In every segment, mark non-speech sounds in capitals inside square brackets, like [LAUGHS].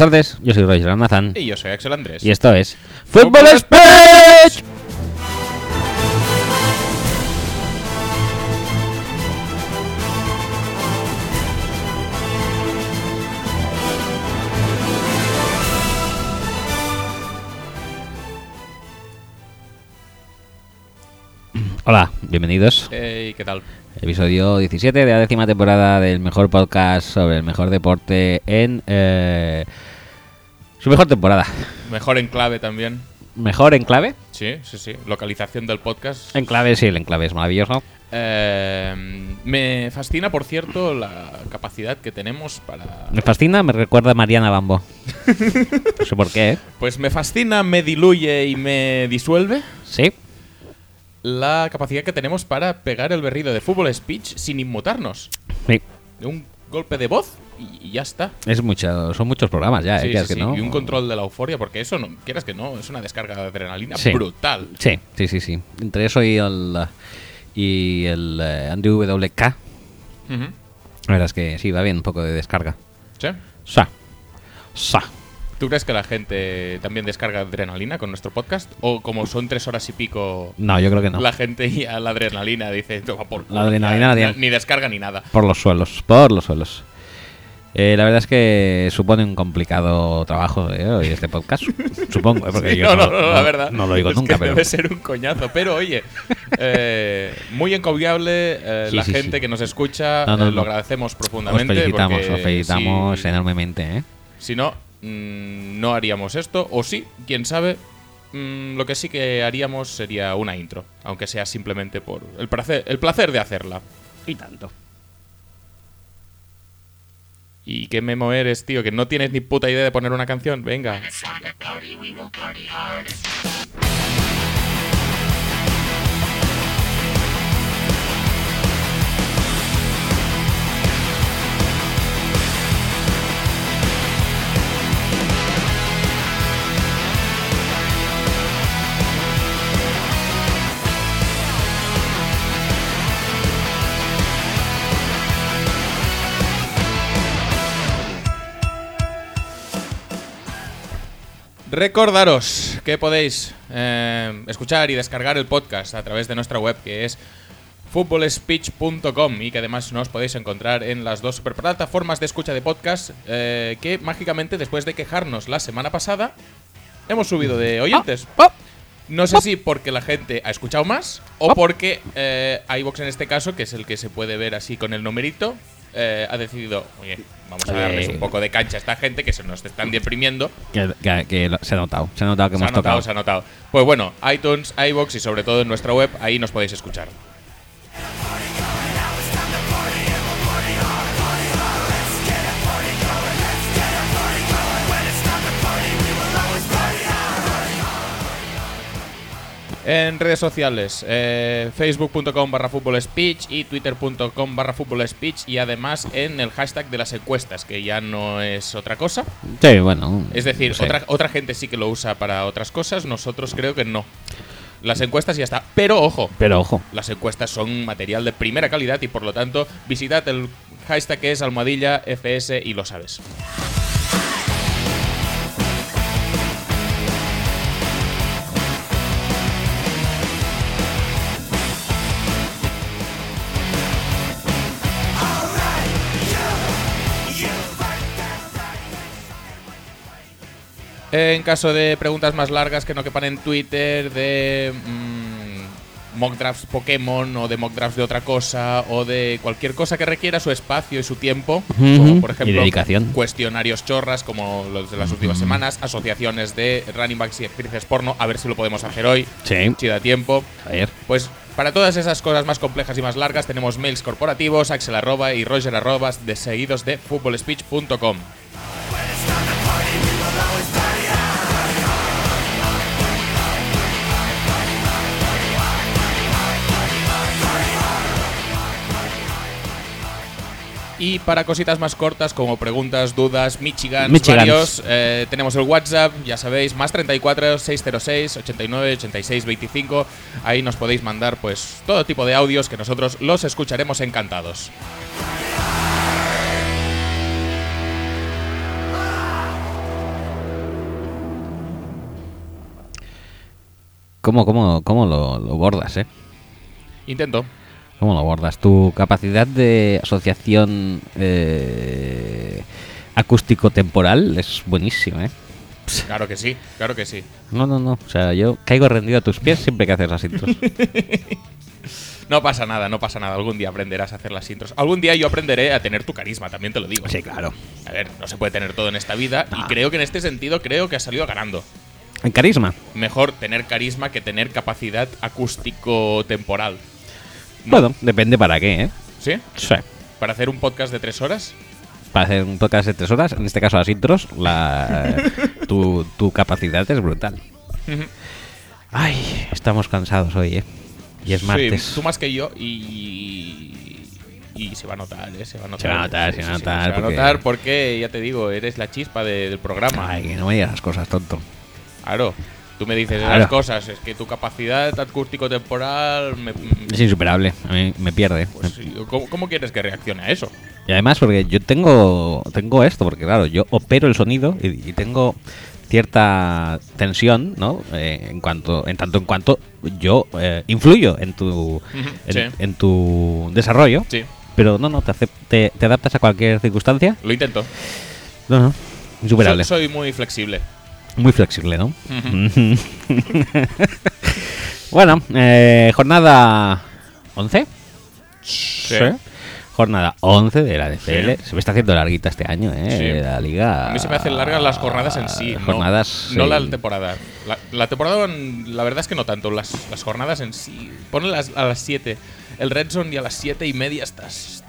Buenas tardes. Yo soy Roger Almazán. Y yo soy Axel Andrés. Y esto es Fútbol Speech. Hola, bienvenidos. ¿Qué tal? Episodio 17 de la décima temporada del mejor podcast sobre el mejor deporte en eh, su mejor temporada. Mejor en clave también. ¿Mejor en clave? Sí, sí, sí. Localización del podcast. En clave, sí, el enclave es maravilloso. Eh, me fascina, por cierto, la capacidad que tenemos para... Me fascina, me recuerda a Mariana Bambo. [LAUGHS] no sé por qué, ¿eh? Pues me fascina, me diluye y me disuelve Sí. La capacidad que tenemos para pegar el berrido de fútbol speech sin inmutarnos. Sí. De un golpe de voz y, y ya está. Es mucho, son muchos programas ya, ¿eh? Sí, que no. Y un control de la euforia, porque eso, no, quieras que no, es una descarga de adrenalina brutal. Sí, sí, sí, sí. Entre eso y el, y el eh, Andrew WK, Ujú. la verdad es que sí, va bien un poco de descarga. ¿Sí? Sa. Sa. ¿Tú crees que la gente también descarga adrenalina con nuestro podcast? ¿O como son tres horas y pico, No, yo creo que no. la gente ya la adrenalina dice, "Toma por culo", La adrenalina la ni, descarga ni nada? Por los suelos, por los suelos. Eh, la verdad es que supone un complicado trabajo eh, hoy este podcast. [LAUGHS] Supongo, eh, porque Sí, yo no, no, no, la verdad. no lo digo es nunca, que pero. Debe ser un coñazo. Pero oye, [LAUGHS] eh, muy encomiable eh, Sí, la sí, gente que nos escucha. No, no, eh, no. Lo agradecemos Os profundamente. felicitamos, porque os felicitamos si- enormemente, ¿eh? Si no, mm, no haríamos esto. O sí, quién sabe. Mm, lo que sí que haríamos sería una intro. Aunque sea simplemente por el placer, el placer de hacerla. Y tanto. ¿Y qué memo eres, tío? ¿Que no tienes ni puta idea de poner una canción? Venga. Recordaros que podéis eh, escuchar y descargar el podcast a través de nuestra web que es footballspeech.com y que además nos podéis encontrar en las dos superplataformas de escucha de podcast eh, que mágicamente después de quejarnos la semana pasada hemos subido de oyentes. No sé si porque la gente ha escuchado más o porque eh, iVoox en este caso, que es el que se puede ver así con el numerito, eh, ha decidido, oye, vamos a darles un poco de cancha a esta gente que se nos están deprimiendo. Que, que- que se ha notado, se ha notado que Se ha hemos notado, tocado. se ha notado. Pues bueno, iTunes, iBox y sobre todo en nuestra web, ahí nos podéis escuchar. En redes sociales, eh, facebook.com barra speech y twitter.com barra speech y además en el hashtag de las encuestas, que ya no es otra cosa. Sí, bueno. Es decir, otra gente sí que lo usa para otras cosas, nosotros creo que no. Las encuestas ya está. Pero ojo, Pero ojo. las encuestas son material de primera calidad y por lo tanto visitad el hashtag que es almohadilla FS y lo sabes. En caso de preguntas más largas que no quepan en Twitter, de mm, mock drafts Pokémon o de mock drafts de otra cosa o de cualquier cosa que requiera su espacio y su tiempo, como por ejemplo cuestionarios chorras como los de las últimas semanas, asociaciones de running backs y actrices porno, a ver si lo podemos hacer hoy, Sí. si da tiempo. A ver. Pues para todas esas cosas más complejas y más largas tenemos mails corporativos, axel arroba y roger arroba de seguidos de footballspeech.com. Y para cositas más cortas, como preguntas, dudas, Michigan, varios, eh, tenemos el WhatsApp, ya sabéis, más 34 606 89 86 25. Ahí nos podéis mandar pues todo tipo de audios que nosotros los escucharemos encantados. ¿Cómo, cómo, cómo lo, lo bordas, eh? Intento. ¿Cómo lo bordas? Tu capacidad de asociación eh, acústico-temporal es buenísima, ¿eh? [LAUGHS] Claro que sí, claro que sí. No, no, no. O sea, yo caigo rendido a tus pies siempre que haces las intros. [LAUGHS] No pasa nada, no pasa nada. Algún día aprenderás a hacer las intros. Algún día yo aprenderé a tener tu carisma, también te lo digo. sí, claro. A ver, no se puede tener todo en esta vida. Y No. creo que en este sentido, creo que has salido ganando. En carisma. Mejor tener carisma que tener capacidad acústico-temporal. No. Bueno, depende para qué, ¿eh? ¿Sí? Sí. Para hacer un podcast de tres horas. Para hacer un podcast de tres horas, en este caso las intros, la, tu, tu capacidad es brutal. Ay, estamos cansados hoy, ¿eh? Y es martes. Sí, tú más que yo y. Y se va a notar, ¿eh? Se va a notar. Se va a notar, se va a notar, se va a porque- notar porque, ya te digo, eres la chispa de- del programa. Ay, que no me digas las cosas, tonto. Claro. Tú me dices Claro. las cosas, es que tu capacidad acústico-temporal. Me, Es insuperable, a mí me pierde. pues, ¿cómo, cómo quieres que reaccione a eso? Y además porque yo tengo tengo esto, porque claro, yo opero el sonido y, y tengo cierta tensión, ¿no? Eh, en cuanto en tanto en cuanto yo eh, influyo en tu en, sí. en tu desarrollo, Sí, pero no, no, te, te, te adaptas a cualquier circunstancia. lo intento. No, no, insuperable. Soy, soy muy flexible. Muy flexible, ¿no? [LAUGHS] Bueno, eh, jornada 11. Sí. Jornada 11 de la DCL. Sí. Se me está haciendo larguita este año, ¿eh? Sí. La liga. A mí se me hacen largas las jornadas en sí. Jornadas. No, la temporada. La, la temporada, la verdad es que no tanto. Las, las jornadas en sí. Ponlas a las 7. El Red Zone y a las 7 y media estás.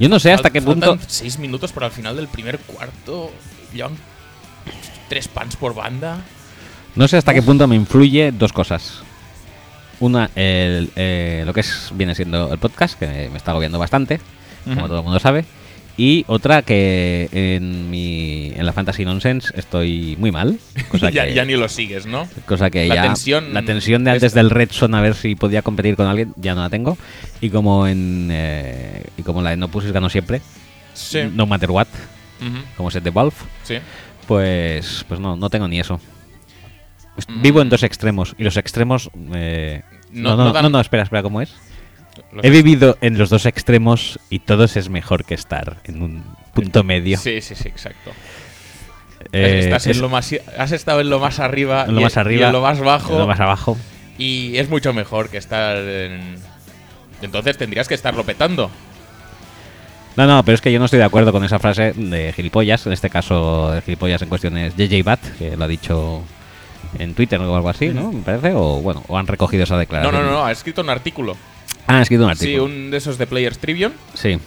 Yo no sé hasta qué punto. seis minutos para el final del primer cuarto. Tres pans por banda. No sé hasta qué punto me influye dos cosas. Una, el, eh, lo que es viene siendo el podcast, que me está agobiando bastante, como todo el mundo sabe. Y otra que en mi en la Fantasy Nonsense estoy muy mal. Cosa [LAUGHS] ya, que, ya ni lo sigues, ¿no? cosa que la ya. tensión la tensión de es- antes del Red Son a ver si podía competir con alguien, ya no la tengo. Y como en eh, y como la de No Pusis ganó siempre, Sí. no matter what, Ujú, como set de Wolf, sí. pues pues no, no tengo ni eso. Est- Mm. Vivo en dos extremos y los extremos eh, No- no, no, no dan- no, no, espera, espera, ¿cómo es? Los- He vivido en los dos extremos y todos es mejor que estar en un punto medio. Sí, sí, sí, exacto. Eh, Estás es- en lo más, has estado en lo más arriba, en lo y- más y arriba, en lo más bajo, en lo más abajo. y es mucho mejor que estar en... Entonces tendrías que estarlo petando. No, no, pero es que yo no estoy de acuerdo con esa frase de gilipollas. En este caso, de gilipollas en cuestiones JJ Bat, que lo ha dicho en Twitter o algo así, ¿no? Me parece. O bueno, o han recogido esa No, declaración. no, no, no, ha escrito un artículo. Ah, han escrito un Sí, artículo. un de esos de Players Tribune, Sí,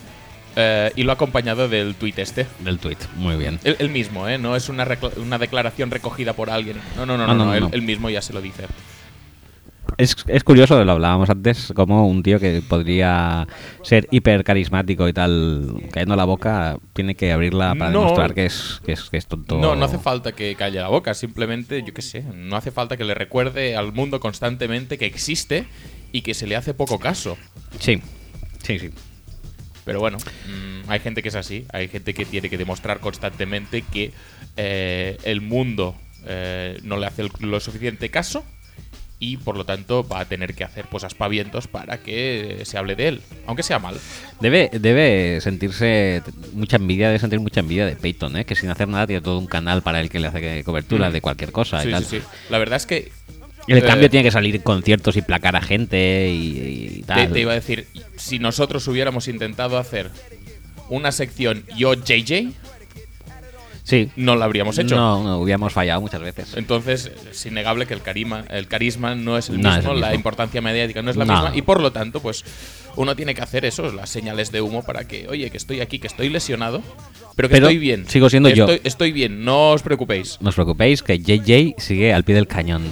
eh, y lo ha acompañado del tweet este. del tweet. Muy bien. Él mismo, ¿eh? No es una, recla- una declaración recogida por alguien. No, no, no, No, no, no, no, no, él, no. él mismo ya se lo dice. Es, es curioso, lo hablábamos antes, como un tío que podría ser hiper carismático y tal, cayendo la boca, tiene que abrirla para No. demostrar que es, que es, que es tonto. No, no hace falta que calle la boca, simplemente, yo qué sé, no hace falta que le recuerde al mundo constantemente que existe y que se le hace poco caso. Sí, sí, sí. Pero bueno, mm, hay gente que es así, hay gente que tiene que demostrar constantemente que eh, el mundo eh, no le hace el- lo suficiente caso y por lo tanto va a tener que hacer pues aspavientos para que se hable de él, aunque sea mal. Debe, debe sentirse mucha envidia, debe sentir mucha envidia de Peyton, ¿eh? que sin hacer nada tiene todo un canal para el que le hace cobertura Mm. de cualquier cosa y Sí, tal. sí, sí. La verdad es que en Eh, cambio tiene que salir conciertos y placar a gente y, y te, tal. te iba a decir, si nosotros hubiéramos intentado hacer una sección yo JJ, Sí. no la habríamos hecho. No, no, hubiéramos fallado muchas veces. Entonces, es innegable que el carisma, el carisma no es el No es mismo, la importancia mediática no es la No. misma, y por lo tanto, pues uno tiene que hacer eso, las señales de humo para que, oye, que estoy aquí, que estoy lesionado, pero que Pero estoy bien. sigo siendo yo. Estoy bien, no os preocupéis. No os preocupéis que JJ sigue al pie del cañón.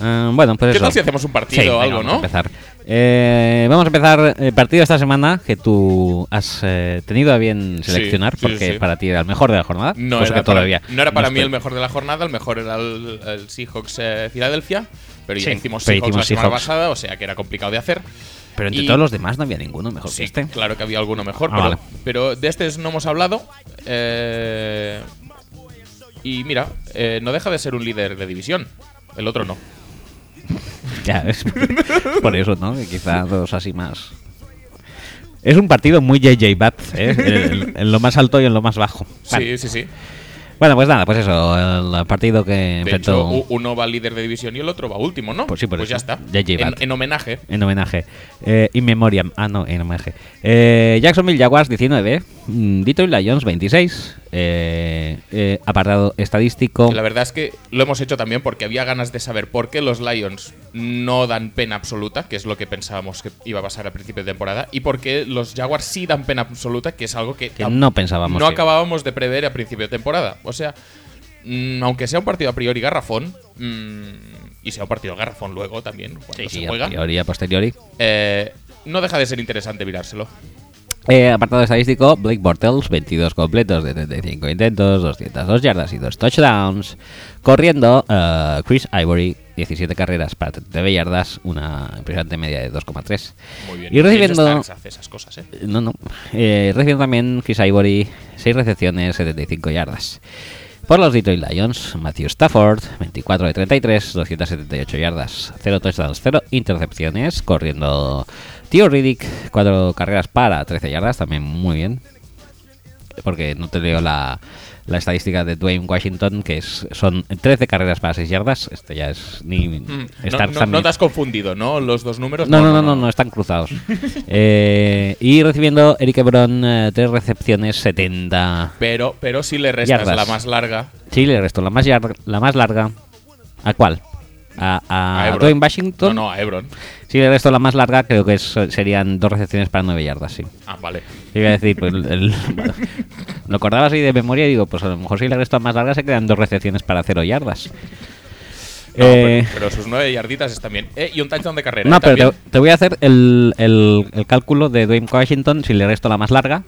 Ah, bueno, pues ¿Qué eso. tal si hacemos un partido Sí, o algo, vamos no? A empezar. Eh, vamos a empezar el partido esta semana que tú has eh, tenido a bien seleccionar sí, porque sí, sí. para ti era el mejor de la jornada. No era, que todavía para, no era para mí estoy- el mejor de la jornada, el mejor era el, el Seahawks eh, Filadelfia, pero ya hicimos pero Seahawks hicimos la semana Seahawks. pasada, o sea que era complicado de hacer. Pero entre y- todos los demás no había ninguno mejor Sí, que este. claro que había alguno mejor, Ah, pero, vale. pero de este no hemos hablado. Eh, Y mira, eh, no deja de ser un líder de división. El otro no. [LAUGHS] Ya, es [LAUGHS] por eso, ¿no? Que quizá dos así más. Es un partido muy JJ Bat, ¿eh? [LAUGHS] en, en lo más alto y en lo más bajo. Vale. Sí, sí, sí. Bueno, pues nada, pues eso, el partido que De enfrentó hecho, uno va líder de división y el otro va último, ¿no? Pues sí, por eso. ya está. JJ En, en homenaje. en homenaje. Eh, in memoriam. Ah, no, en homenaje. Eh, Jacksonville Jaguars 19, mm, Detroit Lions 26. Eh, eh, apartado estadístico. La verdad es que lo hemos hecho también porque había ganas de saber por qué los Lions no dan pena absoluta, que es lo que pensábamos que iba a pasar al principio de temporada, y por qué los Jaguars sí dan pena absoluta, que es algo que, Que no pensábamos no que- acabábamos de prever a principio de temporada. O sea, mm, aunque sea un partido a priori garrafón, mm, y sea un partido garrafón luego también, cuando Sí, se sí, a juega, priori, a posteriori. eh, no deja de ser interesante mirárselo. Eh, apartado estadístico, Blake Bortles, 22 completos de 35 intentos, 202 yardas y 2 touchdowns. Corriendo, eh, Chris Ivory, 17 carreras para 39 yardas, una impresionante media de 2,3. Muy bien. Y recibiendo... Hace esas cosas, ¿eh? No, no. Eh, recibiendo también Chris Ivory, 6 recepciones, 75 yardas. Por los Detroit Lions, Matthew Stafford, 24 de 33, 278 yardas, 0 touchdowns, 0 intercepciones. Corriendo Tío Riddick, 4 carreras para 13 yardas, también muy bien. Porque no te leo la, la estadística de Dwayne Washington, que es, son 13 carreras para 6 yardas. Esto ya es ni. Mm, No, estar no- no te has confundido, ¿no? Los dos números. no, no, no, no, no, están cruzados. [LAUGHS] Eh, y recibiendo Eric Ebron, eh, tres recepciones, 70. Pero, pero si le restas Yardas. la más larga, Sí, le restó la más, la más larga. ¿A cuál? A, a. Dwayne Washington. no, no, a Ebron. Sí, le restó la más larga, creo que es- serían dos recepciones para 9 yardas, sí. Ah, vale. Iba a decir, pues el- el- bueno, [LAUGHS] lo acordaba así de memoria y digo, pues a lo mejor si le resto más larga se quedan dos recepciones para 0 yardas. No, Eh, pero, pero sus nueve yarditas están bien. Eh, y un touchdown de carrera. No, ¿eh? pero te, voy a hacer el, el- el cálculo de Dwayne Washington si le resto la más larga,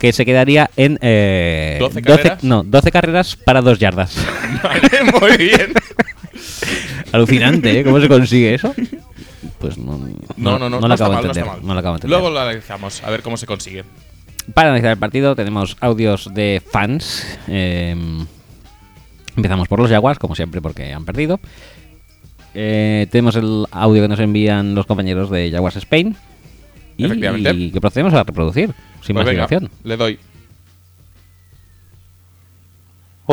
que se quedaría en... Eh, 12 carreras. no, 12 carreras para 2 yardas. [LAUGHS] Vale, muy bien. [LAUGHS] Alucinante, ¿eh? ¿Cómo se consigue eso? Pues no, No, no, no, lo no está acabo de entender. no lo acabo entender. Luego lo analizamos, a ver cómo se consigue. Para analizar el partido tenemos audios de fans. eh, empezamos por los Jaguars, como siempre, porque han perdido. Eh, tenemos el audio que nos envían los compañeros de Jaguars Spain. Y, Efectivamente. y que procedemos a reproducir, sin Pues más venga, le doy.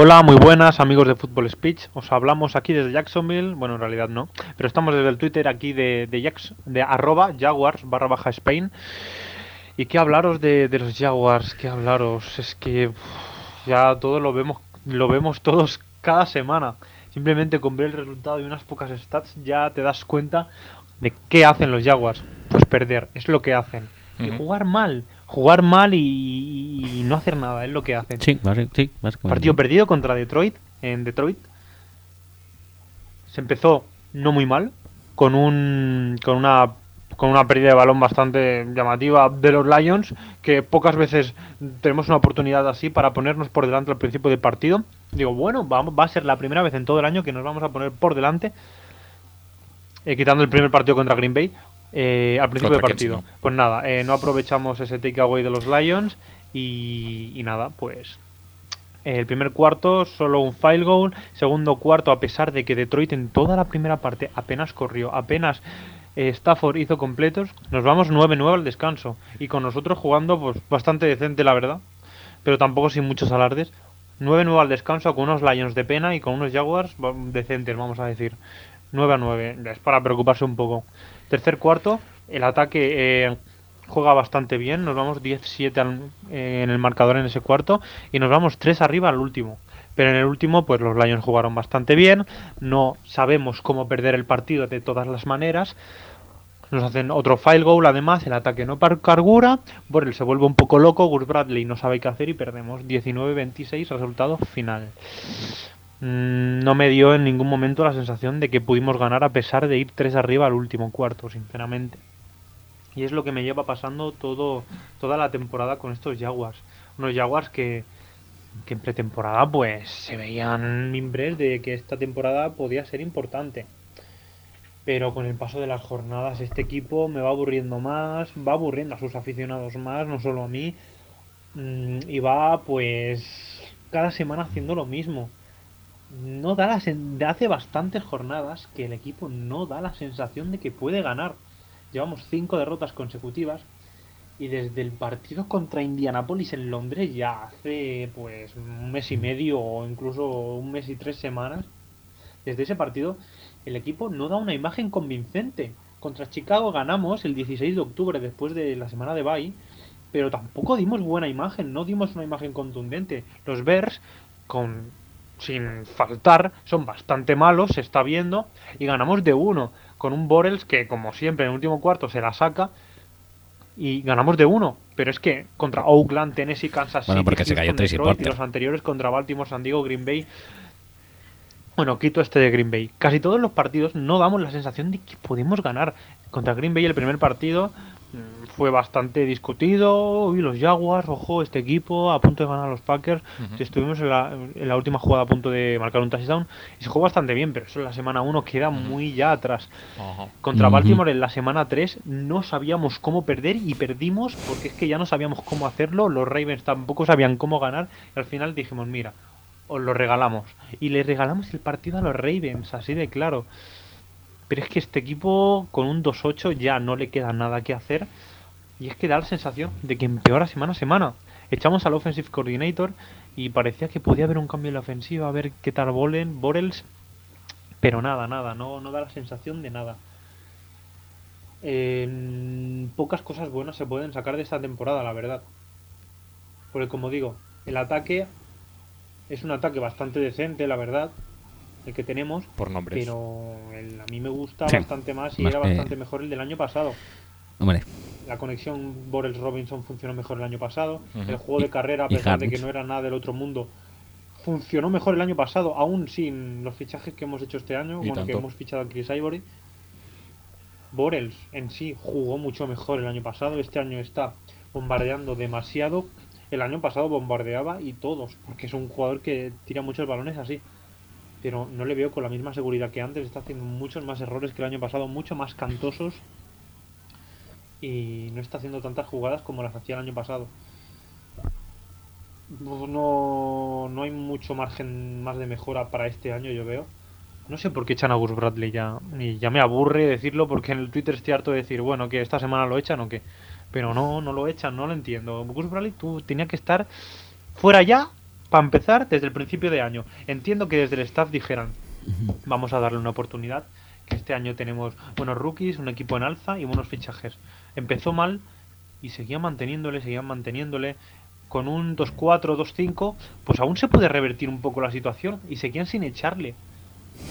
Hola, muy buenas amigos de Football Speech. Os hablamos aquí desde Jacksonville. Bueno, en realidad no. Pero estamos desde el Twitter aquí de, de, Jax- de arroba Jaguars barra baja Spain. ¿Y qué hablaros de, de los Jaguars? ¿Qué hablaros? Es que ya todo lo vemos, lo vemos todos cada semana. Simplemente con ver el resultado y unas pocas stats ya te das cuenta de qué hacen los Jaguars. Pues perder, es lo que hacen. Y jugar mal. Jugar mal y, y no hacer nada, es lo que hacen. Sí, sí. Partido perdido contra Detroit, en Detroit. Se empezó no muy mal, con un con una con una pérdida de balón bastante llamativa de los Lions, que pocas veces tenemos una oportunidad así para ponernos por delante al principio del partido. Digo, bueno, vamos, va a ser la primera vez en todo el año que nos vamos a poner por delante, eh, quitando el primer partido contra Green Bay, eh, al principio del partido. Pues nada, eh, no aprovechamos ese takeaway de los Lions y, y nada, pues el primer cuarto solo un field goal, segundo cuarto a pesar de que Detroit en toda la primera parte apenas corrió, apenas eh, Stafford hizo completos, nos vamos 9-9 al descanso y con nosotros jugando pues bastante decente la verdad, pero tampoco sin muchos alardes. 9-9 al descanso con unos Lions de pena y con unos Jaguars decentes, vamos a decir. 9 a 9, ya es para preocuparse un poco. Tercer cuarto, el ataque eh, juega bastante bien, nos vamos 10-7 al- eh, en el marcador en ese cuarto y nos vamos 3 arriba al último. Pero en el último, pues los Lions jugaron bastante bien, no sabemos cómo perder el partido de todas las maneras. Nos hacen otro file goal, además, el ataque no cargura, Borrell se vuelve un poco loco, Gus Bradley no sabe qué hacer y perdemos 19-26, resultado final. Mm, No me dio en ningún momento la sensación de que pudimos ganar a pesar de ir 3 arriba al último cuarto, sinceramente. Y es lo que me lleva pasando todo, toda la temporada con estos Jaguars. Unos Jaguars que, que en pretemporada pues se veían mimbres de que esta temporada podía ser importante. Pero con el paso de las jornadas este equipo me va aburriendo más, va aburriendo a sus aficionados más, no solo a mí. Mm, Y va pues cada semana haciendo lo mismo. No da la sen- hace bastantes jornadas que el equipo no da la sensación de que puede ganar. Llevamos cinco derrotas consecutivas y desde el partido contra Indianapolis en Londres ya hace pues un mes y medio o incluso un mes y tres semanas, desde ese partido el equipo no da una imagen convincente. Contra Chicago ganamos el 16 de octubre después de la semana de bye, pero tampoco dimos buena imagen, no dimos una imagen contundente. Los Bears con sin faltar, son bastante malos, se está viendo, y ganamos de uno, con un Borels que, como siempre, en el último cuarto se la saca, y ganamos de uno. Pero es que contra Oakland, Tennessee, Kansas City, Bueno, porque se cayó Detroit, y los anteriores contra Baltimore, San Diego, Green Bay. Bueno, quito este de Green Bay. Casi todos los partidos no damos la sensación de que podemos ganar. Contra Green Bay el primer partido fue bastante discutido. Y los Jaguars, ojo, este equipo a punto de ganar a los Packers. Estuvimos en la, en la última jugada a punto de marcar un touchdown y se jugó bastante bien, pero eso en la semana 1 queda muy ya atrás. Contra. Baltimore en la semana 3 no sabíamos cómo perder y perdimos porque es que ya no sabíamos cómo hacerlo. Los Ravens tampoco sabían cómo ganar y al final dijimos, mira, os lo regalamos. Y le regalamos el partido a los Ravens, así de claro. Pero es que este equipo con un 2-8 ya no le queda nada que hacer. Y es que da la sensación de que empeora semana a semana. Echamos al Offensive Coordinator y parecía que podía haber un cambio en la ofensiva, a ver qué tal Bolen, Borels. Pero nada, nada, no, no da la sensación de nada. Eh, pocas cosas buenas se pueden sacar de esta temporada, la verdad. Porque como digo, el ataque es un ataque bastante decente, la verdad, el que tenemos. Por nombres. Pero el- a mí me gusta Sí. bastante más y Más era bastante mejor el del año pasado. Hombre, La conexión Borels Robinson funcionó mejor el año pasado. El juego de carrera, a pesar de que no era nada del otro mundo, funcionó mejor el año pasado, aún sin los fichajes que hemos hecho este año. Bueno, que hemos fichado a Chris Ivory. Borels en sí jugó mucho mejor el año pasado. Este año está bombardeando demasiado. El año pasado bombardeaba y todos, porque es un jugador que tira muchos balones así. Pero no le veo con la misma seguridad que antes. Está haciendo muchos más errores que el año pasado, mucho más cantosos. Y no está haciendo tantas jugadas como las hacía el año pasado. No, no, no hay mucho margen más de mejora para este año, yo veo. No sé por qué echan a Gus Bradley ya. Y ya me aburre decirlo porque en el Twitter estoy harto de decir, bueno, que esta semana lo echan o qué. Pero no, no lo echan, no lo entiendo. Gus Bradley, tú tenía que estar fuera ya para empezar desde el principio de año. Entiendo que desde el staff dijeran, vamos a darle una oportunidad. Que este año tenemos buenos rookies, un equipo en alza y buenos fichajes. Empezó mal y seguían manteniéndole, seguían manteniéndole. Con un 2-4, 2-5, pues aún se puede revertir un poco la situación y seguían sin echarle.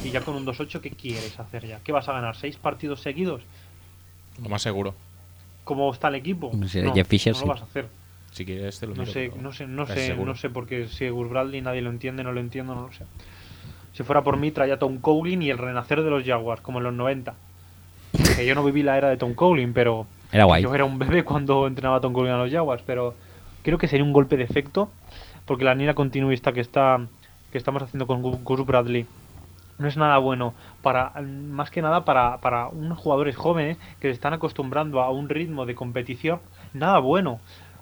Y ya con un 2-8, ¿qué quieres hacer ya? ¿Qué vas a ganar? ¿Seis partidos seguidos? Lo más seguro. ¿Cómo está el equipo? Si no, Jeff Fisher, no sí. lo vas a hacer. Si quieres, te lo No miro, sé, no sé, no sé, no sé porque si Gus Bradley nadie lo entiende, no lo entiendo, no lo sé. Si fuera por mí, traía a Tom Coughlin y el renacer de los Jaguars, como en los 90. Que yo no viví la era de Tom Coughlin, pero era guay. yo era un bebé cuando entrenaba a Tom Coughlin a los Jaguars, pero creo que sería un golpe de efecto, porque la línea continuista que está que estamos haciendo con Gu- Gus Bradley no es nada bueno para más que nada para, para unos jugadores jóvenes que se están acostumbrando a un ritmo de competición nada bueno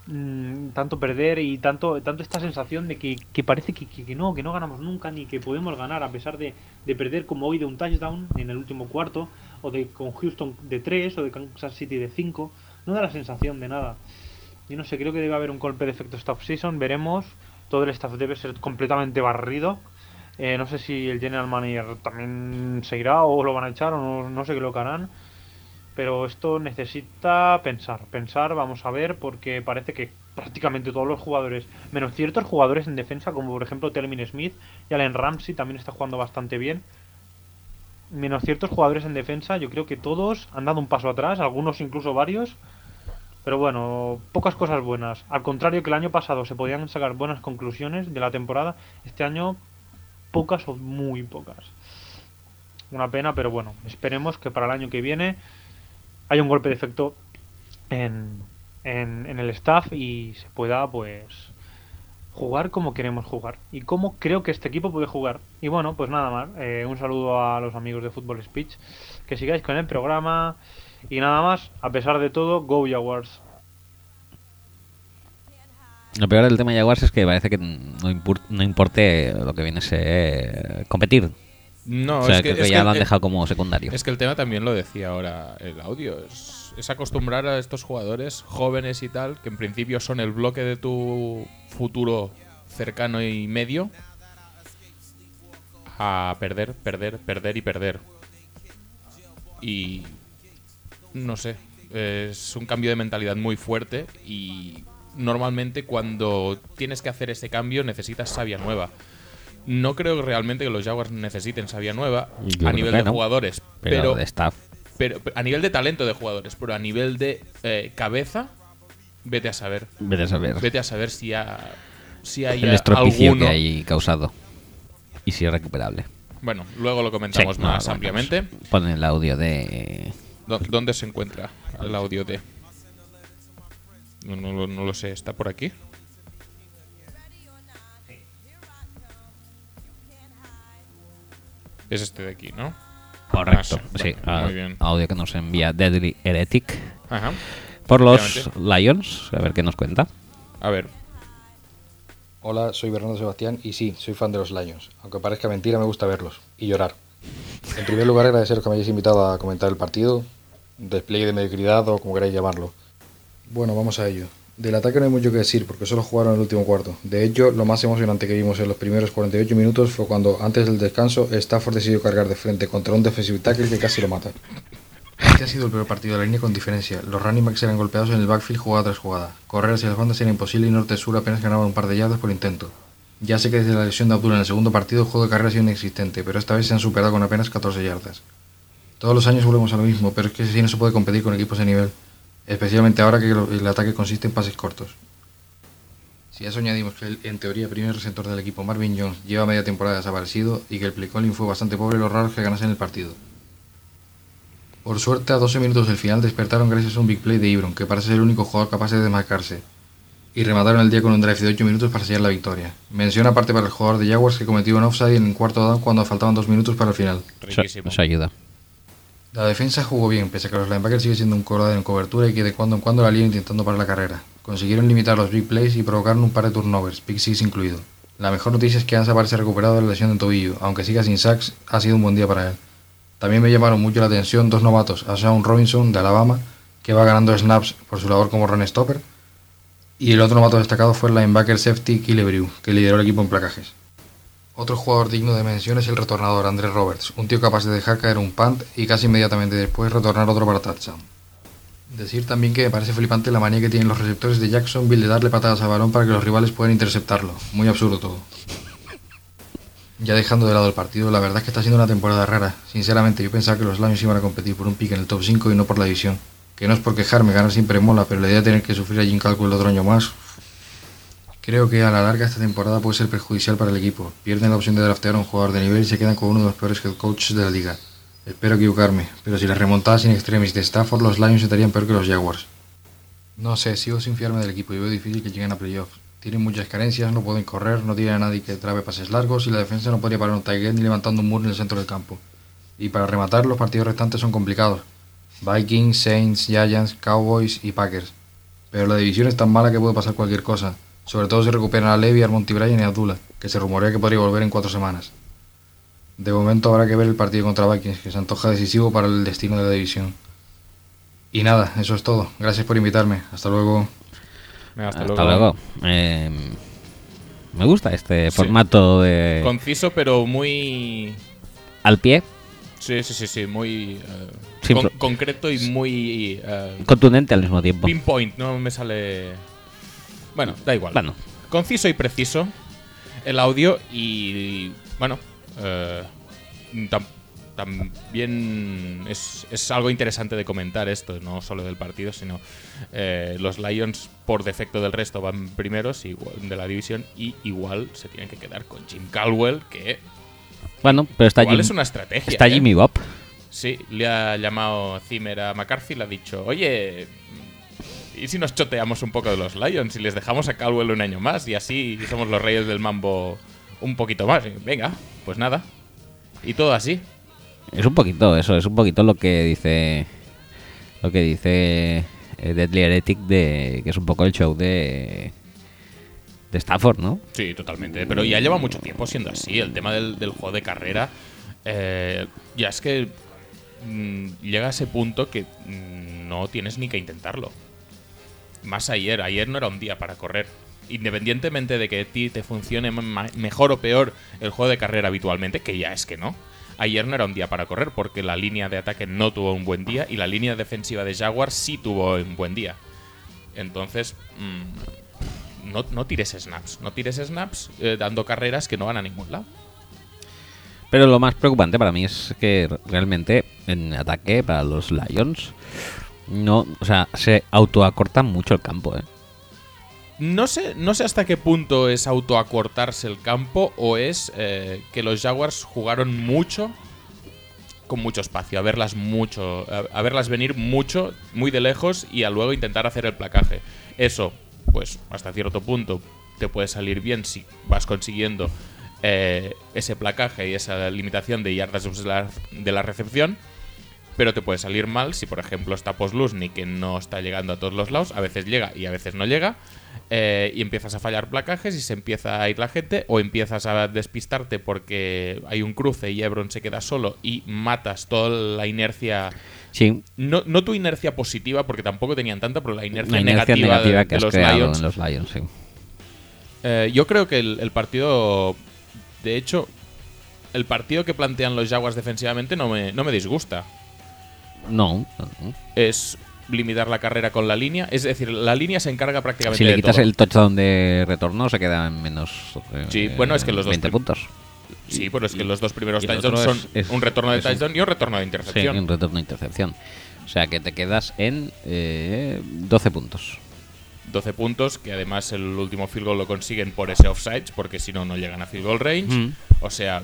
Mm, tanto perder y tanto tanto esta sensación de que, parece que no que no ganamos nunca ni que podemos ganar a pesar de, de perder como hoy de un touchdown en el último cuarto o de con Houston de 3 o de Kansas City de 5 no da la sensación de nada. Yo no sé creo que debe haber un golpe de efecto esta season veremos. Todo el staff debe ser completamente barrido. Eh, no sé si el general manager también se irá o lo van a echar o no, no sé qué lo que harán. Pero esto necesita pensar, pensar, vamos a ver, porque parece que prácticamente todos los jugadores, menos ciertos jugadores en defensa, como por ejemplo Telvin Smith y Allen Ramsey también está jugando bastante bien. Menos ciertos jugadores en defensa, yo creo que todos han dado un paso atrás, algunos incluso varios. Pero bueno, pocas cosas buenas. Al contrario que el año pasado se podían sacar buenas conclusiones de la temporada, este año pocas o muy pocas. Una pena, pero bueno, esperemos que para el año que viene haya un golpe de efecto en, en, en el staff y se pueda pues jugar como queremos jugar y como creo que este equipo puede jugar. Y bueno, pues nada más, eh, un saludo a los amigos de Football Speech, que sigáis con el programa y nada más, a pesar de todo, Go Jaguars. Lo peor del tema de Jaguars es que parece que no, no importe lo que viene a ser competir. No, o sea, es que, creo que es ya que lo han el- dejado como secundario. Es que el tema también lo decía ahora el audio. Es, es acostumbrar a estos jugadores jóvenes y tal, que en principio son el bloque de tu futuro cercano y medio, a perder, perder, perder y perder. Y no sé, es un cambio de mentalidad muy fuerte y normalmente cuando tienes que hacer ese cambio necesitas savia nueva. No creo realmente que los Jaguars necesiten savia nueva Yo a nivel de no. jugadores, pero, pero, de staff. pero a nivel de talento de jugadores, pero a nivel de eh, cabeza, vete a saber. Vete a saber Vete a saber si, ha- si hay el estropicio alguno. que hay causado. Y si es recuperable. Bueno, luego lo comentamos Sí, más ampliamente. Pon el audio de. ¿Dó- ¿Dónde se encuentra el audio de? No, no lo sé, ¿está por aquí? Es este de aquí, ¿no? Correcto. Ah, sí, sí, vale, a- muy bien. audio que nos envía Deadly Heretic Ajá. por los. Lions. A ver qué nos cuenta. A ver, Hola, soy Bernardo Sebastián y sí, soy fan de los Lions. Aunque parezca mentira, me gusta verlos y llorar. En primer lugar, agradeceros que me hayáis invitado a comentar el partido, despliegue de mediocridad o como queráis llamarlo. Bueno, vamos a ello. Del ataque no hay mucho que decir porque solo jugaron el último cuarto. De hecho, lo más emocionante que vimos en los primeros 48 minutos fue cuando, antes del descanso, Stafford decidió cargar de frente contra un defensive tackle que casi lo mata. Este ha sido el peor partido de la línea con diferencia. Los running backs eran golpeados en el backfield jugada tras jugada. Correr hacia las bandas era imposible y norte-sur apenas ganaban un par de yardas por intento. Ya sé que desde la lesión de Abdullah en el segundo partido el juego de carrera ha sido inexistente, pero esta vez se han superado con apenas 14 yardas. Todos los años volvemos a lo mismo, pero es que así no se puede competir con equipos de nivel, especialmente ahora que el ataque consiste en pases cortos. Si a eso añadimos que el, en teoría, primer receptor del equipo Marvin Jones lleva media temporada desaparecido y que el play calling fue bastante pobre, lo raro es que ganasen el partido. Por suerte, a 12 minutos del final despertaron gracias a un big play de Ibron, que parece ser el único jugador capaz de desmarcarse, y remataron el día con un drive de 8 minutos para sellar la victoria. Mención aparte para el jugador de Jaguars que cometió un offside en el cuarto down cuando faltaban 2 minutos para el final. Riquísimo. eso ayuda. La defensa jugó bien, pese a que los linebackers sigue siendo un coladero en cobertura y que de cuando en cuando la línea intentando parar la carrera. Consiguieron limitar los big plays y provocaron un par de turnovers, pick six incluido. La mejor noticia es que Ansa parece recuperado de la lesión de tobillo, aunque siga sin sacks, ha sido un buen día para él. También me llamaron mucho la atención dos novatos, a Sean Robinson de Alabama, que va ganando snaps por su labor como run stopper, y el otro novato destacado fue el linebacker safety Killebrew, que lideró el equipo en placajes. Otro jugador digno de mención es el retornador Andrés Roberts, un tío capaz de dejar caer un punt y casi inmediatamente después retornar otro para touchdown. Decir también que me parece flipante la manía que tienen los receptores de Jacksonville de darle patadas al balón para que los rivales puedan interceptarlo. Muy absurdo todo. Ya dejando de lado el partido, la verdad es que está siendo una temporada rara. Sinceramente, yo pensaba que los Lions iban a competir por un pick en el top 5 y no por la división. Que no es por quejarme, ganar siempre mola, pero la idea de tener que sufrir allí en cálculo otro año más. Creo que a la larga esta temporada puede ser perjudicial para el equipo. Pierden la opción de draftear a un jugador de nivel y se quedan con uno de los peores head coaches de la liga. Espero equivocarme, pero si las remontadas sin extremis de Stafford, los Lions estarían peor que los Jaguars. No sé, sigo sin fiarme del equipo y veo difícil que lleguen a playoffs. Tienen muchas carencias, no pueden correr, no tienen a nadie que trabe pases largos y la defensa no podría parar un tight ni levantando un muro en el centro del campo. Y para rematar, los partidos restantes son complicados. Vikings, Saints, Giants, Cowboys y Packers. Pero la división es tan mala que puede pasar cualquier cosa. Sobre todo si recuperan a Levy, Monty Bryan y a Abdullah, que se rumorea que podría volver en cuatro semanas. De momento habrá que ver el partido contra Vikings, que se antoja decisivo para el destino de la división. Y nada, eso es todo. Gracias por invitarme. Hasta luego. Hasta, Hasta, luego. Eh, me gusta este Sí. formato de Conciso, pero muy. al pie, Sí, sí, sí, sí, muy. Sí, con- concreto y muy. eh, contundente al mismo tiempo. pinpoint, no me sale. Bueno, da igual. Bueno, Conciso y preciso el audio y. Bueno. eh, tam- también es, es algo interesante de comentar esto, no solo del partido, sino eh, los Lions por defecto del resto van primeros de la división y igual se tienen que quedar con Jim Caldwell, que bueno, pero está, igual Jim- es una estrategia. está ¿eh? Jimmy Bob. Sí, le ha llamado Zimmer a McCarthy y le ha dicho, oye, ¿y si nos choteamos un poco de los Lions y les dejamos a Caldwell un año más y así somos los reyes del mambo un poquito más? Venga, pues nada. Y todo así. Es un poquito eso, es un poquito lo que dice lo que dice eh, Deadly Heretic de que es un poco el show de de Stafford, ¿no? Sí, totalmente. Pero ya lleva mucho tiempo siendo así. El tema del, del juego de carrera. eh, ya es que mm, llega a ese punto que mm, no tienes ni que intentarlo. Más ayer. Ayer no era un día para correr. Independientemente de que a ti te funcione mejor o peor el juego de carrera habitualmente, que ya es que no. Ayer no era un día para correr porque la línea de ataque no tuvo un buen día y la línea defensiva de Jaguar sí tuvo un buen día. Entonces, mm, no, no tires snaps. No tires snaps eh, dando carreras que no van a ningún lado. Pero lo más preocupante para mí es que realmente en ataque para los Lions no, o sea, se autoacortan mucho el campo, ¿eh? No sé, no sé hasta qué punto es autoacortarse el campo o es eh, que los Jaguars jugaron mucho con mucho espacio, a verlas mucho, a, verlas venir mucho, muy de lejos y a luego intentar hacer el placaje. Eso, pues hasta cierto punto te puede salir bien si vas consiguiendo eh, ese placaje y esa limitación de yardas de la recepción. Pero te puede salir mal si, por ejemplo, está Poslusny, que no está llegando a todos los lados, a veces llega y a veces no llega, eh, y empiezas a fallar placajes y se empieza a ir la gente, o empiezas a despistarte porque hay un cruce y Ebron se queda solo y matas toda la inercia. Sí, No, no tu inercia positiva, porque tampoco tenían tanta, pero la inercia, la inercia negativa, negativa, de, que de has los creado Lions. en los Lions, sí. Eh, yo creo que el, el partido, de hecho, el partido que plantean los Jaguars defensivamente no me, no me disgusta. No. Es limitar la carrera con la línea. Es decir, la línea se encarga prácticamente Si le de quitas todo. el touchdown de retorno, se queda en menos. eh, Sí, bueno, es que los dos 20 prim- puntos. Sí, pero es que los dos primeros touchdowns son es- un retorno de un- touchdown y un retorno de Sí, intercepción. un retorno de intercepción. O sea que te quedas en eh, 12 puntos. 12 puntos, que además el último field goal lo consiguen por ese offside, porque si no, no llegan a field goal range. Mm. O sea,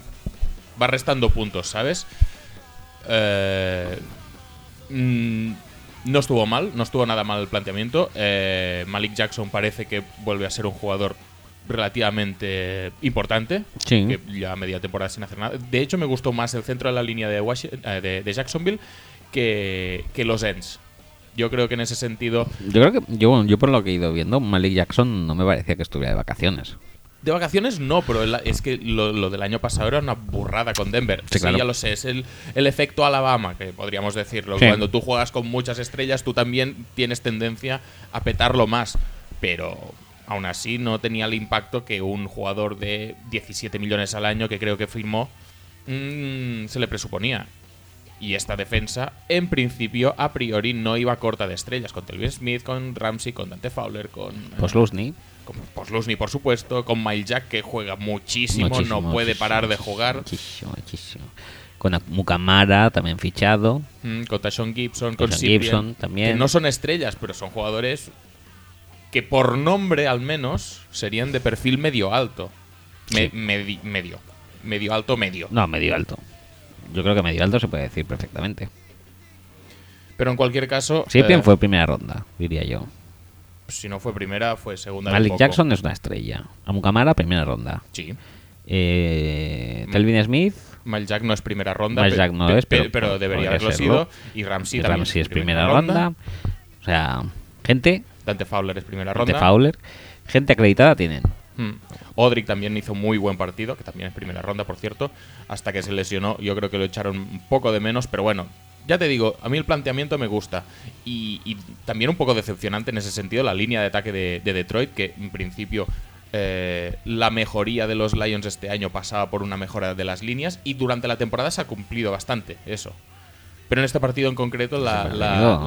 va restando puntos, ¿sabes? Eh, mm, no estuvo mal, no estuvo nada mal el planteamiento. Eh, Malik Jackson parece que vuelve a ser un jugador relativamente importante. Sí. Que ya media temporada sin hacer nada. De hecho, me gustó más el centro de la línea de, Washi- eh, de, de Jacksonville que, que los ends. Yo creo que en ese sentido Yo creo que, yo, yo por lo que he ido viendo, Malik Jackson no me parecía que estuviera de vacaciones. De vacaciones no, pero el- es que lo, lo del año pasado era una burrada con Denver. Sí, claro. ya lo sé, es el, el efecto Alabama, que podríamos decirlo. Sí. Cuando tú juegas con muchas estrellas, tú también tienes tendencia a petarlo más. Pero aún así no tenía el impacto que un jugador de 17 millones al año, que creo que firmó, mm, se le presuponía. Y esta defensa, en principio, a priori, no iba corta de estrellas. Con Telvin Smith, con Ramsey, con Dante Fowler, con... eh, Pues Lusney, con Poslusny, por supuesto, con Mile Jack, que juega muchísimo, muchísimo, no puede parar de jugar. Muchísimo, muchísimo. Con Mukamara también fichado. Mm, con Tashon Gibson, con Cyprien, Gibson también. Que no son estrellas, pero son jugadores que por nombre al menos serían de perfil medio alto. Me- Sí. medi- medio. Medio alto, medio. No, medio alto. Yo creo que medio alto se puede decir perfectamente. Pero en cualquier caso, Cyprien eh, fue primera ronda, diría yo. Si no fue primera, fue segunda. Malik. Jackson es una estrella. Amukamara, primera ronda. Sí. Eh, Telvin Smith, Mile Jack no es primera ronda. Pe- Jack no pe- es, pero pe- podría debería haberlo serlo. sido. Y Ramsey y también Ramsey es primera ronda. O sea, gente, Dante Fowler es primera ronda. Fowler, gente acreditada tienen. Mm. Odrick también hizo muy buen partido, que también es primera ronda, por cierto, hasta que se lesionó. Yo creo que lo echaron un poco de menos, pero bueno, ya te digo, a mí el planteamiento me gusta. Y, y también un poco decepcionante en ese sentido la línea de ataque de, de Detroit, que en principio eh, la mejoría de los Lions este año pasaba por una mejora de las líneas, y durante la temporada se ha cumplido bastante eso. Pero en este partido en concreto, la,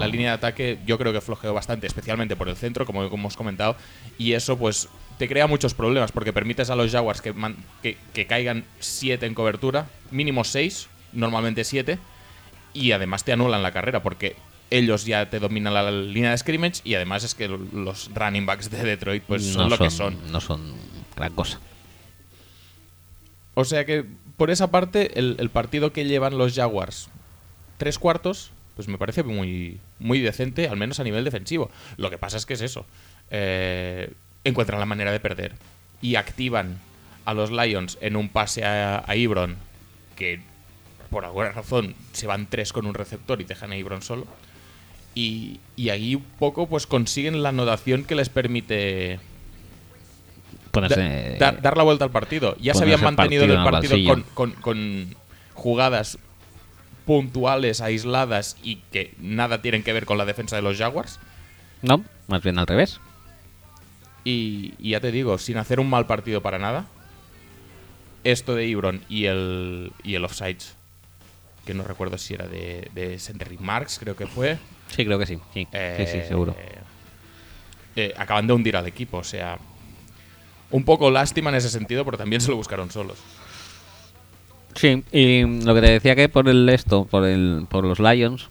línea de ataque yo creo que flojeó bastante, especialmente por el centro, como, como hemos comentado. Y eso, pues, te crea muchos problemas, porque permites a los Jaguars que, man- que, que caigan 7 en cobertura, mínimo 6, normalmente 7, y además te anulan la carrera, porque ellos ya te dominan la, línea de scrimmage, y además es que los running backs de Detroit, pues, son no lo que son. No son gran cosa. O sea que, por esa parte, el, el partido que llevan los Jaguars, tres cuartos, pues me parece muy, muy decente, al menos a nivel defensivo. Lo que pasa es que es eso. eh, encuentran la manera de perder. Y activan a los Lions en un pase a, a Ibron, que por alguna razón se van tres con un receptor y dejan a Ibron solo. Y, y ahí un poco pues consiguen la anotación que les permite da- dar, la vuelta al partido. Ya se habían mantenido en el partido con- con jugadas puntuales, aisladas y que nada tienen que ver con la defensa de los Jaguars. No, más bien al revés. Y, y ya te digo, sin hacer un mal partido para nada, esto de Ibron y el, y el offsides, que no recuerdo si era de, de Centric Marks, creo que fue. Sí, creo que sí. Sí, sí, sí, eh, seguro. eh, acaban de hundir al equipo, o sea, un poco lástima en ese sentido, pero también se lo buscaron solos. Sí, y lo que te decía que por el esto, por el por los Lions,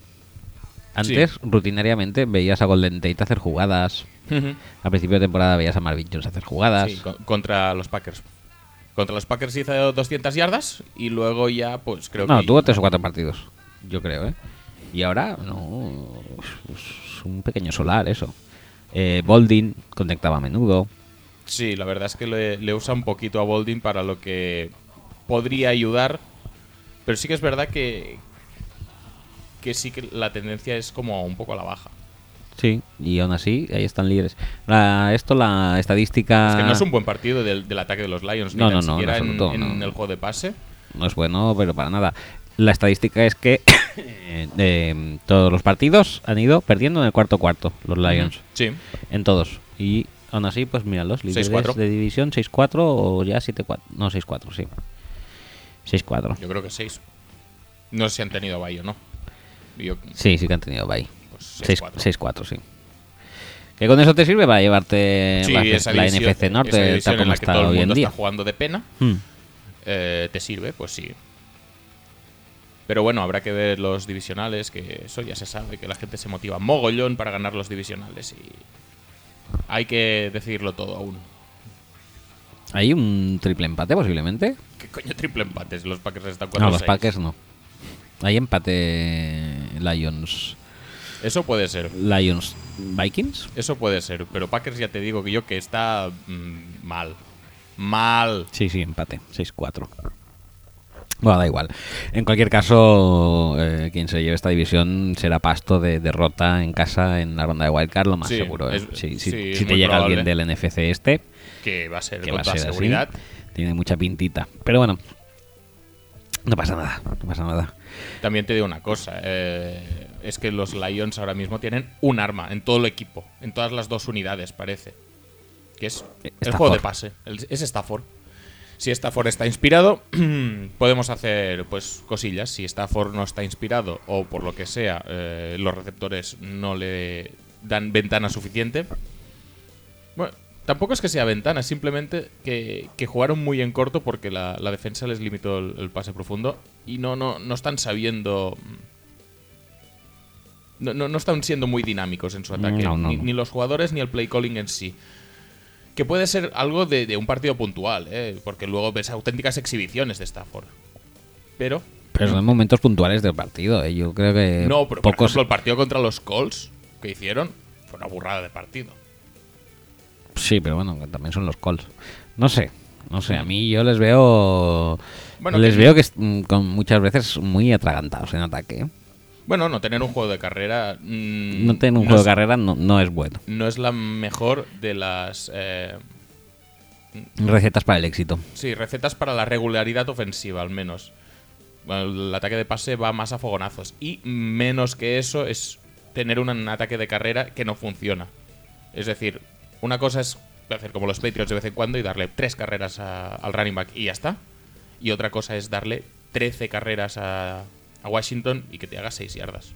antes rutinariamente veías a Golden Tate hacer jugadas. A principio de temporada veías a Marvin Jones hacer jugadas. Sí, co- contra los Packers. Contra los Packers hizo 200 yardas y luego ya, pues creo no, que. tuvo tres o cuatro partidos, yo creo, ¿eh? Y ahora, no, es un pequeño solar eso. Eh, Boldin conectaba a menudo. Sí, la verdad es que le, le usa un poquito a Bolding para lo que podría ayudar. Pero sí que es verdad que. Que sí que la tendencia es como un poco a la baja. Sí, y aún así, ahí están líderes. La- esto, la estadística... Es que no es un buen partido del, del ataque de los Lions, ni No, tan no, no, en siquiera en, absoluto, en no. el juego de pase. no es bueno, pero para nada. La estadística es que [COUGHS] eh, eh, todos los partidos han ido perdiendo en el cuarto cuarto, los Lions. Sí. En todos. Y aún así, pues míralos, líderes 6-4. de división 6-4 o ya 7-4. No, 6-4, sí. 6-4. Yo creo que 6. No sé si han tenido bye o no. Yo, Sí, sí que han tenido bye. Pues 6-4, 6-4. sí. Que con eso te sirve para llevarte Sí, la, NFC Norte, tal en como la que está todo el hoy en mundo día. está jugando de pena. Hmm. eh, ¿Te sirve? Pues sí. Pero bueno, habrá que ver los divisionales, que eso ya se sabe, que la gente se motiva mogollón para ganar los divisionales y hay que decidirlo todo aún. ¿Hay un triple empate posiblemente? ¿Qué coño triple empates? Los Packers están 4 No, los Packers no. Hay empate Lions. Eso puede ser. Lions Vikings. Eso puede ser. Pero Packers ya te digo que yo que está mm, mal. Mal. Sí, sí, empate. 6-4. Bueno, da igual. En cualquier caso, eh, quien se lleve esta división será pasto de derrota en casa en la ronda de Wildcard, lo más Sí, seguro. ¿eh? es- Sí, sí, si te llega probable. alguien del NFC este, Que va a ser que con va toda ser seguridad. así, tiene mucha pintita. Pero bueno, no pasa nada, no pasa nada. También te digo una cosa, eh, es que los Lions ahora mismo tienen un arma en todo el equipo, en todas las dos unidades parece, que es el Stafford. juego de pase, el- es Stafford. Si Stafford está inspirado, [CLEARS THROAT] podemos hacer pues cosillas. Si Stafford no está inspirado o por lo que sea eh, los receptores no le dan ventana suficiente, bueno, tampoco es que sea ventana, simplemente que, que jugaron muy en corto porque la, la defensa les limitó el, el pase profundo y no, no, no están sabiendo. No, no, no están siendo muy dinámicos en su ataque. No, no, ni, ni los jugadores ni el play calling en sí. Que puede ser algo de, de un partido puntual, ¿eh? porque luego ves auténticas exhibiciones de Stafford. Pero. Pero son momentos puntuales del partido. ¿eh? Yo creo que no, pero por pocos. ejemplo, el partido contra los Colts que hicieron fue una burrada de partido. Sí, pero bueno, también son los Colts. No sé, no sé. A mí yo les veo. Bueno, les que- veo que mm, con muchas veces muy atragantados en ataque. Bueno, no tener un juego de carrera. mm, No tener un no juego es- de carrera no, no es bueno. no es la mejor de las eh, Recetas para el éxito. sí, recetas para la regularidad ofensiva, al menos. El ataque de pase va más a fogonazos. Y menos que eso es tener un ataque de carrera que no funciona. Es decir, una cosa es hacer como los Patriots de vez en cuando y darle tres carreras a- al running back y ya está. Y otra cosa es darle 13 carreras a, a Washington y que te haga 6 yardas.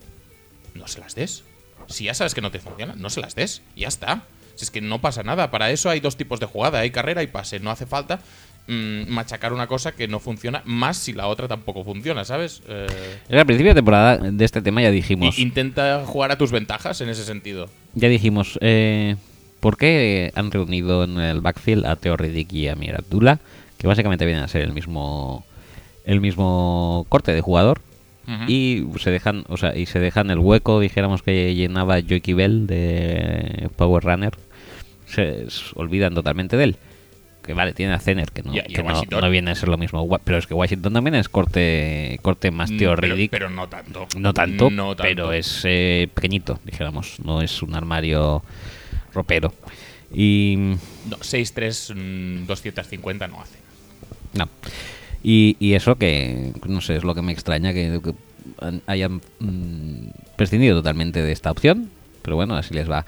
No se las des. Si ya sabes que no te funciona, no se las des. Ya está. Si es que no pasa nada. Para eso hay dos tipos de jugada. Hay carrera y pase. No hace falta mm, machacar una cosa que no funciona, más si la otra tampoco funciona, ¿sabes? Eh, Al principio de temporada de este tema ya dijimos. intenta jugar a tus ventajas en ese sentido. Ya dijimos. Eh, ¿Por qué han reunido en el backfield a Teo Riddick y a Mir Abdullah? Que básicamente vienen a ser el mismo. El mismo corte de jugador. Y se dejan, o sea, y se dejan el hueco, dijéramos que llenaba Jockey Bell de Power Runner. Se olvidan totalmente de él. Que vale, tiene a Zener, que no, Y y no, viene a ser lo mismo. Pero es que Washington también es corte, corte más Mm, pero, Riddick. pero no tanto. no, tanto, No tanto. pero es eh, pequeñito, dijéramos. No es un armario ropero. Y. No, 6-3, mm, 250 no hace. No. Y, y eso que, no sé, es lo que me extraña que, hayan mm, prescindido totalmente de esta opción. Pero bueno, así les va.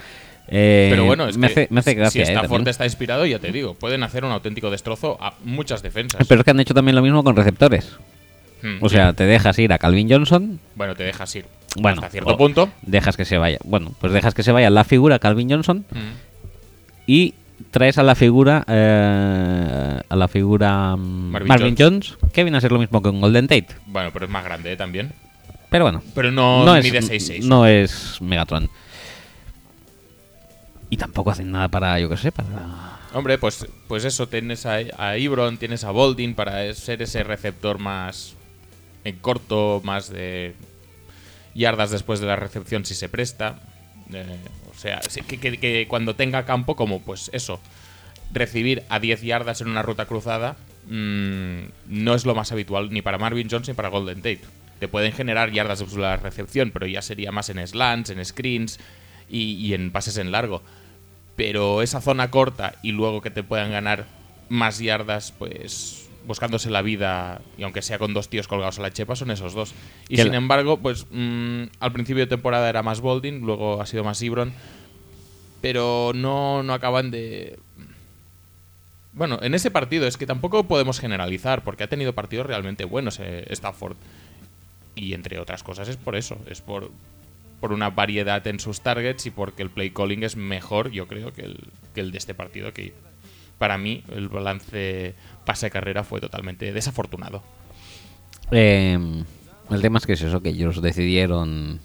Eh, Pero bueno, es me, que hace, me hace gracia. si eh, Stafford también. está inspirado, ya te digo, pueden hacer un auténtico destrozo a muchas defensas. Pero es que han hecho también lo mismo con receptores. Hmm, O sí. sea, te dejas ir a Calvin Johnson, bueno, te dejas ir Bueno, hasta cierto punto. dejas que se vaya. Bueno, pues dejas que se vaya la figura Calvin Johnson Hmm. y traes a la figura eh, a la figura mm, Marvin Marvin, Jones. que viene a ser lo mismo que un Golden Tate. Bueno, pero es más grande eh, también. Pero bueno, Pero no, no, mide es, 6-6. no es Megatron. Y tampoco hacen nada para, yo qué sé, para... Hombre, pues, pues eso, tienes a, a Ibron, tienes a Boldin para ser ese receptor más en corto, más de yardas después de la recepción si se presta. Eh, sea, sí, que, que- cuando tenga campo, como pues eso, recibir a 10 yardas en una ruta cruzada mm, no es lo más habitual ni para Marvin Jones ni para Golden Tate. Te pueden generar yardas de la recepción, pero ya sería más en slants, en screens y, y en pases en largo pero esa zona corta y luego que te puedan ganar más yardas, pues buscándose la vida, y aunque sea con dos tíos colgados a la chepa, son esos dos. Y sin la- embargo, pues mm, al principio de temporada era más Bolding, luego ha sido más Ibron, pero no, no acaban de... Bueno, en ese partido es que tampoco podemos generalizar, porque ha tenido partidos realmente buenos eh, Stafford. Y entre otras cosas es por eso, es por, por una variedad en sus targets y porque el play calling es mejor, yo creo, que el, que el de este partido, que para mí el balance pase-carrera fue totalmente desafortunado. Eh, el tema es que es eso, que ellos decidieron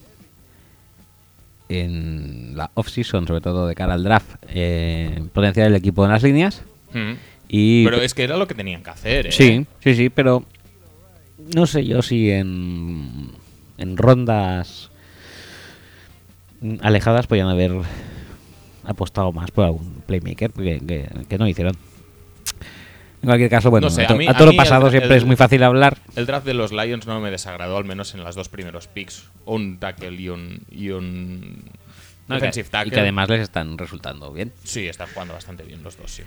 en la off-season, sobre todo de cara al draft, eh, potenciar el equipo en las líneas. Mm. Y Pero es que era lo que tenían que hacer, ¿eh? Sí, sí, sí, pero no sé yo si en, en rondas alejadas podían haber apostado más por algún playmaker que, que- que no hicieron. En cualquier caso, bueno, No sé, a, to- a mí- a a todo lo pasado el- siempre el- es muy fácil hablar. El draft de los Lions no me desagradó, al menos en las dos primeros picks. Un tackle y un, y un No, y que- defensive y tackle. que además les están resultando bien. Sí, están jugando bastante bien los dos, sí.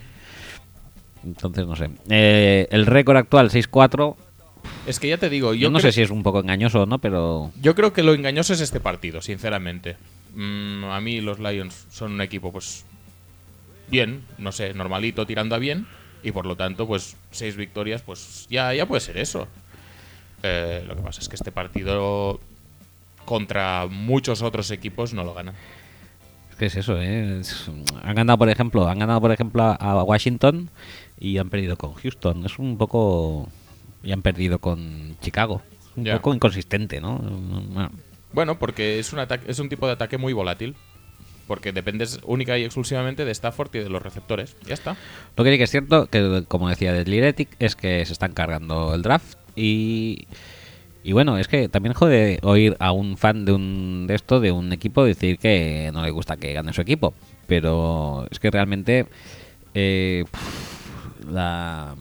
Entonces, no sé. Eh, el récord actual 6-4. Es que ya te digo, Yo no sé si es un poco engañoso o no, pero Yo creo que lo engañoso es este partido, sinceramente. Mm, a mí los Lions son un equipo, pues, bien, no sé, normalito, tirando a bien. Y por lo tanto, pues, seis victorias, pues ya, ya puede ser eso. Eh, lo que pasa es que este partido contra muchos otros equipos no lo ganan. Es que es eso, ¿eh? Es- han ganado, por ejemplo, han ganado, por ejemplo, a- Washington y han perdido con Houston. Es un poco... Y han perdido con Chicago. Un Ya. poco inconsistente, ¿no? Bueno, Bueno, porque es un, ataque, es un tipo de ataque muy volátil. Porque dependes única y exclusivamente de Stafford y de los receptores. Ya está. Lo que sí que es cierto, que como decía Liretic, es que se están cargando el draft y... Y bueno, es que también jode oír a un fan de un de esto, de un equipo, decir que no le gusta que gane su equipo. Pero es que realmente eh, la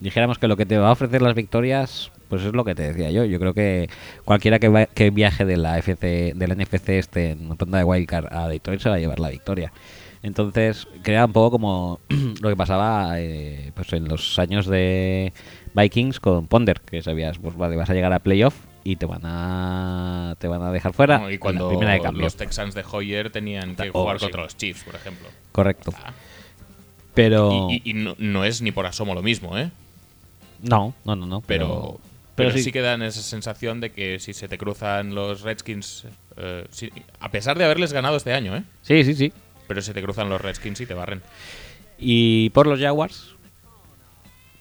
dijéramos que lo que te va a ofrecer las victorias, pues es lo que te decía yo. Yo creo que cualquiera que, va- que viaje de la FC, del NFC este en ronda de wildcard a Detroit se va a llevar la victoria. Entonces, crea un poco como [CLEARS THROAT] lo que pasaba eh, pues en los años de Vikings con Ponder, que sabías, pues vale, vas a llegar a playoff y te van a te van a dejar fuera y en la cuando primera de los Texans de Hoyer tenían que Oh, jugar sí. contra los Chiefs, por ejemplo. Correcto. Ah. Pero Y, y- y no, no es ni por asomo lo mismo, ¿eh? no, no, no, no, Pero, pero pero, pero sí. sí- que dan esa sensación de que si se te cruzan los Redskins, eh, a pesar de haberles ganado este año, ¿eh? Sí, sí, sí. Pero se te cruzan los Redskins y te barren. Y por los Jaguars,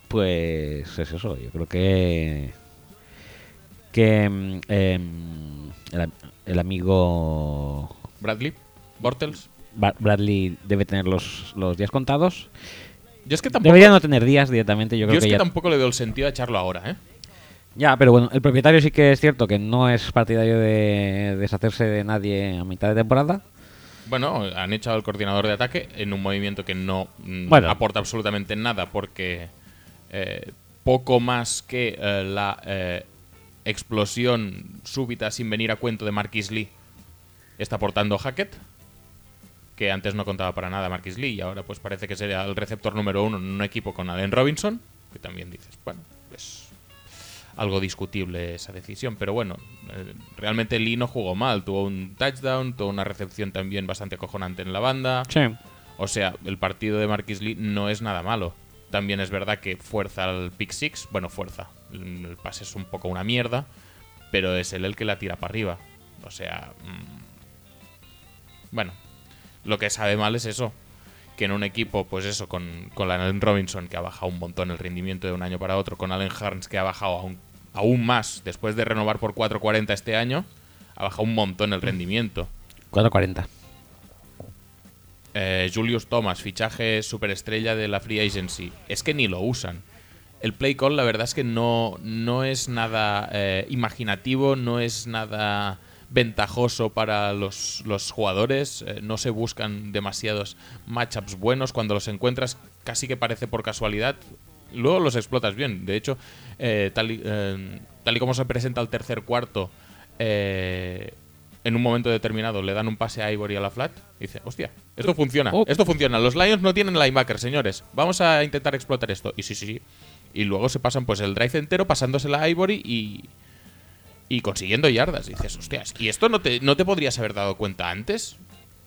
pues es eso. Yo creo que que em, el, am- el amigo Bradley, Bortles. Ba- Bradley debe tener los, los días contados. Yo es que tampoco, Debería no tener días directamente. Yo yo creo es que, que ya. tampoco le veo el sentido a echarlo ahora, ¿eh? Ya, pero bueno, el propietario sí que es cierto que no es partidario de deshacerse de nadie a mitad de temporada. Bueno, han echado al coordinador de ataque en un movimiento que no mm, Bueno. aporta absolutamente nada porque eh, poco más que eh, la eh, explosión súbita sin venir a cuento de Marquis Lee está aportando Hackett, que antes no contaba para nada Marquis Lee y ahora pues parece que sería el receptor número uno en un equipo con Allen Robinson, que también dices, bueno, algo discutible esa decisión, pero bueno, eh, realmente Lee no jugó mal, tuvo un touchdown, tuvo una recepción también bastante acojonante en la banda. Sí. O sea, el partido de Marquis Lee no es nada malo. También es verdad que fuerza al pick six. Bueno, fuerza. El pase es un poco una mierda. Pero es él el que la tira para arriba. O sea. mm, bueno. Lo que sabe mal es eso. Que en un equipo, pues eso, con, con Allen Robinson, que ha bajado un montón el rendimiento de un año para otro, con Allen Harns, que ha bajado aún, aún más después de renovar por 4.40 este año, ha bajado un montón el rendimiento. 4.40. Eh, Julius Thomas, fichaje superestrella de la Free Agency. Es que ni lo usan. El play call, la verdad es que no, no es nada eh, imaginativo, no es nada ventajoso para los, los jugadores. eh, no se buscan demasiados matchups buenos. Cuando los encuentras, casi que parece por casualidad. Luego los explotas bien. De hecho, eh, tal, y, eh, tal y como se presenta el tercer cuarto, eh, en un momento determinado le dan un pase a Ivory a la flat y dice, hostia, esto funciona, Oh. esto funciona. Los Lions no tienen linebacker, señores. Vamos a intentar explotar esto. Y sí, sí, sí. Y luego se pasan pues el drive entero pasándosela a Ivory y, y consiguiendo yardas. Y dices, hostias, ¿y esto no te, no te podrías haber dado cuenta antes?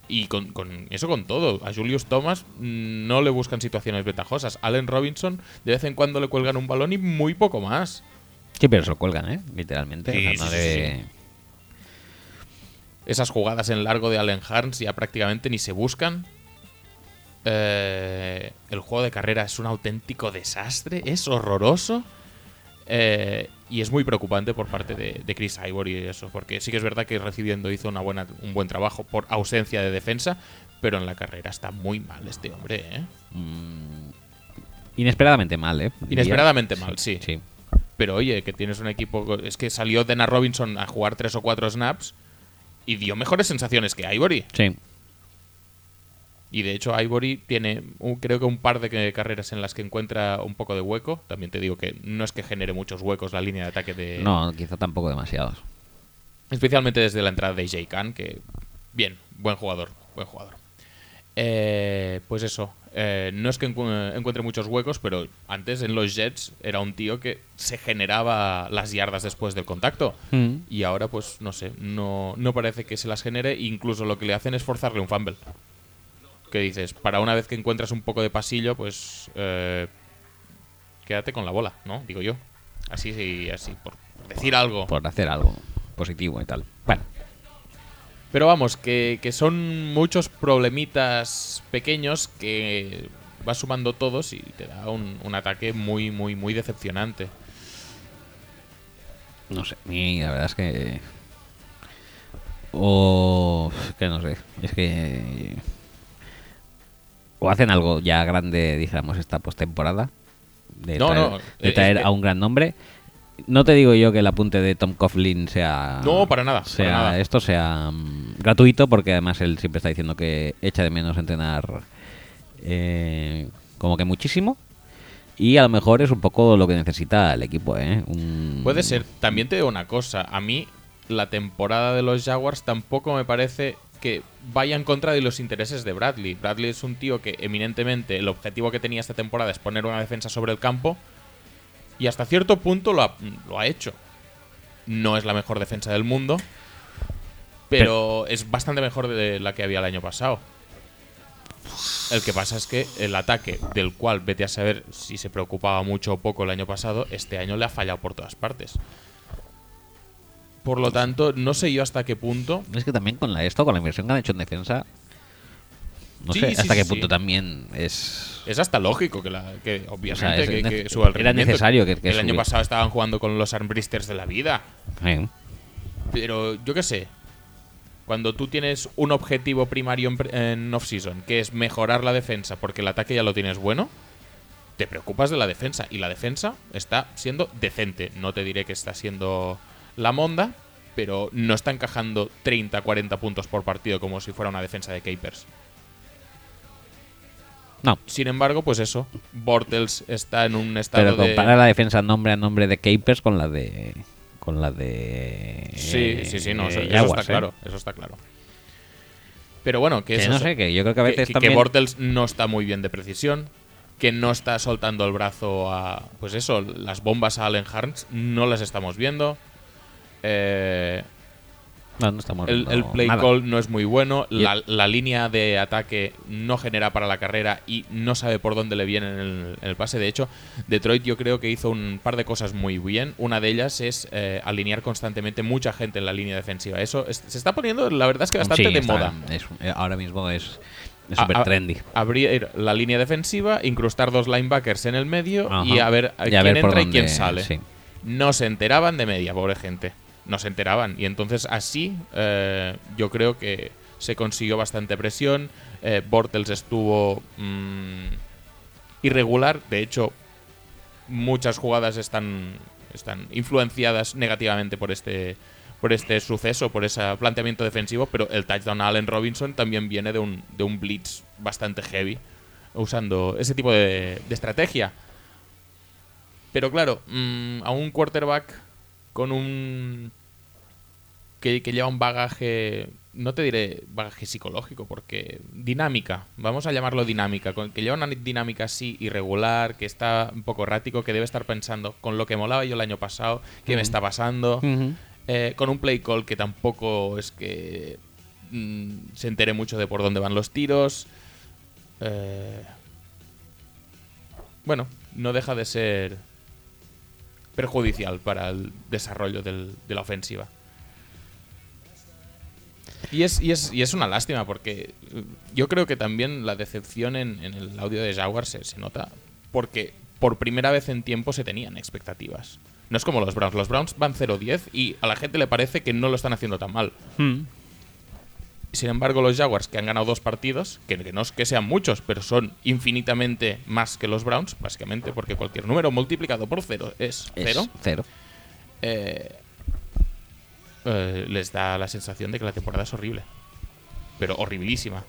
Y con, con eso con todo. A Julius Thomas mm, no le buscan situaciones ventajosas. Allen Robinson de vez en cuando le cuelgan un balón y muy poco más. Sí, pero se lo cuelgan, ¿eh? Literalmente. Sí, O sea, sí, no sí, le- Esas jugadas en largo de Allen Harns ya prácticamente ni se buscan. Eh, el juego de carrera es un auténtico desastre, es horroroso. Eh, y es muy preocupante por parte de, de Chris Ivory y eso, porque sí que es verdad que recibiendo hizo una buena, un buen trabajo por ausencia de defensa, pero en la carrera está muy mal este hombre, ¿eh? Mm, inesperadamente mal, ¿eh? Inesperadamente mal, sí. Sí. Pero oye, que tienes un equipo. Es que salió Dena Robinson a jugar tres o cuatro snaps y dio mejores sensaciones que Ivory. Sí. Y de hecho, Ivory tiene un- creo que un par de carreras en las que encuentra un poco de hueco. También te digo que no es que genere muchos huecos la línea de ataque de. No, quizá tampoco demasiados. Especialmente desde la entrada de Jay Khan, que. Bien, buen jugador. Buen jugador. Eh, pues eso. eh, no es que encu- encuentre muchos huecos, pero antes en los Jets era un tío que se generaba las yardas después del contacto. Mm. Y ahora, pues, no sé, no, no parece que se las genere. Incluso lo que le hacen es forzarle un fumble. Que dices, para una vez que encuentras un poco de pasillo, pues eh, quédate con la bola, ¿no? Digo yo. Así, sí, así, por decir algo. Por hacer algo positivo y tal. Bueno, Pero vamos, que, que son muchos problemitas pequeños que vas sumando todos y te da un, un ataque muy, muy, muy decepcionante. no sé. Y la verdad es que. O. Que no sé. Es que. O hacen algo ya grande, dijéramos, esta postemporada. De No, traer, no, de traer es- a un gran nombre. No te digo yo que el apunte de Tom Coughlin sea. No, para nada, Sea, para nada. Esto sea mm, gratuito, porque además él siempre está diciendo que echa de menos entrenar. eh, como que muchísimo. Y a lo mejor es un poco lo que necesita el equipo, ¿eh? Un- Puede ser. También te digo una cosa. A mí, la temporada de los Jaguars tampoco me parece que vaya en contra de los intereses de Bradley. Bradley es un tío que eminentemente el objetivo que tenía esta temporada es poner una defensa sobre el campo. Y hasta cierto punto lo ha, hecho. No es la mejor defensa del mundo. Pero es bastante mejor de la que había el año pasado. El que pasa es que el ataque, del cual vete a saber si se preocupaba mucho o poco el año pasado, este año le ha fallado por todas partes. Por lo tanto, no sé yo hasta qué punto. Es que también con la esto, con la inversión que han hecho en defensa. No Sí, sé sí, hasta qué sí. punto también es. Es hasta lógico que, la, que obviamente, es que, nece- que suba el era necesario que- que El año pasado estaban jugando con los armbristers de la vida. Pero yo qué sé. Cuando tú tienes un objetivo primario en, en off-season, que es mejorar la defensa porque el ataque ya lo tienes bueno, te preocupas de la defensa. Y la defensa está siendo decente. No te diré que está siendo la monda, pero no está encajando 30, 40 puntos por partido como si fuera una defensa de Capers. No, Sin embargo, pues eso. Bortles está en un estado pero de. compara la defensa nombre a nombre de Capers con la de. Con la de. Sí, sí, sí, no, eso, eh, eso está ¿eh? claro, eso está claro. Pero bueno, que, Que eso no es- sé, que yo creo que a veces que, también- que Bortles no está muy bien de precisión, que no está soltando el brazo a. Pues eso, las bombas a Allen Harns no las estamos viendo. Eh, No, no estamos el, play nada. call no es muy bueno. La, la línea de ataque no genera para la carrera y no sabe por dónde le viene en el, en el pase. De hecho, Detroit yo creo que hizo un par de cosas muy bien. Una de ellas es eh, alinear constantemente mucha gente en la línea defensiva. Eso es- se está poniendo, la verdad es que bastante Sí, de moda. es- eh, ahora mismo es es a- trendy. Abrir la línea defensiva, incrustar dos linebackers en el medio y a ver a Y a quién ver entra y quién sale. sí. No se enteraban de media, pobre gente. No se enteraban. Y entonces así eh, yo creo que se consiguió bastante presión. Eh, Bortles estuvo mm, irregular. De hecho, muchas jugadas están, están influenciadas negativamente por este, por este suceso, por ese planteamiento defensivo, pero el touchdown a Allen Robinson también viene de un, de un blitz bastante heavy, usando ese tipo de, de estrategia. Pero claro, mm, a un quarterback con un... Que, que lleva un bagaje, no te diré bagaje psicológico, porque dinámica, vamos a llamarlo dinámica, con- que lleva una dinámica así irregular, que está un poco errático, que debe estar pensando con lo que molaba yo el año pasado, qué me está pasando, eh, con un play call que tampoco es que mm, se entere mucho de por dónde van los tiros. Eh, bueno, no deja de ser perjudicial para el desarrollo del- de la ofensiva. Y es, y, es, y es una lástima porque eh, yo creo que también la decepción en, en el audio de Jaguar se, se nota porque por primera vez en tiempo se tenían expectativas. No es como los Browns. Los Browns van 0-10 y a la gente le parece que no lo están haciendo tan mal. Mm. Sin embargo, los Jaguars, que han ganado dos partidos, que, que no es que sean muchos, pero son infinitamente más que los Browns, básicamente, porque cualquier número multiplicado por cero es Es cero, cero. eh, eh, les da la sensación de que la temporada es horrible. Pero horriblísima.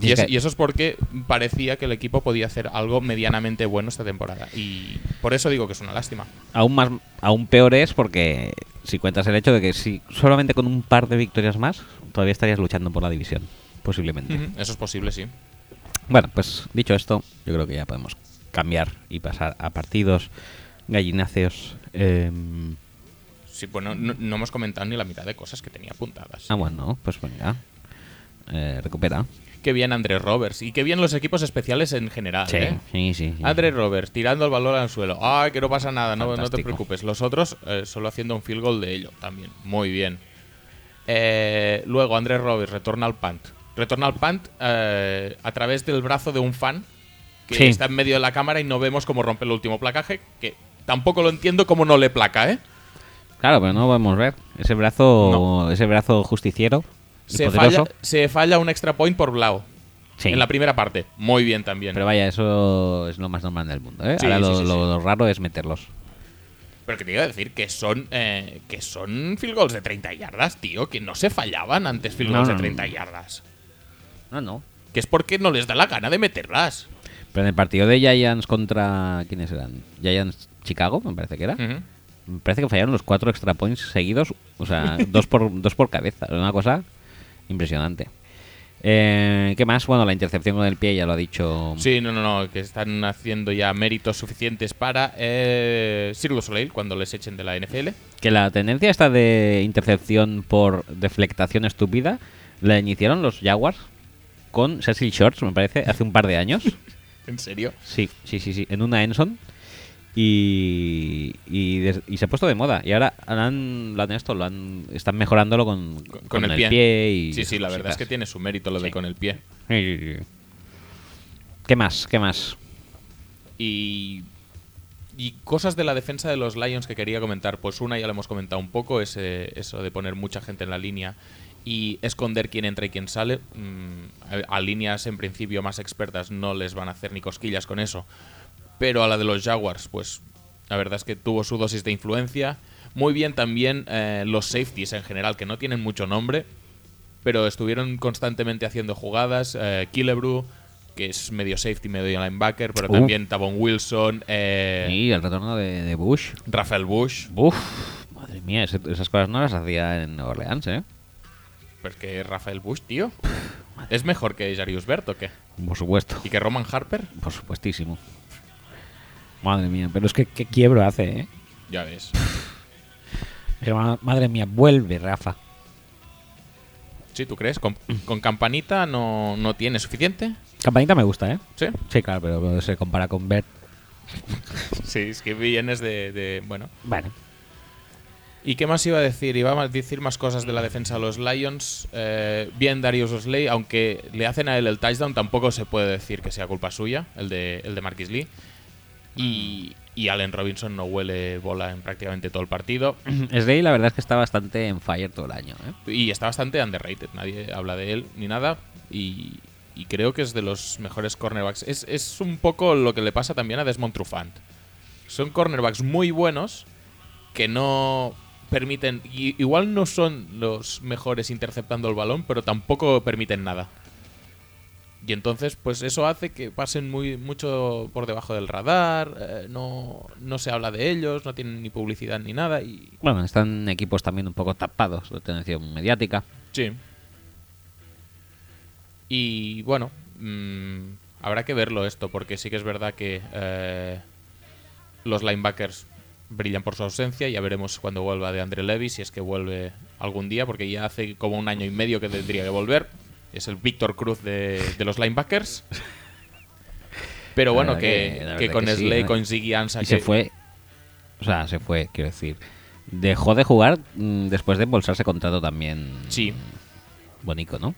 Y es eso es porque parecía que el equipo podía hacer algo medianamente bueno esta temporada. Y por eso digo que es una lástima. Aún más, aún peor es porque si cuentas el hecho de que si solamente con un par de victorias más todavía estarías luchando por la división, posiblemente. Eso es posible, sí. Bueno, pues dicho esto, yo creo que ya podemos cambiar y pasar a partidos gallináceos. em, Sí, bueno, no, no hemos comentado ni la mitad de cosas que tenía apuntadas. ah, bueno, pues venga. Eh, recupera. Qué bien Andrés Roberts. Y qué bien los equipos especiales en general. Sí, ¿eh? sí, sí. sí. Andrés Roberts tirando el balón al suelo. Ay, que no pasa nada, no, no te preocupes. Los otros eh, solo haciendo un field goal de ello también. Muy bien. Eh, luego Andrés Roberts retorna al punt. Retorna al punt eh, a través del brazo de un fan que Sí. está en medio de la cámara y no vemos cómo rompe el último placaje. Que tampoco lo entiendo cómo no le placa, ¿eh? Claro, pero no podemos ver. Ese brazo, ese brazo justiciero. Se falla, se falla un extra point por Blau. Sí. En la primera parte. Muy bien también. Pero vaya, eso es lo más normal del mundo. ¿eh? Sí, Ahora lo, sí, lo raro es meterlos. Pero que te iba a decir que son eh, que son field goals de 30 yardas, tío, que no se fallaban antes field No, goals no, de no. 30 yardas. No, no. Que es porque no les da la gana de meterlas. Pero en el partido de Giants contra. ¿Quiénes eran? Giants Chicago, me parece que era. Me parece que fallaron los cuatro extra points seguidos. O sea, dos, por, [LAUGHS] dos por cabeza. Una cosa impresionante. Eh, ¿Qué más? Bueno, la intercepción con el pie ya lo ha dicho. Sí, no, no, no, que están haciendo ya méritos suficientes para eh, Soleil cuando les echen de la NFL. Que la tendencia esta de intercepción por deflectación estúpida la iniciaron los Jaguars con Cecil Shorts, me parece, hace un par de años. [LAUGHS] ¿En serio? Sí, sí, sí, sí, en una Enson. Y, y, des- y se ha puesto de moda. Y ahora han, lo han esto, lo han, están mejorándolo con, Con, con el, pie. y sí, sí, la verdad es que tiene su mérito lo de con el pie. ¿Qué más? ¿Qué más? Y, y cosas de la defensa de los Lions que quería comentar. Pues una ya lo hemos comentado un poco, ese, eso de poner mucha gente en la línea y esconder quién entra y quién sale. Mm, a, a líneas en principio más expertas no les van a hacer ni cosquillas con eso. Pero a la de los Jaguars, pues la verdad es que tuvo su dosis de influencia. Muy bien también eh, los safeties en general, que no tienen mucho nombre, pero estuvieron constantemente haciendo jugadas. Eh, Killebrew, que es medio safety, medio linebacker, pero Uh. también Tavon Wilson, eh, Y el retorno de, de Bush. Rafael Bush. Uf, madre mía, ese- esas cosas no las hacía en Nueva Orleans, ¿eh? Pero es que Rafael Bush, tío. ¿Es mejor que Jarius Bert o qué? Por supuesto. ¿Y que Roman Harper? Por supuestísimo. Madre mía, pero es que qué quiebro hace, ¿eh? Ya ves. Pero, madre mía, vuelve, Rafa. Sí, ¿tú crees? ¿Con, con campanita no, no tiene suficiente? Campanita me gusta, ¿eh? ¿Sí? Sí, claro, pero se compara con Bert. [LAUGHS] Sí, es que vienes de, de- Bueno. Bueno. ¿Y qué más iba a decir? Iba a decir más cosas de la defensa de los Lions. Eh, bien Darius Osley, aunque le hacen a él el touchdown, tampoco se puede decir que sea culpa suya, el de, el de Marquis Lee. Y, y Allen Robinson no huele bola en prácticamente todo el partido. [CLEARS THROAT] Slay la verdad es que está bastante en fire todo el año, ¿eh? Y está bastante underrated, nadie habla de él ni nada. Y, y creo que es de los mejores cornerbacks. Es, es un poco lo que le pasa también a Desmond Trufant. Son cornerbacks muy buenos que no permiten. Igual no son los mejores interceptando el balón, pero tampoco permiten nada. Y entonces, pues eso hace que pasen muy mucho por debajo del radar. eh, no, no se habla de ellos, no tienen ni publicidad ni nada. Y Bueno, están equipos también un poco tapados de atención mediática. Sí. Y bueno, mm, habrá que verlo esto, porque sí que es verdad que eh, los linebackers brillan por su ausencia. Ya veremos cuando vuelva de Andre Levy, si es que vuelve algún día, porque ya hace como un año y medio que tendría que volver. Es el Víctor Cruz de, de los linebackers. Pero bueno, que, que- con que sí, Slay, ¿no? con Ziggy Y se fue. O sea, se fue, quiero decir. Dejó de jugar mm, después de embolsarse contrato también. Sí. Bonito, ¿no?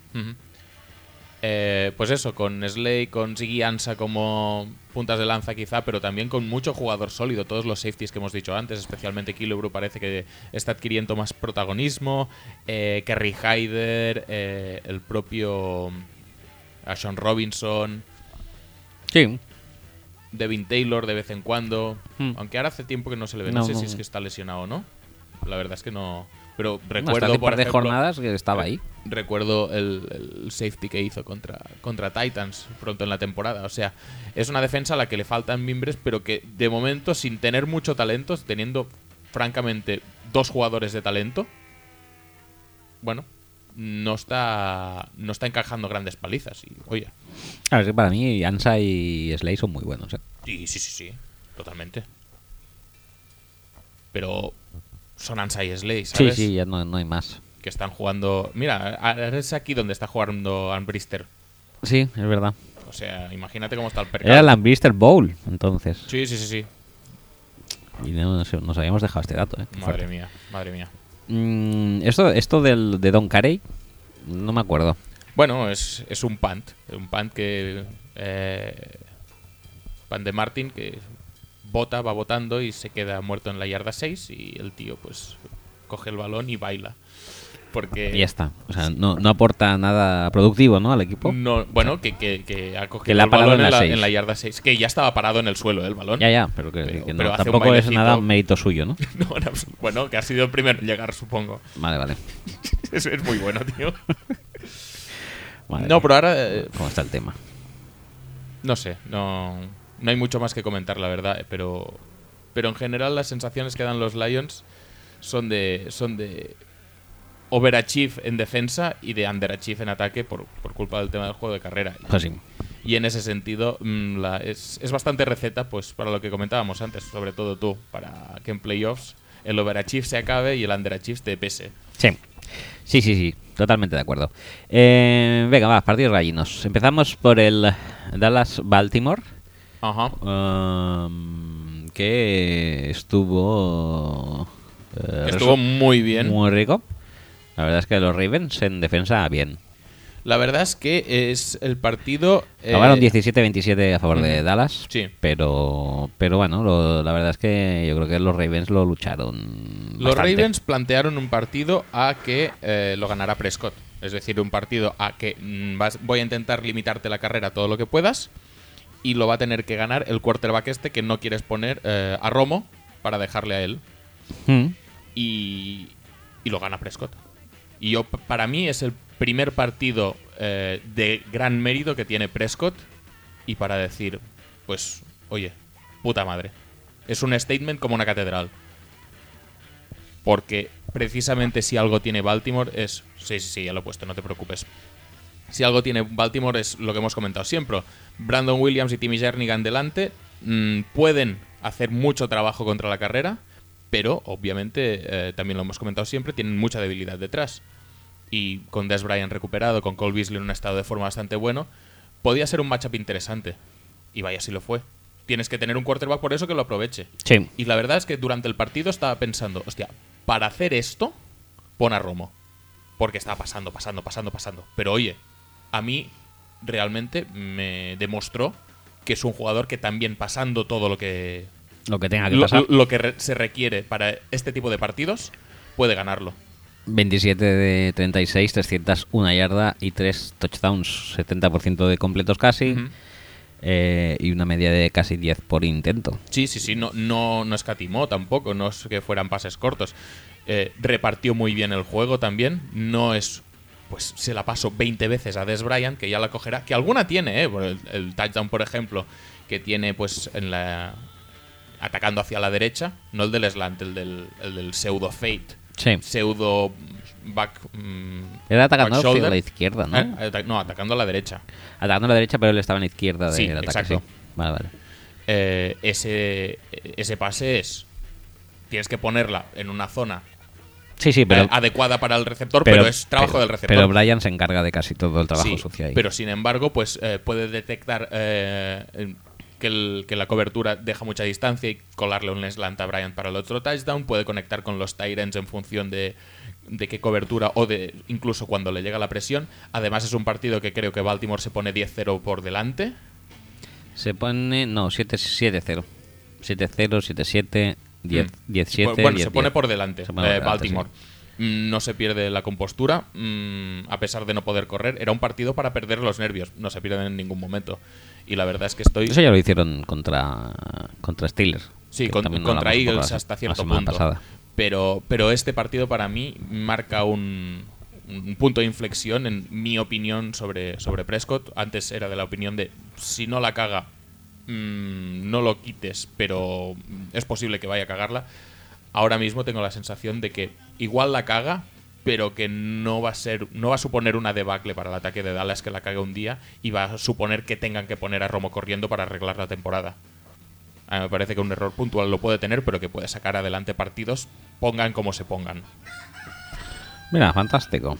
Eh, pues eso, con Slay, con Ziggy Ansah como puntas de lanza quizá, pero también con mucho jugador sólido. Todos los safeties que hemos dicho antes, especialmente Killebrew parece que está adquiriendo más protagonismo. Eh, Kerry Hyder, eh, el propio Sean Robinson, Sí. Devin Taylor de vez en cuando. Hmm. Aunque ahora hace tiempo que no se le ve. No, No, sé no. si es que está lesionado o no. La verdad es que no. Pero hasta recuerdo hace un par de ejemplo, jornadas que estaba ahí. Recuerdo el, el safety que hizo contra, contra Titans pronto en la temporada. O sea, es una defensa a la que le faltan mimbres, pero que de momento, sin tener mucho talento, teniendo francamente dos jugadores de talento, bueno, no está, no está encajando grandes palizas. Y, oye, Claro, es que para mí Ansa y Slay son muy buenos, ¿eh? sí, sí, sí, sí, totalmente. Pero son Ansa y Slay, Sí, ¿sabes? sí, ya no, no hay más. Que están jugando. Mira, es aquí donde está jugando Ambrister. Sí, es verdad. O sea, imagínate cómo está el Era percal. la Ambrister Bowl, entonces. Sí, sí, sí, sí. Y no, no sé, nos habíamos dejado este dato, ¿eh? Qué Madre fuerte. mía, madre mía. Mm, esto esto del, de Don Carey, no me acuerdo. Bueno, es, es un punt. Un punt que. Eh, punt de Martin que bota, va botando y se queda muerto en la yarda 6. Y el tío, pues, coge el balón y baila. Porque. Y ya está. O sea, no, no aporta nada productivo, ¿no? Al equipo. No, bueno, que, que, que ha cogido Que la el balón en en la la, seis. en la yarda 6. Que ya estaba parado en el suelo el balón. Ya, ya, pero que, Pero- que no, pero tampoco es nada mérito suyo, ¿no? [LAUGHS] No, en bueno, que ha sido el primero en llegar, supongo. Vale, vale. [LAUGHS] Eso es muy bueno, tío. Vale. No, pero ahora. eh, ¿Cómo está el tema? No sé, no, no hay mucho más que comentar, la verdad, pero, pero en general las sensaciones que dan los Lions son de, son de overachieve en defensa y de underachieve en ataque por, por culpa del tema del juego de carrera. Pues. Y en ese sentido mm, la- es, es bastante receta pues para lo que comentábamos antes, sobre todo tú, para que en playoffs el overachieve se acabe y el underachieve te pese. Sí. Sí, sí, sí. Totalmente de acuerdo. Eh, venga, va, partidos gallinos. Empezamos por el Dallas-Baltimore. Ajá. um, que estuvo. eh, Estuvo resu- muy bien. Muy rico. La verdad es que los Ravens en defensa, bien. La verdad es que es el partido... eh, Acabaron 17-27 a favor de. Dallas. Sí. Pero, pero bueno, lo- la verdad es que yo creo que los Ravens lo lucharon. Los bastante. Ravens plantearon un partido a que eh, lo ganara Prescott. Es decir, un partido a que mm, vas- voy a intentar limitarte la carrera todo lo que puedas y lo va a tener que ganar el quarterback este que no quieres poner eh, a Romo para dejarle a él. Mm. Y, y lo gana Prescott. Y yo, para mí es el primer partido eh, de gran mérito que tiene Prescott y para decir, pues, oye, puta madre. Es un statement como una catedral. Porque precisamente si algo tiene Baltimore es... Sí, sí, sí, ya lo he puesto, no te preocupes. Si algo tiene Baltimore es lo que hemos comentado siempre. Brandon Williams y Timmy Jernigan delante mm, pueden hacer mucho trabajo contra la carrera, pero obviamente, eh, también lo hemos comentado siempre, tienen mucha debilidad detrás. Y con Des Bryant recuperado, con Cole Beasley en un estado de forma bastante bueno, podía ser un matchup interesante. Y vaya si lo fue. Tienes que tener un quarterback por eso que lo aproveche. Sí. Y la verdad es que durante el partido estaba pensando, hostia, para hacer esto, pon a Romo. Porque estaba pasando, pasando, pasando, pasando. Pero oye, a mí realmente me demostró que es un jugador que también pasando todo lo que Lo que tenga que lo, pasar. lo que re- se requiere para este tipo de partidos puede ganarlo. 27 de 36, 301 yarda y 3 touchdowns, 70% de completos casi. Eh, y una media de casi 10 por intento. Sí, sí, sí, no, no, no escatimó tampoco, no es que fueran pases cortos. Eh, repartió muy bien el juego también, no es, pues se la pasó 20 veces a Des Bryant, que ya la cogerá, que alguna tiene, ¿eh? El, el touchdown, por ejemplo, que tiene pues en la... atacando hacia la derecha, no el del slant, el del, el del pseudo fate, Sí. pseudo back... mm, Era atacando back shoulder. la izquierda, ¿no? Eh, no, atacando a la derecha. Atacando a la derecha, pero él estaba en la izquierda del Sí, ataque. exacto. sí. Vale, vale. eh, ese, ese pase es. Tienes que ponerla en una zona Sí, sí, pero, eh, adecuada para el receptor, pero, es trabajo pero- del receptor. Pero Brian se encarga de casi todo el trabajo Sí, sucio ahí. Pero sin embargo, pues eh, puede detectar eh, que, el- que la cobertura deja mucha distancia y colarle un slant a Bryant para el otro touchdown. Puede conectar con los Tyrants en función de, de qué cobertura o de incluso cuando le llega la presión. Además, es un partido que creo que Baltimore se pone 10-0 por delante. Se pone. No, 7-0. 7-0, 7-7, 10, Mm. 10-7. bueno, 10, se pone 10. por delante, pone eh, delante, Baltimore. Mm, No se pierde la compostura, mm, a pesar de no poder correr. Era un partido para perder los nervios, no se pierden en ningún momento. Y la verdad es que estoy. Eso ya lo hicieron contra, contra Steelers. Sí, con- contra Eagles hasta cierto punto. pasada. Pero, pero este partido para mí marca un, un punto de inflexión en mi opinión sobre, sobre Prescott. Antes era de la opinión de si no la caga, mm, no lo quites, pero es posible que vaya a cagarla. Ahora mismo tengo la sensación de que igual la caga, pero que no va a ser, no va a suponer una debacle para el ataque de Dallas que la cague un día y va a suponer que tengan que poner a Romo corriendo para arreglar la temporada. A mí me parece que un error puntual lo puede tener, pero que puede sacar adelante partidos, pongan como se pongan. Mira, fantástico.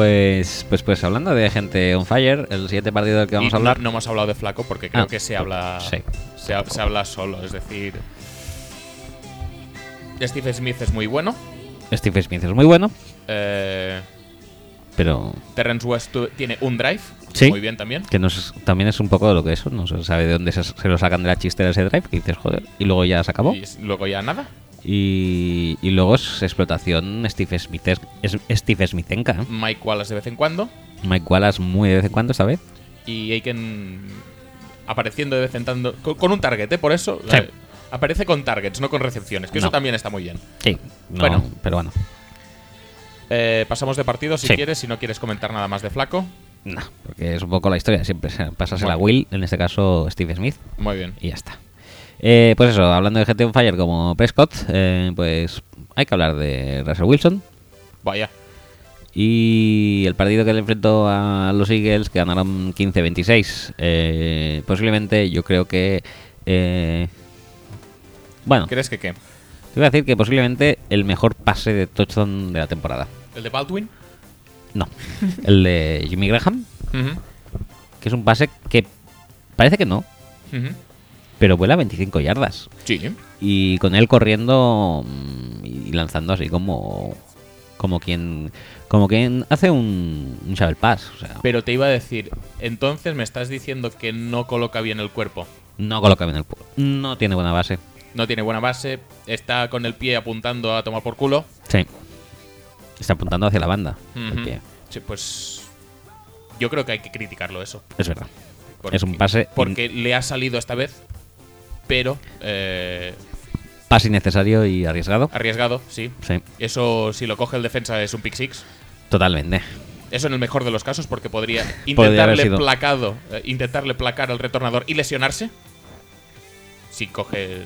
Pues, pues, pues hablando de gente on fire, el siguiente partido del que vamos Y a hablar. No, no hemos hablado de Flaco porque creo Ah, que se habla, sí. se, ha- se habla solo. Es decir, Steve Smith es muy bueno. Steve Smith es muy bueno, eh, pero Terrence West tiene un drive. Sí. Muy bien también. que no es- también es un poco de lo que eso, no se sabe de dónde se, se lo sacan de la chistera ese drive, que dices, joder, y luego ya se acabó. Y luego ya nada. Y, y luego es explotación Steve Smith, es, Steve Smithenka. ¿eh? Mike Wallace de vez en cuando. Mike Wallace muy de vez en cuando vez. Y Aiken apareciendo de vez en cuando. Con, con un target, ¿eh? Por eso. Sí. eh, aparece con targets, no con recepciones. Que eso también está muy bien. Sí, no, Bueno. pero bueno, Eh, pasamos de partido si Sí. quieres, si no quieres comentar nada más de Flaco. no, porque es un poco la historia, siempre se- pasasela a Bueno. Will, en este caso Steve Smith, Muy bien. y ya está. Eh, pues eso, hablando de GT on Fire como Prescott, eh, pues hay que hablar de Russell Wilson. Vaya. Y el partido que le enfrentó a los Eagles, que ganaron 15-26, eh, posiblemente yo creo que... eh, bueno, te ¿Crees que qué? voy a decir que posiblemente el mejor pase de touchdown de la temporada. ¿El de Baldwin? No, [LAUGHS] el de Jimmy Graham, que es un pase que parece que no, ujú. Pero vuela 25 yardas. Sí. Y con él corriendo mm, y lanzando así como como quien como quien hace un, un shovel pass, o sea, Pero te iba a decir, entonces me estás diciendo que no coloca bien el cuerpo. no coloca bien el pu- no tiene buena base. No tiene buena base, está con el pie apuntando a tomar por culo. Sí. Está apuntando hacia la banda. el Ujú. pie. Sí, pues yo creo que hay que criticarlo eso. Es verdad. Porque- Es un pase Porque le ha salido esta vez, pero eh, Pase innecesario y arriesgado. arriesgado, sí. Sí, Eso si lo coge el defensa es un pick six. totalmente. Eso en el mejor de los casos, porque podría [LAUGHS] intentarle placado, eh, intentarle placar al retornador y lesionarse. Si coge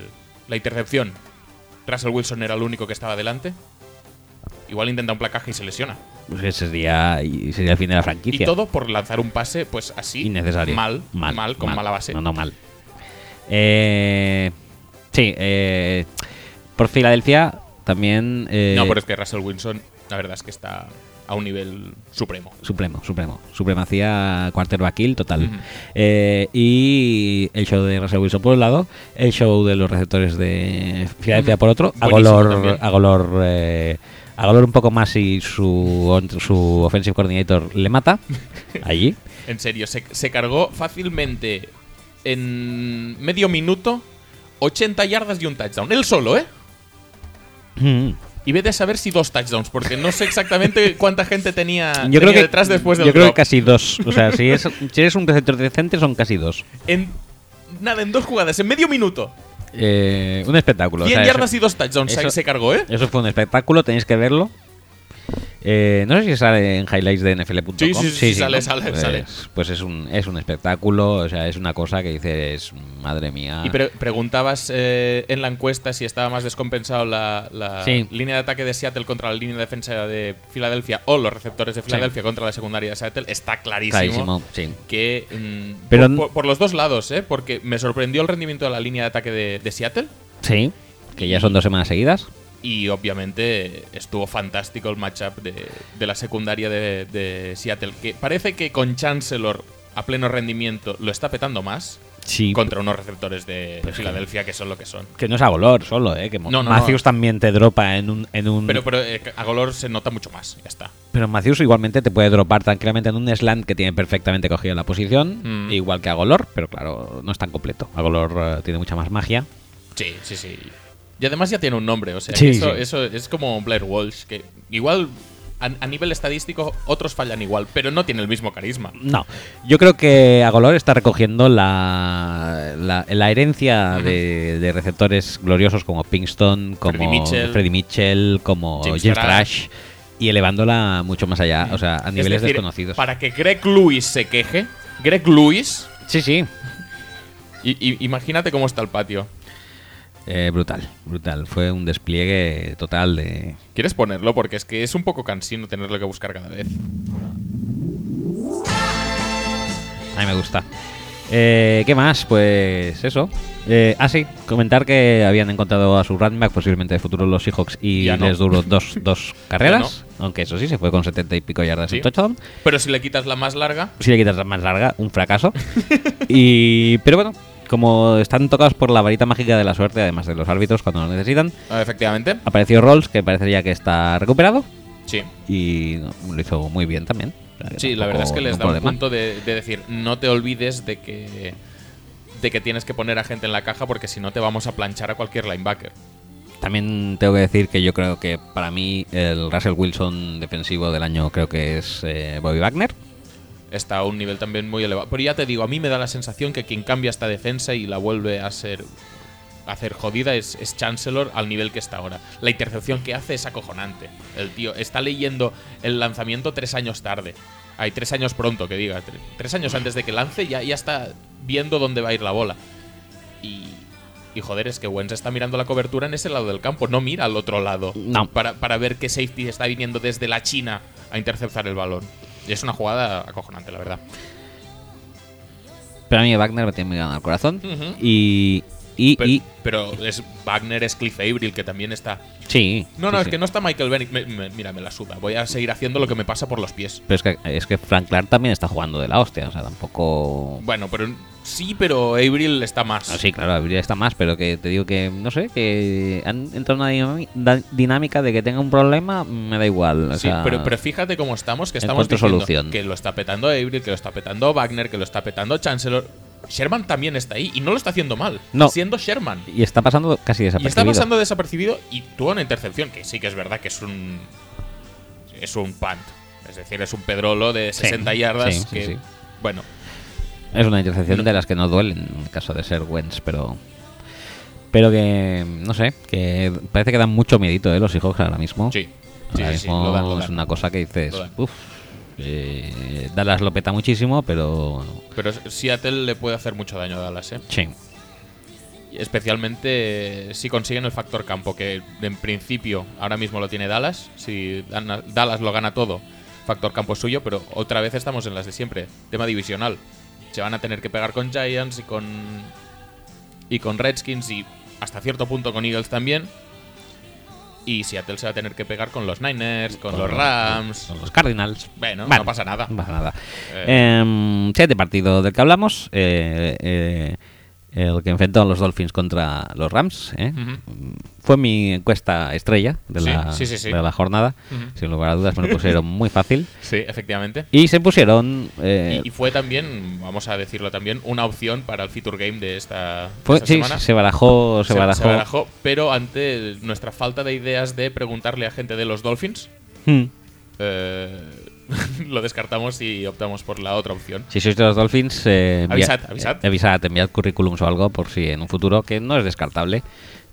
la intercepción, Russell Wilson era el único que estaba delante. Igual intenta un placaje y se lesiona. Pues ese sería, y sería el fin de la franquicia. Y todo por lanzar un pase, pues así. Innecesario. Mal, mal, con mala base. No, no, mal. Eh, sí, eh, por Filadelfia también. eh, No, pero es que Russell Wilson, la verdad es que está a un nivel supremo. Supremo, supremo. Supremacía quarterback kill total. Eh, y el show de Russell Wilson por un lado, el show de los receptores de Filadelfia por otro. A Buenísimo también. a eh, a un poco más y su, su offensive coordinator le mata [LAUGHS] allí. En serio, se, se cargó fácilmente en medio minuto 80 yardas y un touchdown. Él solo, ¿eh? Mm. Y vete a saber si dos touchdowns, porque no sé exactamente cuánta gente tenía, Yo creo que detrás después del yo creo que casi dos. O sea, si, es, si un receptor decente son casi dos. En, nada, en dos jugadas, en medio minuto. Eh, un espectáculo. o 100 sea, yardas eso, y dos touchdowns eso- se cargó, ¿eh? eso fue un espectáculo, tenéis que verlo. Eh, no sé si sale en highlights de NFL.com. Sí, sí, sí, sale, sale, pues, sale. Pues es un, es un espectáculo, o sea, es una cosa que dices, madre mía. Y pre- preguntabas eh, en la encuesta si estaba más descompensado la, la Sí. línea de ataque de Seattle contra la línea de defensa de Filadelfia o los receptores de Filadelfia contra la secundaria de Seattle. Está clarísimo, Clarísimo, que mm, Pero por, n- por- por los dos lados, ¿eh? porque me sorprendió el rendimiento de la línea de ataque de, de Seattle Sí, que ya son dos semanas seguidas. Y obviamente estuvo fantástico el matchup de, de la secundaria de, de Seattle, que parece que con Chancellor a pleno rendimiento lo está petando más Sí. contra unos receptores de Pues Filadelfia que son lo que son. Que no es a Golor solo, ¿eh? Que No, no, Matthews no. también te dropa en un. En un Pero, pero eh, a Golor se nota mucho más, ya está. Pero Matthews igualmente te puede dropar tranquilamente en un slant que tiene perfectamente cogida la posición, Mm. igual que a Golor, pero claro, no es tan completo. A Golor eh, tiene mucha más magia. Sí, sí, sí. Y además ya tiene un nombre, o sea, Sí, eso, sí. eso es como Blair Walsh, que igual a, nivel estadístico otros fallan igual, pero no tiene el mismo carisma. No, yo creo que Agolor está recogiendo la, la, la herencia de, de receptores gloriosos como Pinkston, como Freddie Mitchell. Como James James. Thrash, y elevándola mucho más allá, o sea, a niveles decir, desconocidos. Para que Greg Lewis se queje, Greg Lewis, Sí, sí. [LAUGHS] y, y- imagínate cómo está el patio. Eh, brutal, brutal. Fue un despliegue total de. ¿Quieres ponerlo? Porque es que es un poco cansino tenerlo que buscar cada vez. A mí me gusta. Eh, ¿Qué más? Pues eso. Eh, ah, sí, comentar que habían encontrado a su running back, posiblemente de futuro los Seahawks, y Ya no. les duró dos, [LAUGHS] dos carreras. Aunque eso sí, se fue con 70 y pico yardas Sí. en touchdown. Pero si le quitas la más larga, Si le quitas la más larga, un fracaso. [LAUGHS] y Pero bueno, como están tocados por la varita mágica de la suerte, además de los árbitros cuando lo necesitan, ah, efectivamente, apareció Rolls, que parecería que está recuperado. sí. Y lo hizo muy bien también. Sí, la verdad es que les da un punto de, de decir, no te olvides de que de que tienes que poner a gente en la caja porque si no te vamos a planchar a cualquier linebacker. También tengo que decir que yo creo que para mí el Russell Wilson defensivo del año creo que es eh, Bobby Wagner. Está a un nivel también muy elevado. Pero ya te digo, a mí me da la sensación que quien cambia esta defensa y la vuelve a ser hacer jodida es, es Chancellor al nivel que está ahora. La intercepción que hace es acojonante. El tío está leyendo el lanzamiento tres años tarde. Hay tres años pronto, que diga. Tre- Tres años antes de que lance ya, ya está viendo dónde va a ir la bola. Y, y joder, es que Wentz está mirando la cobertura en ese lado del campo, no mira al otro lado. No. Para, para ver qué safety está viniendo desde la China a interceptar el balón. Y es una jugada acojonante, la verdad. Pero a mí Wagner me tiene muy ganado al corazón. Y. Y. Pero, y- pero es Wagner, es Cliff Avril, que también está. sí. No, no, sí, es sí. que no está Michael Bennett. Me- me- mira, me la suda. Voy a seguir haciendo lo que me pasa por los pies. Pero es que, es que Frank Clark también está jugando de la hostia. O sea, tampoco. Bueno, pero sí, pero Avril está más. Ah, sí, claro, habría está más, pero que te digo que, no sé, que han entrado en una dinámica de que tenga un problema, me da igual. o Sí, sea, pero, pero fíjate cómo estamos, que estamos diciendo solución. que lo está petando Avril, que lo está petando Wagner, que lo está petando Chancellor. Sherman también está ahí y no lo está haciendo mal. No. Siendo Sherman. Y está pasando casi Y desapercibido. está pasando desapercibido y tuvo una intercepción, que sí que es verdad que es un. Es un punt. Es decir, es un pedrolo de Sí, 60 yardas sí, sí, que. sí. Bueno, Es una intercepción No. de las que no duelen en el caso de ser Wentz, pero. Pero que. No sé, que parece que dan mucho miedito, ¿eh? Los Seahawks ahora mismo. sí. Sí, Ahora mismo lo dan, lo es una cosa que dices. Lo dan. Uf. Eh, Dallas lo peta muchísimo, pero Pero Seattle le puede hacer mucho daño a Dallas, ¿eh? sí. Especialmente si consiguen el factor campo, que en principio ahora mismo lo tiene Dallas. Si Dallas lo gana todo, factor campo es suyo, pero otra vez estamos en las de siempre. Tema divisional. Se van a tener que pegar con Giants y con. y con Redskins y hasta cierto punto con Eagles también. Y Seattle se va a tener que pegar con los Niners, con los Rams. Son los Cardinals. Bueno, Vale, no pasa nada. No pasa nada. Eh. Em, siguiente partido del que hablamos. eh, eh, el que enfrentó a los Dolphins contra los Rams. ¿eh? Fue mi encuesta estrella de, Sí, la, sí, sí, sí. de la jornada. Sin lugar a dudas me lo pusieron muy fácil. [LAUGHS] Sí, efectivamente. Y se pusieron... eh, Y, y fue también, vamos a decirlo también, una opción para el feature game de esta, fue- esta sí, semana. se barajó, se, barajó. pero ante nuestra falta de ideas de preguntarle a gente de los Dolphins, Hmm. eh, [LAUGHS] lo descartamos y optamos por la otra opción. Si sois de los Dolphins, eh, envia- Avisad, avisad. eh, avisad, enviad currículums o algo por si en un futuro, que no es descartable,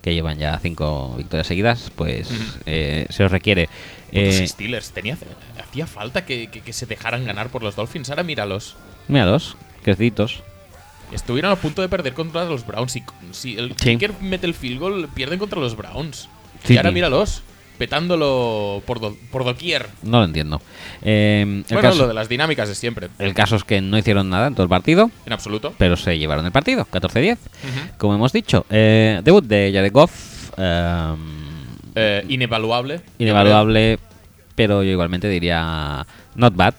que llevan ya cinco victorias seguidas, pues eh, se os requiere. Los Eh, Steelers, tenía, hacía falta que, que- que se dejaran ganar por los Dolphins. Ahora míralos. míralos, crecitos. Estuvieron a punto de perder contra los Browns. Y si el Sí. kicker mete el field goal, pierden contra los Browns. Sí, y ahora míralos, petándolo por, do- por doquier. No lo entiendo. Eh, el, Bueno, caso, lo de las dinámicas de siempre. el caso es que no hicieron nada en todo el partido, En absoluto. pero se llevaron el partido, 14-10. Ujú. Como hemos dicho, eh, debut de Jared Goff. eh, Eh, inevaluable. inevaluable, pero yo igualmente diría not bad.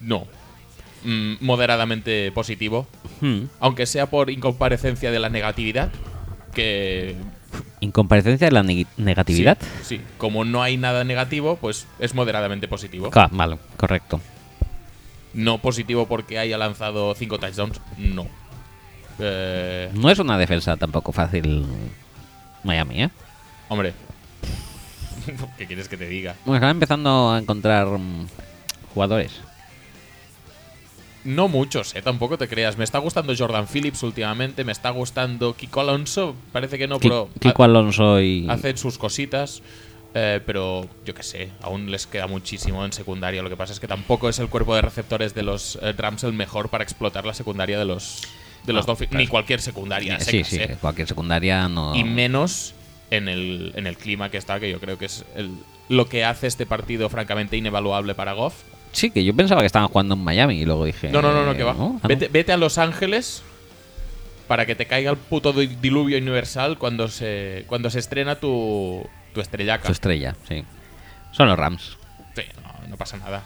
No. Mm, moderadamente positivo. Hmm. Aunque sea por incomparecencia de la negatividad. Que. Incomparecencia de la neg- negatividad. Sí, sí. Como no hay nada negativo, pues es moderadamente positivo. Ja, vale, correcto. No positivo porque haya lanzado 5 touchdowns. No. Eh, No es una defensa tampoco fácil Miami, ¿eh? hombre. [LAUGHS] ¿Qué quieres que te diga? Bueno, están empezando a encontrar mm, jugadores. No muchos, eh, tampoco te creas. Me está gustando Jordan Phillips últimamente, me está gustando Kiko Alonso, parece que no, pero Kiko Alonso y... ha- hacen sus cositas. eh, pero yo qué sé, aún les queda muchísimo en secundaria. Lo que pasa es que tampoco es el cuerpo de receptores de los eh, Rams el mejor para explotar la secundaria de los, de los No, Dolphins. claro. Ni cualquier secundaria. Sí, secas, sí, eh. cualquier secundaria no... Y menos en el, en el clima que está, que yo creo que es el- lo que hace este partido francamente inevaluable para Goff. Sí, que yo pensaba que estaban jugando en Miami y luego dije... No, no, no, no, que va. ¿no? Ah. Vete, vete a Los Ángeles para que te caiga el puto di- diluvio universal cuando se, cuando se estrena tu, tu estrellaca. Su estrella, sí. Son los Rams. Sí, no, no pasa nada.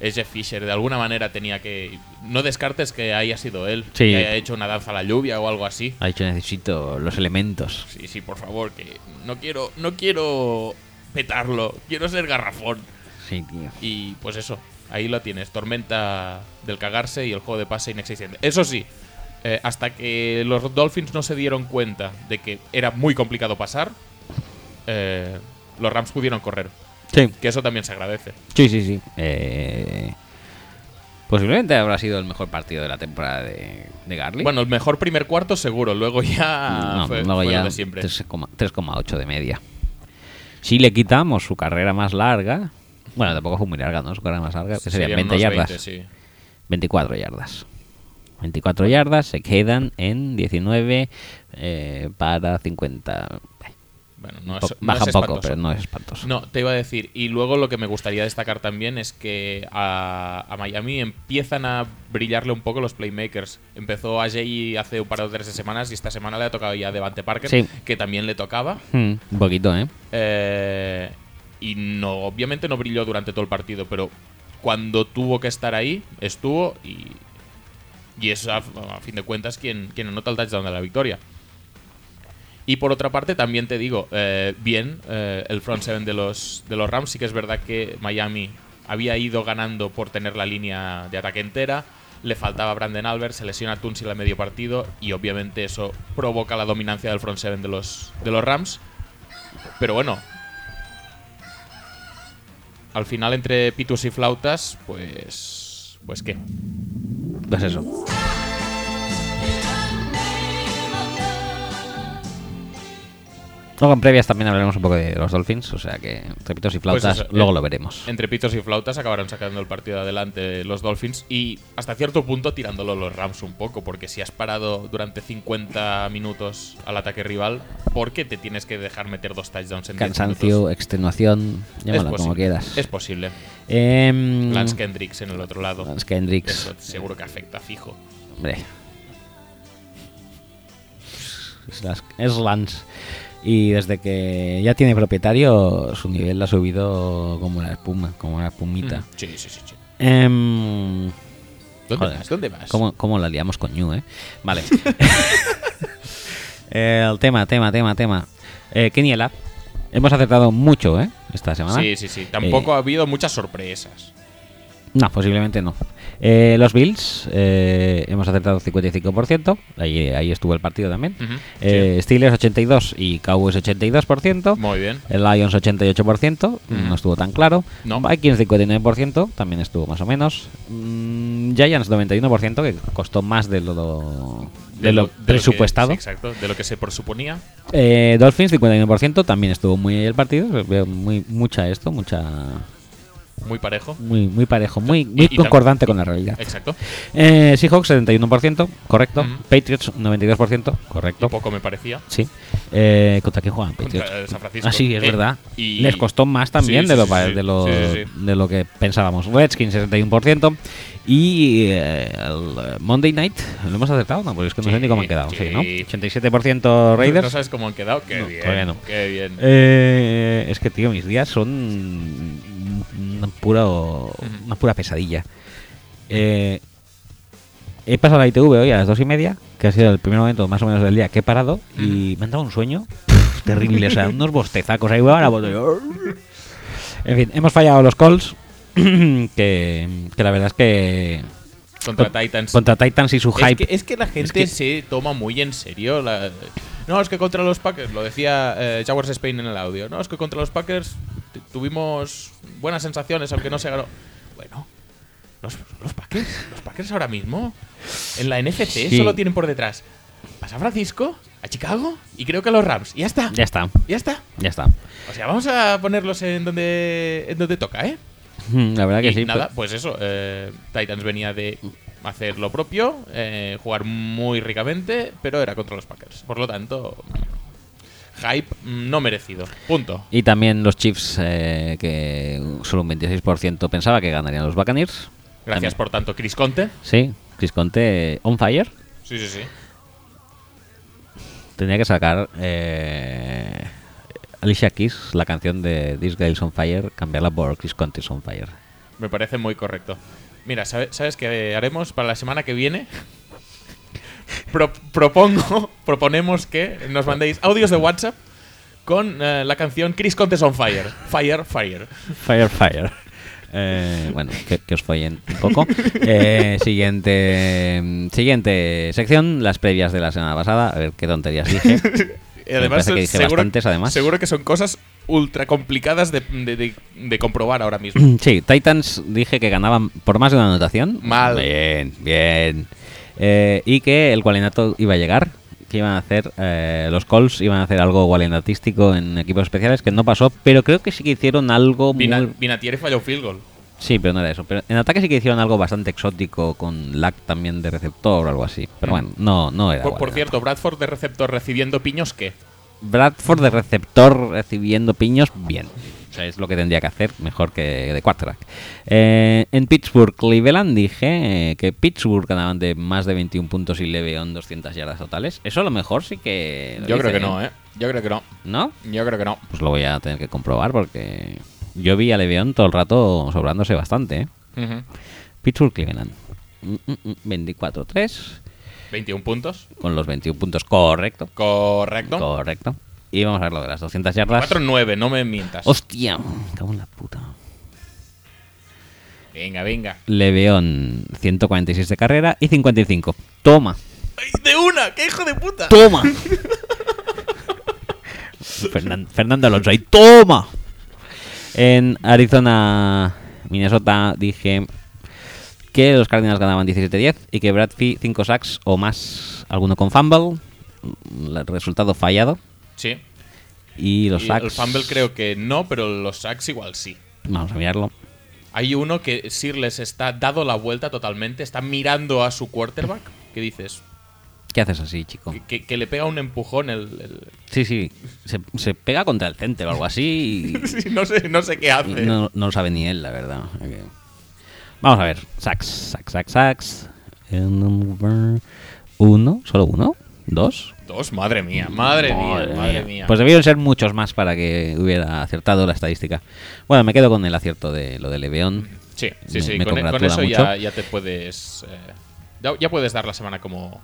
Es Jeff Fisher, de alguna manera tenía que... No descartes que haya sido él, Sí. que haya hecho una danza a la lluvia o algo así. Ha dicho necesito los elementos. Sí, sí, por favor, que no quiero, no quiero petarlo, quiero ser garrafón. Sí, tío. Y pues eso, ahí lo tienes, tormenta del cagarse y el juego de pase inexistente. Eso sí, eh, hasta que los Dolphins no se dieron cuenta de que era muy complicado pasar, eh, los Rams pudieron correr. Sí. Que eso también se agradece. Sí, sí, sí. Eh, posiblemente habrá sido el mejor partido de la temporada de, de Garley. Bueno, el mejor primer cuarto seguro, luego ya no, fue, luego fue ya lo de siempre. 3,- 3,8 de media. Si le quitamos su carrera más larga, bueno, tampoco fue muy larga, ¿no? Su carrera más larga, que serían Serían 20 unos yardas. 20, sí. 24 yardas. 24 yardas se quedan en 19 eh, para 50. Bueno, no es, no Baja es un poco, pero no es espantoso. No, te iba a decir, y luego lo que me gustaría destacar también es que a, a Miami empiezan a brillarle un poco los playmakers. Empezó a Jay hace un par o tres de semanas y esta semana le ha tocado ya a Devante Parker, Sí. que también le tocaba. Hmm, un poquito, ¿eh? Eh, y no, obviamente no brilló durante todo el partido, pero cuando tuvo que estar ahí, estuvo y, y es a, fin de cuentas quien, quien anota el touchdown de la victoria. Y por otra parte, también te digo, eh, bien, eh, el front seven de los, de los Rams, sí que es verdad que Miami había ido ganando por tener la línea de ataque entera, le faltaba Brandon Albert, se lesiona Tunsil a medio partido y obviamente eso provoca la dominancia del front seven de los, de los Rams. Pero bueno, al final entre pitus y flautas, pues... Pues qué. Pues eso. Luego en previas también hablaremos un poco de los Dolphins, o sea que trepitos y Pues flautas, eso, luego eh, lo veremos. Entre pitos y flautas acabaron sacando el partido adelante los Dolphins y hasta cierto punto tirándolo los Rams un poco, porque si has parado durante 50 minutos al ataque rival, ¿por qué te tienes que dejar meter dos touchdowns en 10 Cansancio, extenuación, llámalo como quieras. Es posible. Em, Lance Kendricks en el otro lado. Lance Kendricks. Eso seguro que afecta fijo. Hombre. Es Lance. Y desde que ya tiene propietario, su nivel ha subido como la espuma, como la espumita. Mm, Sí, sí, sí. sí. Em, ¿Dónde Joder, vas? ¿Dónde vas? ¿Cómo, cómo la liamos con Ñu, eh? Vale. [LAUGHS] Eh, el tema, tema, tema, tema. Eh, Keniela. Hemos acertado mucho, ¿eh? Esta semana. Sí, sí, sí. Tampoco Eh, ha habido muchas sorpresas. No, posiblemente no. Eh, los Bills, eh, hemos acertado 55%. Ahí, ahí estuvo el partido también. Ujú, Eh, Steelers 82 y Cowboys 82%. Muy bien. El Lions 88%, no estuvo tan claro. No. Vikings 59%, también estuvo más o menos. Mm, Giants 91%, que costó más de lo, de lo de que- presupuestado. sí, exacto, de lo que se presuponía. Eh, Dolphins 51%, también estuvo muy el partido. Veo muy, mucha esto, mucha Muy parejo. muy, muy parejo, muy, muy Y- y tam- concordante con la realidad. Exacto. Eh, Seahawks 71%, correcto. Patriots 92%, correcto. Y poco me parecía. Sí. Eh, ¿Contra quién juegan Patriots? Contra San Francisco. Ah, sí, es Eh, verdad. y- Les costó más también Sí, de, lo, sí, pa- sí. de, lo, de lo que pensábamos. Redskins 61%. Y eh, el Monday Night, ¿lo hemos acertado? No, porque es que no sé ni cómo han quedado. Sí, ¿no? sí. 87% ¿No Raiders. sabes cómo han quedado? Qué No, bien. no. Qué bien. Eh, es que, tío, mis días son una pura, una pura pesadilla. Eh, he pasado la ITV hoy a las dos y media, que ha sido el primer momento más o menos del día que he parado, y me han dado un sueño pff, terrible, o sea, [LAUGHS] unos bostezacos ahí, ahora. En fin, hemos fallado los calls, [CLEARS THROAT] que, que la verdad es que Contra con- Titans. contra Titans y su Es hype... que, es que la gente que- se toma muy en serio. la- No, es que contra los Packers, lo decía eh, Jaguars Spain en el audio. No, es que contra los Packers tuvimos buenas sensaciones, aunque no se ganó. Bueno, los, los Packers, los Packers ahora mismo en la NFC Sí. solo tienen por detrás a San Francisco, a Chicago y creo que a los Rams. Y ya está. Ya está, Ya está. ya está. O sea, vamos a ponerlos en donde, en donde toca, ¿eh? La verdad que sí. nada, pues eso. eh, Titans venía de hacer lo propio, eh, jugar muy ricamente, pero era contra los Packers. Por lo tanto, hype no merecido. Punto. Y también los Chiefs, eh, que solo un 26% pensaba que ganarían los Buccaneers. Gracias También. por tanto, Chris Conte. Sí, Chris Conte on fire. Sí, sí, sí. Tenía que sacar eh, Alicia Keys, la canción de This Girl's on Fire, cambiarla por Chris Conte's on fire. Me parece muy correcto. Mira, ¿sabe- ¿sabes qué haremos para la semana que viene? Pro- propongo, [LAUGHS] proponemos que nos mandéis audios de WhatsApp con eh, la canción Chris Conte's on Fire. Fire, fire. Fire, fire. Eh, bueno, que, que os follen un poco. Eh, siguiente, siguiente sección, las previas de la semana pasada. A ver qué tonterías dije. [LAUGHS] Y además, que dije seguro, bastantes, además. seguro que son cosas ultra complicadas de, de- de- de comprobar ahora mismo. [CLEARS THROAT] Sí, Titans dije que ganaban por más de una anotación. Mal. Bien, bien. Eh, y que el Gualinato iba a llegar. Que iban a hacer, eh, los Colts iban a hacer algo gualinatístico en equipos especiales, que no pasó, pero creo que sí que hicieron algo muy... Vinatieri falló field goal. Sí, pero no era eso. Pero en ataque sí que hicieron algo bastante exótico, con lag también de receptor o algo así. Pero Mm. bueno, no, no era Por, por cierto, Bradford de receptor recibiendo piños, ¿qué? Bradford de receptor recibiendo piños, bien. O sea, es lo que tendría que hacer, mejor que de quarterback. Eh, en Pittsburgh, Cleveland, dije eh, que Pittsburgh ganaban de más de 21 puntos y Leveon 200 yardas totales. Eso a lo mejor sí que... Yo creo que no, ¿eh? Yo creo que no. ¿No? Yo creo que no. Pues lo voy a tener que comprobar porque yo vi a Leveon todo el rato sobrándose bastante. ¿eh? Pittsburgh, Cleveland. Mm, mm, mm, 24-3 21 puntos. con los 21 puntos. Correcto. Correcto. Correcto. Y vamos a ver lo de las 200 yardas. 4-9, no me mientas. Hostia, me cago en la puta. Venga, venga. Leveón 146 de carrera y 55. Toma, ¡Ay, ¡De una! ¡Qué hijo de puta! toma. [LAUGHS] Fernan- Fernando Alonso ahí, toma. En Arizona, Minnesota, dije que los Cardinals ganaban 17-10 y que Bradford 5 sacks o más, alguno con fumble. El resultado fallado. Sí. Y los Y sacks. El fumble creo que no, pero los sacks igual sí. Vamos a mirarlo. Hay uno que Sirles está dado la vuelta totalmente, está mirando a su quarterback. ¿Qué dices? ¿Qué haces así, chico? Que, que- que le pega un empujón el. el- Sí, sí. Se, se pega contra el center o algo así. y- [LAUGHS] Sí, no, sé, no sé qué hace. no, no lo sabe ni él, la verdad. Ok. Vamos a ver. Sacks, sacks, sacks, sacks. Uno, solo uno, dos. Dos, madre mía, madre, mía, madre mía. Pues debieron ser muchos más para que hubiera acertado la estadística. Bueno, me quedo con el acierto de lo de Leveón. sí, sí, me- sí. me con, con congratula eso ya, ya te puedes. eh, ya, ya puedes dar la semana como.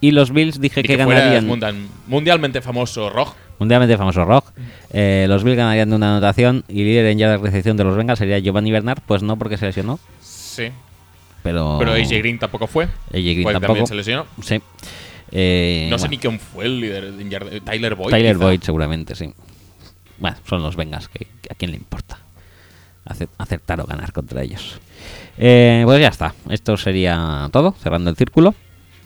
Y los Bills dije que, que ganarían. mundial- mundialmente famoso Rog. Mundialmente famoso Rock. Eh, los Bills ganarían de una anotación y líder en yardas de recepción de los Bengals sería Giovanni Bernard. Pues no, porque se lesionó. Sí. Pero. Pero AJ Green tampoco fue. AJ Green Pues tampoco. también se lesionó. Sí. Eh, No sé bueno, ni quién fue el líder Tyler Boyd. Tyler quizá. Boyd, seguramente, sí. Bueno, son los Bengals, que, que a quién le importa Ace- acertar o ganar contra ellos. Eh, pues ya está. Esto sería todo, cerrando el círculo.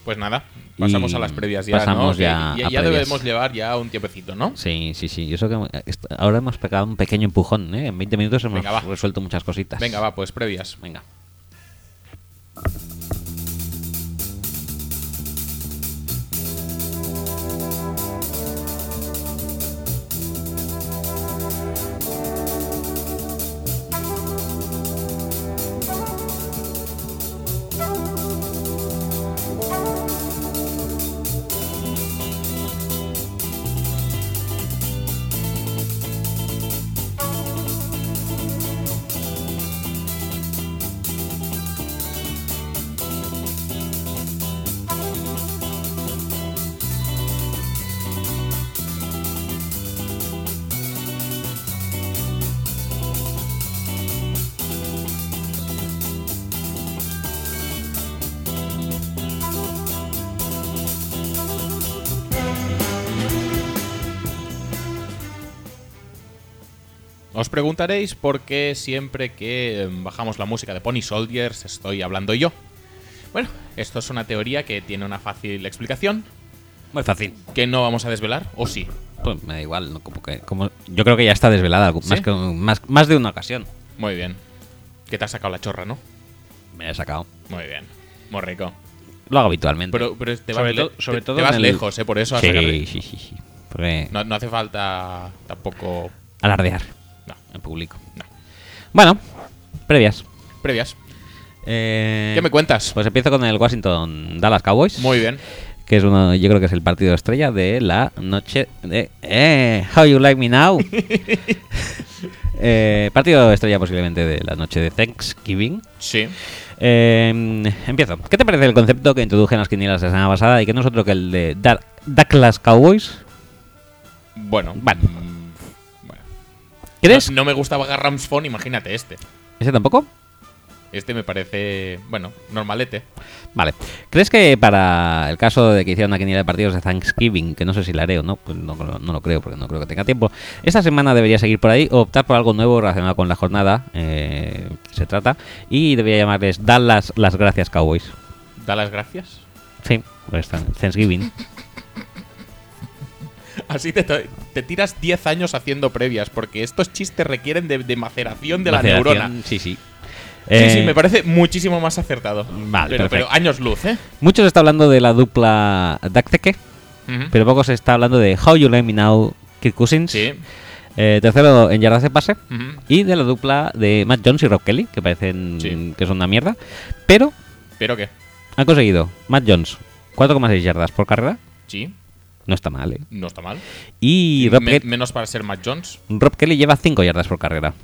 Pues nada, pasamos Y a las previas ya. pasamos ya ya, debemos llevar ya un tiempecito, ¿no? Sí, sí, sí. Eso que ahora hemos pegado un pequeño empujón, ¿eh? En 20 minutos hemos Venga, resuelto muchas cositas. Venga, va, pues previas. Venga. Os preguntaréis por qué siempre que eh, bajamos la música de Pony Soldiers estoy hablando yo. Bueno, esto es una teoría que tiene una fácil explicación, Muy fácil. que no vamos a desvelar, o sí. Pues me da igual, ¿no? Como que, como, yo creo que ya está desvelada, ¿Sí? más, que, más, más de una ocasión. Muy bien. Que te has sacado la chorra, ¿no? Me he sacado. Muy bien. Muy rico. Lo hago habitualmente. Pero, pero te vas, Sobre le- todo- sobre te- todo te vas el- lejos, ¿eh? Por eso sí, sí, sí, sí. Porque No, no hace falta tampoco. alardear en público. no. Bueno, previas. Previas. Eh, ¿Qué me cuentas? Pues empiezo con el Washington Dallas Cowboys. Muy bien. Que es uno, yo creo que es el partido estrella de la noche de. Eh, how you like me now? [LAUGHS] Eh, partido estrella posiblemente de la noche de Thanksgiving. Sí. Eh, empiezo. ¿Qué te parece el concepto que introduje en las quinielas la semana pasada y que no es otro que el de Dar- Dallas Cowboys? Bueno. Vale. ¿Crees? No, no me gustaba Garrams Phone, imagínate este. ¿Ese tampoco? Este me parece, bueno, normalete. Vale. ¿Crees que para el caso de que hiciera una quiniela de partidos de Thanksgiving, que no sé si la haré o no, pues no, no lo creo porque no creo que tenga tiempo, esta semana debería seguir por ahí o optar por algo nuevo relacionado con la jornada eh, que se trata y debería llamarles Dallas las gracias Cowboys? Da las gracias. Sí, pues Thanksgiving. [LAUGHS] Así te, te tiras 10 años haciendo previas, porque estos chistes requieren de, de maceración de la Maceración, neurona. Sí, sí. Sí, sí, Eh, me parece muchísimo más acertado. Vale, pero, años luz, ¿eh? Mucho se está hablando de la dupla Dakteke, Ujú. pero poco se está hablando de How You Let Me Now Kirk Cousins. Sí. Eh, tercero en yardas de pase. Y de la dupla de Matt Jones y Rob Kelly, que parecen Sí. que son una mierda. Pero ¿Pero qué? han conseguido Matt Jones 4,6 yardas por carrera. Sí, No está mal, ¿eh? no está mal. Y Rob, Me- Ke- menos para ser Matt Jones. Rob Kelly lleva 5 yardas por carrera.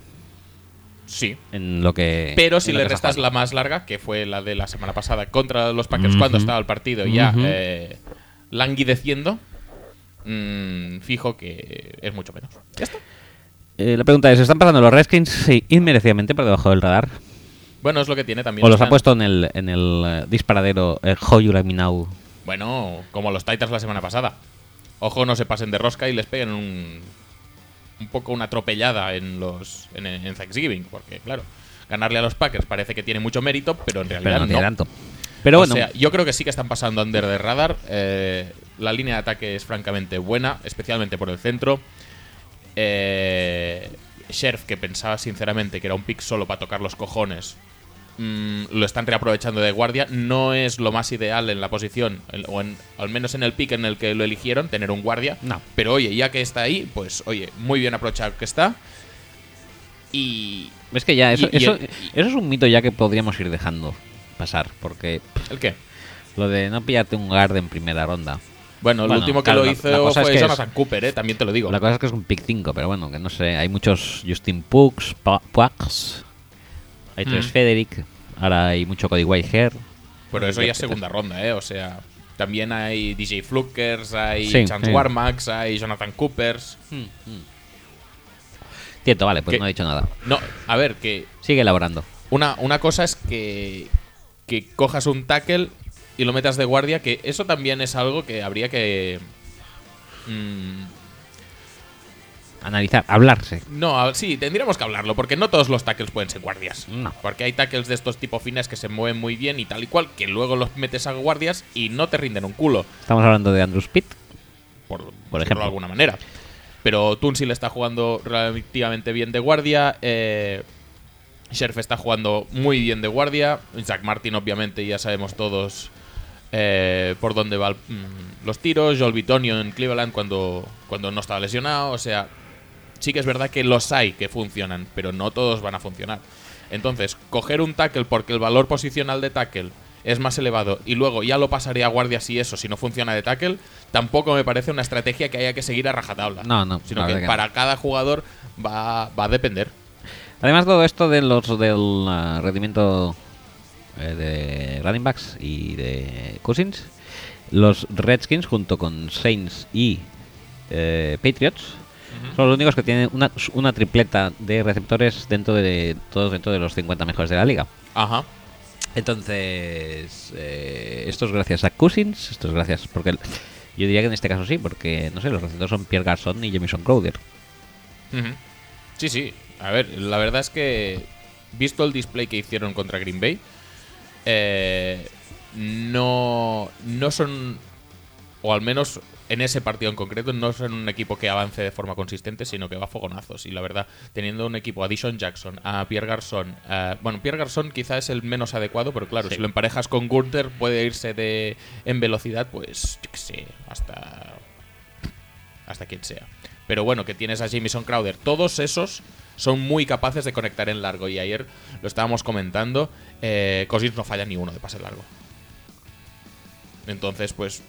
Sí. En lo que. Pero si en lo le que se ha restas la más larga, que fue la de la semana pasada contra los Packers Ujú. cuando estaba el partido ya Ujú. eh, languideciendo, mm, fijo que es mucho menos. Ya está. Eh, la pregunta es: ¿están pasando los Redskins sí, inmerecidamente por debajo del radar? Bueno, es lo que tiene también. ¿O los ha están- puesto en el, en el eh, disparadero eh, How You Let Me Now? Bueno, como los Titans la semana pasada. Ojo, no se pasen de rosca y les peguen un, un poco una atropellada en los en, en Thanksgiving, porque claro, ganarle a los Packers parece que tiene mucho mérito, pero en realidad Pero no no. tiene tanto. Pero O bueno, sea, yo creo que sí que están pasando under the radar. eh, la línea de ataque es francamente buena, especialmente por el centro. Eh, Sheriff, que pensaba sinceramente que era un pick solo para tocar los cojones, mm, lo están reaprovechando de guardia. No es lo más ideal en la posición, o en- al menos en el pick en el que lo eligieron, tener un guardia. No. Pero oye, ya que está ahí, pues oye, muy bien aprovechado que está. Y. Es que ya, eso, Y- eso, es un mito ya que podríamos ir dejando pasar, porque ¿El qué? lo de no pillarte un guard en primera ronda. Bueno, Bueno, el último que claro, lo hizo la cosa es fue que es- Jonathan Cooper, ¿eh? también te lo digo. La cosa es que es un pick 5, pero bueno, que no sé, hay muchos Justin Pugs, Puax, hay tres Mm. Federic, ahora hay mucho Cody Whitehair. Pero eso ya es segunda ronda, ¿eh? O sea, también hay DJ Flukers, hay Sí, Chance sí. Warmax, hay Jonathan Coopers. Cierto, vale, pues no he dicho nada. No, a ver, que Sigue elaborando. una, una cosa es que, que cojas un tackle y lo metas de guardia, que eso también es algo que habría que... mm, Analizar, hablarse. no, sí, tendríamos que hablarlo, porque no todos los tackles pueden ser guardias. No. Porque hay tackles de estos tipo fines que se mueven muy bien y tal y cual, que luego los metes a guardias y no te rinden un culo. Estamos hablando de Andrew Pitt. por, Por ejemplo. de alguna manera. Pero Tunsil está jugando relativamente bien de guardia. Eh, Sheriff está jugando muy bien de guardia. Zach Martin, obviamente, ya sabemos todos eh, por dónde van los tiros. Joel Bitonio en Cleveland cuando, cuando no estaba lesionado. O sea, sí que es verdad que los hay que funcionan, pero no todos van a funcionar. Entonces, coger un tackle porque el valor posicional de tackle es más elevado y luego ya lo pasaré a guardias y eso si no funciona de tackle, tampoco me parece una estrategia que haya que seguir a rajatabla. No, no, Sino que, para cada jugador va, va a depender. Además, todo esto de los del ah, rendimiento eh, de running backs y de Cousins, los Redskins junto con Saints y eh, Patriots son los únicos que tienen una, una tripleta de receptores dentro de todos dentro de los 50 mejores de la liga. Ajá. Entonces, eh, esto es gracias a Cousins, esto es gracias porque el- yo diría que en este caso sí, porque no sé, los receptores son Pierre Garçon y Jamison Crowder. Sí, sí. A ver, la verdad es que, visto el display que hicieron contra Green Bay, eh, no, no son, o al menos en ese partido en concreto, no son un equipo que avance de forma consistente, sino que va a fogonazos. Y la verdad, teniendo un equipo a Dishon Jackson, a Pierre Garçon, a- bueno, Pierre Garçon quizá es el menos adecuado, pero claro, Sí. si lo emparejas con Gunter, puede irse de en velocidad, pues, yo qué sé, hasta hasta quien sea. Pero bueno, que tienes a Jamison Crowder. Todos esos son muy capaces de conectar en largo. Y ayer lo estábamos comentando. Eh, no falla ni uno de pase largo. Entonces, pues.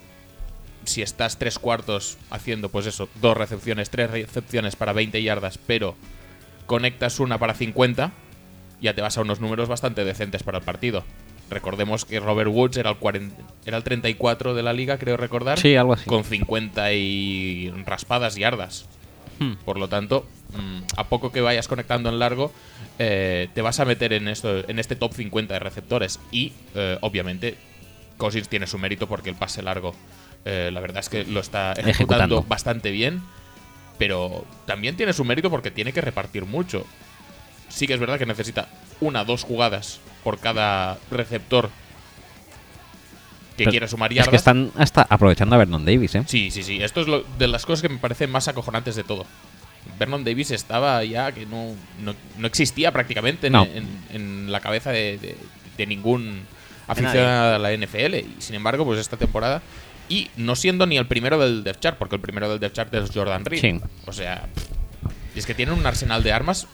Si estás tres cuartos haciendo, pues eso, dos recepciones, tres recepciones para 20 yardas, pero conectas una para 50, ya te vas a unos números bastante decentes para el partido. Recordemos que Robert Woods era el, 40 era el 34 de la liga, creo recordar Sí, algo así. con 50 y raspadas yardas. Hmm. Por lo tanto, mm, a poco que vayas conectando en largo, eh, te vas a meter en, esto, en este top 50 de receptores. Y, eh, obviamente, Cousins tiene su mérito porque el pase largo, eh, la verdad es que lo está ejecutando, Ejecutando. bastante bien. Pero también tiene su mérito porque tiene que repartir mucho. Sí que es verdad que necesita una, dos jugadas por cada receptor que Pero quiera sumar Es yardas. que están hasta aprovechando a Vernon Davis, ¿eh? Sí, sí, sí. Esto es lo, de las cosas que me parecen más acojonantes de todo. Vernon Davis estaba ya que no, no, no existía prácticamente en, No. en- en la cabeza de, de- de ningún aficionado a la NFL. Y sin embargo, pues esta temporada. Y no siendo ni el primero del depth chart, porque el primero del depth chart es Jordan Reed. Sí. O sea, y es que tienen un arsenal de armas.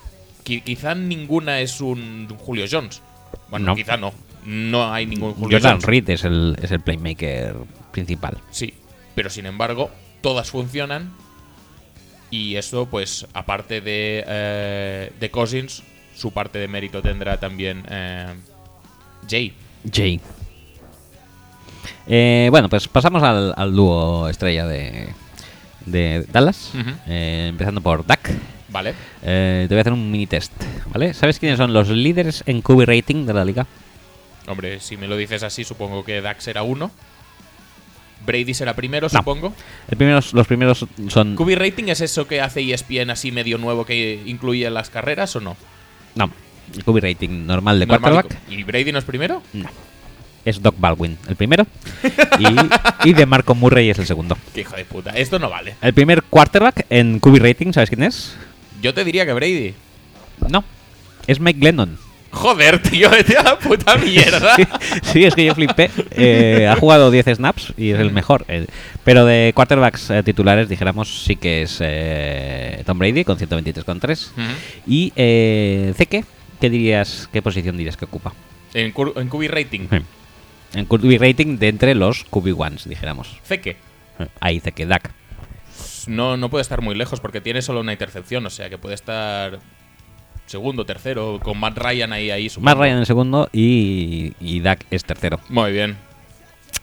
qui- quizá ninguna es un Julio Jones. Bueno, No. quizá no. No hay ningún Julio Jordan Jones. Reed es el, es el playmaker principal. Sí, pero sin embargo, todas funcionan. Y eso, pues, aparte de, eh, de Cousins, su parte de mérito tendrá también eh, Jay. Jay. Eh, bueno, pues pasamos al, al dúo estrella de, de Dallas. Eh, empezando por Dak. ¿Vale? Eh, te voy a hacer un mini test, ¿vale? ¿Sabes quiénes son los líderes en QB rating de la liga? Hombre, si me lo dices así, supongo que Dax será uno. Brady será primero, No. supongo. El primeros, los primeros son... ¿QB rating es eso que hace ESPN así medio nuevo que incluye las carreras o no? No, el QB rating normal de Normal quarterback. ¿Y Brady no es primero? No. Es Doc Baldwin, el primero. y, y de Marco Murray es el segundo. [LAUGHS] Qué hijo de puta. Esto no vale. El primer quarterback en QB rating, ¿sabes quién es? Yo te diría que Brady. No, es Mike Glennon. Joder, tío, vete a la puta mierda. [LAUGHS] Sí, sí, es que yo flipé. Eh, ha jugado 10 snaps y es el mejor. Eh, pero de quarterbacks eh, titulares, dijéramos, sí que es eh, Tom Brady con 123,3. Ujú. Y eh, Zeke, ¿qué dirías, qué posición dirías que ocupa? en QB rating. En QB rating de entre los QB ones, dijéramos. Zeke. Ahí Zeke, Dak. No, no puede estar muy lejos porque tiene solo una intercepción, o sea que puede estar segundo, tercero, con Matt Ryan ahí, ahí Matt supongo. Ryan en segundo y, y Dak es tercero. Muy bien.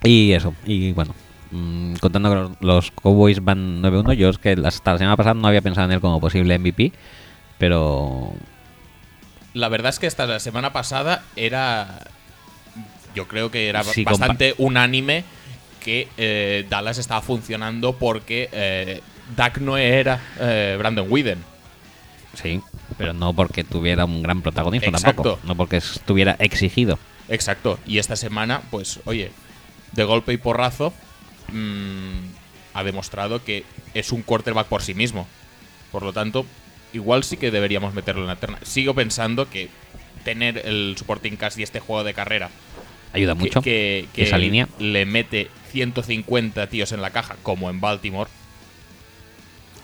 Y eso, y bueno, mm, contando que los, los Cowboys van 9-1, yo es que hasta la semana pasada no había pensado en él como posible MVP, pero La verdad es que hasta la semana pasada era. Yo creo que era Sí, bastante unánime que eh, Dallas estaba funcionando porque eh, Dak no era eh, Brandon Whedon. sí, pero no porque tuviera un gran protagonismo Exacto. tampoco, no porque estuviera exigido. Exacto. Y esta semana, pues, oye, de golpe y porrazo, mm, ha demostrado que es un quarterback por sí mismo. Por lo tanto, igual sí que deberíamos meterlo en la terna. Sigo pensando que tener el supporting cast y este juego de carrera Ayuda que- mucho que, que esa línea. le mete 150 tíos en la caja, como en Baltimore,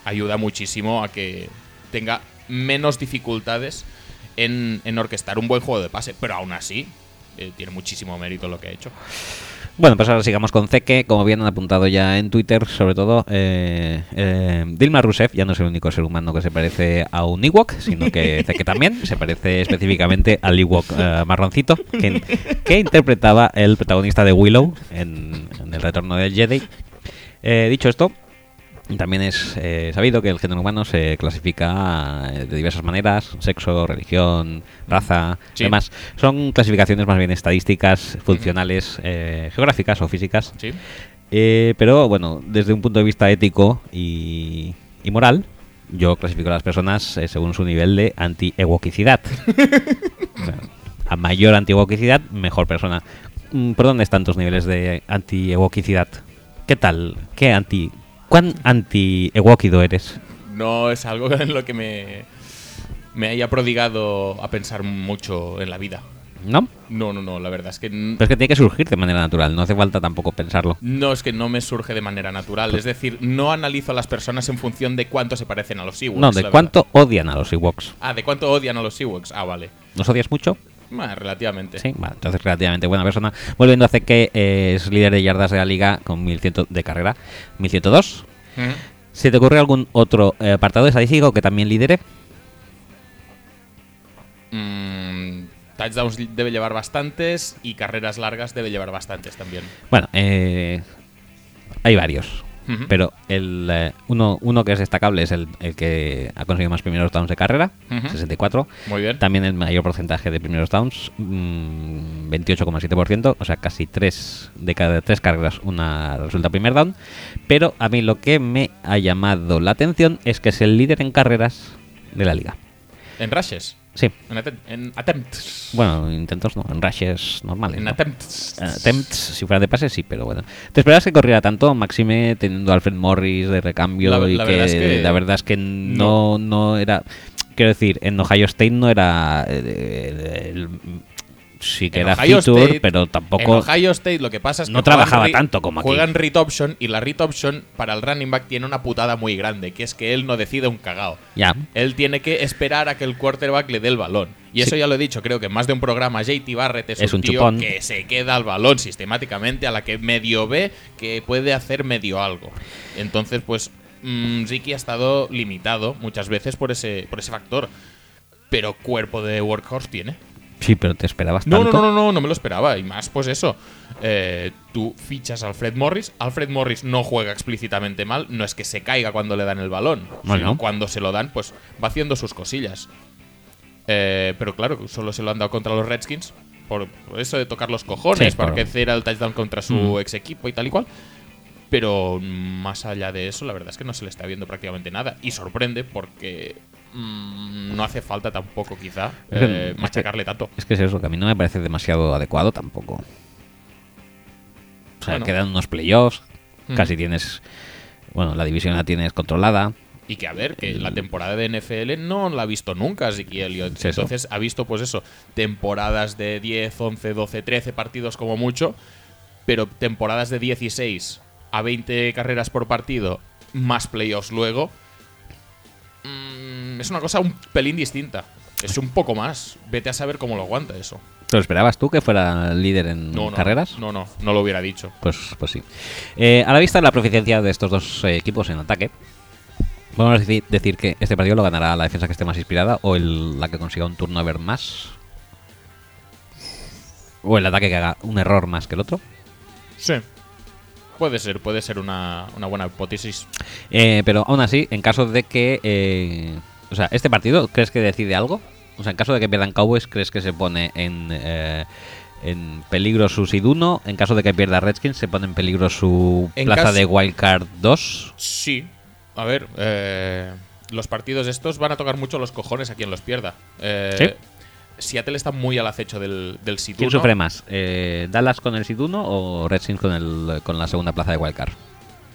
ayuda muchísimo a que tenga menos dificultades en, en orquestar un buen juego de pase. Pero aún así, eh, tiene muchísimo mérito lo que ha hecho. Bueno, pues ahora sigamos con Zeke, como bien han apuntado ya en Twitter, sobre todo eh, eh, Dilma Rousseff ya no es el único ser humano que se parece a un Ewok, sino que [LAUGHS] Zeke también se parece específicamente al Ewok eh, marroncito que, que interpretaba el protagonista de Willow en, en El Retorno del Jedi. Eh, dicho esto, también es eh, sabido que el género humano se clasifica eh, de diversas maneras, sexo, religión, raza, Sí. demás. Son clasificaciones más bien estadísticas, funcionales, eh, geográficas o físicas. ¿Sí? Eh, pero bueno, desde un punto de vista ético y, y moral, yo clasifico a las personas según su nivel de anti-ewoquicidad. [LAUGHS] O sea, a mayor anti-ewoquicidad, mejor persona. Mm, ¿Por dónde están tus niveles de anti-ewoquicidad? ¿Qué tal? ¿Qué anti... ¿Cuán anti-ewóquido eres? No es algo en lo que me, me haya prodigado a pensar mucho en la vida. ¿No? No, no, no, la verdad es que Pero es que tiene que surgir de manera natural, no hace falta tampoco pensarlo. no es que no me surge de manera natural. Es decir, no analizo a las personas en función de cuánto se parecen a los Ewoks. No, de verdad. cuánto odian a los Ewoks. Ah, de cuánto odian a los Ewoks. Ah, vale. ¿Los odias mucho? Bueno, relativamente. Sí, vale, entonces relativamente buena persona. Volviendo a hacer que eh, es líder de yardas de la liga con 1100 de carrera, 1102. Ujú. ¿Se te ocurre algún otro eh, apartado estadístico que también lidere? Mm, touchdowns debe llevar bastantes y carreras largas debe llevar bastantes también. Bueno, eh, hay varios. Pero el eh, uno, uno que es destacable es el, el que ha conseguido más primeros downs de carrera, Ujú. 64. Muy bien. También el mayor porcentaje de primeros downs, mm, 28,7%, o sea, casi 3 de cada 3 carreras una resulta primer down. Pero a mí lo que me ha llamado la atención es que es el líder en carreras de la liga. En rushes. Sí, En, atem- en attempts. bueno, intentos no, en rushes normales. En ¿no? attempts. Attempts, si fuera de pase, sí, pero bueno. ¿Te esperabas que corriera tanto, Maxime, teniendo a Alfred Morris de recambio? La- y la que, verdad es que la verdad es que no, no era. Quiero decir, en Ohio State no era. eh, el- sí que En era Ohio feature, State- pero En tampoco. Ohio State lo que pasa es que no trabajaba tanto como aquí. Juegan read option y la read option para el running back tiene una putada muy grande, que es que él no decide un cagao. Ya. Él tiene que esperar a que el quarterback le dé el balón. Y eso ya lo he dicho, creo que en más de un programa JT Barrett es, Es un, un tío chupón. que se queda al balón sistemáticamente, a la que medio ve que puede hacer medio algo. Entonces, pues, mm, Ricky ha estado limitado muchas veces por ese, por ese factor. Pero cuerpo de workhorse tiene. Sí, pero te esperabas No, no, tanto. no, no, no, no me lo esperaba. Y más, pues eso. Eh, tú fichas a Alfred Morris. Alfred Morris no juega explícitamente mal. No es que se caiga cuando le dan el balón. Bueno. sino cuando se lo dan, pues va haciendo sus cosillas. Eh, pero claro, solo se lo han dado contra los Redskins. Por, por eso de tocar los cojones. Sí, para que hiciera el touchdown contra su Mm. ex equipo y tal y cual. Pero más allá de eso, la verdad es que no se le está viendo prácticamente nada. Y sorprende porque mm, no hace falta tampoco, quizá, Es que- eh, es que- machacarle tanto. Es que es eso, que a mí no me parece demasiado adecuado tampoco. O sea, Bueno. quedan unos playoffs, Mm. casi tienes. Bueno, la división la tienes controlada. Y que a ver, que la temporada de NFL no la ha visto nunca Ziki Elliott. Eso. Entonces ha visto, pues eso, temporadas de 10, 11, 12, 13 partidos como mucho, pero temporadas de 16 a 20 carreras por partido, más playoffs luego. Mm, es una cosa un pelín distinta. Es un poco más. Vete a saber cómo lo aguanta eso. ¿Te lo esperabas tú que fuera líder en No, no. carreras? No, no, no lo hubiera dicho. Pues, pues sí. Eh, a la vista de la proficiencia de estos dos eh, equipos en ataque, podemos decir, decir que este partido lo ganará la defensa que esté más inspirada o el- la que consiga un turnover más. O el ataque que haga un error más que el otro. Sí. Puede ser, puede ser una, una buena hipótesis. Eh, pero aún así, en caso de que. O sea, ¿este partido crees que decide algo? O sea, en caso de que pierdan Cowboys, ¿crees que se pone en, eh, en peligro su 1? En caso de que pierda Redskins, ¿se pone en peligro su En plaza de Wildcard 2? Sí. A ver, eh, los partidos estos van a tocar mucho los cojones a quien los pierda. Eh, Seattle está muy al acecho del, del Seed ¿Quién 1. sufre más? Eh, ¿Dallas con el 1 o Redskins con, el, con la segunda plaza de Wildcard?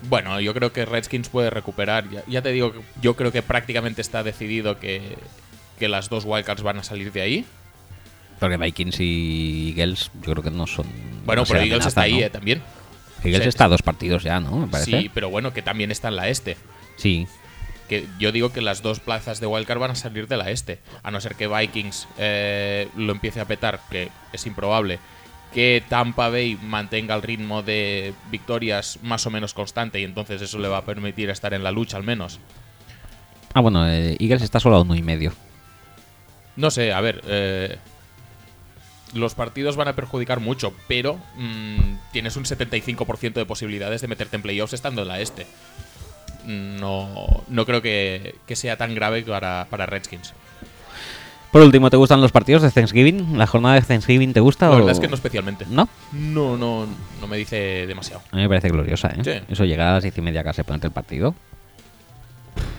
Bueno, yo creo que Redskins puede recuperar. Ya, ya te digo, yo creo que prácticamente está decidido que, que las dos wildcards van a salir de ahí. Porque Vikings y Eagles, yo creo que no son. Bueno, no pero Eagles está ahí ¿no? eh, también. Eagles está a dos partidos ya, ¿no? Me parece. Sí, pero bueno, que también está en la este. Sí. Que yo digo que las dos plazas de wildcard van a salir de la este. A no ser que Vikings eh, lo empiece a petar, que es improbable. Que Tampa Bay mantenga el ritmo de victorias más o menos constante y entonces eso le va a permitir estar en la lucha al menos. Ah, bueno, eh, Eagles está solo a uno y medio. No sé, a ver. eh, los partidos van a perjudicar mucho, pero mm, tienes un 75% de posibilidades de meterte en playoffs estando en la este. No, no creo que, que sea tan grave para, para Redskins. Por último, ¿te gustan los partidos de Thanksgiving? ¿La jornada de Thanksgiving te gusta? La o- verdad es que no especialmente. ¿No? No, no, no me dice demasiado. A mí me parece gloriosa, ¿eh? Sí. Eso llegar a las diez y media y ponerte el partido.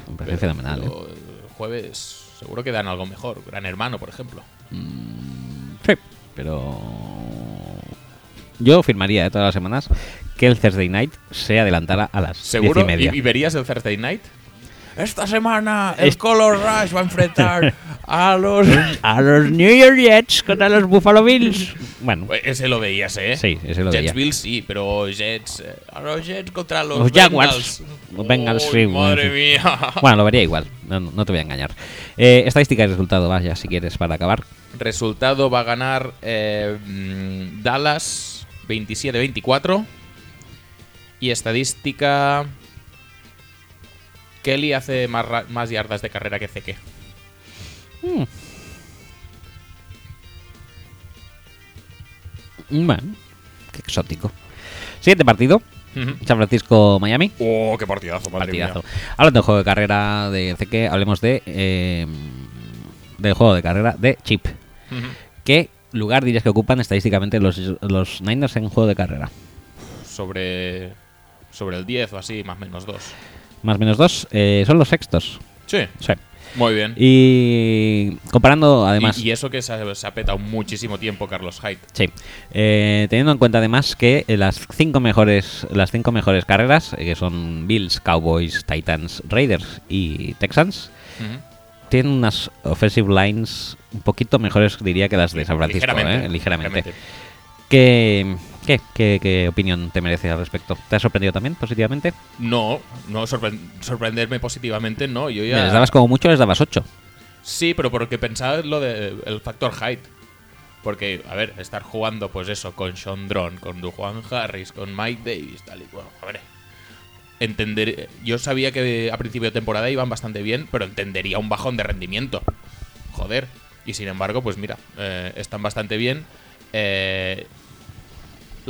Me parece Pero- fenomenal, ¿eh? el jueves seguro que dan algo mejor. Gran Hermano, por ejemplo. Sí, pero. Yo firmaría ¿eh? todas las semanas que el Thursday night se adelantara a las diez ¿Seguro? y media. ¿Y, verías el Thursday Night? Esta semana el Color Rush va a enfrentar a los... [LAUGHS] A los New York Jets contra los Buffalo Bills. Bueno, Ese lo veías, ¿eh? Sí, ese lo Jets veía. Bills sí, pero Jets... eh, a los Jets contra los, Los Jaguars. Los Bengals, sí, Madre mía. [LAUGHS] bueno, lo vería igual. No, no te voy a engañar. Eh, estadística y resultado, vaya, si quieres, para acabar. Resultado va a ganar eh, mm, Dallas 27-24. Y estadística... Kelly hace más, ra- más yardas de carrera que Zeke. Bueno, qué exótico. Siguiente partido: San Francisco-Miami. Oh, qué partidazo, madre Partidazo. mía. Hablando del juego de carrera de CQ, hablemos de eh, del juego de carrera de Chip. Ujú. ¿Qué lugar dirías que ocupan estadísticamente los, los Niners en juego de carrera? Sobre, sobre el 10 o así, más o menos 2. Más o menos dos. eh, son los sextos. Sí, Sí. muy bien. Y comparando, además. y, y eso que se ha, se ha petado muchísimo tiempo Carlos Hyde. Sí. Eh, teniendo en cuenta además que las cinco mejores las cinco mejores carreras, eh, que son Bills, Cowboys, Titans, Raiders y Texans, tienen unas offensive lines un poquito mejores, diría, que las de San Francisco. Ligeramente, ¿eh? Ligeramente. ligeramente. ¿Qué, qué, qué- qué opinión te merece al respecto? ¿Te ha sorprendido también positivamente? No, no sorpre- sorprenderme positivamente, no. Yo ya. Mira, Les dabas como mucho, les dabas 8. Sí, pero porque pensaba en lo del factor Hyde. Porque, a ver, estar jugando, pues eso, con Sean Drone, con Juan Harris, con Mike Davis, tal y cual. A ver, entender. Yo sabía que a principio de temporada iban bastante bien, pero entendería un bajón de rendimiento. Joder. Y sin embargo, pues mira, eh, están bastante bien. Eh,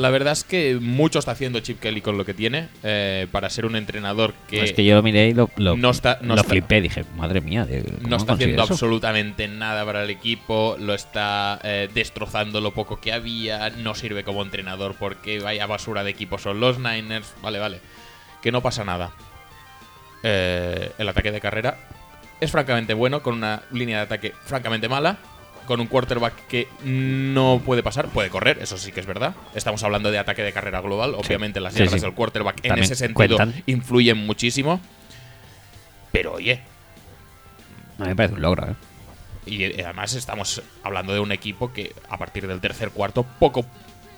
la verdad es que mucho está haciendo Chip Kelly con lo que tiene eh, para ser un entrenador que, es que yo lo miré y lo, lo, no está- no lo está- flipé. Dije, madre mía, de- ¿cómo no está haciendo eso? absolutamente nada para el equipo, lo está eh, destrozando lo poco que había, no sirve como entrenador porque vaya basura de equipo son los Niners, vale, vale, que no pasa nada. Eh, el ataque de carrera es francamente bueno, con una línea de ataque francamente mala, con un quarterback que no puede pasar, puede correr, eso sí que es verdad. Estamos hablando de ataque de carrera global. Obviamente las yardas sí. del quarterback en ese sentido cuentan. influyen muchísimo. Pero oye, A mí me parece un logro, ¿eh? y eh, además estamos hablando de un equipo que a partir del tercer cuarto poco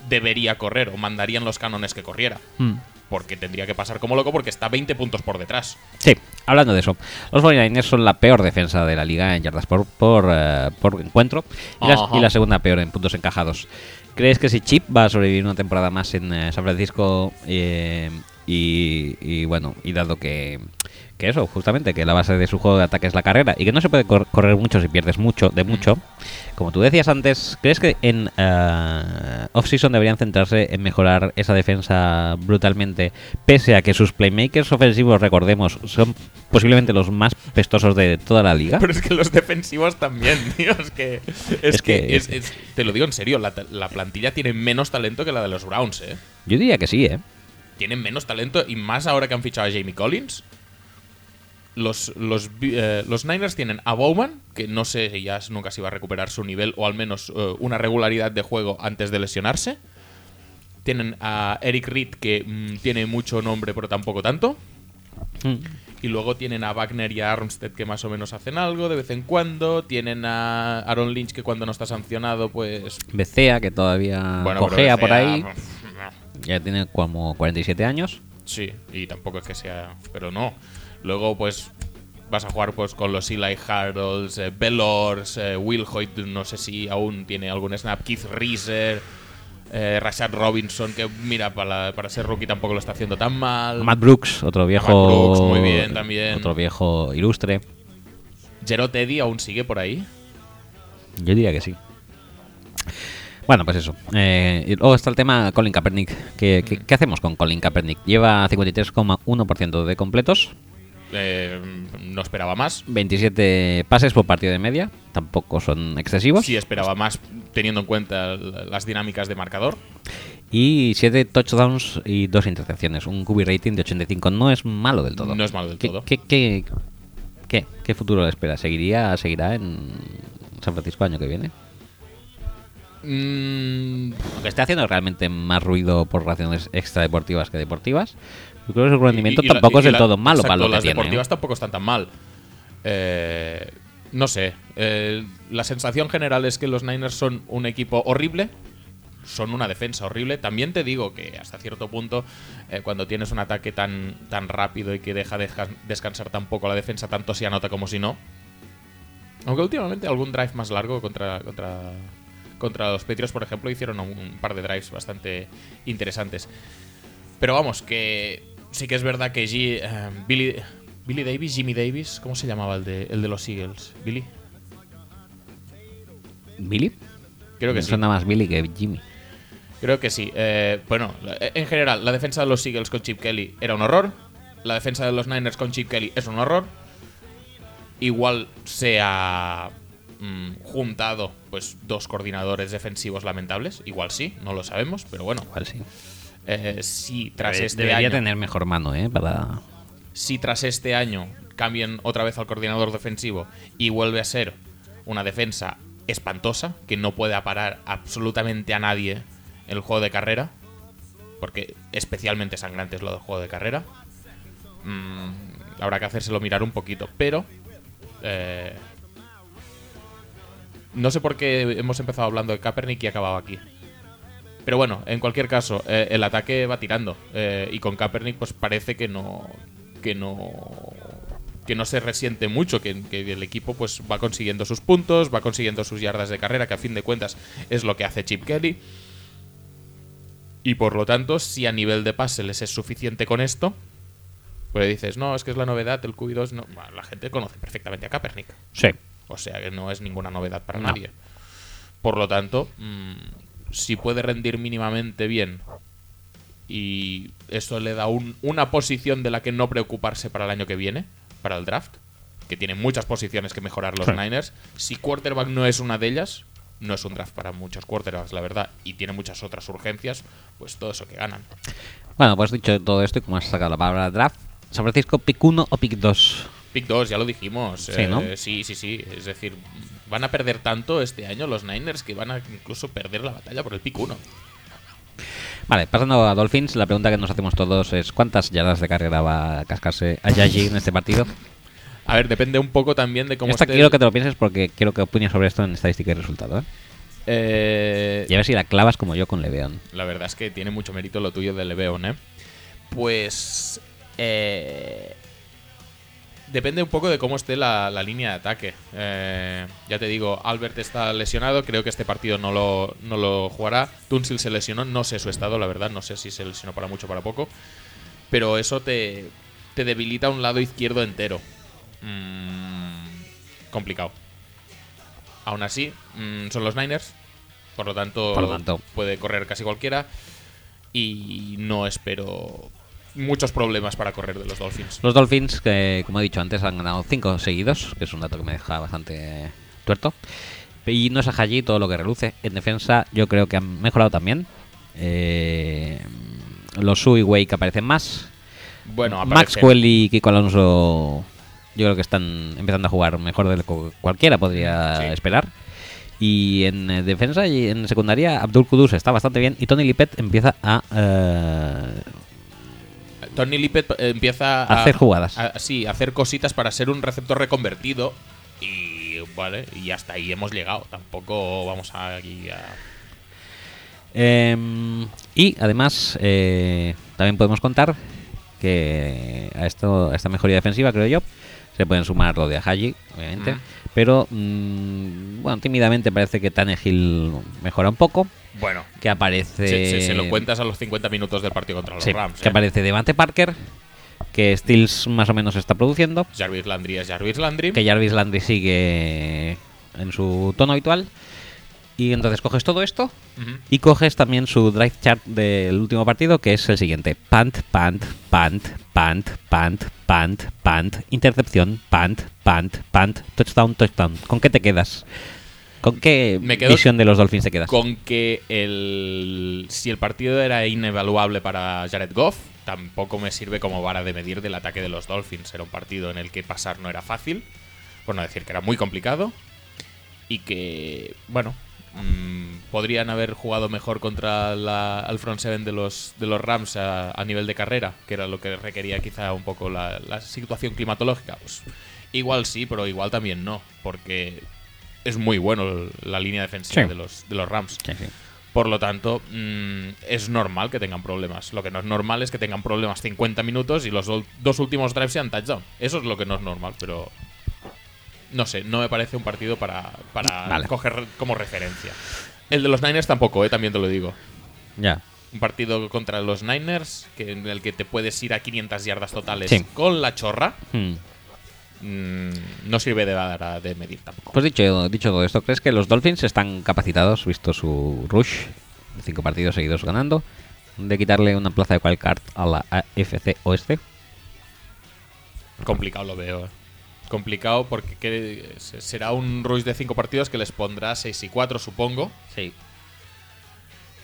debería correr o mandarían los cánones que corriera. Mm. Porque tendría que pasar como loco porque está 20 puntos por detrás. Sí, hablando de eso, los 49ers son la peor defensa de la liga en yardas por, por, eh, por encuentro y la, Ajá. y la segunda peor en puntos encajados. ¿Crees que si Chip va a sobrevivir una temporada más en eh, San Francisco eh, y, y, bueno, y dado que, que eso, justamente, que la base de su juego de ataque es la carrera y que no se puede cor- correr mucho si pierdes mucho, de mucho, como tú decías antes, ¿crees que en eh, off-season deberían centrarse en mejorar esa defensa brutalmente, pese a que sus playmakers ofensivos, recordemos, son posiblemente los más pestosos de toda la liga? [LAUGHS] Pero es que los defensivos también, [LAUGHS] tío. Es que. Es, Es que. que- es- es- te lo digo en serio, la, la plantilla tiene menos talento que la de los Browns, ¿eh? Yo diría que sí, ¿eh? Tienen menos talento y más ahora que han fichado a Jamie Collins. Los, los, eh, los Niners tienen a Bowman, que no sé ya nunca si va a recuperar su nivel o al menos eh, una regularidad de juego antes de lesionarse. Tienen a Eric Reed, que mm, tiene mucho nombre pero tampoco tanto. Mm. Y luego tienen a Wagner y a Armstead que más o menos hacen algo de vez en cuando. Tienen a Aaron Lynch que cuando no está sancionado, pues. Becea, que todavía bueno, cojea por ahí, ya tiene como 47 años. Sí, y tampoco es que sea. Pero no. Luego, pues. Vas a jugar pues con los Eli Harolds, eh, Bellors, eh, Will Hoyt, no sé si aún tiene algún snap, Keith Reeser, eh, Rashad Robinson, que mira, para, para ser rookie tampoco lo está haciendo tan mal. Matt Brooks, otro viejo. Brooks, muy bien, también. Otro viejo ilustre. Gerard Eddy aún sigue por ahí. Yo diría que sí. Bueno, pues eso. Eh, y luego está el tema Colin Kaepernick. ¿Qué, qué, qué hacemos con Colin Kaepernick? Lleva 53,1% de completos, Eh, no esperaba más. 27 pases por partido de media. Tampoco son excesivos. Sí esperaba más teniendo en cuenta las dinámicas de marcador. Y 7 touchdowns y 2 intercepciones. Un QB rating de 85 no es malo del todo. No es malo del ¿Qué, todo. qué, qué, qué- qué futuro le espera? ¿Seguiría, ¿Seguirá en San Francisco año que viene? Mm, Aunque esté haciendo realmente más ruido por razones extradeportivas que deportivas, yo creo que su rendimiento y- y la- tampoco es del la- todo malo exacto, para lo que las tiene. deportivas ¿eh? tampoco están tan mal. Eh, no sé. eh, la sensación general es que los Niners son un equipo horrible. Son una defensa horrible. También te digo que hasta cierto punto, eh, cuando tienes un ataque tan, tan rápido y que deja deja- descansar tan poco la defensa, tanto se anota como si no. Aunque últimamente algún drive más largo contra, contra, contra los Patriots, por ejemplo, hicieron un par de drives bastante interesantes. Pero vamos, que sí que es verdad que G- eh, Billy, Billy Davis, Jimmy Davis, ¿cómo se llamaba el de, el de los Eagles? ¿Billy? ¿Billy? Creo que Me sí. Suena más Billy que Jimmy. Creo que sí. Eh, bueno, en general, la defensa de los Eagles con Chip Kelly era un horror. La defensa de los Niners con Chip Kelly es un horror. Igual se mm, juntado pues dos coordinadores defensivos lamentables. Igual sí, no lo sabemos, pero bueno. Igual sí. Eh, si tras Debe- este debería año, tener mejor mano, ¿eh? Para... si tras este año cambian otra vez al coordinador defensivo y vuelve a ser una defensa espantosa, que no puede parar absolutamente a nadie en el juego de carrera, porque especialmente sangrante es lo del juego de carrera, mm, habrá que hacérselo mirar un poquito, pero... eh, no sé por qué hemos empezado hablando de Kaepernick y acabado aquí. Pero bueno, en cualquier caso, eh, el ataque va tirando. eh, y con Kaepernick, pues parece que no. que no. que no se resiente mucho, que, el equipo pues va consiguiendo sus puntos, va consiguiendo sus yardas de carrera, que a fin de cuentas es lo que hace Chip Kelly. Y por lo tanto, si a nivel de pase les es suficiente con esto, pues dices, no, es que es la novedad, el QB2, no. La gente conoce perfectamente a Kaepernick. Sí. O sea que no es ninguna novedad para No. nadie. Por lo tanto, mm, si puede rendir mínimamente bien y eso le da un- una posición de la que no preocuparse para el año que viene, para el draft, que tiene muchas posiciones que mejorar los Sí. Niners, si quarterback no es una de ellas, no es un draft para muchos quarterbacks, la verdad, y tiene muchas otras urgencias, pues todo eso que ganan. Bueno, pues dicho todo esto y como has sacado la palabra draft, San Francisco, pick 1 o pick 2. Pick 2, ya lo dijimos. Sí, eh, ¿no? sí, sí, sí. Es decir, van a perder tanto este año los Niners que van a incluso perder la batalla por el pick 1. Vale, pasando a Dolphins, la pregunta que nos hacemos todos es ¿cuántas yardas de carrera va a cascarse a Yaji en este partido? A ver, depende un poco también de cómo Esta esté quiero que te lo pienses porque quiero que opines sobre esto en estadística y resultado. ¿eh? Eh, Y a ver si la clavas como yo con Leveon. La verdad es que tiene mucho mérito lo tuyo de Leveon, ¿eh? Pues. eh, depende un poco de cómo esté la, la línea de ataque. Eh, ya te digo, Albert está lesionado, creo que este partido no lo, no lo jugará. Tunsil se lesionó, no sé su estado, la verdad, no sé si se lesionó para mucho o para poco. Pero eso te, te debilita un lado izquierdo entero. Mm, complicado. Aún así, mm, son los Niners. Por lo tanto, Por lo tanto. puede correr casi cualquiera. Y no espero muchos problemas para correr de los Dolphins. Los Dolphins, que como he dicho antes, han ganado 5 seguidos, que es un dato que me deja bastante tuerto. Y no es a Haji todo lo que reluce. En defensa, yo creo que han mejorado también. Eh, los Su y Wake aparecen más. Bueno, aparecen. Maxwell y Kiko Alonso, yo creo que están empezando a jugar mejor de lo que cualquiera podría Sí. esperar. Y en defensa y en secundaria, Abdul Kudus está bastante bien. Y Tony Lippett empieza a eh, Tony Lippett eh, empieza a hacer jugadas. a- sí, a hacer cositas para ser un receptor reconvertido. Y vale, y hasta ahí hemos llegado. Tampoco vamos a, aquí a. Em, y además, eh, también podemos contar que a, esto, a esta mejoría defensiva, creo yo, se pueden sumar lo de Haji, obviamente. Mm. Pero, mm, bueno, tímidamente parece que Tannehill mejora un poco. Bueno, Que aparece. se, se- se lo cuentas a los 50 minutos del partido contra los Sí, Rams. que ¿eh? aparece Devante Parker. Que Stills más o menos está produciendo. Jarvis Landry es Jarvis Landry. Que Jarvis Landry sigue en su tono habitual. Y entonces coges todo esto y coges también su drive chart del último partido, que es el siguiente: punt, punt, punt, punt, punt, punt, punt, intercepción, punt, punt, punt, touchdown, touchdown. ¿Con qué te quedas? ¿Con qué Me quedo visión de los Dolphins te quedas? Con que el, si el partido era inevaluable para Jared Goff, tampoco me sirve como vara de medir del ataque de los Dolphins. Era un partido en el que pasar no era fácil, por no decir que era muy complicado. Y que, bueno, mm, podrían haber jugado mejor contra la, el front seven de los, de los Rams a, a nivel de carrera, que era lo que requería quizá un poco la, la situación climatológica. Pues igual sí, pero igual también no, porque es muy bueno la línea defensiva Sí. de, los, de los Rams. Sí, sí. Por lo tanto, mm, es normal que tengan problemas. Lo que no es normal es que tengan problemas 50 minutos y los dos últimos drives sean touchdown. Eso es lo que no es normal, pero no sé, no me parece un partido para, para Vale. coger como referencia. El de los Niners tampoco, eh, también te lo digo. Ya. Un partido contra los Niners que, en el que te puedes ir a 500 yardas totales Sí. con la chorra, Hmm. Mm, no sirve de, de medir tampoco. Pues dicho, dicho todo esto, ¿crees que los Dolphins están capacitados, visto su rush, cinco partidos seguidos ganando, de quitarle una plaza de wildcard a la AFC Oeste? Complicado lo veo. eh. Complicado porque que- se- será un rush de 5 partidos que les pondrá 6 y 4, supongo. Sí.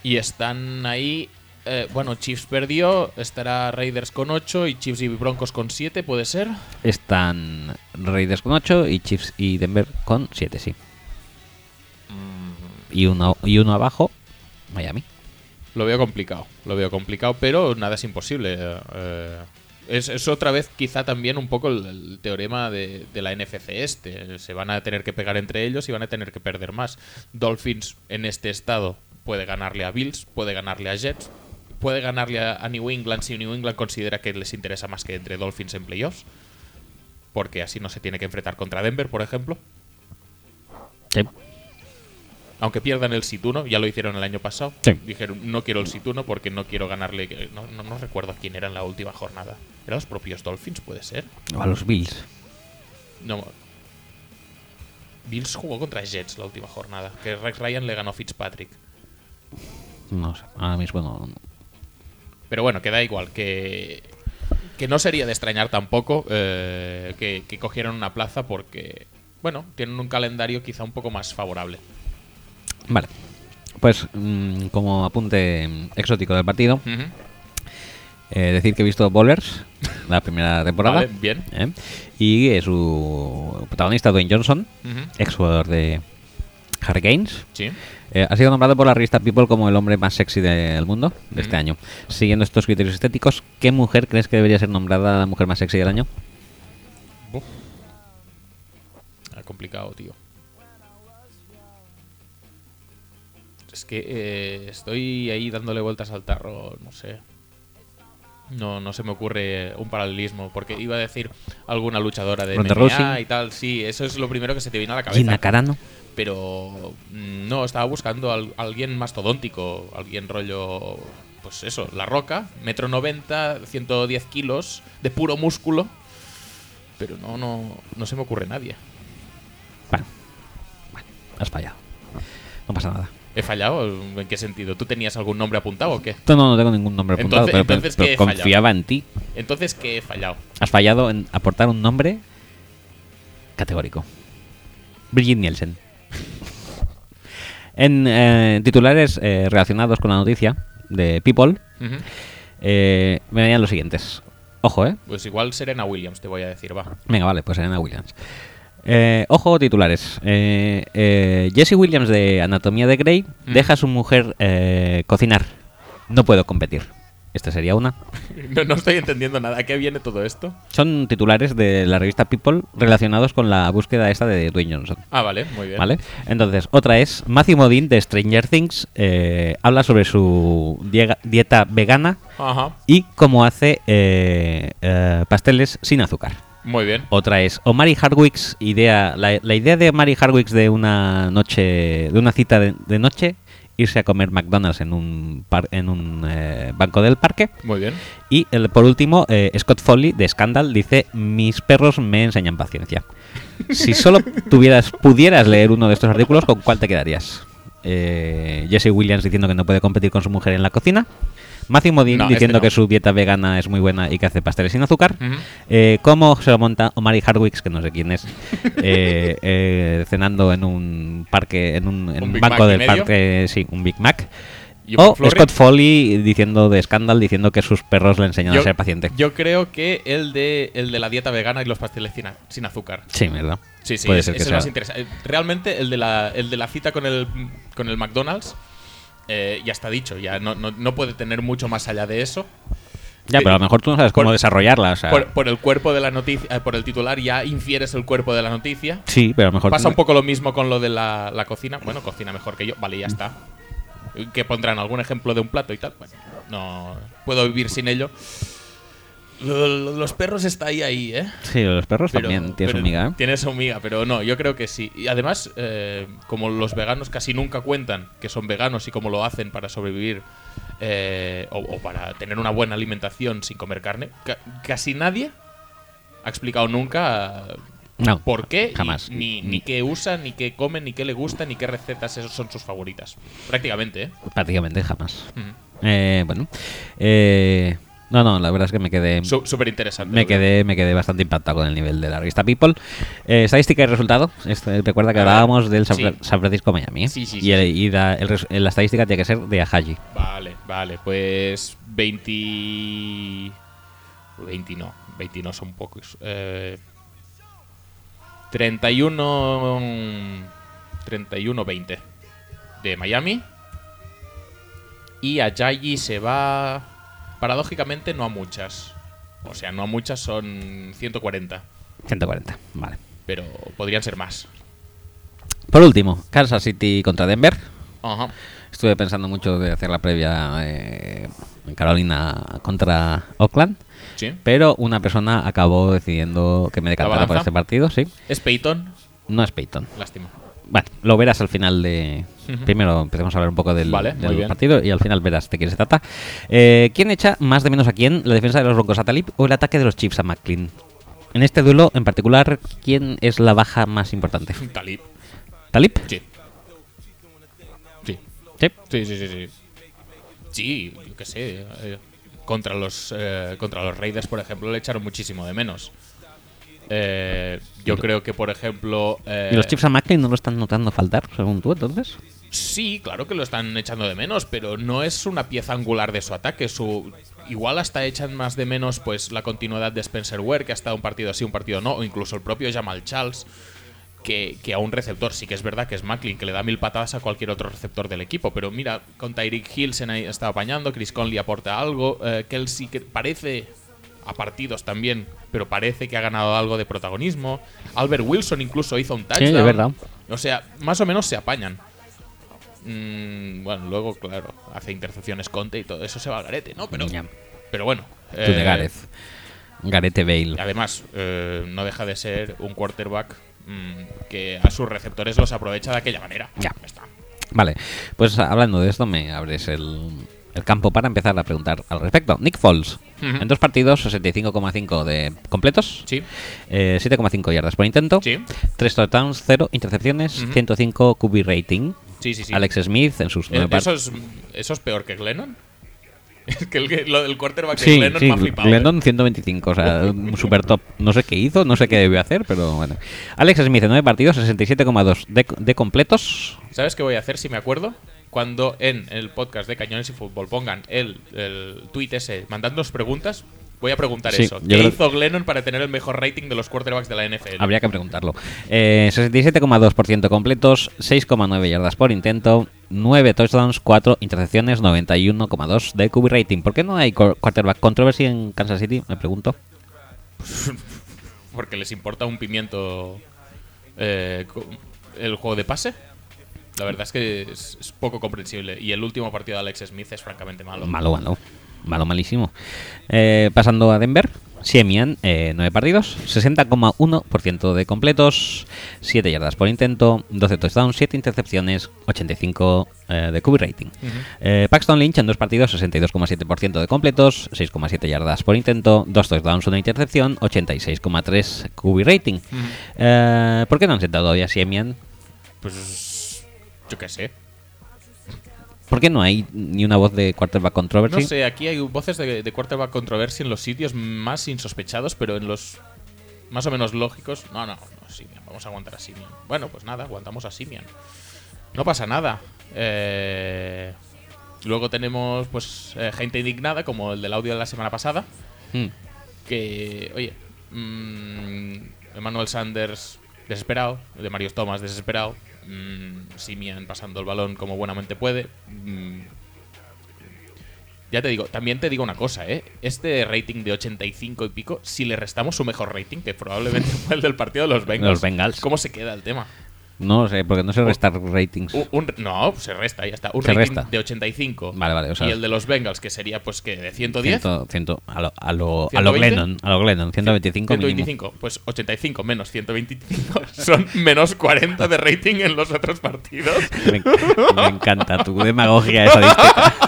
Y están ahí. Eh, bueno, Chiefs perdió. Estará Raiders con 8 y Chiefs y Broncos con 7, ¿puede ser? Están Raiders con 8 y Chiefs y Denver con 7, sí. Y uno, y uno abajo, Miami. Lo veo complicado. Lo veo complicado, pero nada es imposible. eh, es, es otra vez quizá también un poco el, el teorema de, de la NFC este. Se van a tener que pegar entre ellos y van a tener que perder más. Dolphins en este estado puede ganarle a Bills, puede ganarle a Jets, puede ganarle a, a New England si New England considera que les interesa más que entre Dolphins en playoffs. Porque así no se tiene que enfrentar contra Denver, por ejemplo. Sí. Aunque pierdan el Situno, ya lo hicieron el año pasado. Sí. Dijeron, no quiero el Situno porque no quiero ganarle. No, no, no recuerdo a quién era en la última jornada. ¿Eran los propios Dolphins, puede ser? O a los Bills. No. Bills jugó contra Jets la última jornada. Que Rex Ryan le ganó a Fitzpatrick. No sé, ahora mismo no. Pero bueno, que da igual. Que, que no sería de extrañar tampoco eh, que, que cogieran una plaza porque, bueno, tienen un calendario quizá un poco más favorable. Vale. Pues mm, como apunte exótico del partido, eh, decir que he visto Bowlers la primera [LAUGHS] temporada. Vale, bien. ¿eh? Y eh, su protagonista Dwayne Johnson, ex jugador de Hurricanes. Sí. Eh, ha sido nombrado por la revista People como el hombre más sexy del mundo de este año. Siguiendo estos criterios estéticos, ¿qué mujer crees que debería ser nombrada la mujer más sexy del año? Buf. Ah, complicado, tío. Es que eh, estoy ahí dándole vueltas al tarro, no sé. No, no se me ocurre un paralelismo, porque iba a decir alguna luchadora de MMA y tal, sí, eso es lo primero que se te viene a la cabeza. Gina Carano. Pero mm, no, estaba buscando al- alguien mastodóntico, alguien rollo, pues eso, La Roca, metro 90, 110 kilos, de puro músculo, pero no, no, no se me ocurre nadie. Bueno, bueno, has fallado. No pasa nada. ¿He fallado? ¿En qué sentido? ¿Tú tenías algún nombre apuntado o qué? No, no, no tengo ningún nombre apuntado, Entonces- pero, entonces, pero confiaba en ti. Entonces, ¿qué he fallado? Has fallado en aportar un nombre categórico. Brigitte Nielsen. En eh, titulares eh, relacionados con la noticia de People, eh, me venían los siguientes. Ojo, ¿eh? Pues igual Serena Williams, te voy a decir, va. Venga, vale, pues Serena Williams. Eh, ojo, titulares. Eh, Jesse Williams de Anatomía de Grey deja a su mujer eh, cocinar. No puedo competir. Esta sería una. No, no estoy entendiendo nada. ¿A qué viene todo esto? Son titulares de la revista People relacionados con la búsqueda esta de Dwayne Johnson. Ah, vale, muy bien. ¿Vale? Entonces, otra es Matthew Modine de Stranger Things. eh, habla sobre su dieta vegana Ajá, y cómo hace eh, eh, pasteles sin azúcar. muy bien. Otra es Omari Hardwicks, idea, la, la idea de Omari Hardwicks de una noche, de una cita de, de noche, irse a comer McDonald's en un par- en un eh, banco del parque. Muy bien. Y el- por último, eh, Scott Foley de Scandal dice: Mis perros me enseñan paciencia. Si solo tuvieras, pudieras leer uno de estos artículos, ¿con cuál te quedarías? Eh, Jesse Williams diciendo que no puede competir con su mujer en la cocina. Matthew Modine No, este diciendo no. que su dieta vegana es muy buena y que hace pasteles sin azúcar. Eh, ¿Cómo se lo monta Omari Hardwicks, que no sé quién es, [LAUGHS] eh, eh, cenando en un parque, en un, en Un un Big banco del parque, sí, un Big Mac? ¿Y un O? Scott Foley diciendo de Scandal, diciendo que sus perros le enseñan a ser paciente. yo creo que el de, el de la dieta vegana y los pasteles sin, azúcar. Sí, ¿verdad? Sí, sí, Puede es, ser que sea. más interesante. Realmente el de la, el de la cita con el, con el McDonald's eh, ya está dicho, ya no, no, no puede tener mucho más allá de eso. Ya, pero a lo mejor tú no sabes cómo Por- desarrollarla. O sea, Por, por el cuerpo de la noticia, eh, por el titular ya infieres el cuerpo de la noticia. sí, pero a lo mejor. Pasa un poco lo mismo con lo de la, la cocina. Bueno, cocina mejor que yo. Vale, ya está. Que pondrán algún ejemplo de un plato y tal. Bueno, no puedo vivir sin ello. Lo- lo- Los perros está ahí, ahí, ¿eh? Sí, los perros Pero- también tienes pero hormiga, ¿eh? Su miga, pero no, yo creo que sí. Y además, eh, como los veganos casi nunca cuentan que son veganos y cómo lo hacen para sobrevivir eh, o, o para tener una buena alimentación sin comer carne, ca- casi nadie ha explicado nunca No, por qué, jamás. ni, ni qué usa, ni qué come, ni qué le gusta, ni qué recetas esos son sus favoritas. Prácticamente, ¿eh? Prácticamente jamás. Eh, bueno. Eh, no, no, la verdad es que me quedé. Súper interesante. Me quedé, me quedé bastante impactado con el nivel de la revista People. Eh, estadística y resultado. Este, recuerda que A ver, hablábamos del San, sí. Fra- San Francisco Miami. ¿eh? Sí, sí, y el- la, el res- la estadística tiene que ser de Ahaji. Vale, vale, pues 20... 20 no, 20 no son pocos. Eh, 31... 31-20 de Miami. Y Ajayi se va... Paradójicamente no a muchas. O sea, no a muchas son 140. 140, vale. Pero podrían ser más. Por último, Kansas City contra Denver. Ajá. Estuve pensando mucho de hacer la previa eh, en Carolina contra Oakland. Sí. Pero una persona acabó decidiendo que me decantara por este partido, sí. Es Peyton. No es Peyton. Lástima. Bueno, lo verás al final de. Primero empecemos a hablar un poco del, Vale, partido y al final verás de quién se trata. Eh, ¿Quién echa más de menos a quién? ¿La defensa de los Broncos a Talib o el ataque de los Chiefs a McLean? En este duelo en particular, ¿quién es la baja más importante? Talib. ¿Talib? Sí. Sí. Sí. Sí, sí, sí, sí. Sí, yo qué sé. eh, contra los eh, contra los Raiders, por ejemplo, le echaron muchísimo de menos. Eh, yo creo que, por ejemplo. eh, ¿Y los Chiefs a McLean no lo están notando faltar, según tú, entonces? Sí, claro que lo están echando de menos, pero no es una pieza angular de su ataque. Su igual hasta echan más de menos pues la continuidad de Spencer Ware, que ha estado un partido así, un partido no, o incluso el propio Jamal Charles, que, que a un receptor. Sí que es verdad que es Macklin, que le da mil patadas a cualquier otro receptor del equipo, pero mira, con Tyreek Hill se estado apañando, Chris Conley aporta algo, eh, Kelsey que parece a partidos también, pero parece que ha ganado algo de protagonismo. Albert Wilson incluso hizo un touchdown. Sí, de verdad. O sea, más o menos se apañan. Mm, bueno, luego, claro, hace intercepciones Conte y todo eso se va al garete, ¿no? Pero, pero bueno. Tú de eh, Gareth. Garete Bale. Además, eh, no deja de ser un quarterback mm, que a sus receptores los aprovecha de aquella manera. Ya. está. Vale, pues hablando de esto, me abres el, el campo para empezar a preguntar al respecto. Nick Foles, en dos partidos, 65,5 de completos, Sí, eh, 7,5 yardas por intento, sí, 3 touchdowns, 0 intercepciones, Ujú. 105 QB rating. sí, sí. sí. Alex Smith en sus Eh, nueve ¿Eso, es, ¿Eso es peor que Glennon? [LAUGHS] Es que el- lo del quarterback Sí, Glennon sí, me ha flipado. ¿eh? Glennon 125, o sea, [LAUGHS] un super top. No sé qué hizo, no sé qué debió hacer, pero bueno. Alex Smith en 9 partidos, 67,2 de, de completos. ¿Sabes qué voy a hacer si me acuerdo? Cuando en el podcast de Cañones y Fútbol pongan el, el tweet ese mandándonos preguntas, voy a preguntar Sí, eso. ¿Qué creo- hizo Glennon para tener el mejor rating de los quarterbacks de la NFL? Habría que preguntarlo. Eh, 67,2% completos, 6,9 yardas por intento, 9 touchdowns, 4 intercepciones, 91,2 de QB rating. ¿Por qué no hay quarterback controversy en Kansas City? Me pregunto. [LAUGHS] Porque les importa un pimiento eh, el juego de pase. La verdad es que es, es poco comprensible. Y el último partido de Alex Smith es francamente malo. Malo, malo. Malo, malísimo. Eh, pasando a Denver, Siemian, eh, 9 partidos, 60,1% de completos, 7 yardas por intento, 12 touchdowns, 7 intercepciones, 85 eh, de QB rating. Eh, Paxton Lynch en dos partidos, 62,7% de completos, 6,7 yardas por intento, 2 touchdowns, 1 intercepción, 86,3 QB rating. Eh, ¿Por qué no han sentado hoy a Siemian? Pues yo qué sé. ¿Por qué no hay ni una voz de quarterback controversy? No sé, aquí hay voces de, de quarterback controversia en los sitios más insospechados, pero en los más o menos lógicos. No, no, no, Simian. Vamos a aguantar a Simian. Bueno, pues nada, aguantamos a Simian. No pasa nada. Eh, luego tenemos pues eh, gente indignada, como el del audio de la semana pasada, Mm. que, oye, mm, Emmanuel Sanders desesperado, de Marius Thomas desesperado, mm, Simian pasando el balón como buenamente puede. mm, ya te digo, también te digo una cosa, ¿eh? Este rating de 85 y pico, si le restamos su mejor rating, que probablemente [LAUGHS] fue el del partido de los Bengals, Los Bengals. ¿cómo se queda el tema? No sé, porque no sé restar ratings. Un- un- no, se resta, ya está. Un Se rating resta. de 85. Vale, vale, o sea- y el de los Bengals, que sería, pues, que de 110. Ciento- ciento- a, lo, a, lo, a lo 120. Glennon, a lo Glennon, 125 mínimo. 125. Pues 85 menos 125 [LAUGHS] son menos 40 de rating en los otros partidos. Me, me encanta tu demagogia estadística. [LAUGHS]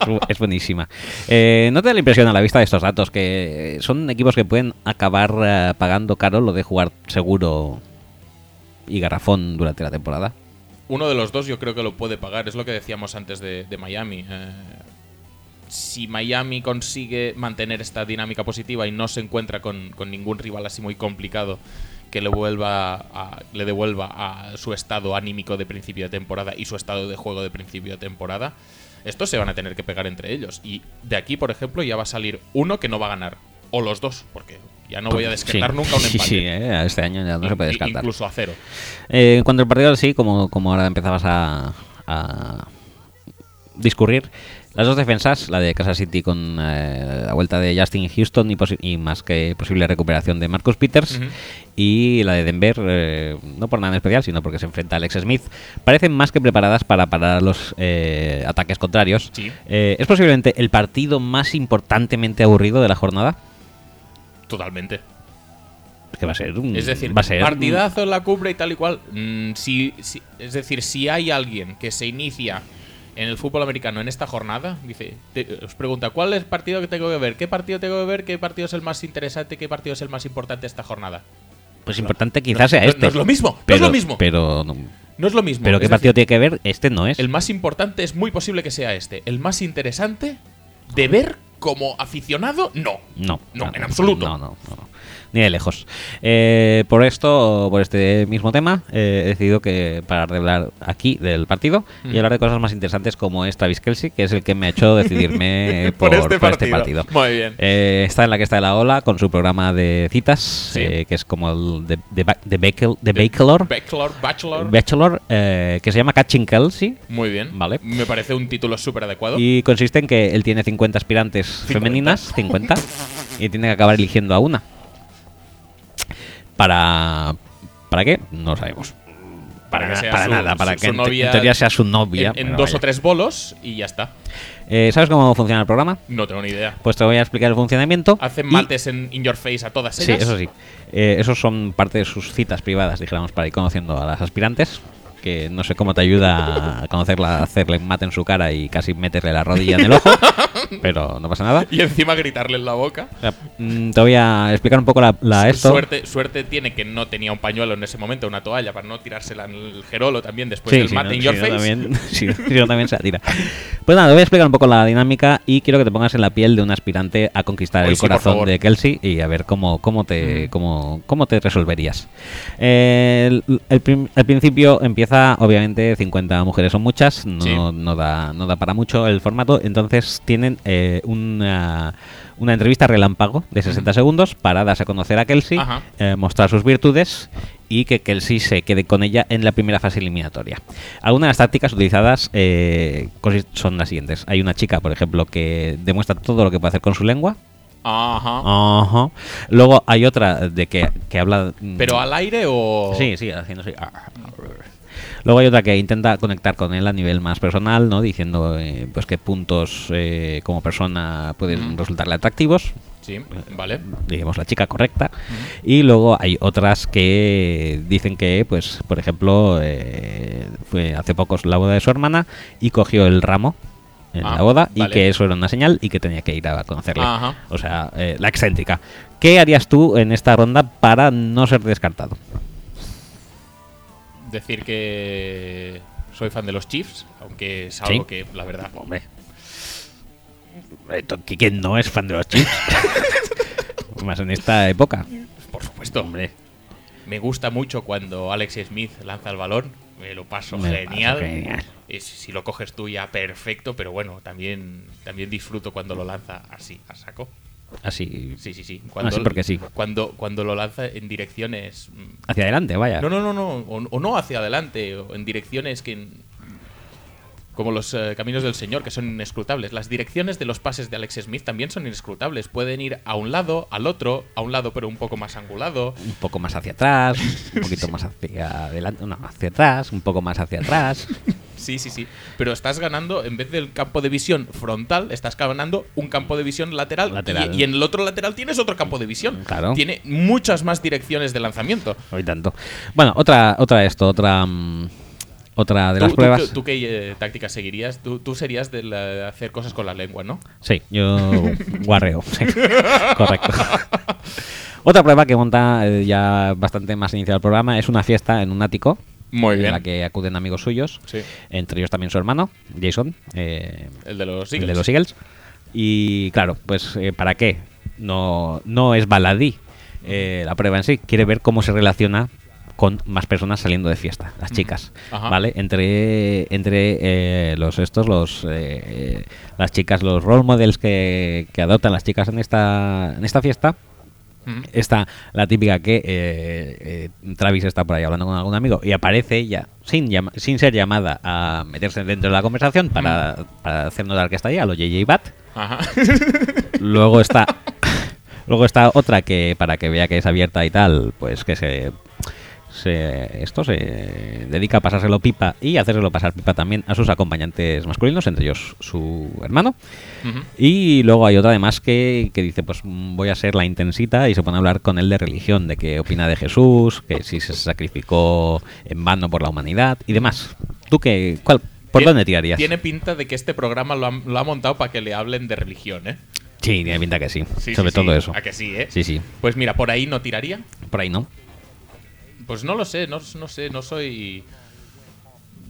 Es bu- Es buenísima. Eh, ¿No te da la impresión a la vista de estos datos que son equipos que pueden acabar eh, pagando caro lo de jugar seguro y garrafón durante la temporada? Uno de los dos yo creo que lo puede pagar. Es lo que decíamos antes de, Miami. Eh, si Miami consigue mantener esta dinámica positiva y no se encuentra con, ningún rival así muy complicado que le, vuelva le devuelva a su estado anímico de principio de temporada y su estado de juego de principio de temporada, estos se van a tener que pegar entre ellos. Y de aquí, por ejemplo, ya va a salir uno que no va a ganar. O los dos, porque ya no voy a descartar Sí, nunca un [LAUGHS] sí, empate. Sí, eh, este año ya no se puede descartar. Incluso a cero. Eh, en cuanto al partido sí, como, como ahora empezabas a, a discurrir, las dos defensas, la de Kansas City con eh, la vuelta de Justin Houston y, más que posible recuperación de Marcus Peters, y la de Denver, eh, no por nada en especial, sino porque se enfrenta a Alex Smith, parecen más que preparadas para parar los eh, ataques contrarios. Sí. Eh, ¿Es posiblemente el partido más importantemente aburrido de la jornada? Totalmente. Es que va a ser un... Es decir, va a ser partidazo en la cumbre y tal y cual. Mm, si, si- es decir, si hay alguien que se inicia en el fútbol americano en esta jornada, dice, te- os pregunta, ¿cuál es el partido que tengo que ver? ¿Qué partido tengo que ver? ¿Qué partido es el más interesante? ¿Qué partido es el más importante esta jornada? Pues importante quizás sea este. no es lo mismo, no pero, es lo mismo. Pero, no- No es lo mismo. pero es ¿qué decir, partido tiene que ver? Este no es. El más importante es muy posible que sea este. El más interesante de ver como aficionado, no. No. No, en absoluto. No, no, no. Ni de lejos. Eh, por esto, por este mismo tema, eh, he decidido que parar de hablar aquí del partido y Mm. hablar de cosas más interesantes como es Travis Kelsey, que es el que me ha hecho decidirme [LAUGHS] por, Por este por este partido. Muy bien. Eh, está en la que está de la ola con su programa de citas, Sí. eh, que es como el de, de, de Bachelor, de Bachelor, Bachelor, Bachelor. Eh, que se llama Catching Kelsey. Muy bien. Vale. Me parece un título súper adecuado. Y consiste en que él tiene 50 aspirantes 50. femeninas, 50, y tiene que acabar eligiendo a una. ¿Para, ¿para qué? No lo sabemos. Para que na- sea para su- nada, para su- que su novia en teoría sea su novia. en, dos vaya. o tres bolos y ya está. Eh, ¿Sabes cómo funciona el programa? No tengo ni idea. Pues te voy a explicar el funcionamiento. Hacen y- mates en In Your Face a todas Sí, ellas. eso sí. Eh, esos son parte de sus citas privadas, dijéramos, para ir conociendo a las aspirantes. Que no sé cómo te ayuda a conocerla, hacerle mate en su cara y casi meterle la rodilla en el ojo. [LAUGHS] pero no pasa nada. Y encima gritarle en la boca. O sea, mm, te voy a explicar un poco la, esto. Suerte, suerte tiene que no tenía un pañuelo en ese momento, una toalla, para no tirársela en el gerolo también después Sí, del sí, mate no, in sí, your no, face. también, [LAUGHS] [LAUGHS] sí, no, también se la tira. Pues nada, te voy a explicar un poco la dinámica y quiero que te pongas en la piel de un aspirante a conquistar el sí, corazón de Kelsey y a ver cómo, cómo, te, cómo, cómo te resolverías. Eh, el, principio empieza, obviamente, 50 mujeres son muchas, no, Sí. no, da, no da para mucho el formato, entonces tienen eh, una, una entrevista relámpago de 60 segundos para darse a conocer a Kelsey, eh, mostrar sus virtudes y que Kelsey se quede con ella en la primera fase eliminatoria. Algunas de las tácticas utilizadas eh, son las siguientes. Hay una chica, por ejemplo, que demuestra todo lo que puede hacer con su lengua. Ajá. Ajá. Luego hay otra de que, que habla... mm, ¿Pero al aire o...? Sí, sí, haciendo así. Luego hay otra que intenta conectar con él a nivel más personal, ¿no? Diciendo eh, pues qué puntos eh, como persona pueden Mm. resultarle atractivos Sí, vale. digamos la chica correcta y luego hay otras que dicen que pues por ejemplo eh, fue hace pocos la boda de su hermana y cogió el ramo en Ah, la boda y que eso era una señal y que tenía que ir a conocerle Ajá. o sea eh, la excéntrica ¿qué harías tú en esta ronda para no ser descartado? Decir que soy fan de los Chiefs, aunque es algo Sí. que, la verdad... hombre ¿quién no es fan de los Chiefs? [LAUGHS] más en esta época Por supuesto. hombre Me gusta mucho cuando Alex Smith lanza el balón. Me lo paso Me genial. paso genial. Y si si lo coges tú ya perfecto, pero bueno, también, también disfruto cuando lo lanza así, a saco. Así Sí, sí, sí. Así porque sí. Cuando, cuando lo lanza en direcciones... mm, hacia adelante vaya No, no, no, no. O, o no hacia adelante, o en direcciones que... Como los eh, caminos del Señor, que son inescrutables. Las direcciones de los pases de Alex Smith también son inescrutables. Pueden ir a un lado, al otro, a un lado pero un poco más angulado. un poco más hacia atrás, un [LAUGHS] poquito más hacia adelante, no, hacia atrás, un poco más hacia atrás. [LAUGHS] Sí, sí, sí. Pero estás ganando, en vez del campo de visión frontal, estás ganando un campo de visión lateral. Lateral. Y, y en el otro lateral tienes otro campo de visión. Claro. Tiene muchas más direcciones de lanzamiento. Hoy tanto. Bueno, otra, otra esto, otra, mm, otra de ¿Tú, las pruebas. tú qué eh, táctica seguirías? Tú, tú serías de la- hacer cosas con la lengua, ¿no? Sí, yo guarreo. sí. Correcto. Otra prueba que monta eh, ya bastante más inicial el programa es una fiesta en un ático. Muy En bien. la que acuden amigos suyos, Sí. entre ellos también su hermano, Jason, eh, El de los el Eagles. de los Eagles. Y claro, pues eh, ¿para qué? No, no es baladí eh, la prueba en sí. Quiere ver cómo se relaciona con más personas saliendo de fiesta, las chicas, Ajá. ¿vale? Entre entre eh, los estos, los eh, las chicas, los role models que, que adoptan las chicas en esta en esta fiesta. Mm. Está la típica que eh, eh, Travis está por ahí hablando con algún amigo y aparece ella sin, llama- sin ser llamada a meterse dentro de la conversación para, para hacer notar que está ahí, a lo JJ Bat. Ajá. [LAUGHS] [LAUGHS] Luego está luego está otra que para que vea que es abierta y tal, pues que se se esto se dedica a pasárselo pipa y hacérselo pasar pipa también a sus acompañantes masculinos, entre ellos su hermano. Y luego hay otra además que, que dice, pues voy a ser la intensita y se pone a hablar con él de religión, de qué opina de Jesús, que si se sacrificó en vano por la humanidad y demás. ¿Tú qué, cuál, por dónde tirarías? Tiene pinta de que este programa lo ha, lo ha montado para que le hablen de religión, ¿eh? Sí, tiene pinta que sí, Sí, sobre sí, todo sí. eso. ¿A que sí, eh? Sí, sí, Pues mira, por ahí no tiraría. por ahí no. Pues no lo sé, no, no sé, no soy.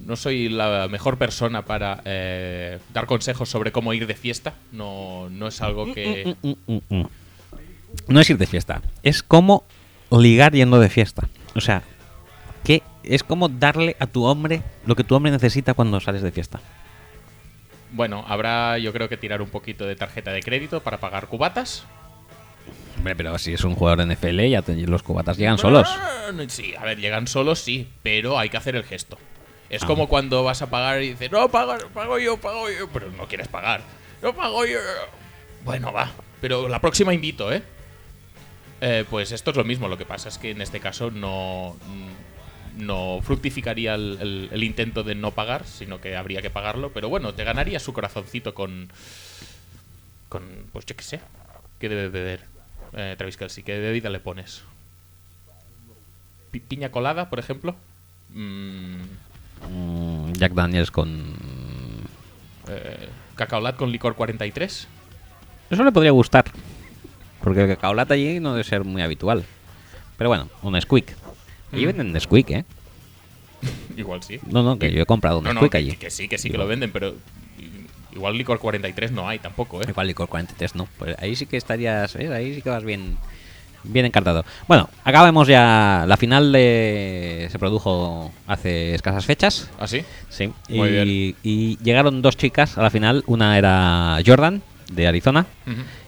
No soy la mejor persona para eh, dar consejos sobre cómo ir de fiesta. No, no es algo que. Mm, mm, mm. no es ir de fiesta, es como ligar yendo de fiesta. O sea, que es como darle a tu hombre lo que tu hombre necesita cuando sales de fiesta. Bueno, habrá yo creo que tirar un poquito de tarjeta de crédito para pagar cubatas. Hombre, pero si es un jugador de NFL, ya te- los cubatas llegan solos. Sí, a ver, llegan solos, sí, pero hay que hacer el gesto. Es Ah. como cuando vas a pagar y dices, no, pago, pago yo, pago yo, pero no quieres pagar. No pago yo. Bueno, va, pero la próxima invito, ¿eh? Eh, Pues esto es lo mismo, lo que pasa es que en este caso no, no fructificaría el, el- el intento de no pagar, sino que habría que pagarlo, pero bueno, te ganaría su corazoncito con, con pues yo qué sé, ¿qué debe beber eh, Travis Kelsey? ¿Qué bebida le pones? Pi- piña colada, por ejemplo. Mm, Mm, Jack Daniels con... eh, cacaolat con licor 43. Eso le podría gustar. Porque el cacao latte allí no debe ser muy habitual. Pero bueno, un Squeak. Allí Mm. venden Squeak, ¿eh? [LAUGHS] Igual sí. No, no, que yo he comprado un No, no, Squeak que, allí. que sí, que sí que lo venden, pero igual licor 43 no hay tampoco, ¿eh? Igual licor 43, no. Pues ahí sí que estarías, ¿ves? Ahí sí que vas bien, bien encartado. Bueno, acabamos ya. La final de... se produjo hace escasas fechas. ¿Ah, sí? Sí. Muy y, bien. y llegaron dos chicas a la final. Una era Jordan, de Arizona,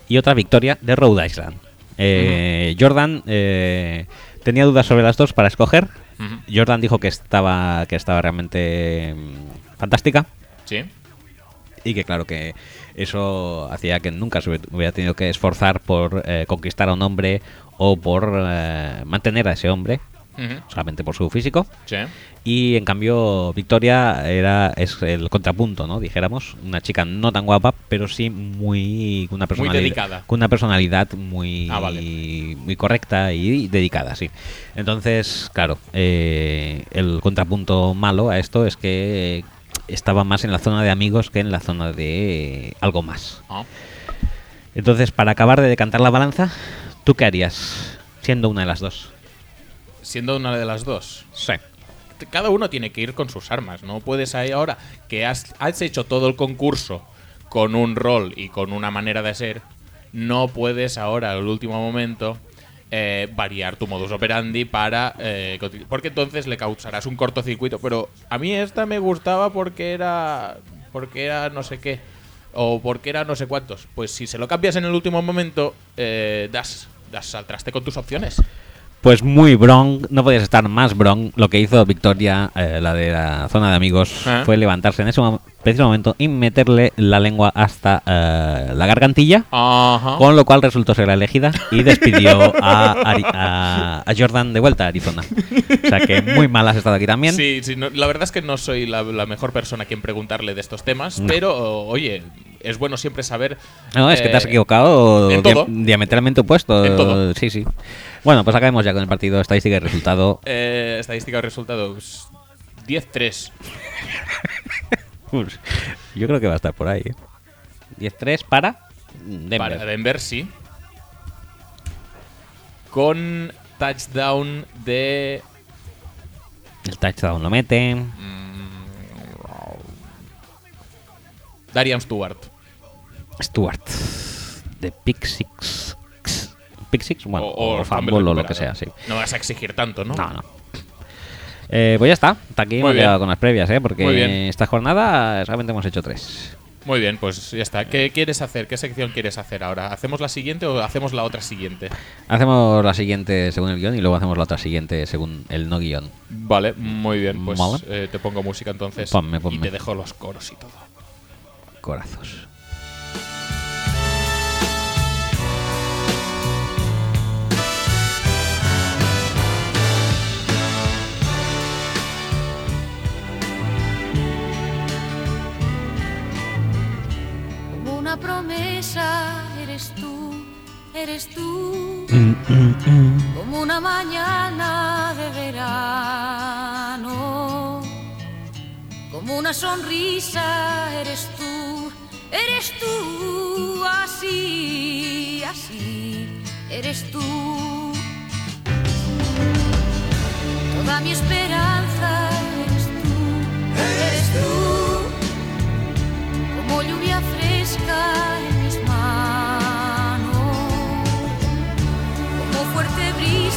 y otra Victoria, de Rhode Island. Eh, Jordan eh, tenía dudas sobre las dos para escoger. Jordan dijo que estaba, que estaba realmente mm, fantástica Sí. Y que claro que eso hacía que nunca se hubiera tenido que esforzar por eh, conquistar a un hombre o por eh, mantener a ese hombre solamente por su físico Sí. y en cambio Victoria era es el contrapunto no dijéramos una chica no tan guapa pero sí muy una personalidad dedicada. con una personalidad muy Ah, vale. muy correcta y dedicada sí entonces claro eh, el contrapunto malo a esto es que estaba más en la zona de amigos que en la zona de algo más Ah. entonces para acabar de decantar la balanza tú qué harías siendo una de las dos Siendo una de las dos. sí cada uno tiene que ir con sus armas. No puedes ahí ahora que has, has hecho todo el concurso con un rol y con una manera de ser. No puedes ahora, al último momento, eh, variar tu modus operandi para. eh, porque entonces le causarás un cortocircuito. Pero a mí esta me gustaba porque era. Porque era no sé qué. O porque era no sé cuántos. Pues si se lo cambias en el último momento, eh, das, das al traste con tus opciones. Pues muy bron, no podías estar más bron. Lo que hizo Victoria, eh, la de la zona de amigos, Ah. fue levantarse en ese mom- preciso momento y meterle la lengua hasta eh, la gargantilla, con lo cual resultó ser la elegida y [LAUGHS] despidió a, Ari- a- a Jordan de vuelta a Arizona. O sea que muy mal has estado aquí también. Sí, sí, no- la verdad es que no soy la, la mejor persona a quien preguntarle de estos temas, No. pero oye, es bueno siempre saber. No, es que te has eh, equivocado en dia- todo. diametralmente opuesto. En todo. Sí, sí. Bueno, pues acabemos ya con el partido estadística y resultado. eh, estadística de resultados: 10-3. Pues, yo creo que va a estar por ahí. ¿eh? 10-3 para Denver. Para Denver, sí. Con touchdown de. El touchdown lo mete. Darian Stewart. Stuart. De Pick Six. Pick Six, bueno, o, fumble fumble o lo que sea, sí. No vas a exigir tanto, ¿no? No, no. Eh, pues ya está. Hasta aquí Muy hemos bien. llegado con las previas, ¿eh? Porque esta jornada solamente hemos hecho tres. Muy bien, pues ya está. ¿Qué quieres hacer? ¿Qué sección quieres hacer ahora? ¿Hacemos la siguiente o hacemos la otra siguiente? Hacemos la siguiente según el guion y luego hacemos la otra siguiente según el no guion. Vale, muy bien. Pues Vale. eh, te pongo música entonces. Ponme, Y ponme. te dejo los coros y todo. Corazos. Eres tú. Como una mañana de verano. Como una sonrisa eres tú, eres tú. Así, así, eres tú. Toda mi esperanza eres tú, eres tú como lluvia fresca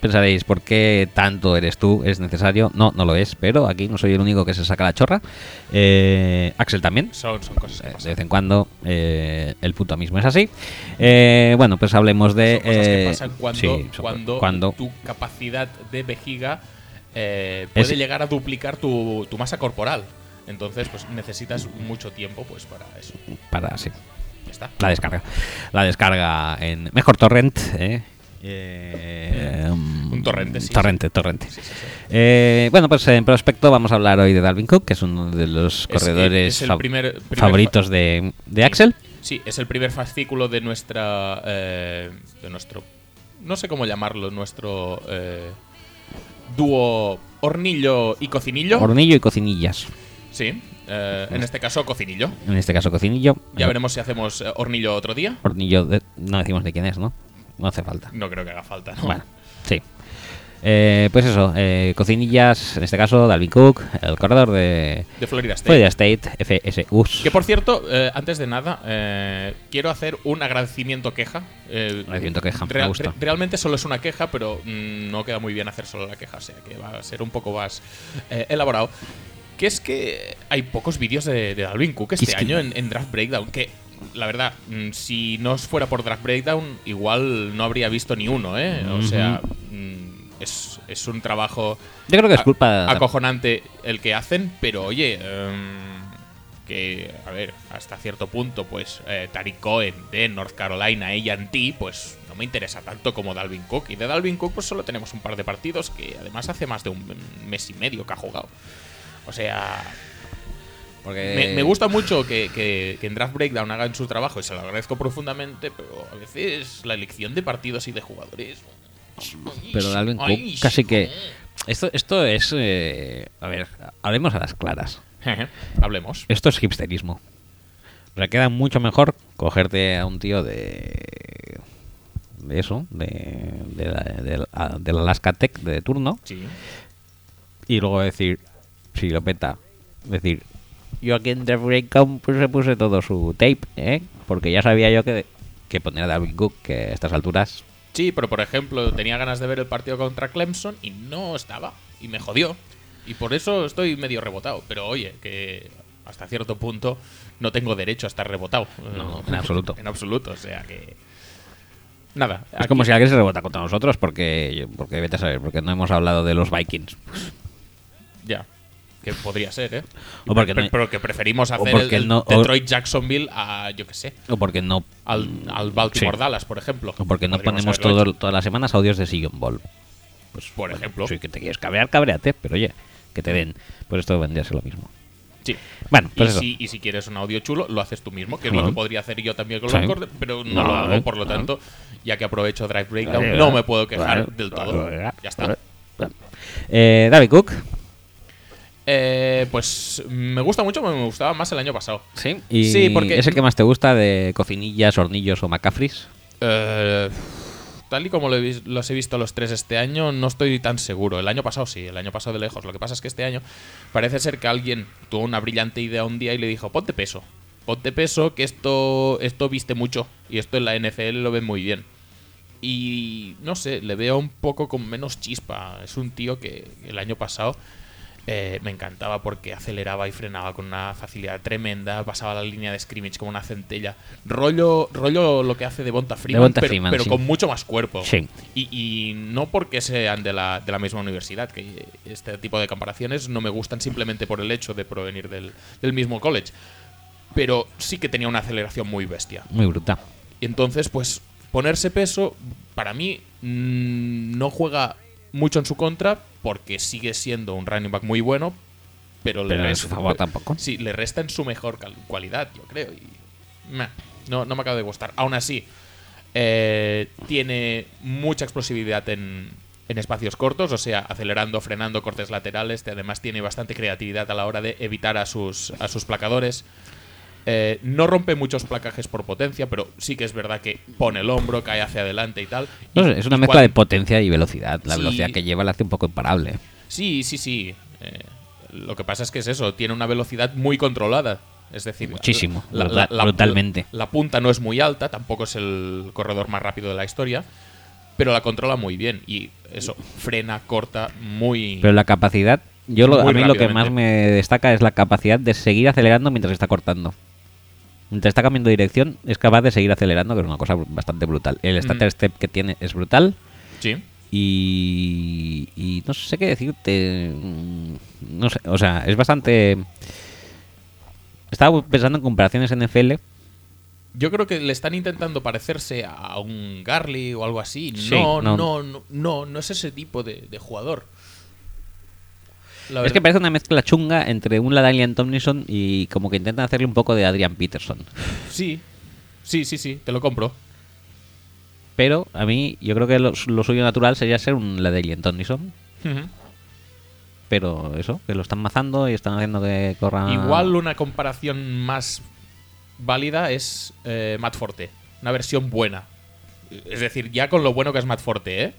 pensaréis, ¿por qué tanto eres tú? ¿Es necesario? No, no lo es, pero aquí no soy el único que se saca la chorra. Eh, Axel también. Son, son cosas que Eh, pasan. De vez en cuando eh, el puto mismo es así. Eh, bueno, pues hablemos de... Son cosas que eh, pasan cuando, sí, son- cuando, cuando- tu capacidad de vejiga eh, puede Es- llegar a duplicar tu, tu masa corporal. Entonces, pues necesitas mucho tiempo pues para eso. Para, sí, Ya está. la descarga. La descarga en mejor torrent. eh. Eh, Un torrente, sí, Torrente, torrente. Sí, sí, sí. Eh, bueno, pues en prospecto vamos a hablar hoy de Dalvin Cook, que es uno de los Es- corredores es el fa- primer- primer favoritos de, de Axel. Sí, es el primer fascículo de nuestra. eh, de nuestro. No sé cómo llamarlo, nuestro. eh, dúo hornillo y cocinillo. Hornillo y cocinillas. sí, eh, en este caso cocinillo. En este caso, cocinillo. Ya veremos si hacemos eh, hornillo otro día. Hornillo, de- no decimos de quién es, ¿no? No hace falta. No creo que haga falta, ¿no? Bueno, sí. Eh, pues eso, eh, cocinillas, en este caso, Dalvin Cook, el corredor de De Florida State. Florida State, FSUs. Que por cierto, eh, antes de nada, eh, quiero hacer un agradecimiento queja. Agradecimiento queja, me gusta. re- realmente solo es una queja, pero mm, no queda muy bien hacer solo la queja, o sea que va a ser un poco más eh, elaborado. Que es que hay pocos vídeos de, de Dalvin Cook este Es que- año en, en Draft Breakdown. Que la verdad, mm, si no fuera por Draft Breakdown, igual no habría visto ni uno, ¿eh? O sea, mm, es, es un trabajo Yo creo que es culpa. acojonante el que hacen, pero oye, em, que, a ver, hasta cierto punto, pues eh, Tariq Cohen de North Carolina, A&T, pues no me interesa tanto como Dalvin Cook. Y de Dalvin Cook, pues solo tenemos un par de partidos que además hace más de un mes y medio que ha jugado. O sea, Porque me, me gusta mucho que, que- que en Draft Breakdown hagan su trabajo y se lo agradezco profundamente, pero a veces la elección de partidos y de jugadores... Pero Dalvin Cook Ay, casi que. Esto, esto es. eh, a ver, hablemos a las claras. Hablemos. Esto es hipsterismo. O sea, queda mucho mejor cogerte a un tío de. de eso, de, de la, del- a- del Alaska Tech de turno, Sí. y luego decir, si lo peta, decir, yo aquí en The Breakout puse, puse todo su tape, ¿eh? Porque ya sabía yo que, que poner a Dalvin Cook, que a estas alturas. Sí, pero por ejemplo, tenía ganas de ver el partido contra Clemson y no estaba. Y me jodió. Y por eso estoy medio rebotado. Pero oye, que hasta cierto punto no tengo derecho a estar rebotado. No, en absoluto. [LAUGHS] en absoluto, o sea que. Nada. Es aquí- como si alguien se rebota contra nosotros, porque, porque vete a saber, porque no hemos hablado de los Vikings. Ya. Que podría ser, ¿eh? O porque pero, no- pero que preferimos hacer el, el no- o- Detroit-Jacksonville a, yo qué sé, O porque no, al, al Sí. Baltimore-Dallas, por ejemplo. o porque no ponemos todo, todas las semanas audios de Sillon Ball. Pues, Por ejemplo. Si que te quieres cabrear, cabreate, pero oye, que te den. Pues esto vendría a ser lo mismo. Sí. Bueno, y, pues eso. si, y si quieres un audio chulo, lo haces tú mismo, que es lo que podría hacer yo también con Sí. los cortes, pero no, lo hago, por lo tanto, ya que aprovecho Drive Breakdown, no me puedo quejar del todo. Ya está. Eh, David Cook. Eh, pues me gusta mucho, me gustaba más el año pasado. Sí. Y Sí, porque- ¿Es el que más te gusta de cocinillas, hornillos o McCaffreys? Eh, tal y como lo he vis- los he visto los tres este año, no estoy tan seguro. El año pasado sí, el año pasado de lejos. Lo que pasa es que este año parece ser que alguien tuvo una brillante idea un día y le dijo, ponte peso. Ponte peso, que esto, esto viste mucho. Y esto en la NFL lo ven muy bien. Y no sé, le veo un poco con menos chispa. Es un tío que el año pasado eh, me encantaba porque aceleraba y frenaba con una facilidad tremenda, pasaba la línea de scrimmage como una centella. Rollo, rollo lo que hace Freeman, Devonta pero, Freeman, pero sí. con mucho más cuerpo. Sí. Y, y no porque sean de la, de la misma universidad, que este tipo de comparaciones no me gustan simplemente por el hecho de provenir del, del mismo college. Pero sí que tenía una aceleración muy bestia. Muy bruta. Y entonces, pues, ponerse peso, para mí, mm, no juega mucho en su contra, porque sigue siendo un running back muy bueno, pero, le en resta- su favor tampoco. Sí, le resta en su mejor cualidad, yo creo. Y, meh, no, no me acaba de gustar. Aún así, eh, tiene mucha explosividad en, en espacios cortos, o sea, acelerando, frenando cortes laterales. Además, tiene bastante creatividad a la hora de evitar a sus, a sus placadores. Eh, no rompe muchos placajes por potencia, pero sí que es verdad que pone el hombro, cae hacia adelante y tal. No Y- es una mezcla de potencia y velocidad. La Sí. velocidad que lleva la hace un poco imparable. Sí, sí, sí. Eh, lo que pasa es que es eso, tiene una velocidad muy controlada. Es decir, Muchísimo, brutal- brutalmente. La, punta no es muy alta, tampoco es el corredor más rápido de la historia, pero la controla muy bien. Y eso, frena, corta, muy. Pero la capacidad, yo lo- a mí lo que más me destaca es la capacidad de seguir acelerando mientras está cortando. Mientras está cambiando de dirección, es capaz de seguir acelerando, que es una cosa bastante brutal. El Mm. starter step que tiene es brutal. Sí. Y, y no sé qué decirte. No sé, o sea, es bastante. Estaba pensando en comparaciones NFL. Yo creo que le están intentando parecerse a un Garly o algo así. Sí, no, no. no, no, no, no, es ese tipo de, de jugador. La Es que parece una mezcla chunga entre un Ladalian Tomlinson y como que intentan hacerle un poco de Adrian Peterson. Sí, sí, sí, sí, te lo compro. Pero a mí, yo creo que lo, lo suyo natural sería ser un Ladalian Tomlinson. Pero eso, que lo están mazando y están haciendo que corra. Igual una comparación más válida es eh, Matt Forte. Una versión buena. Es decir, ya con lo bueno que es Matt Forte, ¿eh?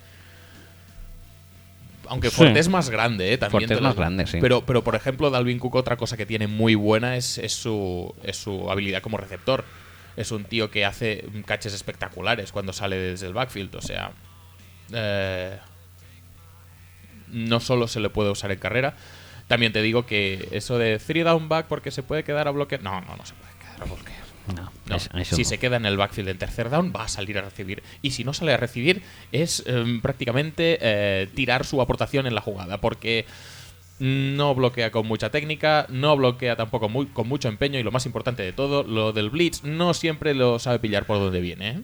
Aunque Sí. Forte es más grande, ¿eh? También Forte te es más grande, sí. Pero, pero, por ejemplo, Dalvin Cook, otra cosa que tiene muy buena es, es su, es su habilidad como receptor. Es un tío que hace catches espectaculares cuando sale desde el backfield. O sea, eh, no solo se le puede usar en carrera. También te digo que eso de three down back porque se puede quedar a bloquear. No, no, no se puede quedar a bloquear. No, No, es- eso si no. se queda en el backfield en tercer down, va a salir a recibir. Y si no sale a recibir, es em, prácticamente eh, tirar su aportación en la jugada. Porque no bloquea con mucha técnica, no bloquea tampoco muy- con mucho empeño. Y lo más importante de todo, lo del blitz, no siempre lo sabe pillar por donde viene. ¿eh?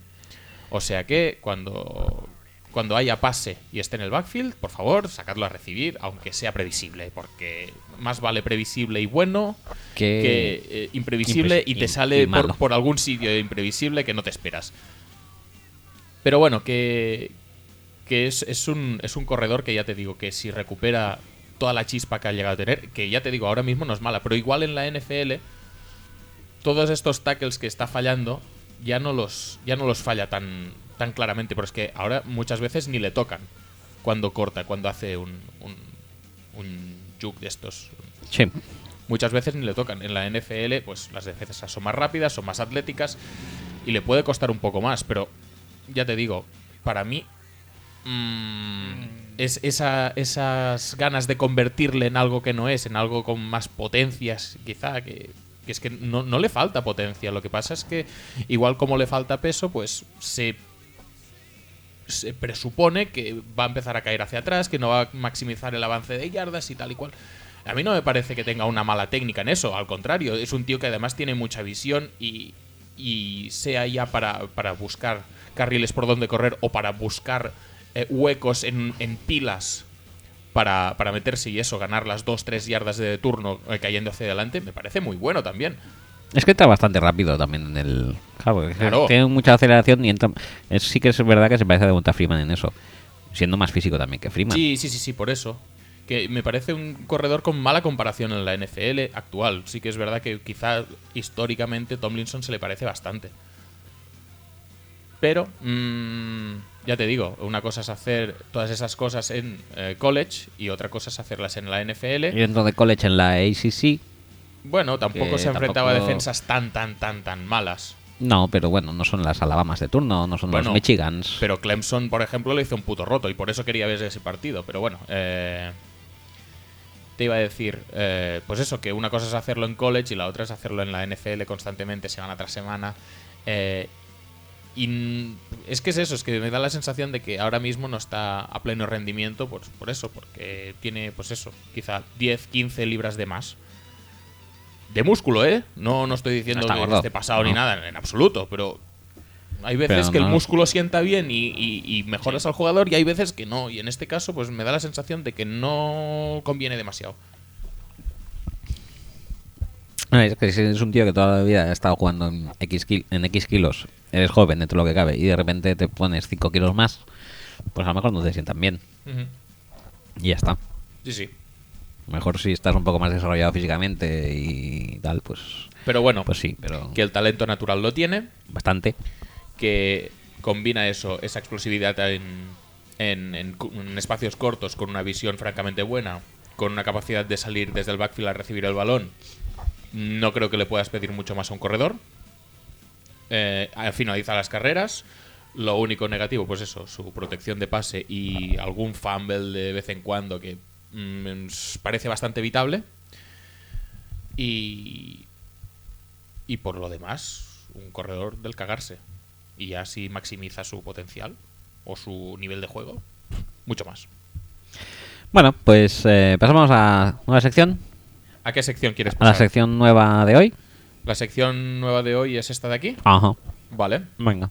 O sea que cuando, cuando haya pase y esté en el backfield, por favor, sacadlo a recibir, aunque sea previsible. Porque más vale previsible y bueno Que- que eh, imprevisible y te sale y por, malo. por algún sitio imprevisible que no te esperas. Pero bueno, que, que es, es un, es un corredor que ya te digo que si recupera toda la chispa que ha llegado a tener, que ya te digo, ahora mismo no es mala, pero igual en la NFL, todos estos tackles que está fallando ya no los, ya no los falla tan, tan claramente, pero es que ahora muchas veces ni le tocan cuando corta, cuando hace un, un, un juke de estos, Sí. muchas veces ni le tocan. En la NFL, pues las defensas son más rápidas, son más atléticas y le puede costar un poco más, pero ya te digo, para mí mm, es esa- esas ganas de convertirle en algo que no es, en algo con más potencias, quizá que, que es que no, no le falta potencia. Lo que pasa es que igual como le falta peso, pues se se presupone que va a empezar a caer hacia atrás, que no va a maximizar el avance de yardas y tal y cual. A mí no me parece que tenga una mala técnica en eso, al contrario, es un tío que además tiene mucha visión y, sea ya para, buscar carriles por donde correr o para buscar eh, huecos en, pilas para, para meterse y eso, ganar las 2-3 yardas de turno eh, cayendo hacia adelante, me parece muy bueno también. Es que entra bastante rápido también en el. Claro, tiene mucha aceleración y entra. es- sí que es verdad que se parece a Devonta Freeman en eso. Siendo más físico también que Freeman. Sí, sí, sí, sí, por eso. Que me parece un corredor con mala comparación en la NFL actual. Sí que es verdad que quizá históricamente Tomlinson se le parece bastante. Pero, mm, ya te digo, una cosa es hacer todas esas cosas en eh, college y otra cosa es hacerlas en la Y NFL. dentro de college en la ACC. Bueno, tampoco se enfrentaba a tampoco- defensas tan, tan, tan, tan malas. No, pero bueno, no son las Alabamas de turno, no son Bueno, los Michigans. Pero Clemson, por ejemplo, le hizo un puto roto y por eso quería ver ese partido. Pero bueno, eh, te iba a decir, eh, pues eso, que una cosa es hacerlo en college y la otra es hacerlo en la NFL constantemente, semana tras semana. Eh, y es que es eso, es que me da la sensación de que ahora mismo no está a pleno rendimiento pues, por eso, porque tiene, pues eso, quizá 10, 15 libras de más. De músculo, ¿eh? No, no estoy diciendo está que gordo, esté pasado ni no. nada, en absoluto, pero hay veces Pero que el no- músculo sienta bien y, y- y mejoras al jugador y hay veces que no. Y en este caso, pues me da la sensación de que no conviene demasiado. No, es que si es un tío que toda la vida ha estado jugando en X, kil- en X kilos, eres joven dentro de lo que cabe, y de repente te pones 5 kilos más, pues a lo mejor no te sientan bien. Y ya está. Sí, sí. Mejor si estás un poco más desarrollado físicamente y tal, pues, Pero bueno, pues sí, pero que el talento natural lo tiene, bastante. que combina eso, esa explosividad en, en- en espacios cortos con una visión francamente buena, con una capacidad de salir desde el backfield a recibir el balón. No creo que le puedas pedir mucho más a un corredor. Eh, finaliza las carreras. Lo único negativo, pues eso, su protección de pase y algún fumble de vez en cuando que mm, s- parece bastante evitable. Y. Y por lo demás, un corredor del cagarse. Y ya si maximiza su potencial o su nivel de juego, mucho más. Bueno, pues eh, pasamos a una sección, ¿A qué sección quieres a la pasar? sección nueva de hoy. La sección nueva de hoy es esta de aquí. Ajá, Vale. venga.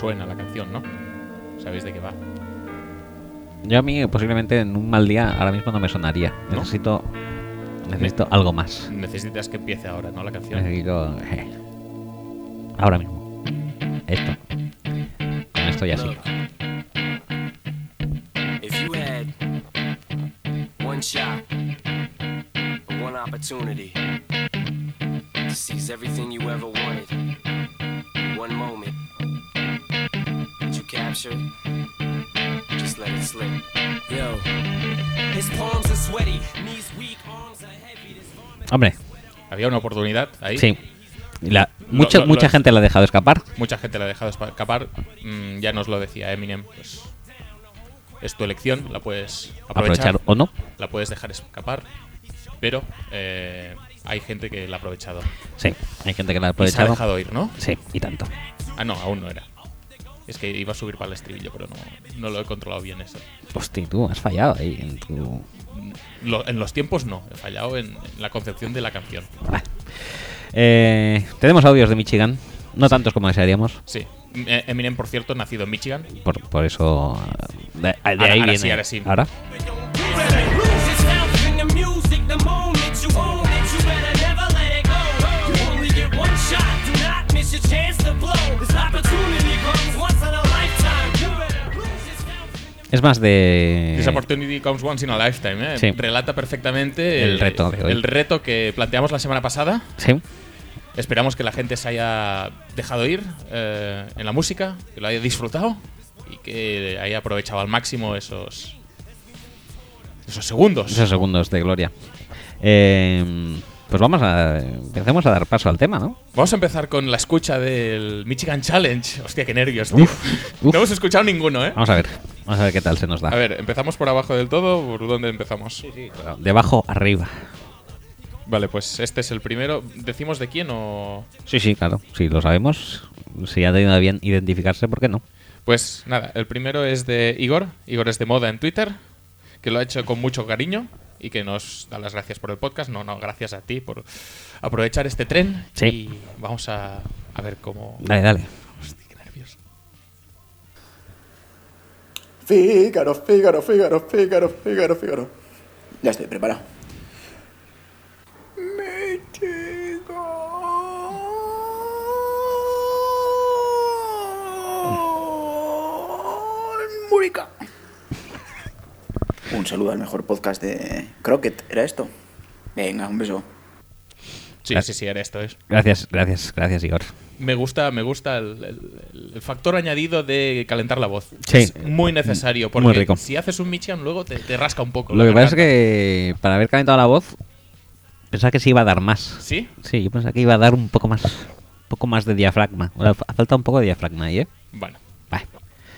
Suena la canción, ¿no? Sabéis de qué va. Yo a mí posiblemente en un mal día ahora mismo no me sonaría. ¿No? Necesito necesito algo más. Necesitas que empiece ahora, ¿no? La canción. Necesito eh, ahora mismo. Esto. Con esto ya sí. Look, if you had one shot, or one opportunity to seize everything you ever wanted, one moment, captured, just let it slip. Yo, his palms are sweaty, knees weak, arms are heavy. This vomit- Hombre, Había una oportunidad ahí. sí. La- mucha lo- mucha lo- gente la ha dejado escapar. Mucha gente la ha dejado escapar. Mm, ya nos lo decía Eminem. Pues es tu elección, la puedes aprovechar, Aprovechar o no. la puedes dejar escapar. Pero eh, hay gente que la ha aprovechado. Sí, hay gente que la ha Y se ha aprovechado. dejado ir, ¿no? Sí, y tanto. Ah, no, aún no era. Es que iba a subir para el estribillo, pero no, no lo he controlado bien eso. Hostia, tú has fallado ahí en tu. Lo- en los tiempos no, he fallado en, en la concepción de la canción. Vale. Eh, tenemos audios de Michigan. No tantos como desearíamos. Sí. Eminem, por cierto, nacido en Michigan. Por, por eso. eh, De, Ahora- ahí ahora viene. sí, ahora sí. Ahora. Es más de. This opportunity comes once in a lifetime. ¿eh? Sí. Relata perfectamente El eh, reto de hoy. el reto que planteamos la semana pasada. Sí. Esperamos que la gente se haya dejado ir eh, en la música, que lo haya disfrutado y que haya aprovechado al máximo esos esos segundos. Esos segundos de gloria. Eh, pues vamos a. Empecemos a dar paso al tema, ¿no? Vamos a empezar con la escucha del Michigan Challenge. Hostia, qué nervios, tío. [LAUGHS] uf. No hemos escuchado ninguno, ¿eh? Vamos a ver. Vamos a ver qué tal se nos da. A ver, empezamos por abajo del todo. ¿Por dónde empezamos? De abajo arriba. Vale, pues este es el primero. ¿Decimos de quién o...? Sí, sí, claro. Si lo sabemos. Si ha tenido bien identificarse, ¿por qué no? Pues nada, el primero es de Igor. Igor es de moda en Twitter, que lo ha hecho con mucho cariño y que nos da las gracias por el podcast. No, no, gracias a ti por aprovechar este tren. Sí. Y vamos a, a ver cómo... Dale, dale. Hostia, qué nervios. Fígaro, Fígaro, Fígaro, Fígaro, Fígaro, Fígaro. Ya estoy preparado. Múrica. Un saludo al mejor podcast de Crockett, ¿era esto? Venga, un beso. Sí, sí, sí, era esto. Es. Gracias, gracias, gracias, Igor. Me gusta, me gusta el, el- el factor añadido de calentar la voz. Sí. Es muy necesario, porque Muy rico. si haces un Michigan luego te, te rasca un poco. Lo que pasa es que para haber calentado la voz, pensaba que se iba a dar más. ¿Sí? Sí, yo pensaba que iba a dar un poco más. Un poco más de diafragma. Fa- falta un poco de diafragma ahí, ¿eh? Bueno.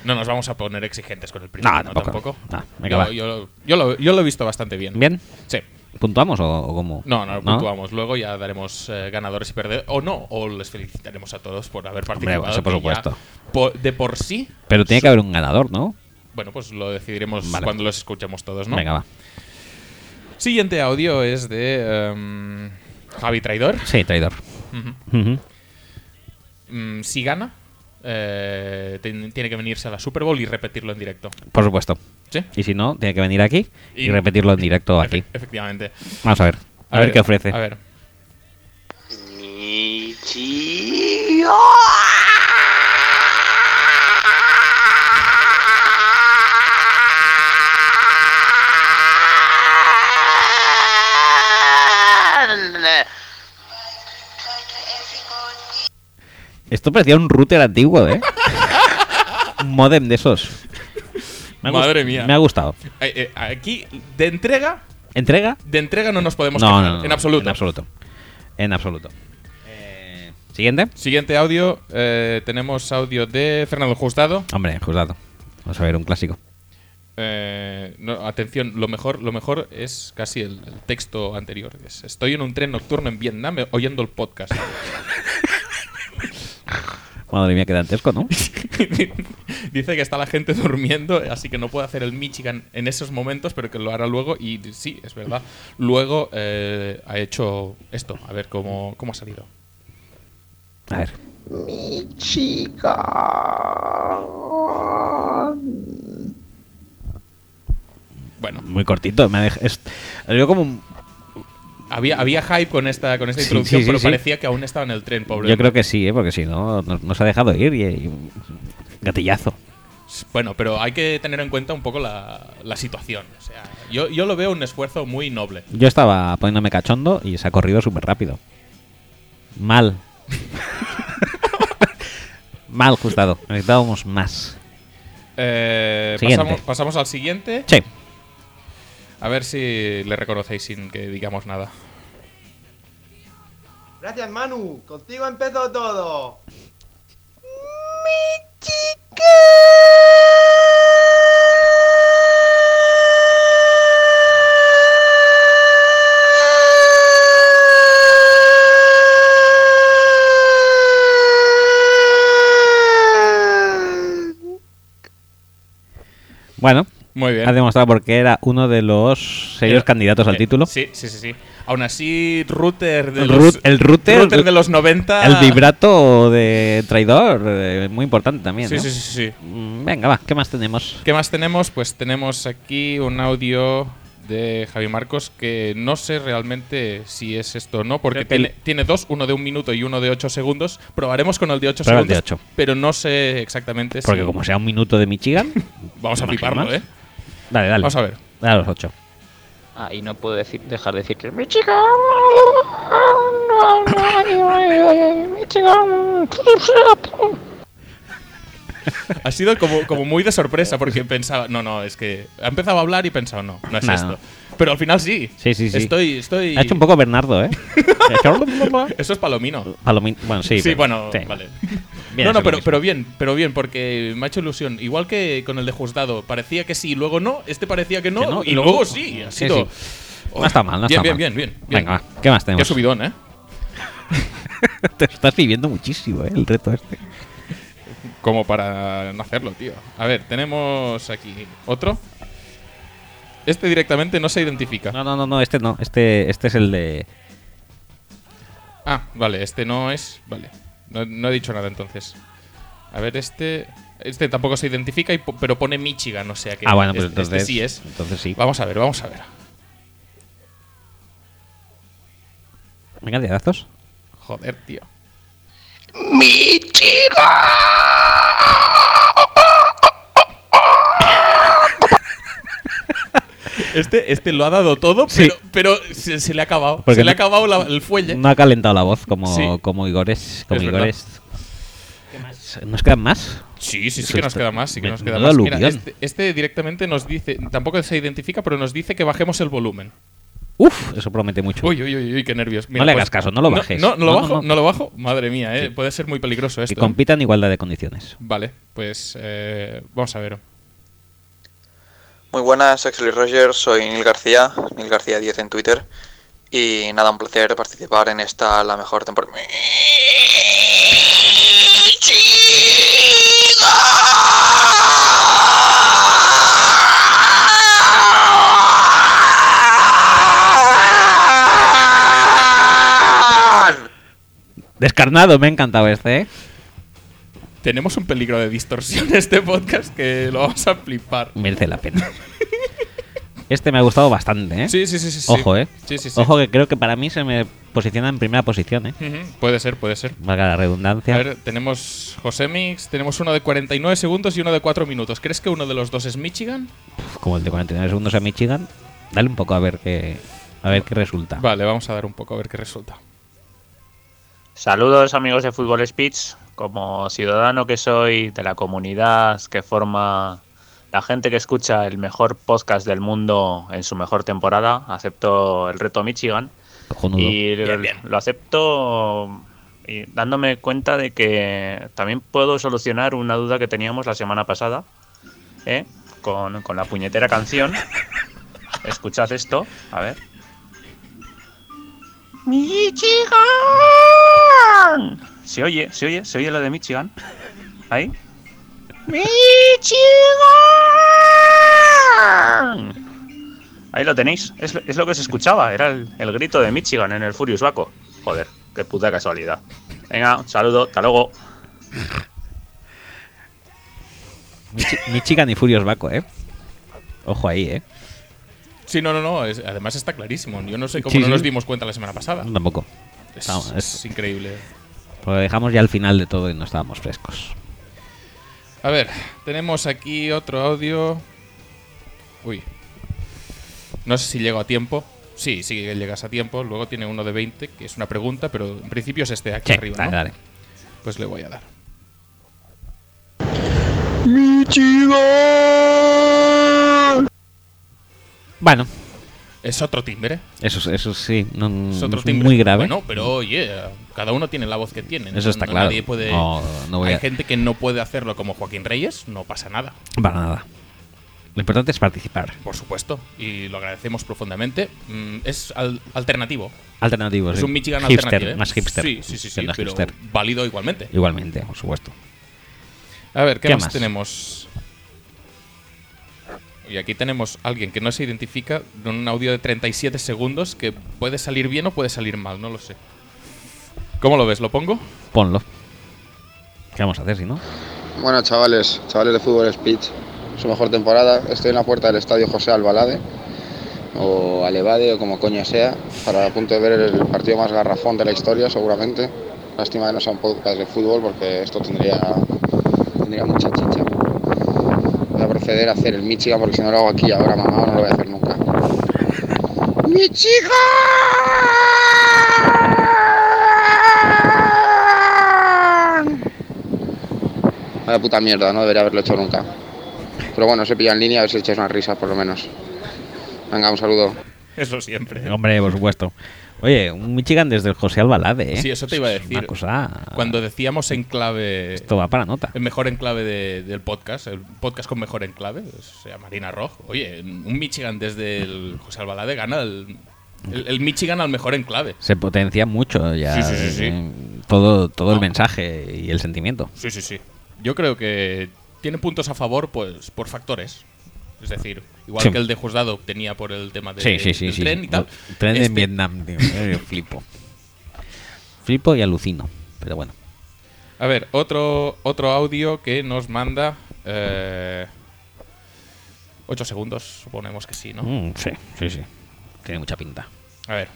No nos vamos a poner exigentes con el primero, No, ¿no? tampoco. No, venga, yo, va. yo- yo lo, yo lo he visto bastante bien. ¿Bien? Sí. ¿Puntuamos o, o cómo? No, no, puntuamos. Luego ya daremos eh, ganadores y perdedores. O no, o les felicitaremos a todos por haber Hombre, participado. eso por supuesto. de por sí. Pero tiene que haber un ganador, ¿no? Bueno, pues lo decidiremos Vale. cuando los escuchemos todos, ¿no? Venga, va. Siguiente audio es de em, Javi Traidor. Sí, traidor. Mm, si gana, eh, tiene que venirse a la Super Bowl y repetirlo en directo. Por supuesto. ¿Sí? Y si no, tiene que venir aquí y, Y- repetirlo en directo aquí. Efe- efectivamente. Vamos a ver. A, ver, qué ofrece. A ver. Esto parecía un router antiguo, ¿eh? un modem de esos. Me Madre mía. Me ha gustado. Eh, eh, aquí, de entrega, ¿Entrega? de entrega no nos podemos No, quejar, no, no, en absoluto. En absoluto. En absoluto. Eh, Siguiente. Siguiente audio, eh, tenemos audio de Fernando Justado. Hombre, juzgado. Vamos a ver un clásico. Eh, no, atención, lo mejor, lo mejor es casi el, el texto anterior. Es, Estoy en un tren nocturno en Vietnam eh, oyendo el podcast. [LAUGHS] Madre mía, qué dantesco, ¿no? [LAUGHS] Dice que está la gente durmiendo, así que no puede hacer el Michigan en esos momentos, pero que lo hará luego. Y sí, es verdad. Luego eh, ha hecho esto. A ver cómo, cómo ha salido. A ver. Bueno, Muy cortito. Me ha dej- es- Yo como un- había, había hype con esta, con esta Sí, introducción, sí, pero parecía que aún estaba en el tren, pobre. Yo creo que sí, ¿eh? porque si no, nos, nos ha dejado ir y, y- gatillazo. Bueno, pero hay que tener en cuenta un poco la, la situación. O sea, yo, yo lo veo un esfuerzo muy noble. Yo estaba poniéndome cachondo y se ha corrido súper rápido. Mal. [LAUGHS] Mal, Justado. Necesitábamos más. Eh, pasamos, pasamos al siguiente. Sí. A ver si le reconocéis sin que digamos nada. Gracias, Manu. Contigo empezó todo. Bueno, Muy bien. ha demostrado porque era uno de los serios Eh, candidatos al eh, título. Sí, sí, sí, sí. Aún así, router de El los, el router- de los 90. El vibrato de traidor, eh, muy importante también. Sí, ¿no? sí, sí, sí. Mm, Venga, va, ¿qué más tenemos? ¿Qué más tenemos? Pues tenemos aquí un audio de Javi Marcos que no sé realmente si es esto o no, porque tiene, tiene dos, uno de un minuto y uno de ocho segundos. Probaremos con el de ocho Prueba el segundos, de ocho. pero no sé exactamente Porque si... como sea un minuto de Michigan, [LAUGHS] Vamos a ¿te fliparlo? ¿eh? Dale, dale. Vamos a ver. Dale a los ocho. Ah, y no puedo decir, dejar de decir que mi chica. Mi chica. Ha sido como, como muy de sorpresa porque pensaba, no, no, es que ha empezado a hablar y pensaba, no, no es No, esto. Pero al final sí. Sí, sí, sí. Estoy, estoy. Ha hecho un poco Bernardo, ¿eh? [LAUGHS] Eso es palomino. Palomín- Bueno, sí. Sí, pero- bueno, sí. vale. [LAUGHS] No, no, pero, pero bien, pero bien, porque me ha hecho ilusión. Igual que con el de Juzgado, parecía que sí y luego no, este parecía que no, y luego, luego- sí. Ha Sí, sido. sí. No está mal, no bien, está bien, mal. bien, bien, bien. Venga, ¿qué más tenemos? Qué subidón, ¿eh? [LAUGHS] Te estás viviendo muchísimo, ¿eh? El reto este. Como para no hacerlo, tío. A ver, tenemos aquí otro. Este directamente no se identifica. No, no, no, no, este no. Este, este es el de. Ah, vale, este no es. Vale. No, no he dicho nada entonces. A ver, este. Este tampoco se identifica, y po- pero pone Michigan, o sea que. ah, bueno, pues este- este entonces. sí es. Entonces sí. Vamos a ver, vamos a ver. Venga, diadazos. Joder, tío. Este, este lo ha dado todo, Sí. pero, pero se, se le ha acabado. Porque se le ha acabado la- el fuelle. No ha calentado la voz como, Sí. como Igores. Como. Igores. ¿Qué más? ¿Nos quedan más? Sí, sí, sí Eso que nos está- queda más, sí que nos queda más. Mira, este, este directamente nos dice, tampoco se identifica, pero nos dice que bajemos el volumen. Uf, eso promete mucho. Uy, uy, uy, uy, qué nervios. No le hagas caso, no lo bajes. No, no, lo No, bajo, no. no, lo bajo. Madre mía, eh, Sí. puede ser muy peligroso que esto. ¿eh? compitan en igualdad de condiciones. Vale, pues eh, vamos a ver. Muy buenas, Axel y Roger, soy Neil García, Neil García 10 en Twitter. Y nada, un placer participar en esta, la mejor temporada. Descarnado, me ha encantado este, ¿eh? Tenemos un peligro de distorsión en este podcast que lo vamos a flipar. Merece la pena. Este me ha gustado bastante, ¿eh? Sí, sí, sí, sí. Ojo, ¿eh? Sí, sí, sí. Ojo que creo que para mí se me posiciona en primera posición, ¿eh? Puede ser, puede ser. Valga la redundancia. A ver, tenemos José Mix, tenemos uno de 49 segundos y uno de 4 minutos. ¿Crees que uno de los dos es Michigan? Como el de 49 segundos a Michigan. Dale un poco a ver qué, a ver qué resulta. Vale, vamos a dar un poco a ver qué resulta. Saludos amigos de Fútbol Speech. Como ciudadano que soy de la comunidad que forma la gente que escucha el mejor podcast del mundo en su mejor temporada, acepto el reto Michigan. Cojonudo. Y Bien, lo- bien. lo acepto y dándome cuenta de que también puedo solucionar una duda que teníamos la semana pasada ¿eh? con, con la puñetera canción. [LAUGHS] Escuchad esto, a ver. ¡Michigan! ¿Se oye? ¿Se oye? ¿Se oye lo de Michigan? ¿Ahí? ¡Michigan! Ahí lo tenéis. Es, es lo que se escuchaba. Era el, el grito de Michigan en el Furious Baco. Joder, qué puta casualidad. Venga, un saludo. Hasta luego. Michi- Michigan y Furious Baco, ¿eh? Ojo ahí, ¿eh? Sí, no, no, no. es- además está clarísimo. Yo no sé cómo Sí, no sí. nos dimos cuenta la semana pasada. Tampoco. Es, Vamos, es- es increíble. Lo dejamos ya al final de todo y no estábamos frescos. A ver, tenemos aquí otro audio. Uy. No sé si llego a tiempo. Sí, sí que llegas a tiempo. Luego tiene uno de 20, que es una pregunta, pero en principio es este aquí Sí, arriba. dale, ¿no? dale. Pues le voy a dar. Bueno, Es otro timbre. eso, eso sí, no, Es otro es timbre. muy grave. Bueno, pero oye, cada uno tiene la voz que tiene. Eso está claro. Nadie puede. No, no voy Hay a- gente que no puede hacerlo como Joaquín Reyes, no pasa nada. Para nada. Lo importante es participar. Por supuesto. Y lo agradecemos profundamente. Mm, es al- alternativo. Alternativo, Es sí. un Michigan hipster, alternativo. ¿eh? más hipster. Sí, sí, sí, sí, no pero hipster. válido igualmente. Igualmente, por supuesto. A ver, ¿qué, ¿Qué más, más? tenemos? Y aquí tenemos a alguien que no se identifica con un audio de 37 segundos que puede salir bien o puede salir mal, no lo sé. ¿Cómo lo ves? ¿Lo pongo? Ponlo. ¿Qué vamos a hacer si no? Bueno, chavales, chavales de Fútbol Speech, su mejor temporada. Estoy en la puerta del estadio José Albalade, o Alevade, o como coño sea, para a punto de ver el partido más garrafón de la historia, seguramente. Lástima que no sea un podcast de fútbol, porque esto tendría, tendría mucha chicha. Proceder a hacer el Michigan, porque si no lo hago aquí ahora, mamá, no lo voy a hacer nunca. ¡Michigan! Vaya puta mierda, no debería haberlo hecho nunca. Pero bueno, se pilla en línea, a ver si echáis una risa por lo menos. Venga, un saludo. Eso siempre. Hombre, por supuesto. Oye, un Michigan desde el José Albalade, ¿eh? Sí, eso te iba a decir. Una cosa... Cuando decíamos enclave. Esto va para nota. El mejor enclave de- del podcast, el podcast con mejor enclave, o sea, Marina Rojo. Oye, un Michigan desde el José Albalade gana el, el, el Michigan al mejor enclave. Se potencia mucho ya. Sí, sí, sí, sí. eh, Todo, todo el mensaje y el sentimiento. Sí, sí, sí. Yo creo que tiene puntos a favor pues por factores. Es decir, igual Sí. que el de Juzgado tenía por el tema de, sí, sí, sí. del sí. tren y tal. El tren en este- Vietnam, tío. Yo flipo. Flipo y alucino. Pero bueno. A ver, otro, otro audio que nos manda... Eh, ocho segundos, suponemos que sí, ¿no? Mm, sí, sí, sí. Tiene mucha pinta. A ver.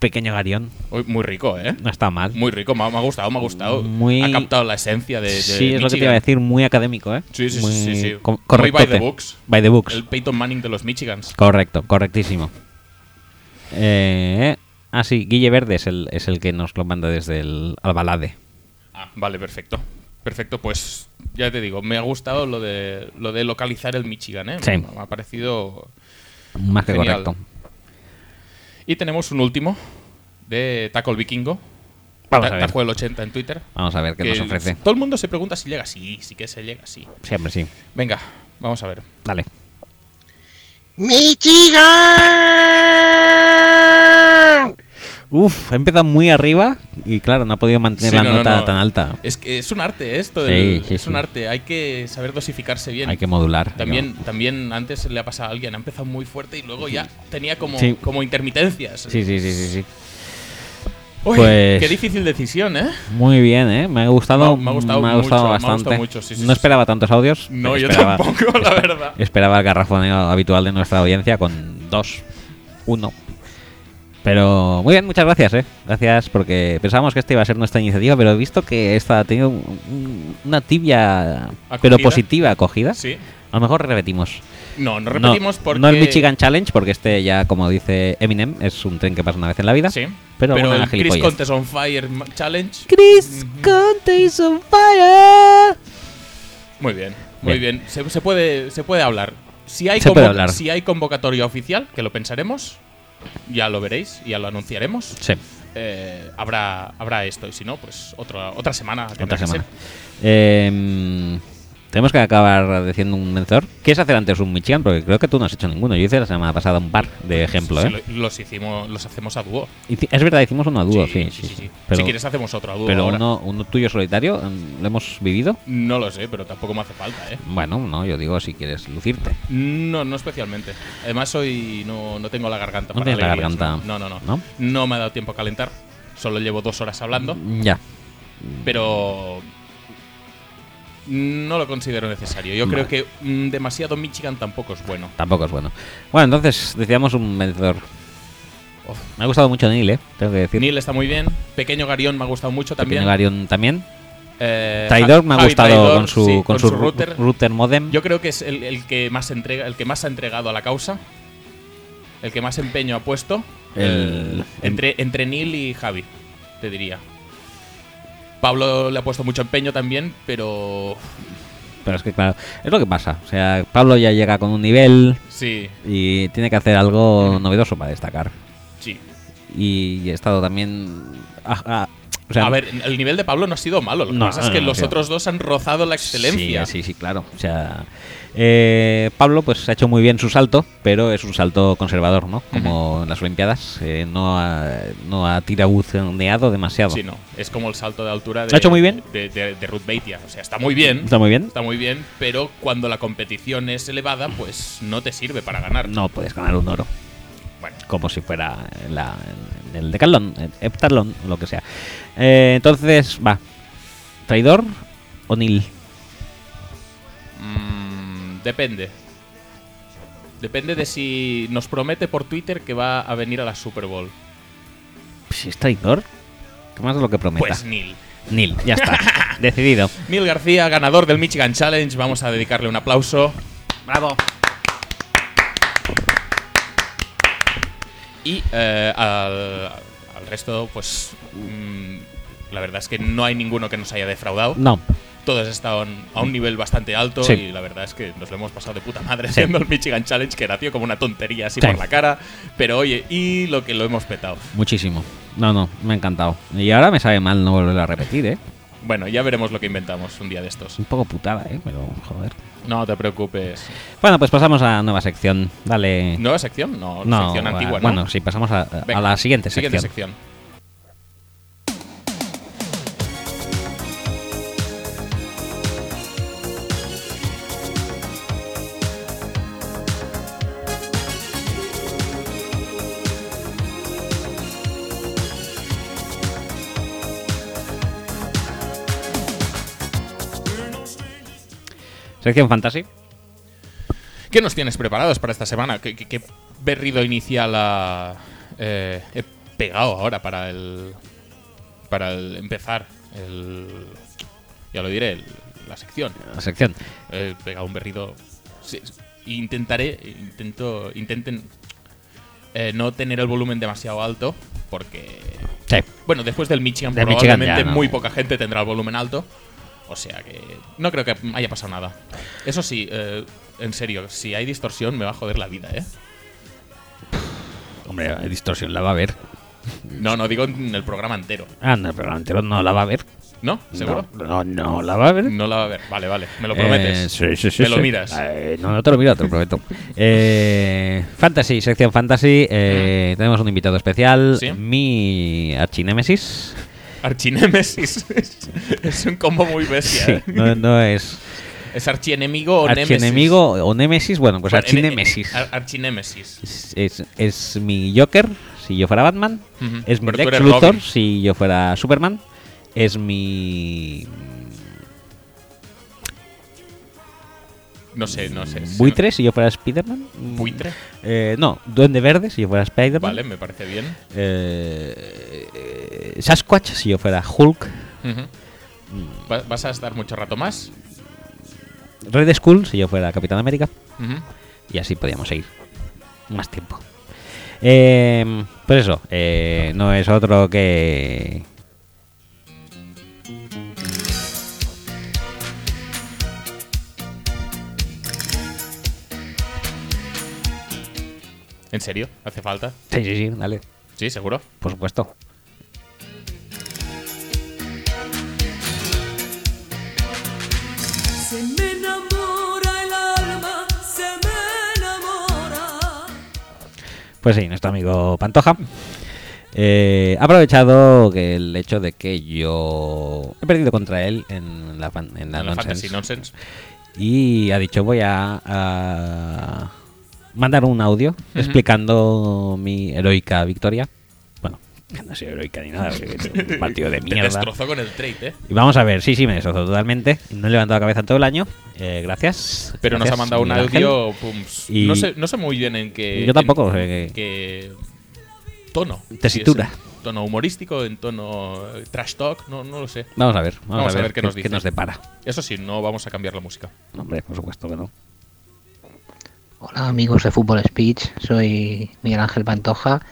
Pequeño Garión. Uy, muy rico, ¿eh? No está mal. Muy rico, me ha, me ha gustado, me ha gustado. Muy- Ha captado la esencia de, de sí, es lo que te iba a decir. Muy académico, ¿eh? Sí, sí, Muy sí, sí, sí. co- Muy correctote. by the books. By the books. El Peyton Manning de los Michigans. Correcto, correctísimo. Eh, ah, sí, Guille Verde es el, es el que nos lo manda desde el Albalade. Ah, vale, perfecto. Perfecto, pues ya te digo, me ha gustado lo de lo de localizar el Michigan, ¿eh? Sí. Me ha parecido Más que Genial. correcto. Y tenemos un último de Taco el Vikingo. Vamos Ta- a ver. Taco el 80 en Twitter. Vamos a ver qué Que nos ofrece. Todo el mundo se pregunta si llega. Sí, sí que se llega, sí. Siempre sí. Venga, vamos a ver. Dale. ¡Michigan! Uf, ha empezado muy arriba y claro, no ha podido mantener Sí, la no, no, nota no. tan alta. Es que es un arte esto. Sí, el- sí, es un arte. Hay que saber dosificarse bien. Hay que modular. También, también antes le ha pasado a alguien, ha empezado muy fuerte y luego ya tenía como, como intermitencias. Sí, sí, sí, sí, sí. Uy, Pues- qué difícil decisión, ¿eh? Muy bien, ¿eh? Me ha gustado, Me ha- gustado me ha gustado mucho, me ha bastante. gustado mucho, no esperaba tantos audios. No, yo esperaba- tampoco, la verdad. [LAUGHS] Esperaba el garrafoneo habitual de nuestra audiencia con dos, uno. Pero muy bien, muchas gracias, ¿eh? Gracias porque pensábamos que esta iba a ser nuestra iniciativa, pero he visto que esta ha tenido un- un- una tibia, pero positiva acogida. Sí. A lo mejor repetimos. No, no repetimos porque. No el Michigan Challenge, porque este ya, como dice Eminem, es un tren que pasa una vez en la vida. Sí. Pero, Pero el Chris. Contes on Fire Challenge. Chris Conte is on fire. Muy bien, muy Bien. bien. Se, se puede, se puede hablar. Si hay, Se puede hablar. si hay convocatoria oficial, que lo pensaremos, ya lo veréis, ya lo anunciaremos. Sí. eh, habrá, habrá esto, y si no, pues otra, otra semana. Otra semana. Eh, tenemos que acabar diciendo un vencedor. ¿Quieres hacer antes un Michigan? Porque creo que tú no has hecho ninguno. Yo hice la semana pasada un par de ejemplo. Sí, ¿eh? lo- los, hicimos, los hacemos a dúo. Es verdad, hicimos uno a dúo, sí. Sí, sí. Pero, si quieres, hacemos otro a dúo. pero ahora. uno, uno tuyo solitario, mm, ¿lo hemos vivido? No lo sé, pero tampoco me hace falta, ¿eh? Bueno, no, yo digo si quieres lucirte. No, no especialmente. Además, hoy no, no tengo la garganta No para tienes la garganta. No, no, no. ¿No? No me ha dado tiempo a calentar. Solo llevo dos horas hablando. Ya. Pero. No lo considero necesario. Yo creo que mm, demasiado Michigan tampoco es bueno. Tampoco es bueno. Bueno, entonces decíamos un vencedor. Me ha gustado mucho Neil, ¿eh? Tengo que decir. Neil está muy bien. Pequeño Garión me ha gustado mucho también. Pequeño Garion también. Eh, Traidor me ha Javi gustado Traidor, con su, sí, con su router. router modem. Yo creo que es el, el que más entrega, el que más ha entregado a la causa. El que más empeño ha puesto. El- Eh, entre, entre Neil y Javi, te diría. Pablo le ha puesto mucho empeño también, pero. Pero es que, claro, es lo que pasa. O sea, Pablo ya llega con un nivel Sí, y tiene que hacer algo novedoso para destacar. sí. Y he estado también. ah, ah, o sea, a ver, el nivel de Pablo no ha sido malo. Lo que No, pasa es no, que no, los otros dos han rozado la excelencia. Sí, sí, sí, claro. O sea, eh, Pablo pues ha hecho muy bien su salto, pero es un salto conservador, ¿no? Como en las Olimpiadas. eh, no ha, no ha demasiado. Sí, no. Es como el salto de altura de, ¿Lo ha hecho muy bien? de, de- de Ruth Beitia. O sea, está muy bien. Está muy bien. Está muy bien, pero cuando la competición es elevada, pues no te sirve para ganar. No puedes ganar un oro. Bueno. Como si fuera la- el decathlon, en heptatlón, lo que sea. Eh, entonces, va. ¿Traidor o Nil? Depende. Depende de si nos promete por Twitter que va a venir a la Super Bowl. Si es traidor, ¿qué más es lo que prometa? Pues Neil. Nil, ya está. [LAUGHS] Decidido. Neil García, ganador del Michigan Challenge. Vamos a dedicarle un aplauso. Bravo. Y eh, al, al resto, pues mm, la verdad es que no hay ninguno que nos haya defraudado. No. Todos estaban a un nivel bastante alto Sí. y la verdad es que nos lo hemos pasado de puta madre Sí. haciendo el Michigan Challenge, que nació como una tontería así Sí. por la cara. Pero oye, y lo que lo hemos petado. Muchísimo. No, no, me ha encantado. Y ahora me sabe mal no volverlo a repetir, ¿eh? Bueno, ya veremos lo que inventamos un día de estos. Un poco putada, ¿eh? Pero, joder. No te preocupes. Bueno, pues pasamos a nueva sección. Dale. ¿Nueva sección? No, No, sección antigua, ¿no? Bueno, sí, pasamos a, a la siguiente, Siguiente sección. Sección. Fantasy. ¿Qué nos tienes preparados para esta semana? ¿Qué, qué- qué berrido inicial ha, eh, he pegado ahora para el. para el empezar el. ya lo diré, el- la sección? La sección. He pegado un berrido. sí, intentaré. Intento. Intenten. eh, no tener el volumen demasiado alto. Porque. Sí. Bueno, después del Michigan, Michigan probablemente muy poca gente tendrá el volumen alto. O sea que no creo que haya pasado nada. Eso sí, eh, en serio, si hay distorsión me va a joder la vida, ¿eh? Hombre, distorsión la va a ver. No, no, digo en el programa entero. Ah, no, pero entero no la va a ver. ¿No? ¿Seguro? No, no, no la va a ver. No la va a ver. Vale, vale. Me lo prometes. Eh, sí, sí, sí, Me lo miras. Eh, no, no te lo miro, te lo prometo. [LAUGHS] Eh, fantasy, sección Fantasy. eh, Tenemos un invitado especial. Sí. Mi archinémesis. Archinémesis. [LAUGHS] es, un combo muy bestia. Sí, ¿eh? no, no es. ¿Es archienemigo o némesis? Archienemigo o némesis. Bueno, pues Bueno, en- archinémesis. ar- Archinémesis. Es, es- es mi Joker si yo fuera Batman. Es mi Lex Luthor Robin. si yo fuera Superman. Es mi. No sé, no sé. Buitre si yo fuera Spiderman. ¿Buitre? Eh, no, Duende Verde si yo fuera Spiderman. Vale, me parece bien. Eh, Sasquatch si yo fuera Hulk. ¿Vas a estar mucho rato más? Red Skull si yo fuera Capitán América. Y así podíamos seguir más tiempo. Eh, pues eso, eh, no es otro que. ¿En serio? ¿Hace falta? Sí, sí, sí, dale, Sí, seguro. por supuesto. Pues sí, nuestro amigo Pantoja. eh, ha aprovechado que el hecho de que yo he perdido contra él en la, fan- en la En la Nonsense. Fantasy Nonsense. Y ha dicho, voy a, a mandar un audio explicando mi heroica victoria. [LAUGHS] No soy heroica ni nada, porque es un [LAUGHS] partido de Te mierda. destrozó con el trade, ¿eh? Y vamos a ver, sí, sí, me destrozó totalmente. No he levantado la cabeza en todo el año. Eh, gracias. Pero nos ha mandado un audio. pum, Y- no, sé, no sé muy bien en qué. Yo tampoco en- sé que- qué tono. Tesitura. Si tono humorístico, en tono eh, trash talk, no, no lo sé. Vamos a ver, vamos, a ver, qué nos dice. depara. Eso sí, no vamos a cambiar la música. Hombre, por supuesto que no. Hola amigos de Fútbol Speech, soy Miguel Ángel Pantoja,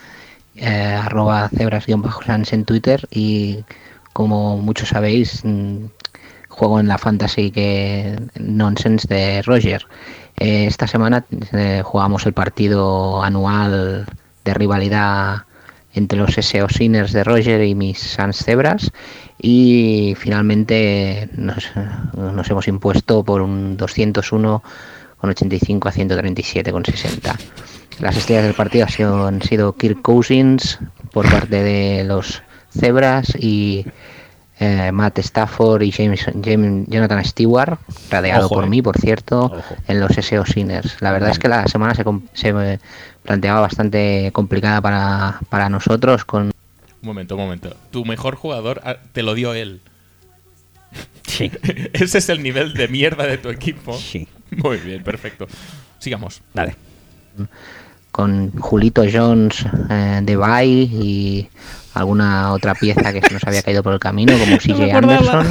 eh, arroba cebras-sans en Twitter y como muchos sabéis mm, juego en la fantasy que nonsense de Roger. Eh, esta semana eh, jugamos el partido anual de rivalidad entre los SEO Sinners de Roger y mis Sans Cebras y finalmente nos, nos hemos impuesto por un 201 con 85 a 137 con 60. Las estrellas del partido han sido, han sido Kirk Cousins por parte de los Cebras y eh, Matt Stafford y James, James- Jonathan Stewart, radeado Ojo, por eh. mí, por cierto, Ojo. en los SEO Sinners. La verdad es que la semana se, se planteaba bastante complicada para, para nosotros con Un momento, un momento. Tu mejor jugador ah, te lo dio él. Sí. [LAUGHS] Ese es el nivel de mierda de tu equipo. Sí. Muy bien, perfecto. Sigamos. Dale. Con Julito Jones eh, de Bay y alguna otra pieza que se nos había caído por el camino, como [LAUGHS] CJ Anderson,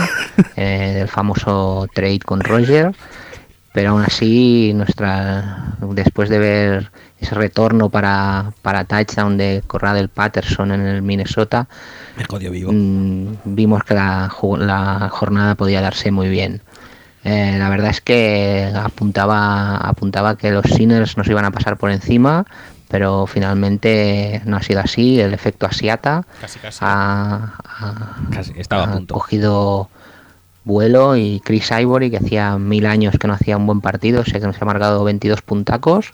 eh, del famoso trade con Roger. Pero aún así, nuestra después de ver ese retorno para, para touchdown de Corradel Patterson en el Minnesota, Me vivo. mm, vimos que la, la jornada podía darse muy bien. Eh, la verdad es que apuntaba, apuntaba que los Sinners nos iban a pasar por encima, pero finalmente no ha sido así. El efecto asiata Casi, casi. ha, ha- Casi, estaba a ha punto. cogido vuelo y Chris Ivory, que hacía mil años que no hacía un buen partido, sé que nos ha marcado 22 puntacos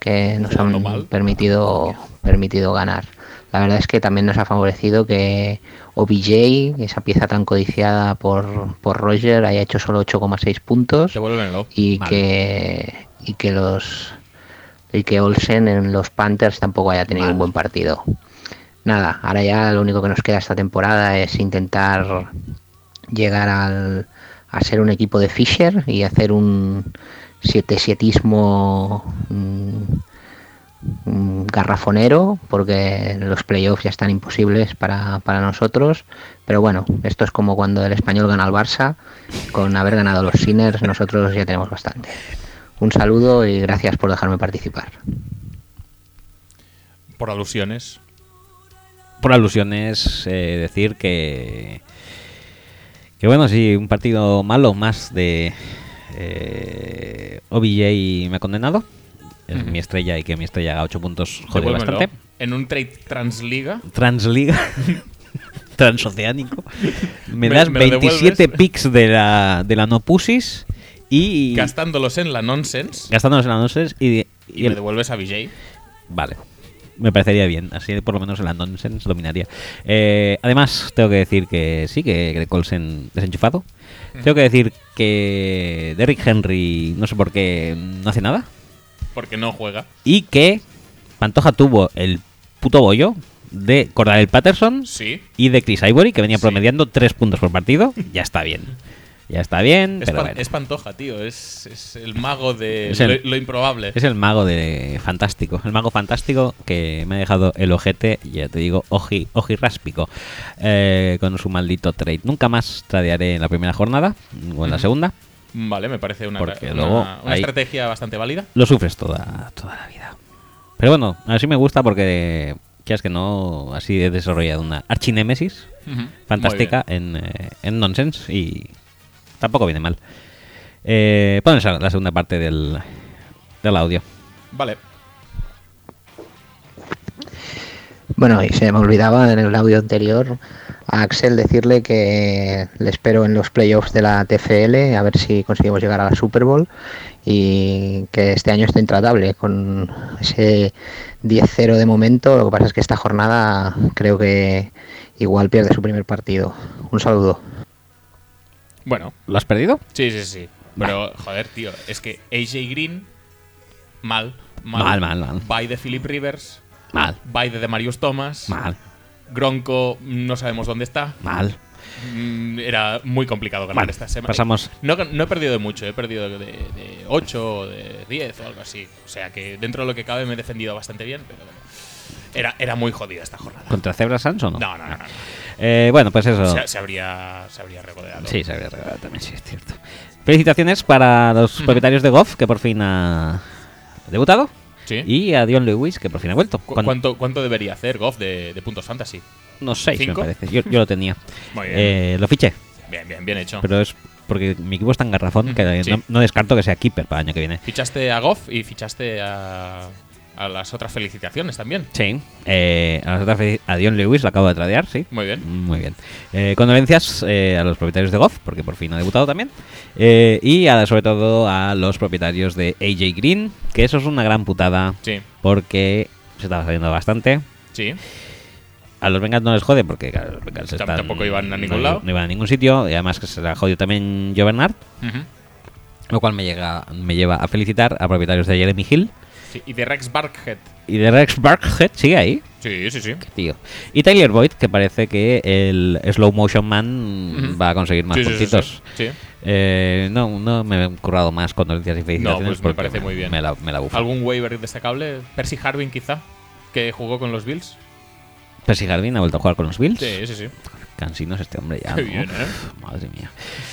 que nos Jugando han mal. permitido, permitido ganar. La verdad es que también nos ha favorecido que OBJ, esa pieza tan codiciada por, por Roger, haya hecho solo 8,6 puntos y Mal. que y que los y que Olsen en los Panthers tampoco haya tenido un buen partido. Nada, ahora ya lo único que nos queda esta temporada es intentar llegar al, a ser un equipo de Fisher y hacer un 7-7ismo mm, garrafonero porque los playoffs ya están imposibles para, para nosotros pero bueno esto es como cuando el español gana al Barça con haber ganado los Sinners nosotros ya tenemos bastante un saludo y gracias por dejarme participar Por alusiones. Por alusiones, eh, decir que. Que bueno, sí, un partido malo más de. Eh, OBJ me ha condenado. Es mi estrella y que mi estrella haga 8 puntos jode bastante. En un trade transliga. Transliga. [LAUGHS] Transoceánico. [LAUGHS] Me, Me- das me lo 27 devuelves. picks de la, de la no pusis y. Gastándolos en la nonsense. gastándonos en la nonsense y, y Y me el- devuelves a VJ. Vale. Me parecería bien, así por lo menos en la nonsense dominaría. Eh, además, tengo que decir que sí, que Greg Olsen desenchufado. Tengo que decir que Derrick Henry, no sé por qué, no hace nada. Porque no juega. Y que Pantoja tuvo el puto bollo de Cordell Patterson Sí. y de Chris Ivory, que venía Sí. promediando 3 puntos por partido. Ya está bien. Ya está bien, Es, pero pan- bueno. es Pantoja, tío. Es, es el mago de Es el- lo, lo improbable. Es el mago de Fantástico. El mago fantástico que me ha dejado el ojete, ya te digo, oji, ojiráspico, eh, con su maldito trade. Nunca más tradearé en la primera jornada o en la segunda. Vale, me parece una, Porque una- luego una ahí- estrategia bastante válida. Lo sufres toda, toda la vida. Pero bueno, así me gusta porque, es que no, así he desarrollado una archinémesis fantástica en, eh, en Nonsense y tampoco viene mal. Eh, pones la la segunda parte del, del audio. Vale. Bueno, y se me olvidaba en el audio anterior a Axel decirle que le espero en los playoffs de la TFL a ver si conseguimos llegar a la Super Bowl y que este año está intratable con ese 10-0 de momento. Lo que pasa es que esta jornada creo que igual pierde su primer partido. Un saludo. Bueno. ¿Lo has perdido? Sí, sí, sí. Pero, joder, tío, es que AJ Green, mal. Mal, mal, mal. Bye de Philip Rivers. Mal. Bye de Marius Thomas. Mal. Gronko, no sabemos dónde está. Mal. Mm, Era muy complicado ganar Vale, esta semana. pasamos. No, no he perdido de mucho, he perdido de, de 8 o de 10 o algo así. O sea que dentro de lo que cabe me he defendido bastante bien, pero bueno. Era, era muy jodida esta jornada. ¿Contra Zebra Sans o no? No, no, no. no. Eh, bueno, pues eso. Se, se habría, se habría regodeado. Sí, se habría regalado también, sí, es cierto. Felicitaciones para los propietarios de Goff, que por fin ha debutado. Sí. Y a Dion Lewis, que por fin ha vuelto. ¿Cu- Con- ¿Cuánto, ¿Cuánto debería hacer Goff de, de puntos fantasy? Unos 6, me parece. Yo, yo lo tenía. Muy bien. Eh, lo fiché. Bien, bien, bien hecho. Pero es porque mi equipo es tan garrafón que Sí. no, no descarto que sea keeper para el año que viene. Fichaste a Goff y fichaste a, a las otras felicitaciones también. Sí. Eh, a, las otras a Dion Lewis lo acabo de tradear, sí. Muy bien. Muy bien. Eh, condolencias eh, a los propietarios de Goff, porque por fin ha debutado también. Y a, sobre todo a los propietarios de AJ Green, que eso es una gran putada. Sí. Porque se estaba saliendo bastante. Sí. A los Bengals no les jode porque claro, los Bengals están- tampoco iban a ningún no, lado. No iban a ningún sitio. Y además que se la jodió también Joe Bernard. Lo cual me, llega, me lleva a felicitar a propietarios de Jeremy Hill. Sí, Y de Rex Barkhead. Y de Rex Barkhead, sigue ahí. Sí, sí, sí. Tío. Y Tyler Boyd, que parece que el Slow Motion Man va a conseguir más Sí, puntitos. sí. Sí. Eh, no, no me he currado más condolencias y No, felicitaciones. pues me parece muy bien. Me la, me la bufo. ¿Algún waiver destacable? Percy Harvin, quizá, que jugó con los Bills. Percy Harvin ha vuelto a jugar con los Bills. Sí, sí, sí. Cansino es este hombre ya. Qué ¿no? bien, ¿eh? Madre mía.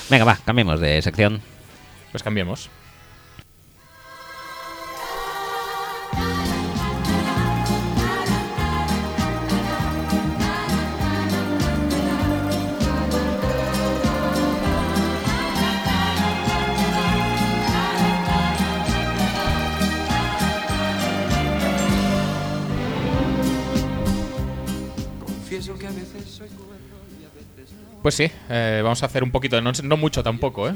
Venga, va, cambiemos de sección. Pues cambiemos. Pues sí, eh, vamos a hacer un poquito de nonsense. No mucho tampoco, ¿eh?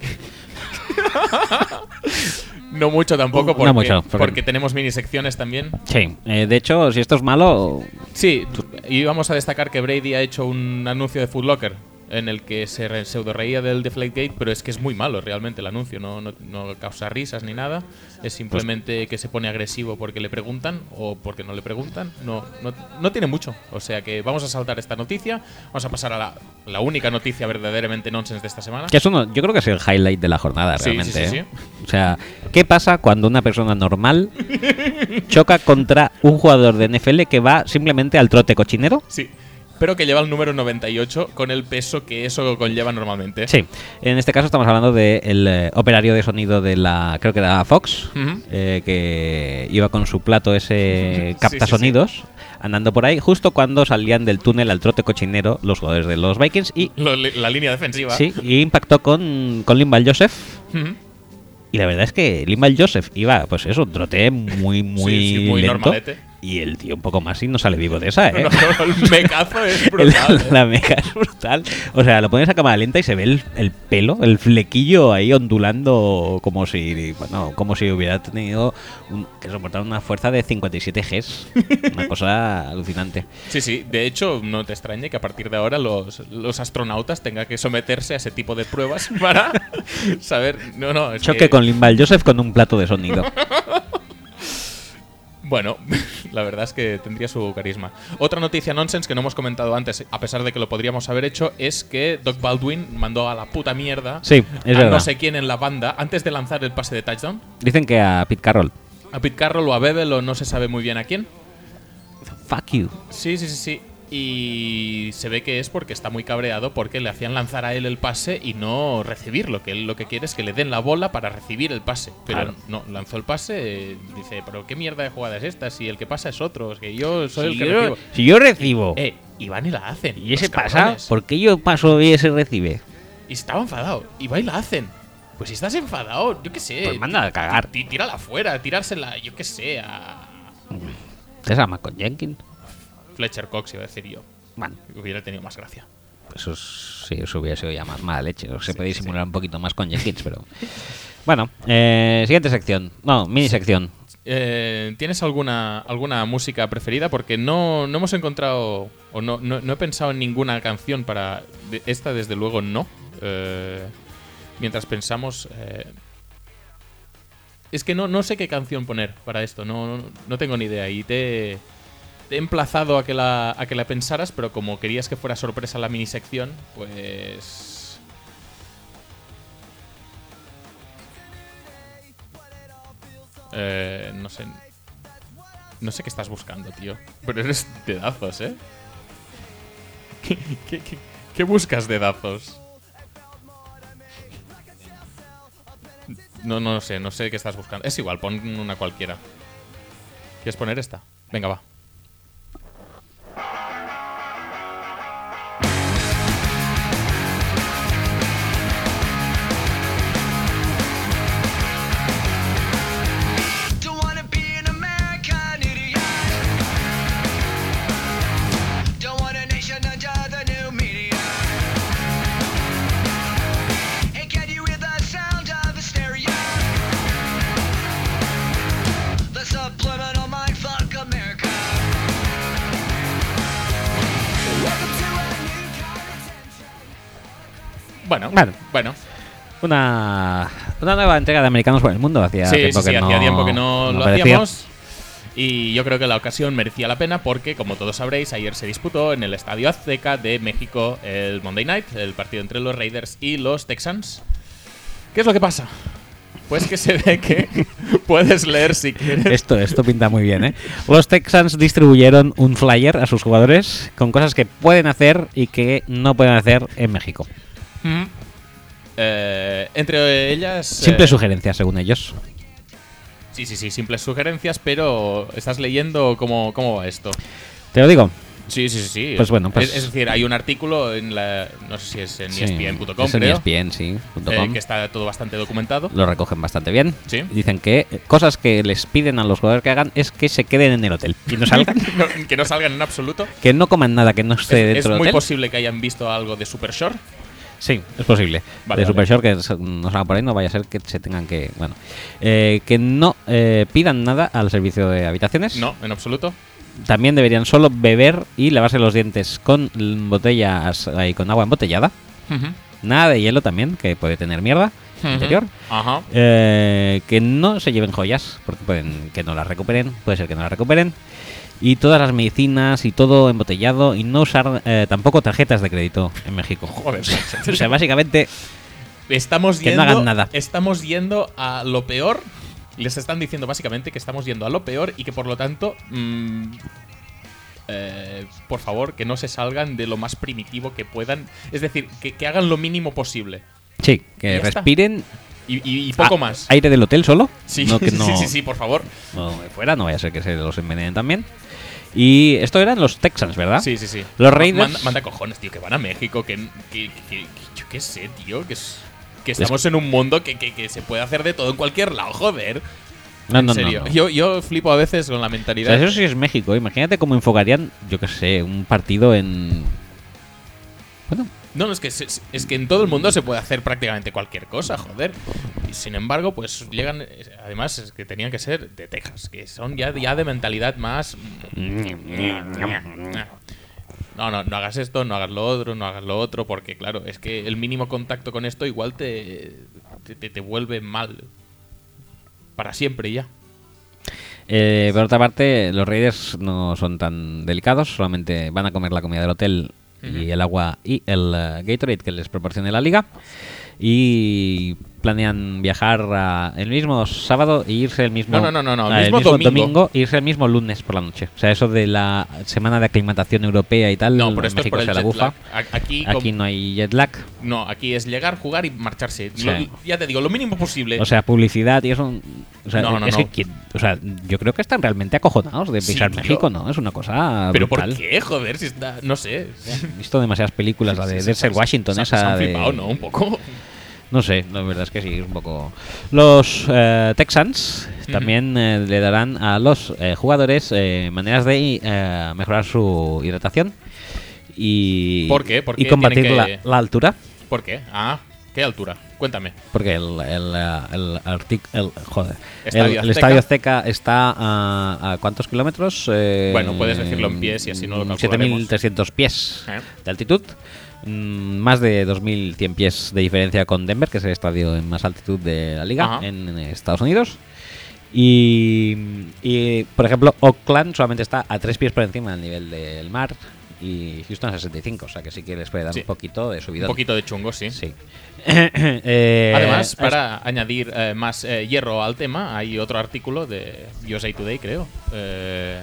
[LAUGHS] no mucho tampoco, No porque, mucho, porque- porque tenemos mini secciones también. Sí, eh, de hecho, si esto es malo, Sí, y vamos a destacar que Brady ha hecho un anuncio de Food Locker en el que se re- pseudo reía del Deflategate, pero es que es muy malo realmente el anuncio, no, no, no causa risas ni nada, es simplemente que se pone agresivo porque le preguntan o porque no le preguntan, no, no, no tiene mucho, o sea que vamos a saltar esta noticia, vamos a pasar a la, la única noticia verdaderamente nonsense de esta semana. que es uno, yo creo que es el highlight de la jornada Sí, realmente. sí, sí, ¿eh? O sea, ¿qué pasa cuando una persona normal [LAUGHS] choca contra un jugador de NFL que va simplemente al trote cochinero? Sí, pero que lleva el número 98 con el peso que eso conlleva normalmente. Sí, en este caso estamos hablando del operario de sonido de la, creo que era Fox, eh, que iba con su plato ese capta sí, sí. sonidos, andando por ahí, justo cuando salían del túnel al trote cochinero los jugadores de los Vikings y, Lo- la línea defensiva. sí, y impactó con, con Limbal Joseph. Y la verdad es que Limbal Joseph iba, pues eso, un trote muy, muy, Sí, sí, muy lento. normalete. Y el tío un poco más y no sale vivo de esa, [LAUGHS] ¿eh? No, no, el mecazo es [LAUGHS] El- brutal. ¿eh? la meca es brutal. O sea, lo pones a cámara lenta y se ve el, el pelo, el flequillo ahí ondulando como si, bueno, como si hubiera tenido un- que soportar una fuerza de 57 Gs. Una cosa alucinante. Sí, sí. De hecho, no te extrañe que a partir de ahora los, los astronautas tengan que someterse a ese tipo de pruebas para [LAUGHS] saber. No, no. Es Choque que- con Limbal Joseph con un plato de sonido. Bueno, [LAUGHS] la verdad es que tendría su carisma. Otra noticia nonsense que no hemos comentado antes, a pesar de que lo podríamos haber hecho, es que Doc Baldwin mandó a la puta mierda Sí, es a verdad. no sé quién en la banda antes de lanzar el pase de touchdown. Dicen que a Pete Carroll. A Pete Carroll o a Bebel o no se sabe muy bien a quién. Fuck you. Sí, sí, sí, sí. Y se ve que es porque está muy cabreado porque le hacían lanzar a él el pase y no recibirlo. Que él lo que quiere es que le den la bola para recibir el pase. Pero Claro. no, lanzó el pase. Dice, pero qué mierda de jugada es esta si el que pasa es otro. Es que yo soy Si el que yo- recibo. si yo recibo. Eh, y van y la hacen. ¿Y ese pasa? ¿Por qué yo paso y ese recibe? Y estaba enfadado. Y va y la hacen. Pues si estás enfadado, yo qué sé. Pues manda a cagar. tí- tí- Tírala fuera, tirársela, yo qué sé, a ¿Te con Jenkins? Fletcher Cox, iba a decir yo. Bueno. Hubiera tenido más gracia. Eso es- sí, eso hubiera sido ya más mala leche. Se puede disimular un poquito más con Jenkins, pero. [LAUGHS] Bueno, eh, siguiente sección. No, mini sección. Eh, ¿Tienes alguna, alguna música preferida? Porque no, no hemos encontrado, o no, no, no he pensado en ninguna canción para... de- esta, desde luego, no. Eh, mientras pensamos... eh, es que no, no sé qué canción poner para esto, no, no tengo ni idea. Y te, te he emplazado a que, la, a que la pensaras, pero como querías que fuera sorpresa la mini sección, pues... Eh, no sé. No sé qué estás buscando, tío. Pero eres de dazos, ¿eh? ¿Qué, qué, qué- qué buscas de dazos? No, no sé, no sé qué estás buscando. Es igual, pon una cualquiera. ¿Quieres poner esta? Venga, va. Bueno, Bueno. bueno. Una, una nueva entrega de Americanos por el Mundo. Hacía Sí, tiempo sí, que sí, no, hacía tiempo que no, lo hacíamos. Y yo creo que la ocasión merecía la pena porque, como todos sabréis, ayer se disputó en el Estadio Azteca de México el Monday Night, el partido entre los Raiders y los Texans. ¿Qué es lo que pasa? Pues que se ve que [LAUGHS] puedes leer si quieres. Esto, esto pinta muy bien, ¿eh? Los Texans distribuyeron un flyer a sus jugadores con cosas que pueden hacer y que no pueden hacer en México. Mm. Eh, entre ellas. Simples eh, sugerencias, según ellos. Sí, sí, sí, simples sugerencias, pero ¿estás leyendo cómo, cómo va esto? Te lo digo. Sí, sí, sí. sí. Pues bueno, pues- Es, es decir, hay un artículo en la. No sé si es en Sí, ESPN.com, es en. ESPN, sí, punto eh, que está todo bastante documentado. Lo recogen bastante bien. Sí. Dicen que cosas que les piden a los jugadores que hagan es que se queden en el hotel y no salgan. [LAUGHS] No, que no salgan en absoluto. que no coman nada que no esté Es, es dentro del muy hotel. posible que hayan visto algo de Super Shore. Sí, es posible. Vale, de Super vale. Short que nos hagan por ahí, no vaya a ser que se tengan que. Bueno, eh, que no eh, pidan nada al servicio de habitaciones. No, en absoluto. También deberían solo beber y lavarse los dientes con botellas y con agua embotellada. Nada de hielo también, que puede tener mierda interior. Eh, que no se lleven joyas, porque pueden que no las recuperen, puede ser que no las recuperen. Y todas las medicinas y todo embotellado y no usar eh, tampoco tarjetas de crédito en México. Joder, [LAUGHS] o sea, básicamente Estamos Que no yendo, hagan nada. Estamos yendo a lo peor. Les están diciendo básicamente que estamos yendo a lo peor y que por lo tanto. mm, eh, por favor, que no se salgan de lo más primitivo que puedan. Es decir, que, que hagan lo mínimo posible. Sí, que respiren. Y, y- y poco más. Aire del hotel solo. Sí, no que [LAUGHS] sí, no, sí, sí, por favor. no fuera, no vaya a ser que se los envenenen también. Y esto eran los Texans, ¿verdad? Sí, sí, sí. Los Raiders. Manda, manda cojones, tío, que van a México, que, que- que- que- yo qué sé, tío, que, es- que estamos en un mundo que, que- se puede hacer de todo en cualquier lado, joder. No, en no, no, serio. no. Yo, yo flipo a veces con la O mentalidad. sea, eso sí es México. Imagínate cómo enfocarían, yo qué sé, un partido en. Bueno, No, no, es que, se- es que en todo el mundo se puede hacer prácticamente cualquier cosa, joder. Y sin embargo, pues llegan. Además, es que tenían que ser de Texas, que son ya, de mentalidad más. No, no, no hagas esto, no hagas lo otro, no hagas lo otro, porque claro, es que el mínimo contacto con esto igual te, te, te- te vuelve mal. Para siempre ya. Eh, por otra parte, los Raiders no son tan delicados, solamente van a comer la comida del hotel y el agua y el eh, Gatorade que les proporcione la liga. Y planean viajar a- el mismo sábado e irse el mismo, No, no, no, no, ah, el mismo domingo. e irse el mismo lunes por la noche. O sea, eso de la semana de aclimatación europea y tal, No, pero esto es México por el se la jet bufa. lag. A- Aquí, Aquí no hay jet lag. No, aquí es llegar, jugar y marcharse. Sí. Lo- ya te digo, lo mínimo posible. O sea, publicidad y eso. O sea, No, no, es no. que ¿quién- o sea, yo creo que están realmente acojonados de Sí, pisar tío. México, ¿no? Es una cosa ¿Pero brutal. por qué? Joder, si está. No sé. He visto demasiadas películas, la de Sí, Denzel se- Washington, se- esa se han de- flipado, ¿no? Un poco. No sé, la verdad es que sí, es un poco. Los eh, Texans también eh, le darán a los eh, jugadores eh, maneras de mejorar su hidratación y, ¿Por qué? ¿Por y combatir la, que- la altura. ¿Por qué? Ah, ¿qué altura? Cuéntame. Porque el, el, el, joder, Estadio Azteca. Estadio Azteca está a, a ¿cuántos kilómetros? Bueno, puedes decirlo en pies y así no lo calcularemos. 7.300 pies de altitud. Mm, más de 2.100 pies de diferencia con Denver, que es el estadio en más altitud de la liga Ajá. en Estados Unidos. Y, y, por ejemplo, Oakland solamente está a 3 pies por encima del nivel del mar y Houston a 65, o sea que sí que les puede dar Sí. un poquito de Un subida. poquito de chungo, sí. Sí. [COUGHS] Eh, Además, es- para añadir eh, más eh, hierro al tema, hay otro artículo de USA Today, creo, eh,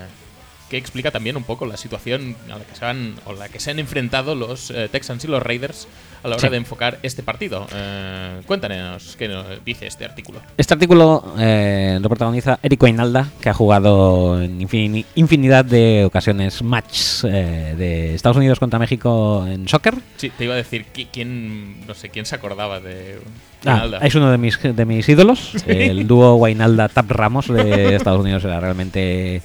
que explica también un poco la situación a la que se han, o la que se han enfrentado los eh, Texans y los Raiders a la hora Sí. de enfocar este partido. Eh, cuéntanos qué nos dice este artículo. Este artículo eh, lo protagoniza Eric Weinalda, que ha jugado en infini- infinidad de ocasiones matches eh, de Estados Unidos contra México en soccer. Sí, te iba a decir qui- quién, no sé, quién se acordaba de Ah, es uno de mis, de mis ídolos. [LAUGHS] El dúo Weinalda Tap Ramos de Estados Unidos era realmente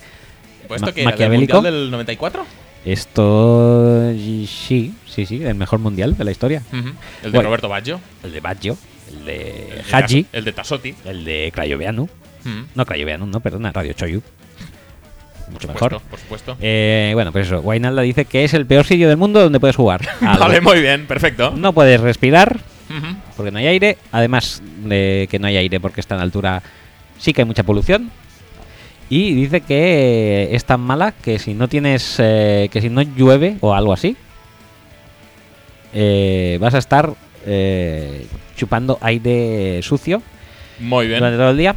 Pues esto que era del. Mundial del 94? Esto sí, sí, sí, el mejor mundial de la historia. El de Bueno, Roberto Baggio. El de Baggio, el de El de Tas- el de Tasotti. el de Crayoveanu. No Crayoveanu, no, perdona, Radio Choyu. Mucho Por mejor. supuesto, por supuesto. Eh, bueno, pues eso. Wainalda dice que es el peor sitio del mundo donde puedes jugar. [LAUGHS] Vale, muy bien, perfecto. No puedes respirar porque no hay aire. Además de que no hay aire porque está en altura, sí que hay mucha polución. Y dice que es tan mala que si no tienes, eh, que si no llueve o algo así, eh, vas a estar eh, chupando aire sucio Muy bien. durante todo el día.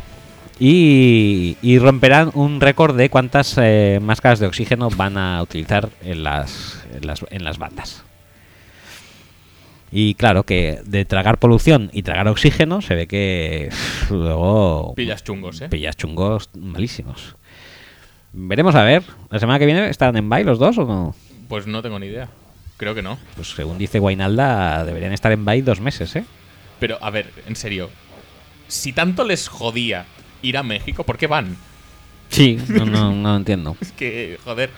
Y, y romperán un récord de cuántas máscaras de oxígeno van a utilizar en las, en las, en las bandas. Y claro que de tragar polución y tragar oxígeno se ve que luego Pillas chungos, ¿eh? pillas chungos malísimos. Veremos a ver. ¿La semana que viene estarán en bye los dos o no? Pues no tengo ni idea. Creo que no. Pues según dice Guainalda, deberían estar en bye dos meses, ¿eh? Pero, a ver, en serio. Si tanto les jodía ir a México, ¿por qué van? Sí, no, no, no entiendo. [LAUGHS] Es que, joder.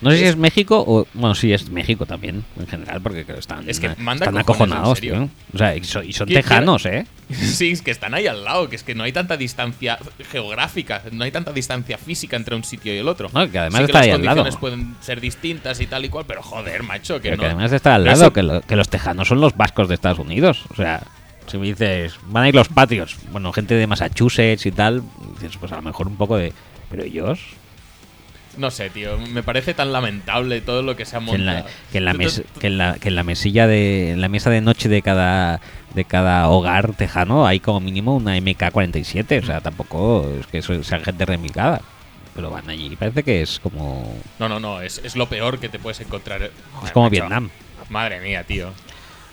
No sé si es México o. Bueno, sí, es México también, en general, porque están, Es que manda están cojones, acojonados, tío. O sea, y son, y son ¿Quién- tejanos, ¿eh? [LAUGHS] Sí, es que están ahí al lado, que es que no hay tanta distancia geográfica, no hay tanta distancia física entre un sitio y el otro. No, que además Sí está las ahí al lado. condiciones pueden ser distintas y tal y cual, pero joder, macho, que Pero no. que además está al lado, eso- que, lo- que los tejanos son los vascos de Estados Unidos. O sea, si me dices, van a ir los patios, bueno, gente de Massachusetts y tal, dices, pues a lo mejor un poco de. Pero ellos, No sé, tío, me parece tan lamentable todo lo que se ha que en la, montado. que en la, mes- que en la, que en la mesilla de. En la mesa de noche de cada de cada hogar tejano hay como mínimo una MK47. O sea, tampoco es que eso sea gente remilgada. Pero van allí parece que es como. No, no, no, es, es lo peor que te puedes encontrar. Es Joder, como macho. Vietnam. Madre mía, tío.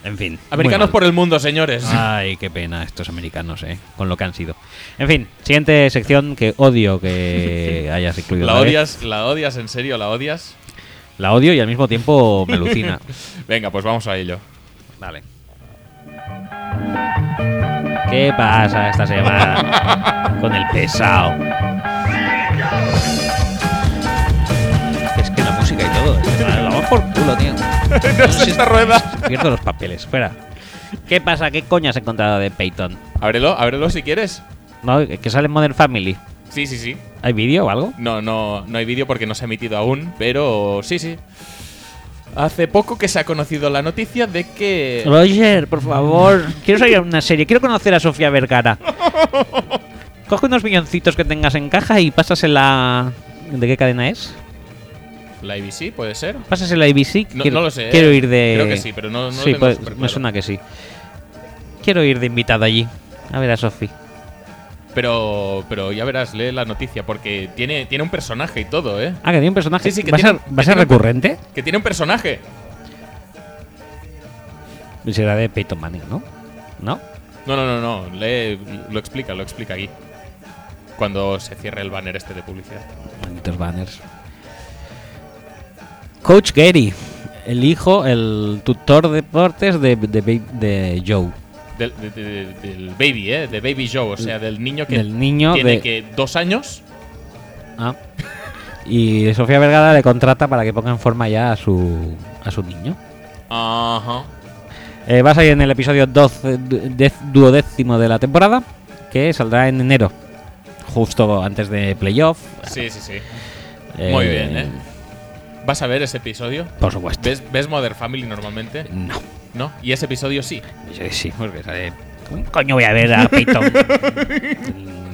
En fin. Americanos por el mundo, señores. Ay, qué pena estos americanos, ¿eh? Con lo que han sido. En fin, siguiente sección que odio que [LAUGHS] hayas incluido. La odias, la odias, en serio, la odias. La odio y al mismo tiempo me alucina. [LAUGHS] Venga, pues vamos a ello. Vale. ¿Qué pasa esta semana [LAUGHS] con el pesado? Por culo, tío. [LAUGHS] No es esta rueda. Pierdo los papeles, fuera. ¿Qué pasa? ¿Qué coño has encontrado de Peyton? Ábrelo, ábrelo si quieres. ¿No? Que sale en Modern Family. Sí, sí, sí. ¿Hay vídeo o algo? No, no, no hay vídeo porque no se ha emitido aún, pero sí, sí. Hace poco que se ha conocido la noticia de que. Roger, por favor, quiero salir a una serie, quiero conocer a Sofía Vergara. [LAUGHS] Coge unos milloncitos que tengas en caja y pásasela. ¿De qué cadena es? La ABC, puede ser. Pásasela a ABC. No, quiero, no lo sé. Quiero eh. ir de. Creo que sí, pero no, no lo sí, tengo pues, me claro. suena que sí. Quiero ir de invitado allí. A ver a Sofi. Pero, pero ya verás, lee la noticia, porque tiene, tiene un personaje y todo, ¿eh? Ah, que tiene un personaje. Sí, sí, que ¿Va, a tiene- ser, que ¿va a ser un- recurrente? Que tiene un personaje. Será de Peyton Manning, ¿no? ¿No? No, no, no, no. Lee, lo explica, lo explica aquí. Cuando se cierre el banner este de publicidad. Malditos banners. Coach Gary, el hijo, el tutor de deportes de, de, de Joe. Del, de- de- del baby, ¿eh? De Baby Joe, o sea, del niño que Del niño tiene de- que dos años. Ah. Y Sofía Vergara le contrata para que ponga en forma ya a su, a su niño. Ajá. Eh, va a salir en el episodio 12, du- dez- duodécimo de la temporada, que saldrá en enero, justo antes de playoff. Sí, sí, sí. Eh, Muy bien, ¿eh? ¿Vas a ver ese episodio? Por supuesto. ¿Ves, ves Mother Family normalmente? No. ¿No? ¿Y ese episodio sí? Sí, sí, porque sale. ¿Cómo coño voy a ver a [LAUGHS] Peyton?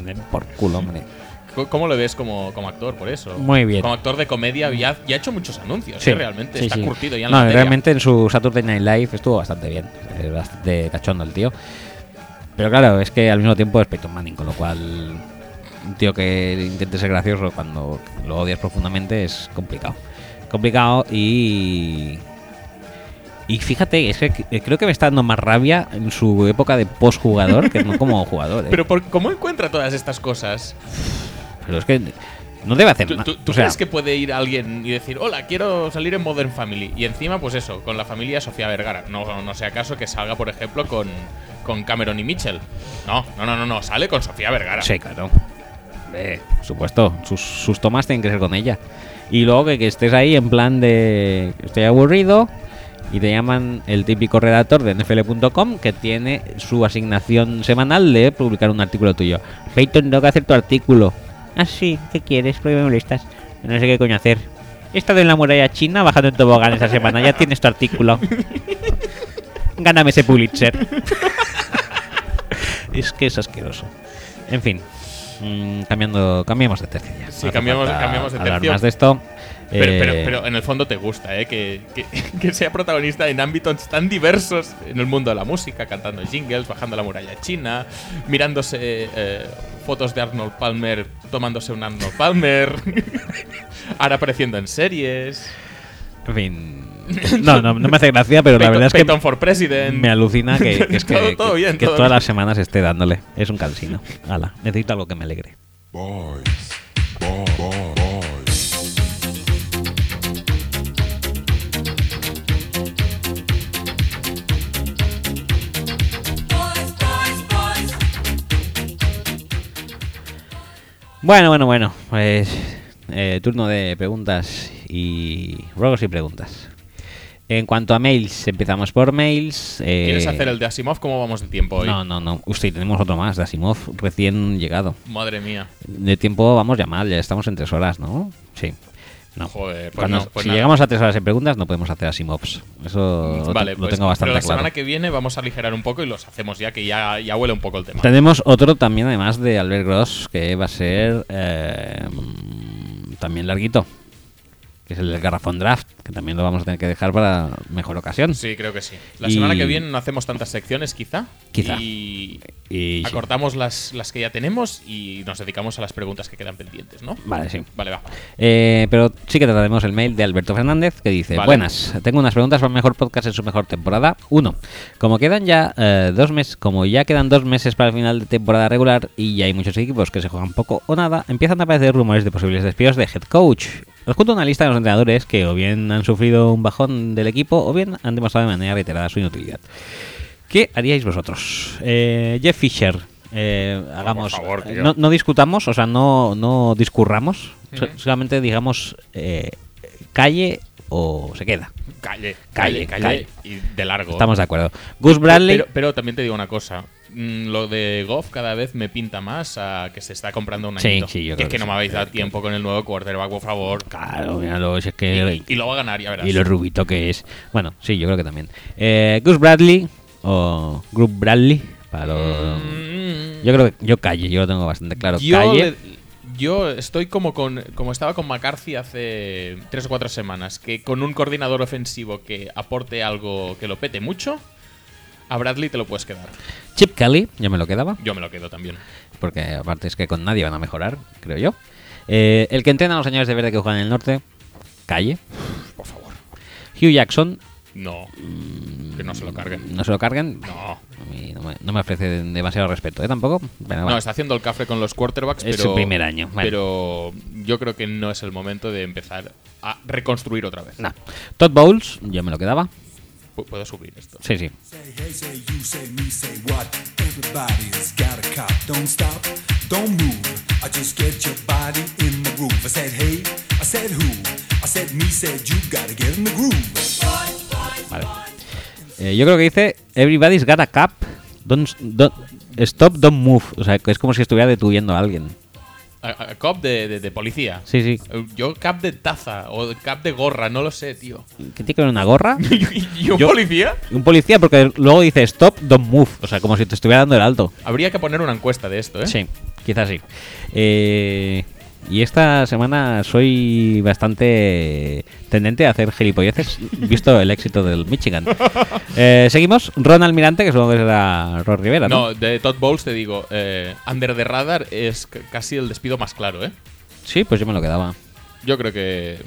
Den por culo, hombre. ¿Cómo lo ves como, como actor, por eso? Muy bien. Como actor de comedia ya, ya ha hecho muchos anuncios, Sí, ¿eh? realmente. sí, Está sí. curtido ya en No, la realmente en su Saturday Night Live estuvo bastante bien. Es bastante cachondo el tío. Pero claro, es que al mismo tiempo es Peyton Manning, con lo cual un tío que intente ser gracioso cuando lo odias profundamente es complicado. Complicado y... Y fíjate, es que c- creo que me está dando más rabia en su época de postjugador que no como [LAUGHS] jugador. ¿eh? Pero por, ¿cómo encuentra todas estas cosas? Pero es que no debe hacer ¿Tú, nada. tú- tú O sea, crees que puede ir alguien y decir, hola, quiero salir en Modern Family? Y encima, pues eso, con la familia Sofía Vergara. No, no sea acaso que salga, por ejemplo, con, con Cameron y Mitchell. No, no, no, no, no, sale con Sofía Vergara. Sí, claro. Por supuesto, sus, sus tomas tienen que ser con ella. Y luego que, que estés ahí en plan de estoy aburrido y te llaman el típico redactor de NFL.com que tiene su asignación semanal de publicar un artículo tuyo. Peyton, tengo que hacer tu artículo. Ah, sí, ¿qué quieres? ¿Por qué me molestas? No sé qué coño hacer. He estado en la muralla china bajando en tobogán esta semana. Ya tienes tu artículo. [LAUGHS] Gáname ese Pulitzer. es que es asqueroso. En fin. Mm, cambiando, cambiamos de tercio ya. Sí, No cambiamos- cambiamos de hablar tercio. más de esto. Pero, pero- Eh, pero en el fondo te gusta, ¿eh? Que, que- [LAUGHS] que sea protagonista en ámbitos tan diversos en el mundo de la música, cantando jingles, bajando la muralla china, mirándose eh, fotos de Arnold Palmer, tomándose un Arnold Palmer, [LAUGHS] ahora apareciendo en series. En fin. [LAUGHS] No, no, no me hace gracia, pero la verdad es que Peyton for President. me alucina que, [LAUGHS] que es que, Todo- todo que- bien, que todo todas bien. las semanas esté dándole. Es un cansino. Hala, necesito algo que me alegre. Bueno, bueno, bueno. Pues eh, turno de preguntas y ruegos y preguntas. En cuanto a mails, empezamos por mails. eh, ¿Quieres hacer el de Asimov? ¿Cómo vamos de tiempo hoy? No, no, no. Usted, tenemos otro más de Asimov recién llegado. Madre mía. De tiempo vamos ya mal, ya estamos en tres horas, ¿no? Sí. No. Joder, pues Cuando- no, pues si nada. llegamos a tres horas en preguntas, no podemos hacer Asimovs. Eso lo Vale, lo pues, tengo bastante pero la claro. semana que viene vamos a aligerar un poco y los hacemos ya, que ya, ya huele un poco el tema. Tenemos otro también, además de Albert Gross, que va a ser eh, también larguito. Que es el del Garrafón Draft, que también lo vamos a tener que dejar para mejor ocasión. Sí, creo que sí. La Y- semana que viene no hacemos tantas secciones, quizá. Quizá. Y, Y sí. acortamos las, las que ya tenemos y nos dedicamos a las preguntas que quedan pendientes, ¿no? Vale, sí. Vale, va. Eh, pero sí que trataremos el mail de Alberto Fernández que dice: Vale. Buenas, tengo unas preguntas para el mejor podcast en su mejor temporada. Uno, como quedan ya eh, dos meses, como ya quedan dos meses para el final de temporada regular y ya hay muchos equipos que se juegan poco o nada, empiezan a aparecer rumores de posibles despidos de head coach. Os junto una lista de los entrenadores que o bien han sufrido un bajón del equipo o bien han demostrado de manera reiterada su inutilidad. ¿Qué haríais vosotros? Eh, Jeff Fisher. eh, hagamos favor, tío. no, no discutamos, o sea, no, no discurramos, solamente digamos eh, calle o se queda. Calle, Calle, calle, calle. Y de largo. Estamos de acuerdo. Gus Bradley, Pero, pero también te digo una cosa. Mm, Lo de Goff cada vez me pinta más a que se está comprando un Sí, añito. sí, yo que creo es que que no sí. me habéis dado tiempo con el nuevo quarterback, por favor. claro, míralo, si es que Y, y lo va a ganar, ya verás. y lo rubito que es. Bueno, sí, yo creo que también. Eh, Gus Bradley o Group Bradley para los- Mm, Yo creo que yo calle, yo lo tengo bastante claro. yo, calle. le- yo estoy como con como estaba con McCarthy hace tres o cuatro semanas, que con un coordinador ofensivo que aporte algo que lo pete mucho A Bradley te lo puedes quedar. Chip Kelly, yo me lo quedaba. Yo me lo quedo también. Porque aparte es que con nadie van a mejorar, creo yo. Eh, el que entrena a los señores de verde que juegan en el norte, Calle. Por favor. Hugh Jackson, No. Que no se lo carguen. no se lo carguen. No. A mí no me, no me ofrece demasiado respeto, ¿eh? Tampoco. Pero No, bueno. está haciendo el café con los quarterbacks, Es pero. su primer año, vale. Pero yo creo que no es el momento de empezar a reconstruir otra vez. No. Todd Bowles, yo me lo quedaba. Pu- Puedo subir esto. Sí, sí. Don't move. I just get your body in the groove. I said, hey, I said, who? I said, me said, you gotta get in the groove. Eh, yo creo que dice Everybody's got a cap. Don't, don't- stop, don't move. O sea, es como si estuviera detuyendo a alguien. A, a- cop de, de- de policía. Sí, sí. Eh, Yo cap de taza o cap de gorra, no lo sé, tío. ¿Qué tiene que ver una gorra? [LAUGHS] ¿Y un Yo- policía? Un policía, porque luego dice stop, don't move. O sea, como si te estuviera dando el alto. Habría que poner una encuesta de esto, ¿eh? Sí, quizás sí. Eh, y esta semana soy bastante tendente a hacer gilipolleces, visto el éxito del Michigan. [LAUGHS] Eh, seguimos. Ron Almirante, que supongo que será Ron Rivera, ¿no? No, de Todd Bowles te digo, eh, Under the Radar es casi el despido más claro, ¿eh? Sí, pues yo me lo quedaba. Yo creo que,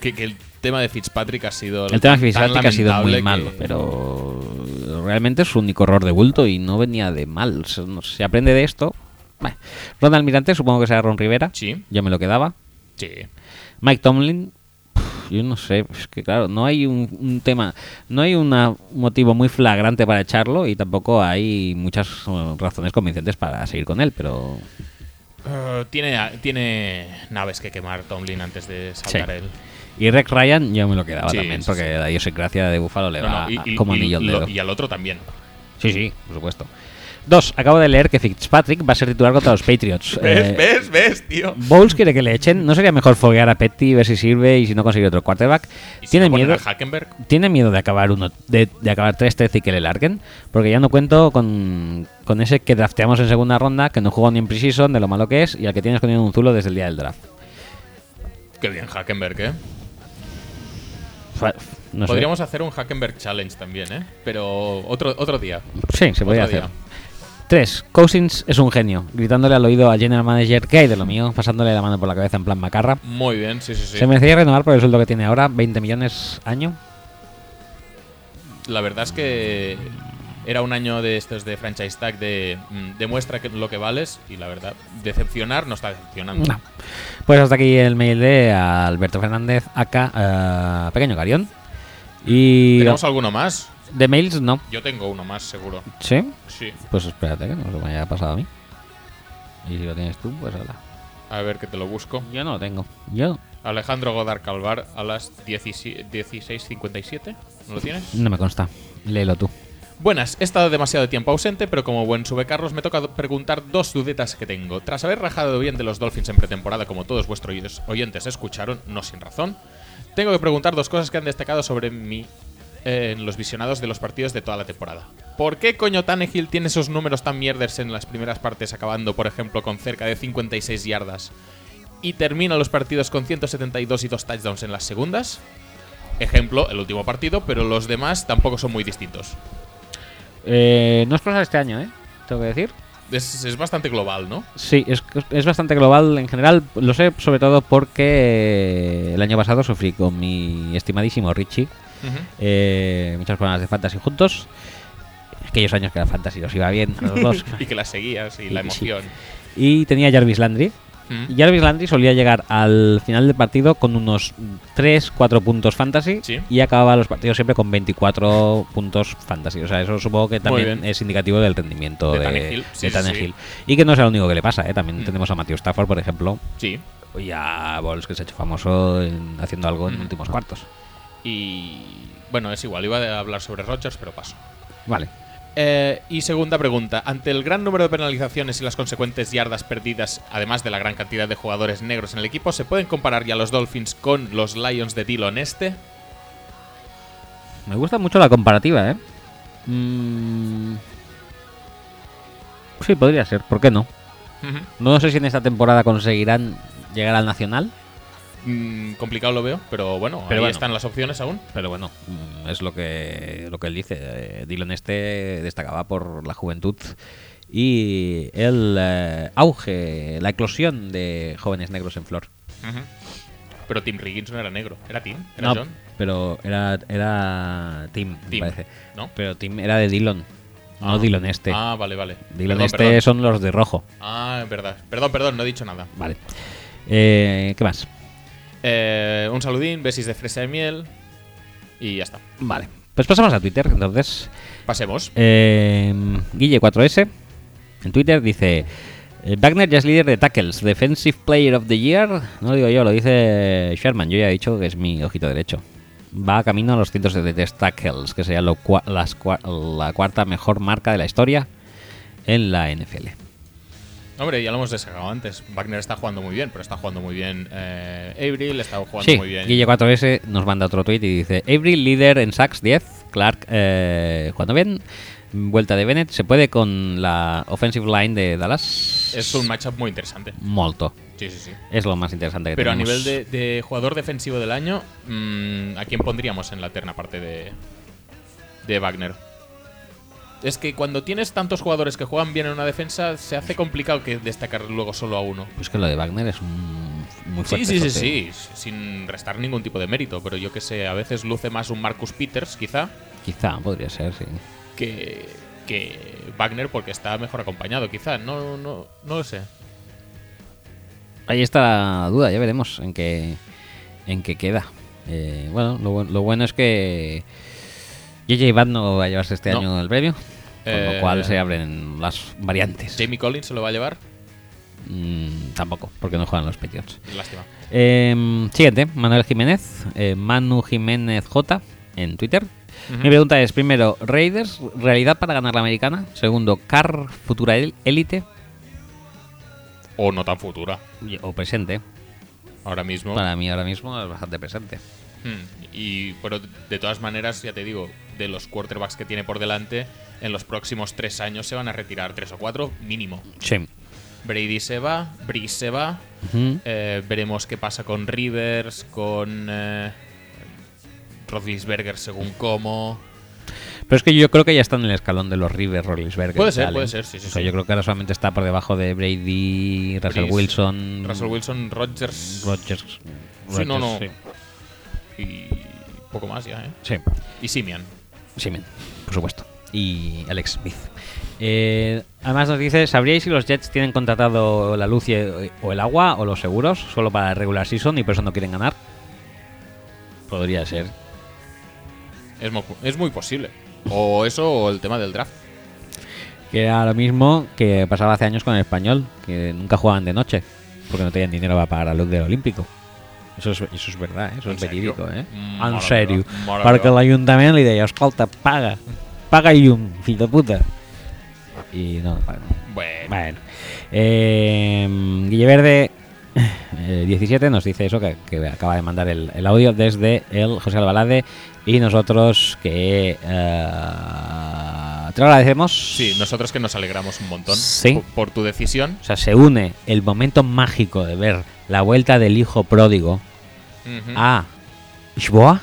que, que el tema de Fitzpatrick ha sido El tema tan Fitzpatrick ha sido muy lamentable malo, que- pero realmente es su único error de bulto y no venía de mal. Se, no- se aprende de esto. Bueno, Ron Almirante, supongo que será Ron Rivera. Sí. Yo me lo quedaba. Sí. Mike Tomlin, yo no sé, es que claro, no hay un, un tema, no hay un motivo muy flagrante para echarlo y tampoco hay muchas eh, razones convincentes para seguir con él, pero Eh, tiene, tiene naves que quemar Tomlin antes de saltar Sí. él. y Rex Ryan yo me lo quedaba Sí, también, sí, porque la idiosincrasia de Búfalo le No, va no, y- a- como y anillo al dedo. y al otro también. Sí, sí, por supuesto. Dos, acabo de leer que Fitzpatrick va a ser titular contra los Patriots. [LAUGHS] ¿Ves, Eh, ves, ves, tío? Bowles quiere que le echen. ¿No sería mejor foguear a Petty, ver si sirve y si no consigue otro quarterback? ¿Y si Tiene no miedo. a? Tiene miedo de acabar uno, de, de acabar 3-13 y que le larguen. Porque ya no cuento con, con ese que drafteamos en segunda ronda, que no jugó ni en preseason, de lo malo que es, y al que tienes escondido un zulo desde el día del draft. Qué bien Hackenberg, ¿eh? Sé. Podríamos hacer un Hackenberg Challenge también, ¿eh? Pero otro, otro día. Sí, se podría hacer. día. 3. Cousins es un genio, gritándole al oído al general manager que hay de lo mío, pasándole la mano por la cabeza en plan macarra. Muy bien, sí, sí, sí. Se merecía renovar por el sueldo que tiene ahora, 20 millones año. La verdad es que era un año de estos de franchise tag de mm, demuestra que lo que vales y la verdad, decepcionar no está decepcionando. No. Pues hasta aquí el mail de Alberto Fernández, acá, eh, Pequeño Carión. Y ¿Tenemos alguno más? De mails no. Yo tengo uno más, seguro. ¿Sí? Sí. Pues espérate, que no se me haya pasado a mí. Y si lo tienes tú, pues hola. A ver que te lo busco. Yo no lo tengo. Yo Alejandro Godard Calvar a las 17 16.57. ¿No lo tienes? no me consta. Léelo tú. Buenas, he estado demasiado tiempo ausente, pero como buen subecarros me toca preguntar dos dudetas que tengo. Tras haber rajado bien de los Dolphins en pretemporada, como todos vuestros oyentes escucharon, no sin razón, tengo que preguntar dos cosas que han destacado sobre mí eh, en los visionados de los partidos de toda la temporada. ¿Por qué coño Tannehill tiene esos números tan mierders en las primeras partes, acabando, por ejemplo, con cerca de 56 yardas, y termina los partidos con 172 y dos touchdowns en las segundas? Ejemplo, el último partido, pero los demás tampoco son muy distintos. Eh, no es cosa de este año, ¿eh? Tengo que decir. Es, es bastante global, ¿no? Sí, es, es bastante global en general. Lo sé sobre todo porque el año pasado sufrí con mi estimadísimo Richie Eh, muchos problemas de fantasy juntos. Aquellos años que la fantasy los iba bien a los dos. [LAUGHS] y que las seguías y la sí. emoción. Y tenía Jarvis Landry. Jarvis Landry solía llegar al final del partido con unos 3-4 puntos fantasy Sí. y acababa los partidos siempre con 24 puntos fantasy. O sea, eso supongo que también es indicativo del rendimiento De de, Tannehill. Sí, de sí, Tannehill. sí. Y que no es lo único que le pasa, ¿eh? también Mm. tenemos a Matthew Stafford, por ejemplo, Sí. y a Bols, que se ha hecho famoso en- haciendo algo en Mm. últimos cuartos. Y. Bueno, es igual, iba a hablar sobre Rodgers, pero paso. Vale. Eh, y segunda pregunta. Ante el gran número de penalizaciones y las consecuentes yardas perdidas, además de la gran cantidad de jugadores negros en el equipo, ¿se pueden comparar ya los Dolphins con los Lions de Dillon este? Me gusta mucho la comparativa, ¿eh? Mm. Sí, podría ser, ¿por qué no? No sé si en esta temporada conseguirán llegar al Nacional, Mm, complicado lo veo, pero bueno, Pero ahí bueno. están las opciones aún. Pero bueno, mm, es lo que, lo que él dice. Eh, Dylan este destacaba por la juventud y el eh, auge, la eclosión de jóvenes negros en flor. Pero Tim Riggins no era negro, era Tim, era No, John. pero era, era Tim, me parece. ¿no? Pero Tim era de Dylan, no Ah. Dylan este. Ah, vale, vale. Dylan Perdón, este perdón. son los de rojo. Ah, es verdad. Perdón, perdón, no he dicho nada. Vale. Eh, ¿Qué más? Eh, un saludín, besis de fresa de miel. Y ya está. Vale. Pues pasamos a Twitter, entonces. Pasemos. Eh, Guille4S en Twitter dice: eh, Wagner ya es líder de tackles, Defensive Player of the Year. No lo digo yo, lo dice Sherman. Yo ya he dicho que es mi ojito derecho. Va camino a los cientos de test tackles, que sería lo cua- las cua- la cuarta mejor marca de la historia en la NFL. Hombre, ya lo hemos descargado antes. Wagner está jugando muy bien, pero está jugando muy bien eh, Avril, está jugando Sí, muy bien. Guille4S nos manda otro tweet y dice: Avery líder en sacks 10, Clark eh, jugando bien. Vuelta de Bennett, ¿se puede con la offensive line de Dallas? Es un matchup muy interesante. Molto. Sí, sí, sí. Es lo más interesante que Pero a nivel de, de jugador defensivo del año, mm, ¿a quién pondríamos en la terna parte de, de Wagner? Es que cuando tienes tantos jugadores que juegan bien en una defensa, se hace complicado que destacar luego solo a uno. Pues que lo de Wagner es un- muy Sí, fuerte. sí, sí, eso, sí, sin restar ningún tipo de mérito, pero yo que sé, a veces luce más un Marcus Peters, quizá, Quizá, podría ser, sí. que, que Wagner porque está mejor acompañado, quizá, no, no, no lo sé. Ahí está la duda, ya veremos en qué, en qué queda. Eh, bueno, lo, bu- lo bueno es que JJ Watt no va a llevarse este No. año el premio, con Eh, lo cual se abren las variantes. Jamie Collins se lo va a llevar, Mm, tampoco, porque no juegan los Patriots. lástima. Eh, siguiente, Manuel Jiménez, eh, Manu Jiménez J en Twitter. Mi pregunta es, primero, Raiders, realidad para ganar la americana. Segundo, Car, futura élite O no tan futura, o presente. ahora mismo. Para mí ahora mismo es bastante presente. Hmm, Y, pero de todas maneras, ya te digo, de los quarterbacks que tiene por delante, en los próximos tres años se van a retirar tres o cuatro mínimo. Sí. Brady se va, Breeze se va. Eh, veremos qué pasa con Rivers, con eh, Roethlisberger según cómo. Pero es que yo creo que ya está en el escalón de los Rivers, Rollinsberger. Puede ser, puede ser, sí, sí, O sea, sí. yo creo que ahora solamente está por debajo de Brady, Russell Breeze, Wilson. Russell Wilson, Rodgers. Rodgers. Sí, no, no. Rodgers, Y poco más ya, ¿eh? Sí. Y Simian. Sí, men, por supuesto. Y Alex Smith. Eh, además nos dice, ¿sabríais si los Jets tienen contratado la luz y- o el agua o los seguros solo para regular season y por eso no quieren ganar? Podría ser. Es, mo- es muy posible. O eso o el tema del draft. Que era lo mismo que pasaba hace años con el español, que nunca jugaban de noche, porque no tenían dinero para pagar la luz del Olímpico. Eso es, eso es verdad, ¿eh? eso ¿En es serio? verídico, ¿eh? Mm, en mare Perquè l'Ajuntament li deia, escolta, paga, paga llum, fill de puta. Y no, paga. Bueno. Bueno. Eh, Guilleverde eh, 17 nos dice eso, que, que acaba de mandar el, el audio desde el José Albalade y nosotros que eh, te lo agradecemos. Sí, nosotros que nos alegramos un montón Sí. por, por tu decisión. O sea, se une el momento mágico de ver la vuelta del hijo pródigo A Lisboa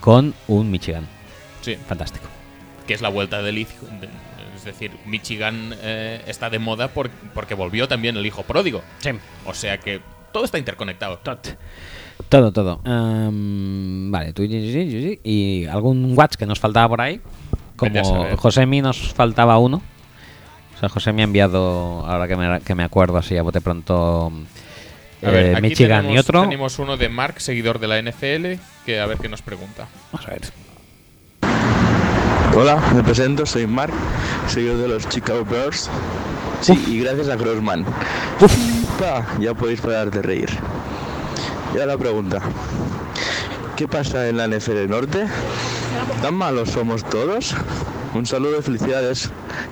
con un Michigan. Sí. Fantástico. Que es la vuelta del hijo. de- Es decir, Michigan eh, está de moda por- porque volvió también el hijo pródigo. Sí. O sea que todo está interconectado. Todo, todo. Em, vale, tú y- algún watch que nos faltaba por ahí. Como. Josemi nos faltaba uno. O sea, Josemi ha enviado, ahora que me, que me acuerdo así a bote pronto, A ver, eh, aquí Michigan tenemos, y otro. Tenemos uno de Mark, seguidor de la NFL, que a ver qué nos pregunta. Vamos a ver. Hola, me presento, soy Mark, seguidor de los Chicago Bears. Sí, y gracias a Grossman. Pa, ya podéis parar de reír. Y ahora la pregunta. ¿Qué pasa en la NFL Norte? ¿Tan malos somos todos? Un saludo y felicidades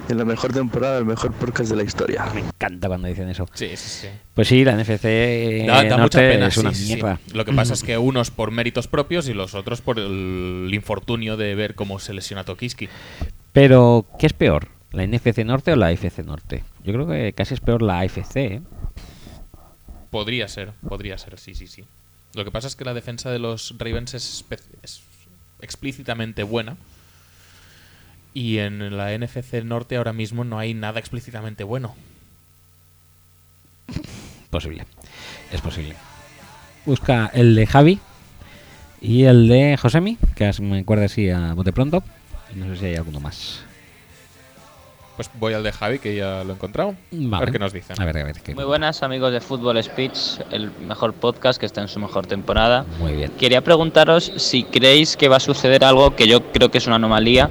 en la mejor temporada, el mejor podcast de la historia. Me encanta cuando dicen eso. Sí, sí, sí. Pues sí, la NFC Da, da Norte mucha pena, es una sí, sí, sí. mierda. Lo que pasa [LAUGHS] es que unos por méritos propios y los otros por el infortunio de ver cómo se lesiona Tokiski. Pero, ¿qué es peor? ¿La NFC Norte o la AFC Norte? Yo creo que casi es peor la AFC, ¿eh? Podría ser, podría ser, sí, sí, sí. Lo que pasa es que la defensa de los Ravens es explícitamente buena. Y en la NFC Norte ahora mismo no hay nada explícitamente bueno. Posible. Es posible. Busca el de Javi y el de Josemi, que me acuerda así a bote pronto. Y no sé si hay alguno más. Pues voy al de Javi, que ya lo he encontrado. A ver qué nos dicen. A ver, a ver. qué- Muy buenas amigos de Fútbol Speech, el mejor podcast que está en su mejor temporada. Muy bien. Quería preguntaros si creéis que va a suceder algo que yo creo que es una anomalía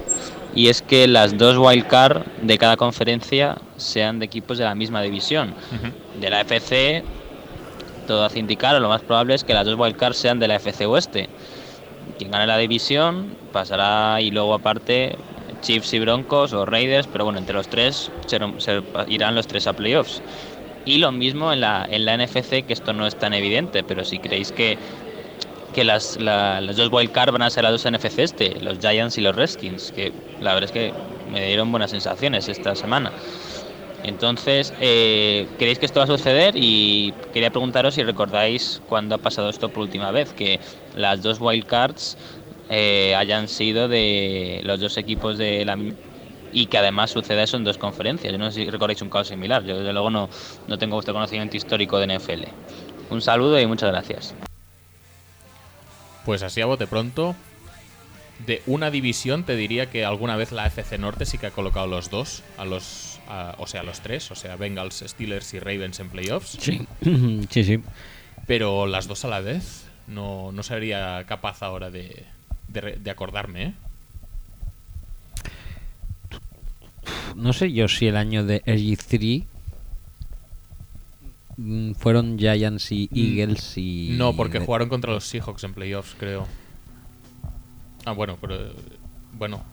y es que las dos wildcard de cada conferencia sean de equipos de la misma división. De la FC, todo hace indicar, lo más probable es que las dos wildcards sean de la FC Oeste. Quien gane la división pasará y luego aparte Chiefs y Broncos o Raiders, pero bueno, entre los tres se, se irán los tres a playoffs. Y lo mismo en la, en la NFC, que esto no es tan evidente, pero si creéis que, que las, la- las dos wildcard van a ser las dos NFC este, los Giants y los Redskins, que la verdad es que me dieron buenas sensaciones esta semana. Entonces, eh, ¿creéis que esto va a suceder? Y quería preguntaros si recordáis cuándo ha pasado esto por última vez, que las dos wildcards eh, hayan sido de los dos equipos de la y que además suceda eso en dos conferencias. Yo no sé si recordáis un caso similar. Yo desde luego no, no tengo vuestro conocimiento histórico de NFL. Un saludo y muchas gracias. Pues así a bote pronto. De una división te diría que alguna vez la FC Norte sí que ha colocado los dos, a los, a- o sea, los tres, o sea, Bengals, Steelers y Ravens en playoffs. Sí. [CLEARS THROAT] sí, sí. Pero las dos a la vez no, no sería capaz ahora de, de, de acordarme, ¿eh? No sé yo si el año de RG3 mm, fueron Giants y Eagles y. No, porque jugaron contra los Seahawks en playoffs, creo. Ah, bueno, pero. Bueno.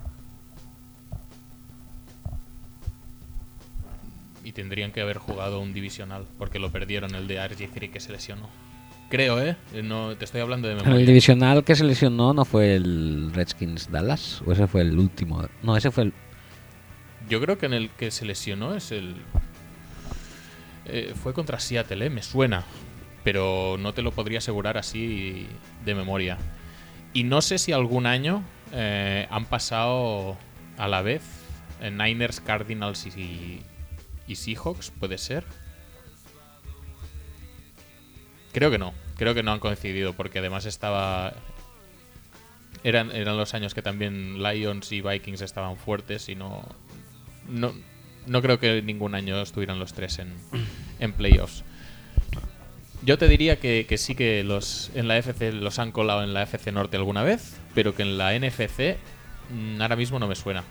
Y tendrían que haber jugado un divisional, porque lo perdieron el de RG3 que se lesionó. Creo, ¿eh? Eh, No, te estoy hablando de El memoria. divisional que se lesionó no fue el Redskins Dallas, o ese fue el último. No, ese fue el. Yo creo que en el que se lesionó es el. Eh, fue contra Seattle, ¿eh? Me suena. Pero no te lo podría asegurar así de memoria. Y no sé si algún año eh, han pasado a la vez eh, Niners, Cardinals y, y Seahawks, puede ser. Creo que no. Creo que no han coincidido porque además estaba. Eran, eran los años que también Lions y Vikings estaban fuertes y no. No, no creo que ningún año estuvieran los tres en, en playoffs. Yo te diría que, que sí que los en la FC los han colado en la FC Norte alguna vez, pero que en la NFC mm, ahora mismo no me suena.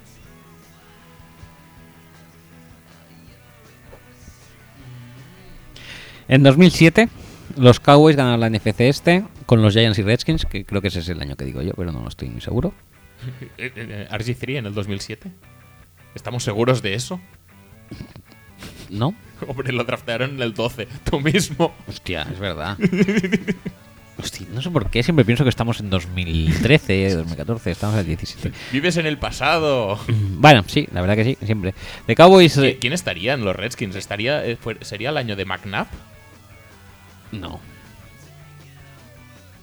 En 2007, los Cowboys ganaron la NFC este con los Giants y Redskins, que creo que ese es el año que digo yo, pero no lo estoy muy seguro. [LAUGHS] Eh, eh, RG3 en el 2007. ¿Estamos seguros de eso? ¿No? Hombre, lo draftearon en el 12, tú mismo. Hostia, es verdad. [LAUGHS] Hostia, no sé por qué, siempre pienso que estamos en 2013, 2014, estamos en el 17. Vives en el pasado. Bueno, sí, la verdad que sí, siempre. De Cowboys. ¿Qui- ¿Quién estaría en los Redskins? ¿Estaría, eh, ¿Sería el año de McNabb? No.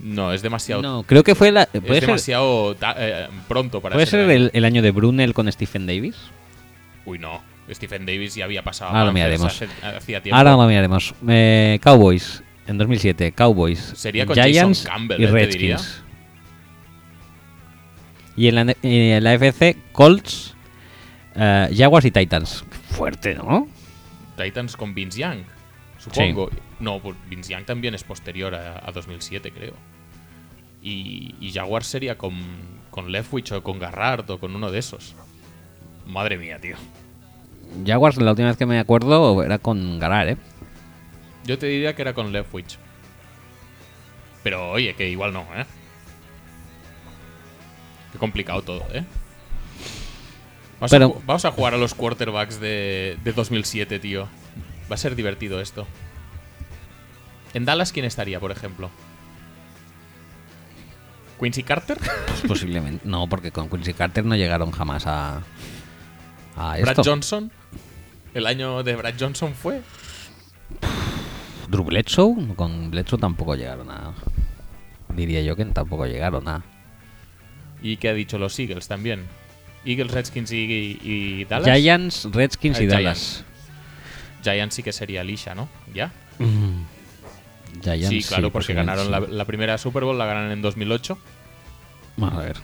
No, es demasiado. No, creo que fue la. Es ser, demasiado ta- eh, pronto para puede ser ser el, el año de Brunel con Stephen Davis. Uy, no. Stephen Davis ya había pasado. Ahora lo miraremos. hace- tiempo. Ahora lo miraremos. Eh, Cowboys en 2007. Cowboys. Sería con Giants Jason Campbell, y eh. Redskins. Y en la, en la FC, Colts, eh, Jaguars y Titans. Fuerte, ¿no? Titans con Vince Young, supongo. No, pues Vince Young también es posterior a, a 2007, creo. Y, y Jaguars sería con, con Leftwich o con Garrard o con uno de esos. Madre mía, tío. Jaguars, la última vez que me acuerdo, era con Garar, ¿eh? Yo te diría que era con Leftwich. Pero oye, que igual no, ¿eh? Qué complicado todo, ¿eh? Vamos, Pero- a, vamos a jugar a los quarterbacks de, de 2007, tío. Va a ser divertido esto. ¿En Dallas quién estaría, por ejemplo? ¿Quincy Carter? Pues posiblemente. No, porque con Quincy Carter no llegaron jamás a. a ¿Brad esto. Johnson? ¿El año de Brad Johnson fue? Drew Bledsoe, con Bledsoe tampoco llegaron a. Diría yo que tampoco llegaron a. ¿Y qué ha dicho los Eagles también? Eagles, Redskins y, Dallas. Giants, Redskins Ah, y Giants. Dallas. Giants sí que sería Lisha, ¿no? ¿Ya? Mm. Giants, sí, claro, sí, porque ganaron la, sí. la primera Super Bowl, la ganaron en 2008. Vamos a ver.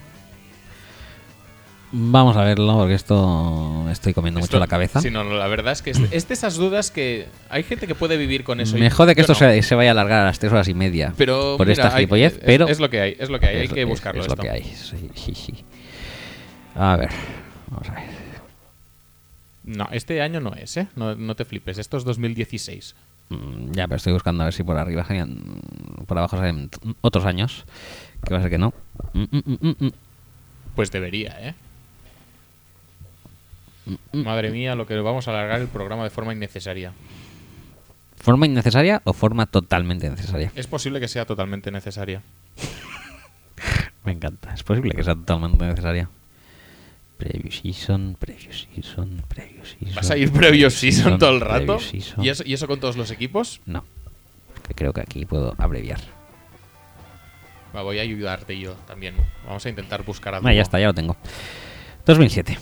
Vamos a verlo, porque esto me estoy comiendo Esto- mucho la cabeza. Sí, no, no, la verdad es que es, es de esas dudas que hay gente que puede vivir con eso. Me jode que esto no. se, se vaya a alargar a las 3 horas y media. Pero por mira, esta hay- es- pero. es lo que hay, es lo que hay, hay que buscarlo Es, lo esto. que hay, sí, sí, sí. A ver, vamos a ver. No, este año no es, ¿eh? No, no te flipes, esto es 2016. Mm, Ya, pero estoy buscando a ver si por arriba salían. Por abajo salen otros años. Que va a ser que no. Mm, mm, mm. Pues debería, ¿eh? Madre mía, lo que vamos a alargar el programa de forma innecesaria. ¿Forma innecesaria o forma totalmente necesaria? Es posible que sea totalmente necesaria. [LAUGHS] Me encanta. Es posible que sea totalmente necesaria. Preview season, preview season, preview season. ¿Vas a ir previo season todo el rato? preview. ¿Y eso, ¿Y eso con todos los equipos? No. Que creo que aquí puedo abreviar. Va, voy a ayudarte yo también. Vamos a intentar buscar algo. Ah, ya está, ya lo tengo. 2007.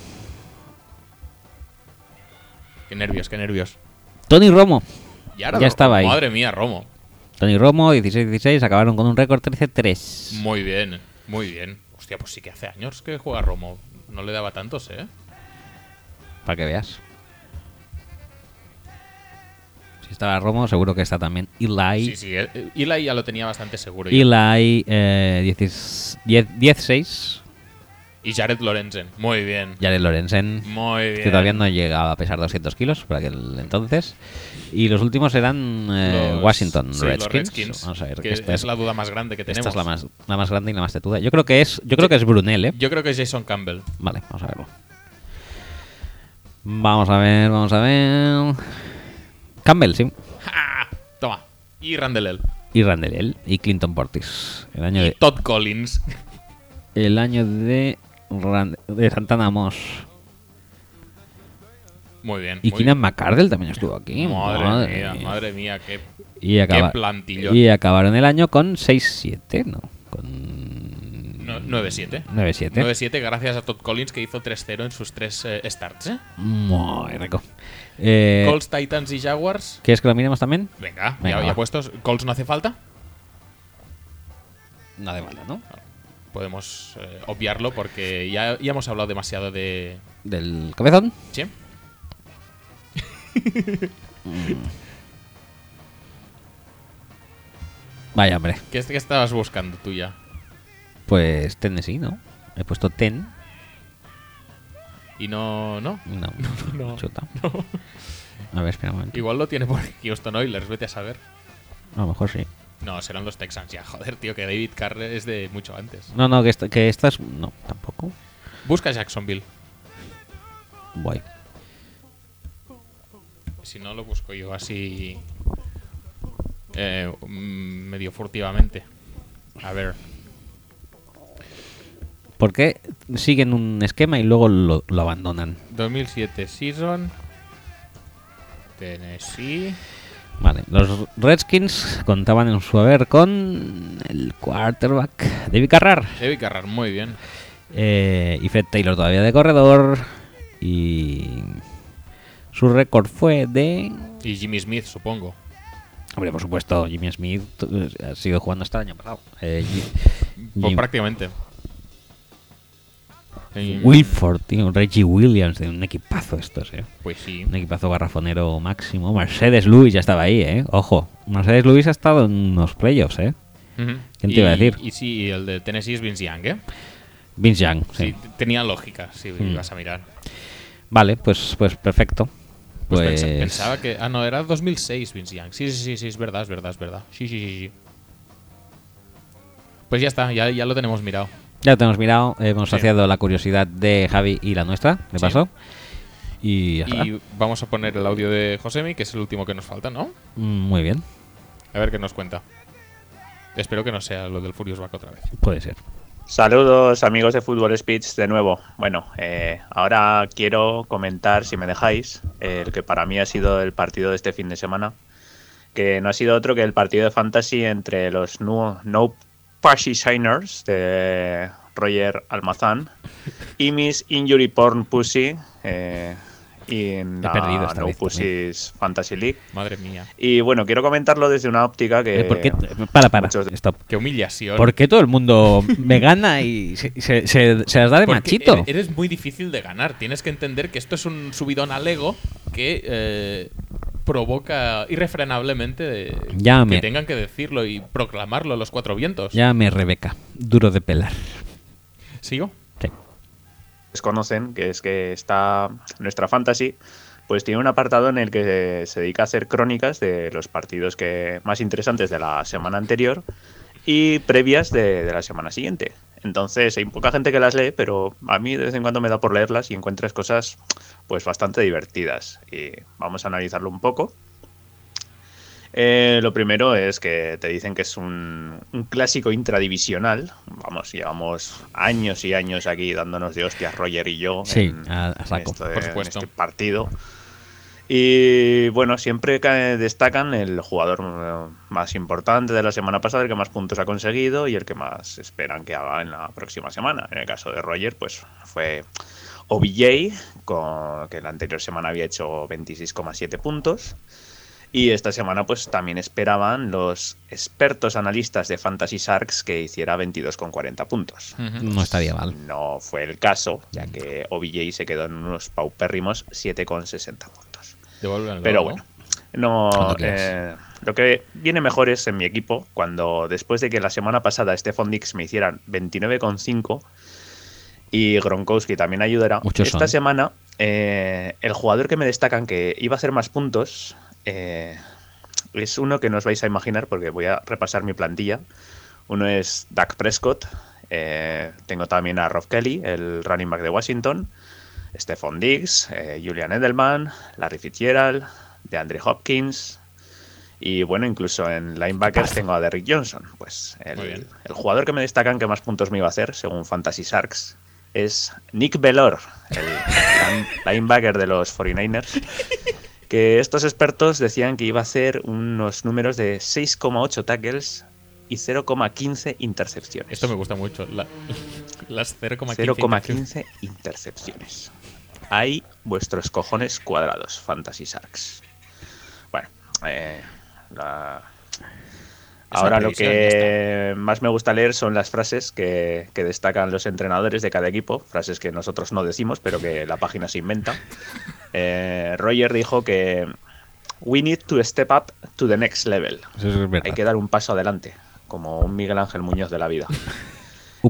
Qué nervios, qué nervios. Tony Romo. Y ahora ya estaba ahí. Madre mía, Romo. Tony Romo, 16-16, acabaron con un récord 13-3. Muy bien, muy bien. Hostia, pues sí que hace años que juega Romo. No le daba tantos, ¿eh? Para que veas. Si estaba Romo, seguro que está también Eli. Sí, sí. eh, Eli ya lo tenía bastante seguro. Eli, eh, 10 10-6. Y Jared Lorenzen. Muy bien. Jared Lorenzen. Muy bien. Que todavía no llegaba a pesar 200 kilos por aquel entonces. Y los últimos eran eh, Los- Washington sí, Redskins. Redskins, Vamos a ver. que esta es la duda más grande que Esta tenemos. es la más, la más grande y la más tetuda. Yo creo que es, yo creo que es Brunel, ¿eh? Yo creo que es Jason Campbell. Vale, vamos a verlo. Vamos a ver, vamos a ver. Campbell, sí. ¡Ja! Toma. Y Randall Y Randall y Clinton Portis. El año Y de, Todd Collins. el año de, de Santana Moss. Muy bien. Y muy Keenan McCardell también estuvo aquí. Madre, mía, madre mía, qué, Y, acaba- qué plantillón. y acabaron el año con 6-7, ¿no? Con No- 9-7. 9-7. 9-7 gracias a Todd Collins que hizo 3-0 en sus tres eh, starts. ¿eh? Muy rico. Eh, Colts, Titans y Jaguars. ¿Quieres que lo miremos también? Venga, Venga, ya, ya puestos. Colts no hace falta. No hace falta, ¿no? Podemos eh, obviarlo porque ya, ya hemos hablado demasiado de. ¿Del cabezón? Sí. Vaya, hombre. ¿Qué, qué estabas buscando tú ya? Pues Tennessee, ¿no? He puesto Ten. Y no. No. No, [LAUGHS] No, chuta. no. A ver, espera un momento. Igual lo tiene por Houston Oilers, vete a saber. A lo mejor sí. No, serán los Texans ya. [LAUGHS] Joder, tío, que David Carr es de mucho antes. No, no, que, esta- que estas. No, tampoco. Busca Jacksonville. Voy. Si no, lo busco yo así. eh, mm, medio furtivamente. A ver. ¿Por qué siguen un esquema y luego lo, lo abandonan? 2007 season. Tennessee. Vale, los Redskins contaban en su haber con el quarterback David Carrar. David Carrar, muy bien. Eh, y Fred Taylor todavía de corredor. Y su récord fue de... Y Jimmy Smith, supongo. Hombre, por supuesto, Jimmy Smith eh, ha sido jugando hasta el año pasado. Eh, Pues Jim- prácticamente. Y- Wilford, tío, Reggie Williams, un equipazo estos, eh. Pues sí. Un equipazo garrafonero máximo. Mercedes Lewis ya estaba ahí, eh. Ojo, Mercedes Lewis ha estado en unos playoffs, eh. ¿Quién te Y- iba a decir? Y sí, el de Tennessee es Vince Young, ¿eh? Vince Young, Sí, sí. tenía lógica, si Hmm. ibas a mirar. Vale, pues, pues perfecto. Pues Pues, pensa- pensaba que. Ah, no, era 2006 Vince Young. Sí, sí, sí, sí, es verdad, es verdad, es verdad. Sí, sí, sí, sí. Pues ya está, ya, ya lo tenemos mirado. Ya lo tenemos mirado, hemos Sí. saciado la curiosidad de Javi y la nuestra, de Sí. paso. Y ya está. Y vamos a poner el audio de Josemi, que es el último que nos falta, ¿no? Mm, Muy bien, A ver qué nos cuenta. Espero que no sea lo del Furious Back otra vez. puede ser. Saludos amigos de Fútbol Speech de nuevo. Bueno, eh, ahora quiero comentar, si me dejáis, el que para mí ha sido el partido de este fin de semana, que no ha sido otro que el partido de fantasy entre los No, no Party Signers de Roger Almazán y mis Injury Porn Pussy eh, y en la perdido esta No vez Pussy's Fantasy League. Madre mía. Y bueno, quiero comentarlo desde una óptica que. Eh, ¿Por qué? Para, para. Stop. Qué humillación. ¿Por qué todo el mundo me gana y se, se, se- se las da de Porque machito? ere- Eres muy difícil de ganar. Tienes que entender que esto es un subidón al ego que eh, provoca irrefrenablemente de- Llame. que tengan que decirlo y proclamarlo a los cuatro vientos. Llámame Rebeca. Duro de pelar. ¿Sigo? Sí. desconocen, que es que está nuestra fantasy, pues tiene un apartado en el que se dedica a hacer crónicas de los partidos que más interesantes de la semana anterior y previas de, de la semana siguiente. Entonces hay poca gente que las lee, pero a mí de vez en cuando me da por leerlas y encuentras cosas pues bastante divertidas. Y vamos a analizarlo un poco. Eh, lo primero es que te dicen que es un, un clásico intradivisional. Vamos, llevamos años y años aquí dándonos de hostias Roger y yo Sí, en, a- saco, por en este partido. Y bueno, siempre ca- destacan el jugador eh, más importante de la semana pasada, el que más puntos ha conseguido y el que más esperan que haga en la próxima semana. En el caso de Roger, pues fue OBJ, con, que la anterior semana había hecho 26,7 puntos. Y esta semana pues también esperaban los expertos analistas de Fantasy Sharks que hiciera 22,40 puntos. No estaría mal. No fue el caso, ya que OBJ se quedó en unos paupérrimos 7,60 puntos. Pero ¿no? bueno, no, eh, lo que viene mejor es en mi equipo, cuando después de que la semana pasada Stephon Dix me hicieran 29,5 y Gronkowski también ayudara, Muchos esta son. semana eh, el jugador que me destacan que iba a hacer más puntos eh, es uno que no os vais a imaginar porque voy a repasar mi plantilla. Uno es Dak Prescott, tengo también a Rob Kelly, el running back de Washington, Stephon Diggs, eh, Julian Edelman, Larry Fitzgerald, DeAndre Hopkins y bueno, incluso en linebackers tengo a Derrick Johnson. Pues el, jugador que me destacan que más puntos me iba a hacer, según Fantasy Sharks, es Nick Bellor, el line- [LAUGHS] linebacker de los 49ers. Que estos expertos decían que iba a hacer unos números de 6,8 tackles y 0,15 intercepciones. Esto me gusta mucho. la- [LAUGHS] las 0,15. 0,15 intercepciones. Hay vuestros cojones cuadrados, Fantasy Sharks. Bueno, eh, la- ahora lo que más me gusta leer son las frases que, que destacan los entrenadores de cada equipo, frases que nosotros no decimos, pero que la página se inventa. [LAUGHS] Eh, Roger dijo que We need to step up to the next level. Eso es verdad. Hay que dar un paso adelante, como un Miguel Ángel Muñoz de la vida. [LAUGHS]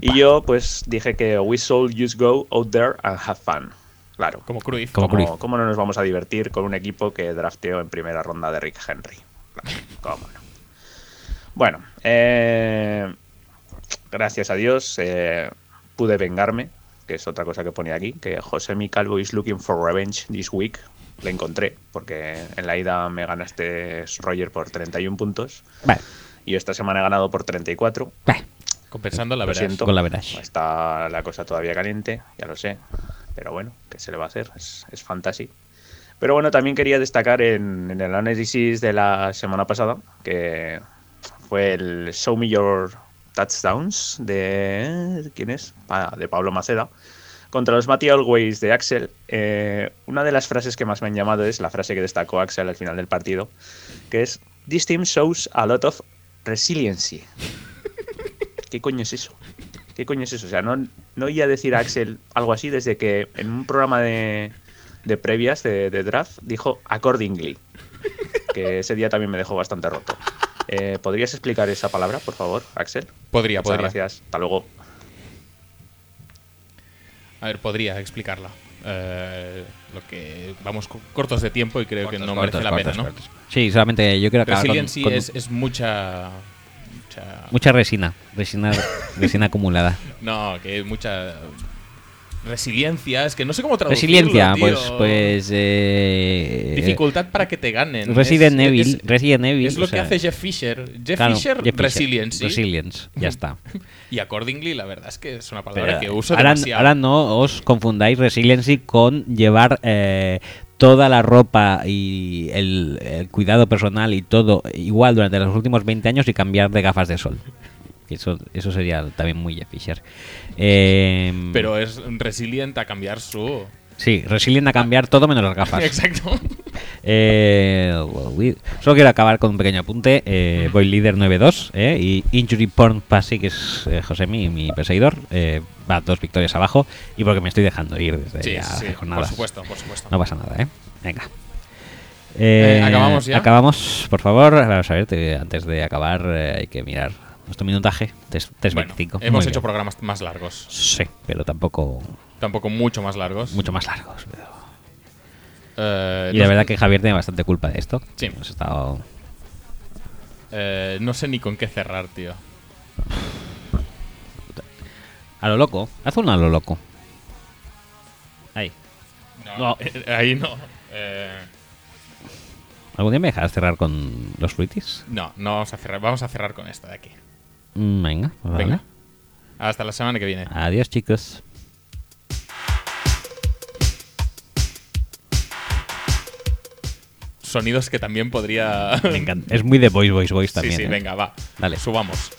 Y yo pues dije que we should just go out there and have fun. Claro. Como Cruyff. Como ¿Cómo, Cruyff. cómo no nos vamos a divertir con un equipo que drafteó en primera ronda de Rick Henry? Claro, cómo no. Bueno, eh, gracias a Dios eh, pude vengarme, que es otra cosa que ponía aquí, que José Mi Calvo is looking for revenge this week. Le encontré, porque en la ida me ganaste Roger por 31 puntos. Vale. Y esta semana he ganado por 34. Compensando la verdad. Con la verás. Está la cosa todavía caliente, ya lo sé. Pero bueno, ¿qué se le va a hacer? Es, es fantasy. Pero bueno, también quería destacar en, en el análisis de la semana pasada, que fue el Show Me Your Touchdowns de. ¿Quién es? Ah, de Pablo Maceda. Contra los Matty Always de Axel. Eh, una de las frases que más me han llamado es la frase que destacó Axel al final del partido, que es: This team shows a lot of resiliency. ¿Qué coño es eso? ¿Qué coño es eso? O sea, no, no oía decir a Axel algo así desde que en un programa de, de previas de, de draft dijo accordingly. Que ese día también me dejó bastante roto. Eh, ¿Podrías explicar esa palabra, por favor, Axel? Podría, Muchas podría. gracias. Hasta luego. A ver, podría explicarla. Eh, lo que vamos co- cortos de tiempo y creo que no Cortos, merece la cortos, pena, ¿no? cortos. Sí, solamente yo quiero acabar con, Resiliency con es, es mucha, mucha. mucha resina, resina, [LAUGHS] resina acumulada. No, que es mucha. Resiliencia, es que no sé cómo traducirlo. Resiliencia, tío. pues, pues eh, Dificultad para que te ganen. Resident Es- Evil, es- Resident Evil. Es lo o que hace Jeff Fisher. Jeff claro, Fisher, Jeff Resiliency. Resilience, ya está. [LAUGHS] y accordingly, la verdad es que es una palabra Pero que uso ahora, demasiado. ahora no os confundáis resiliency con llevar eh, toda la ropa y el, el cuidado personal y todo igual durante los últimos 20 años y cambiar de gafas de sol. Que Eso, eso sería también muy Jeff Fisher. Eh, Pero es resilient a cambiar su. Sí, resilient a cambiar todo menos las gafas. [LAUGHS] Exacto. Eh, solo quiero acabar con un pequeño apunte. Eh, voy líder 9-2 eh, y Injury Porn Passy, que es eh, Josemi, mi perseguidor, eh, va dos victorias abajo y porque me estoy dejando ir desde Sí, ya sí, hace por jornadas. supuesto, por supuesto. No pasa nada, ¿eh? Venga. ¿acabamos ya? Acabamos, por favor. Vamos a ver, te- antes de acabar hay que mirar nuestro minutaje. 3.25. Bueno, Muy hemos hecho bien. programas más largos. Sí, pero tampoco Tampoco mucho más largos. mucho más largos. pero- Eh, Y no la verdad que Javier tiene bastante culpa de esto. Sí. Hemos estado eh, no sé ni con qué cerrar, tío. a lo loco. Haz uno a lo loco. Ahí. No, eh, ahí no. Eh, ¿Algún día me dejarás cerrar con los fruitis? no, no vamos a cerrar. Vamos a cerrar con esta de aquí. Venga, pues vale. Venga. Hasta la semana que viene. Adiós, chicos. Sonidos que también podría. Me encanta. Es muy de voice, voice, voice [LAUGHS] también. Sí, sí, ¿eh? venga, va. Dale. Subamos.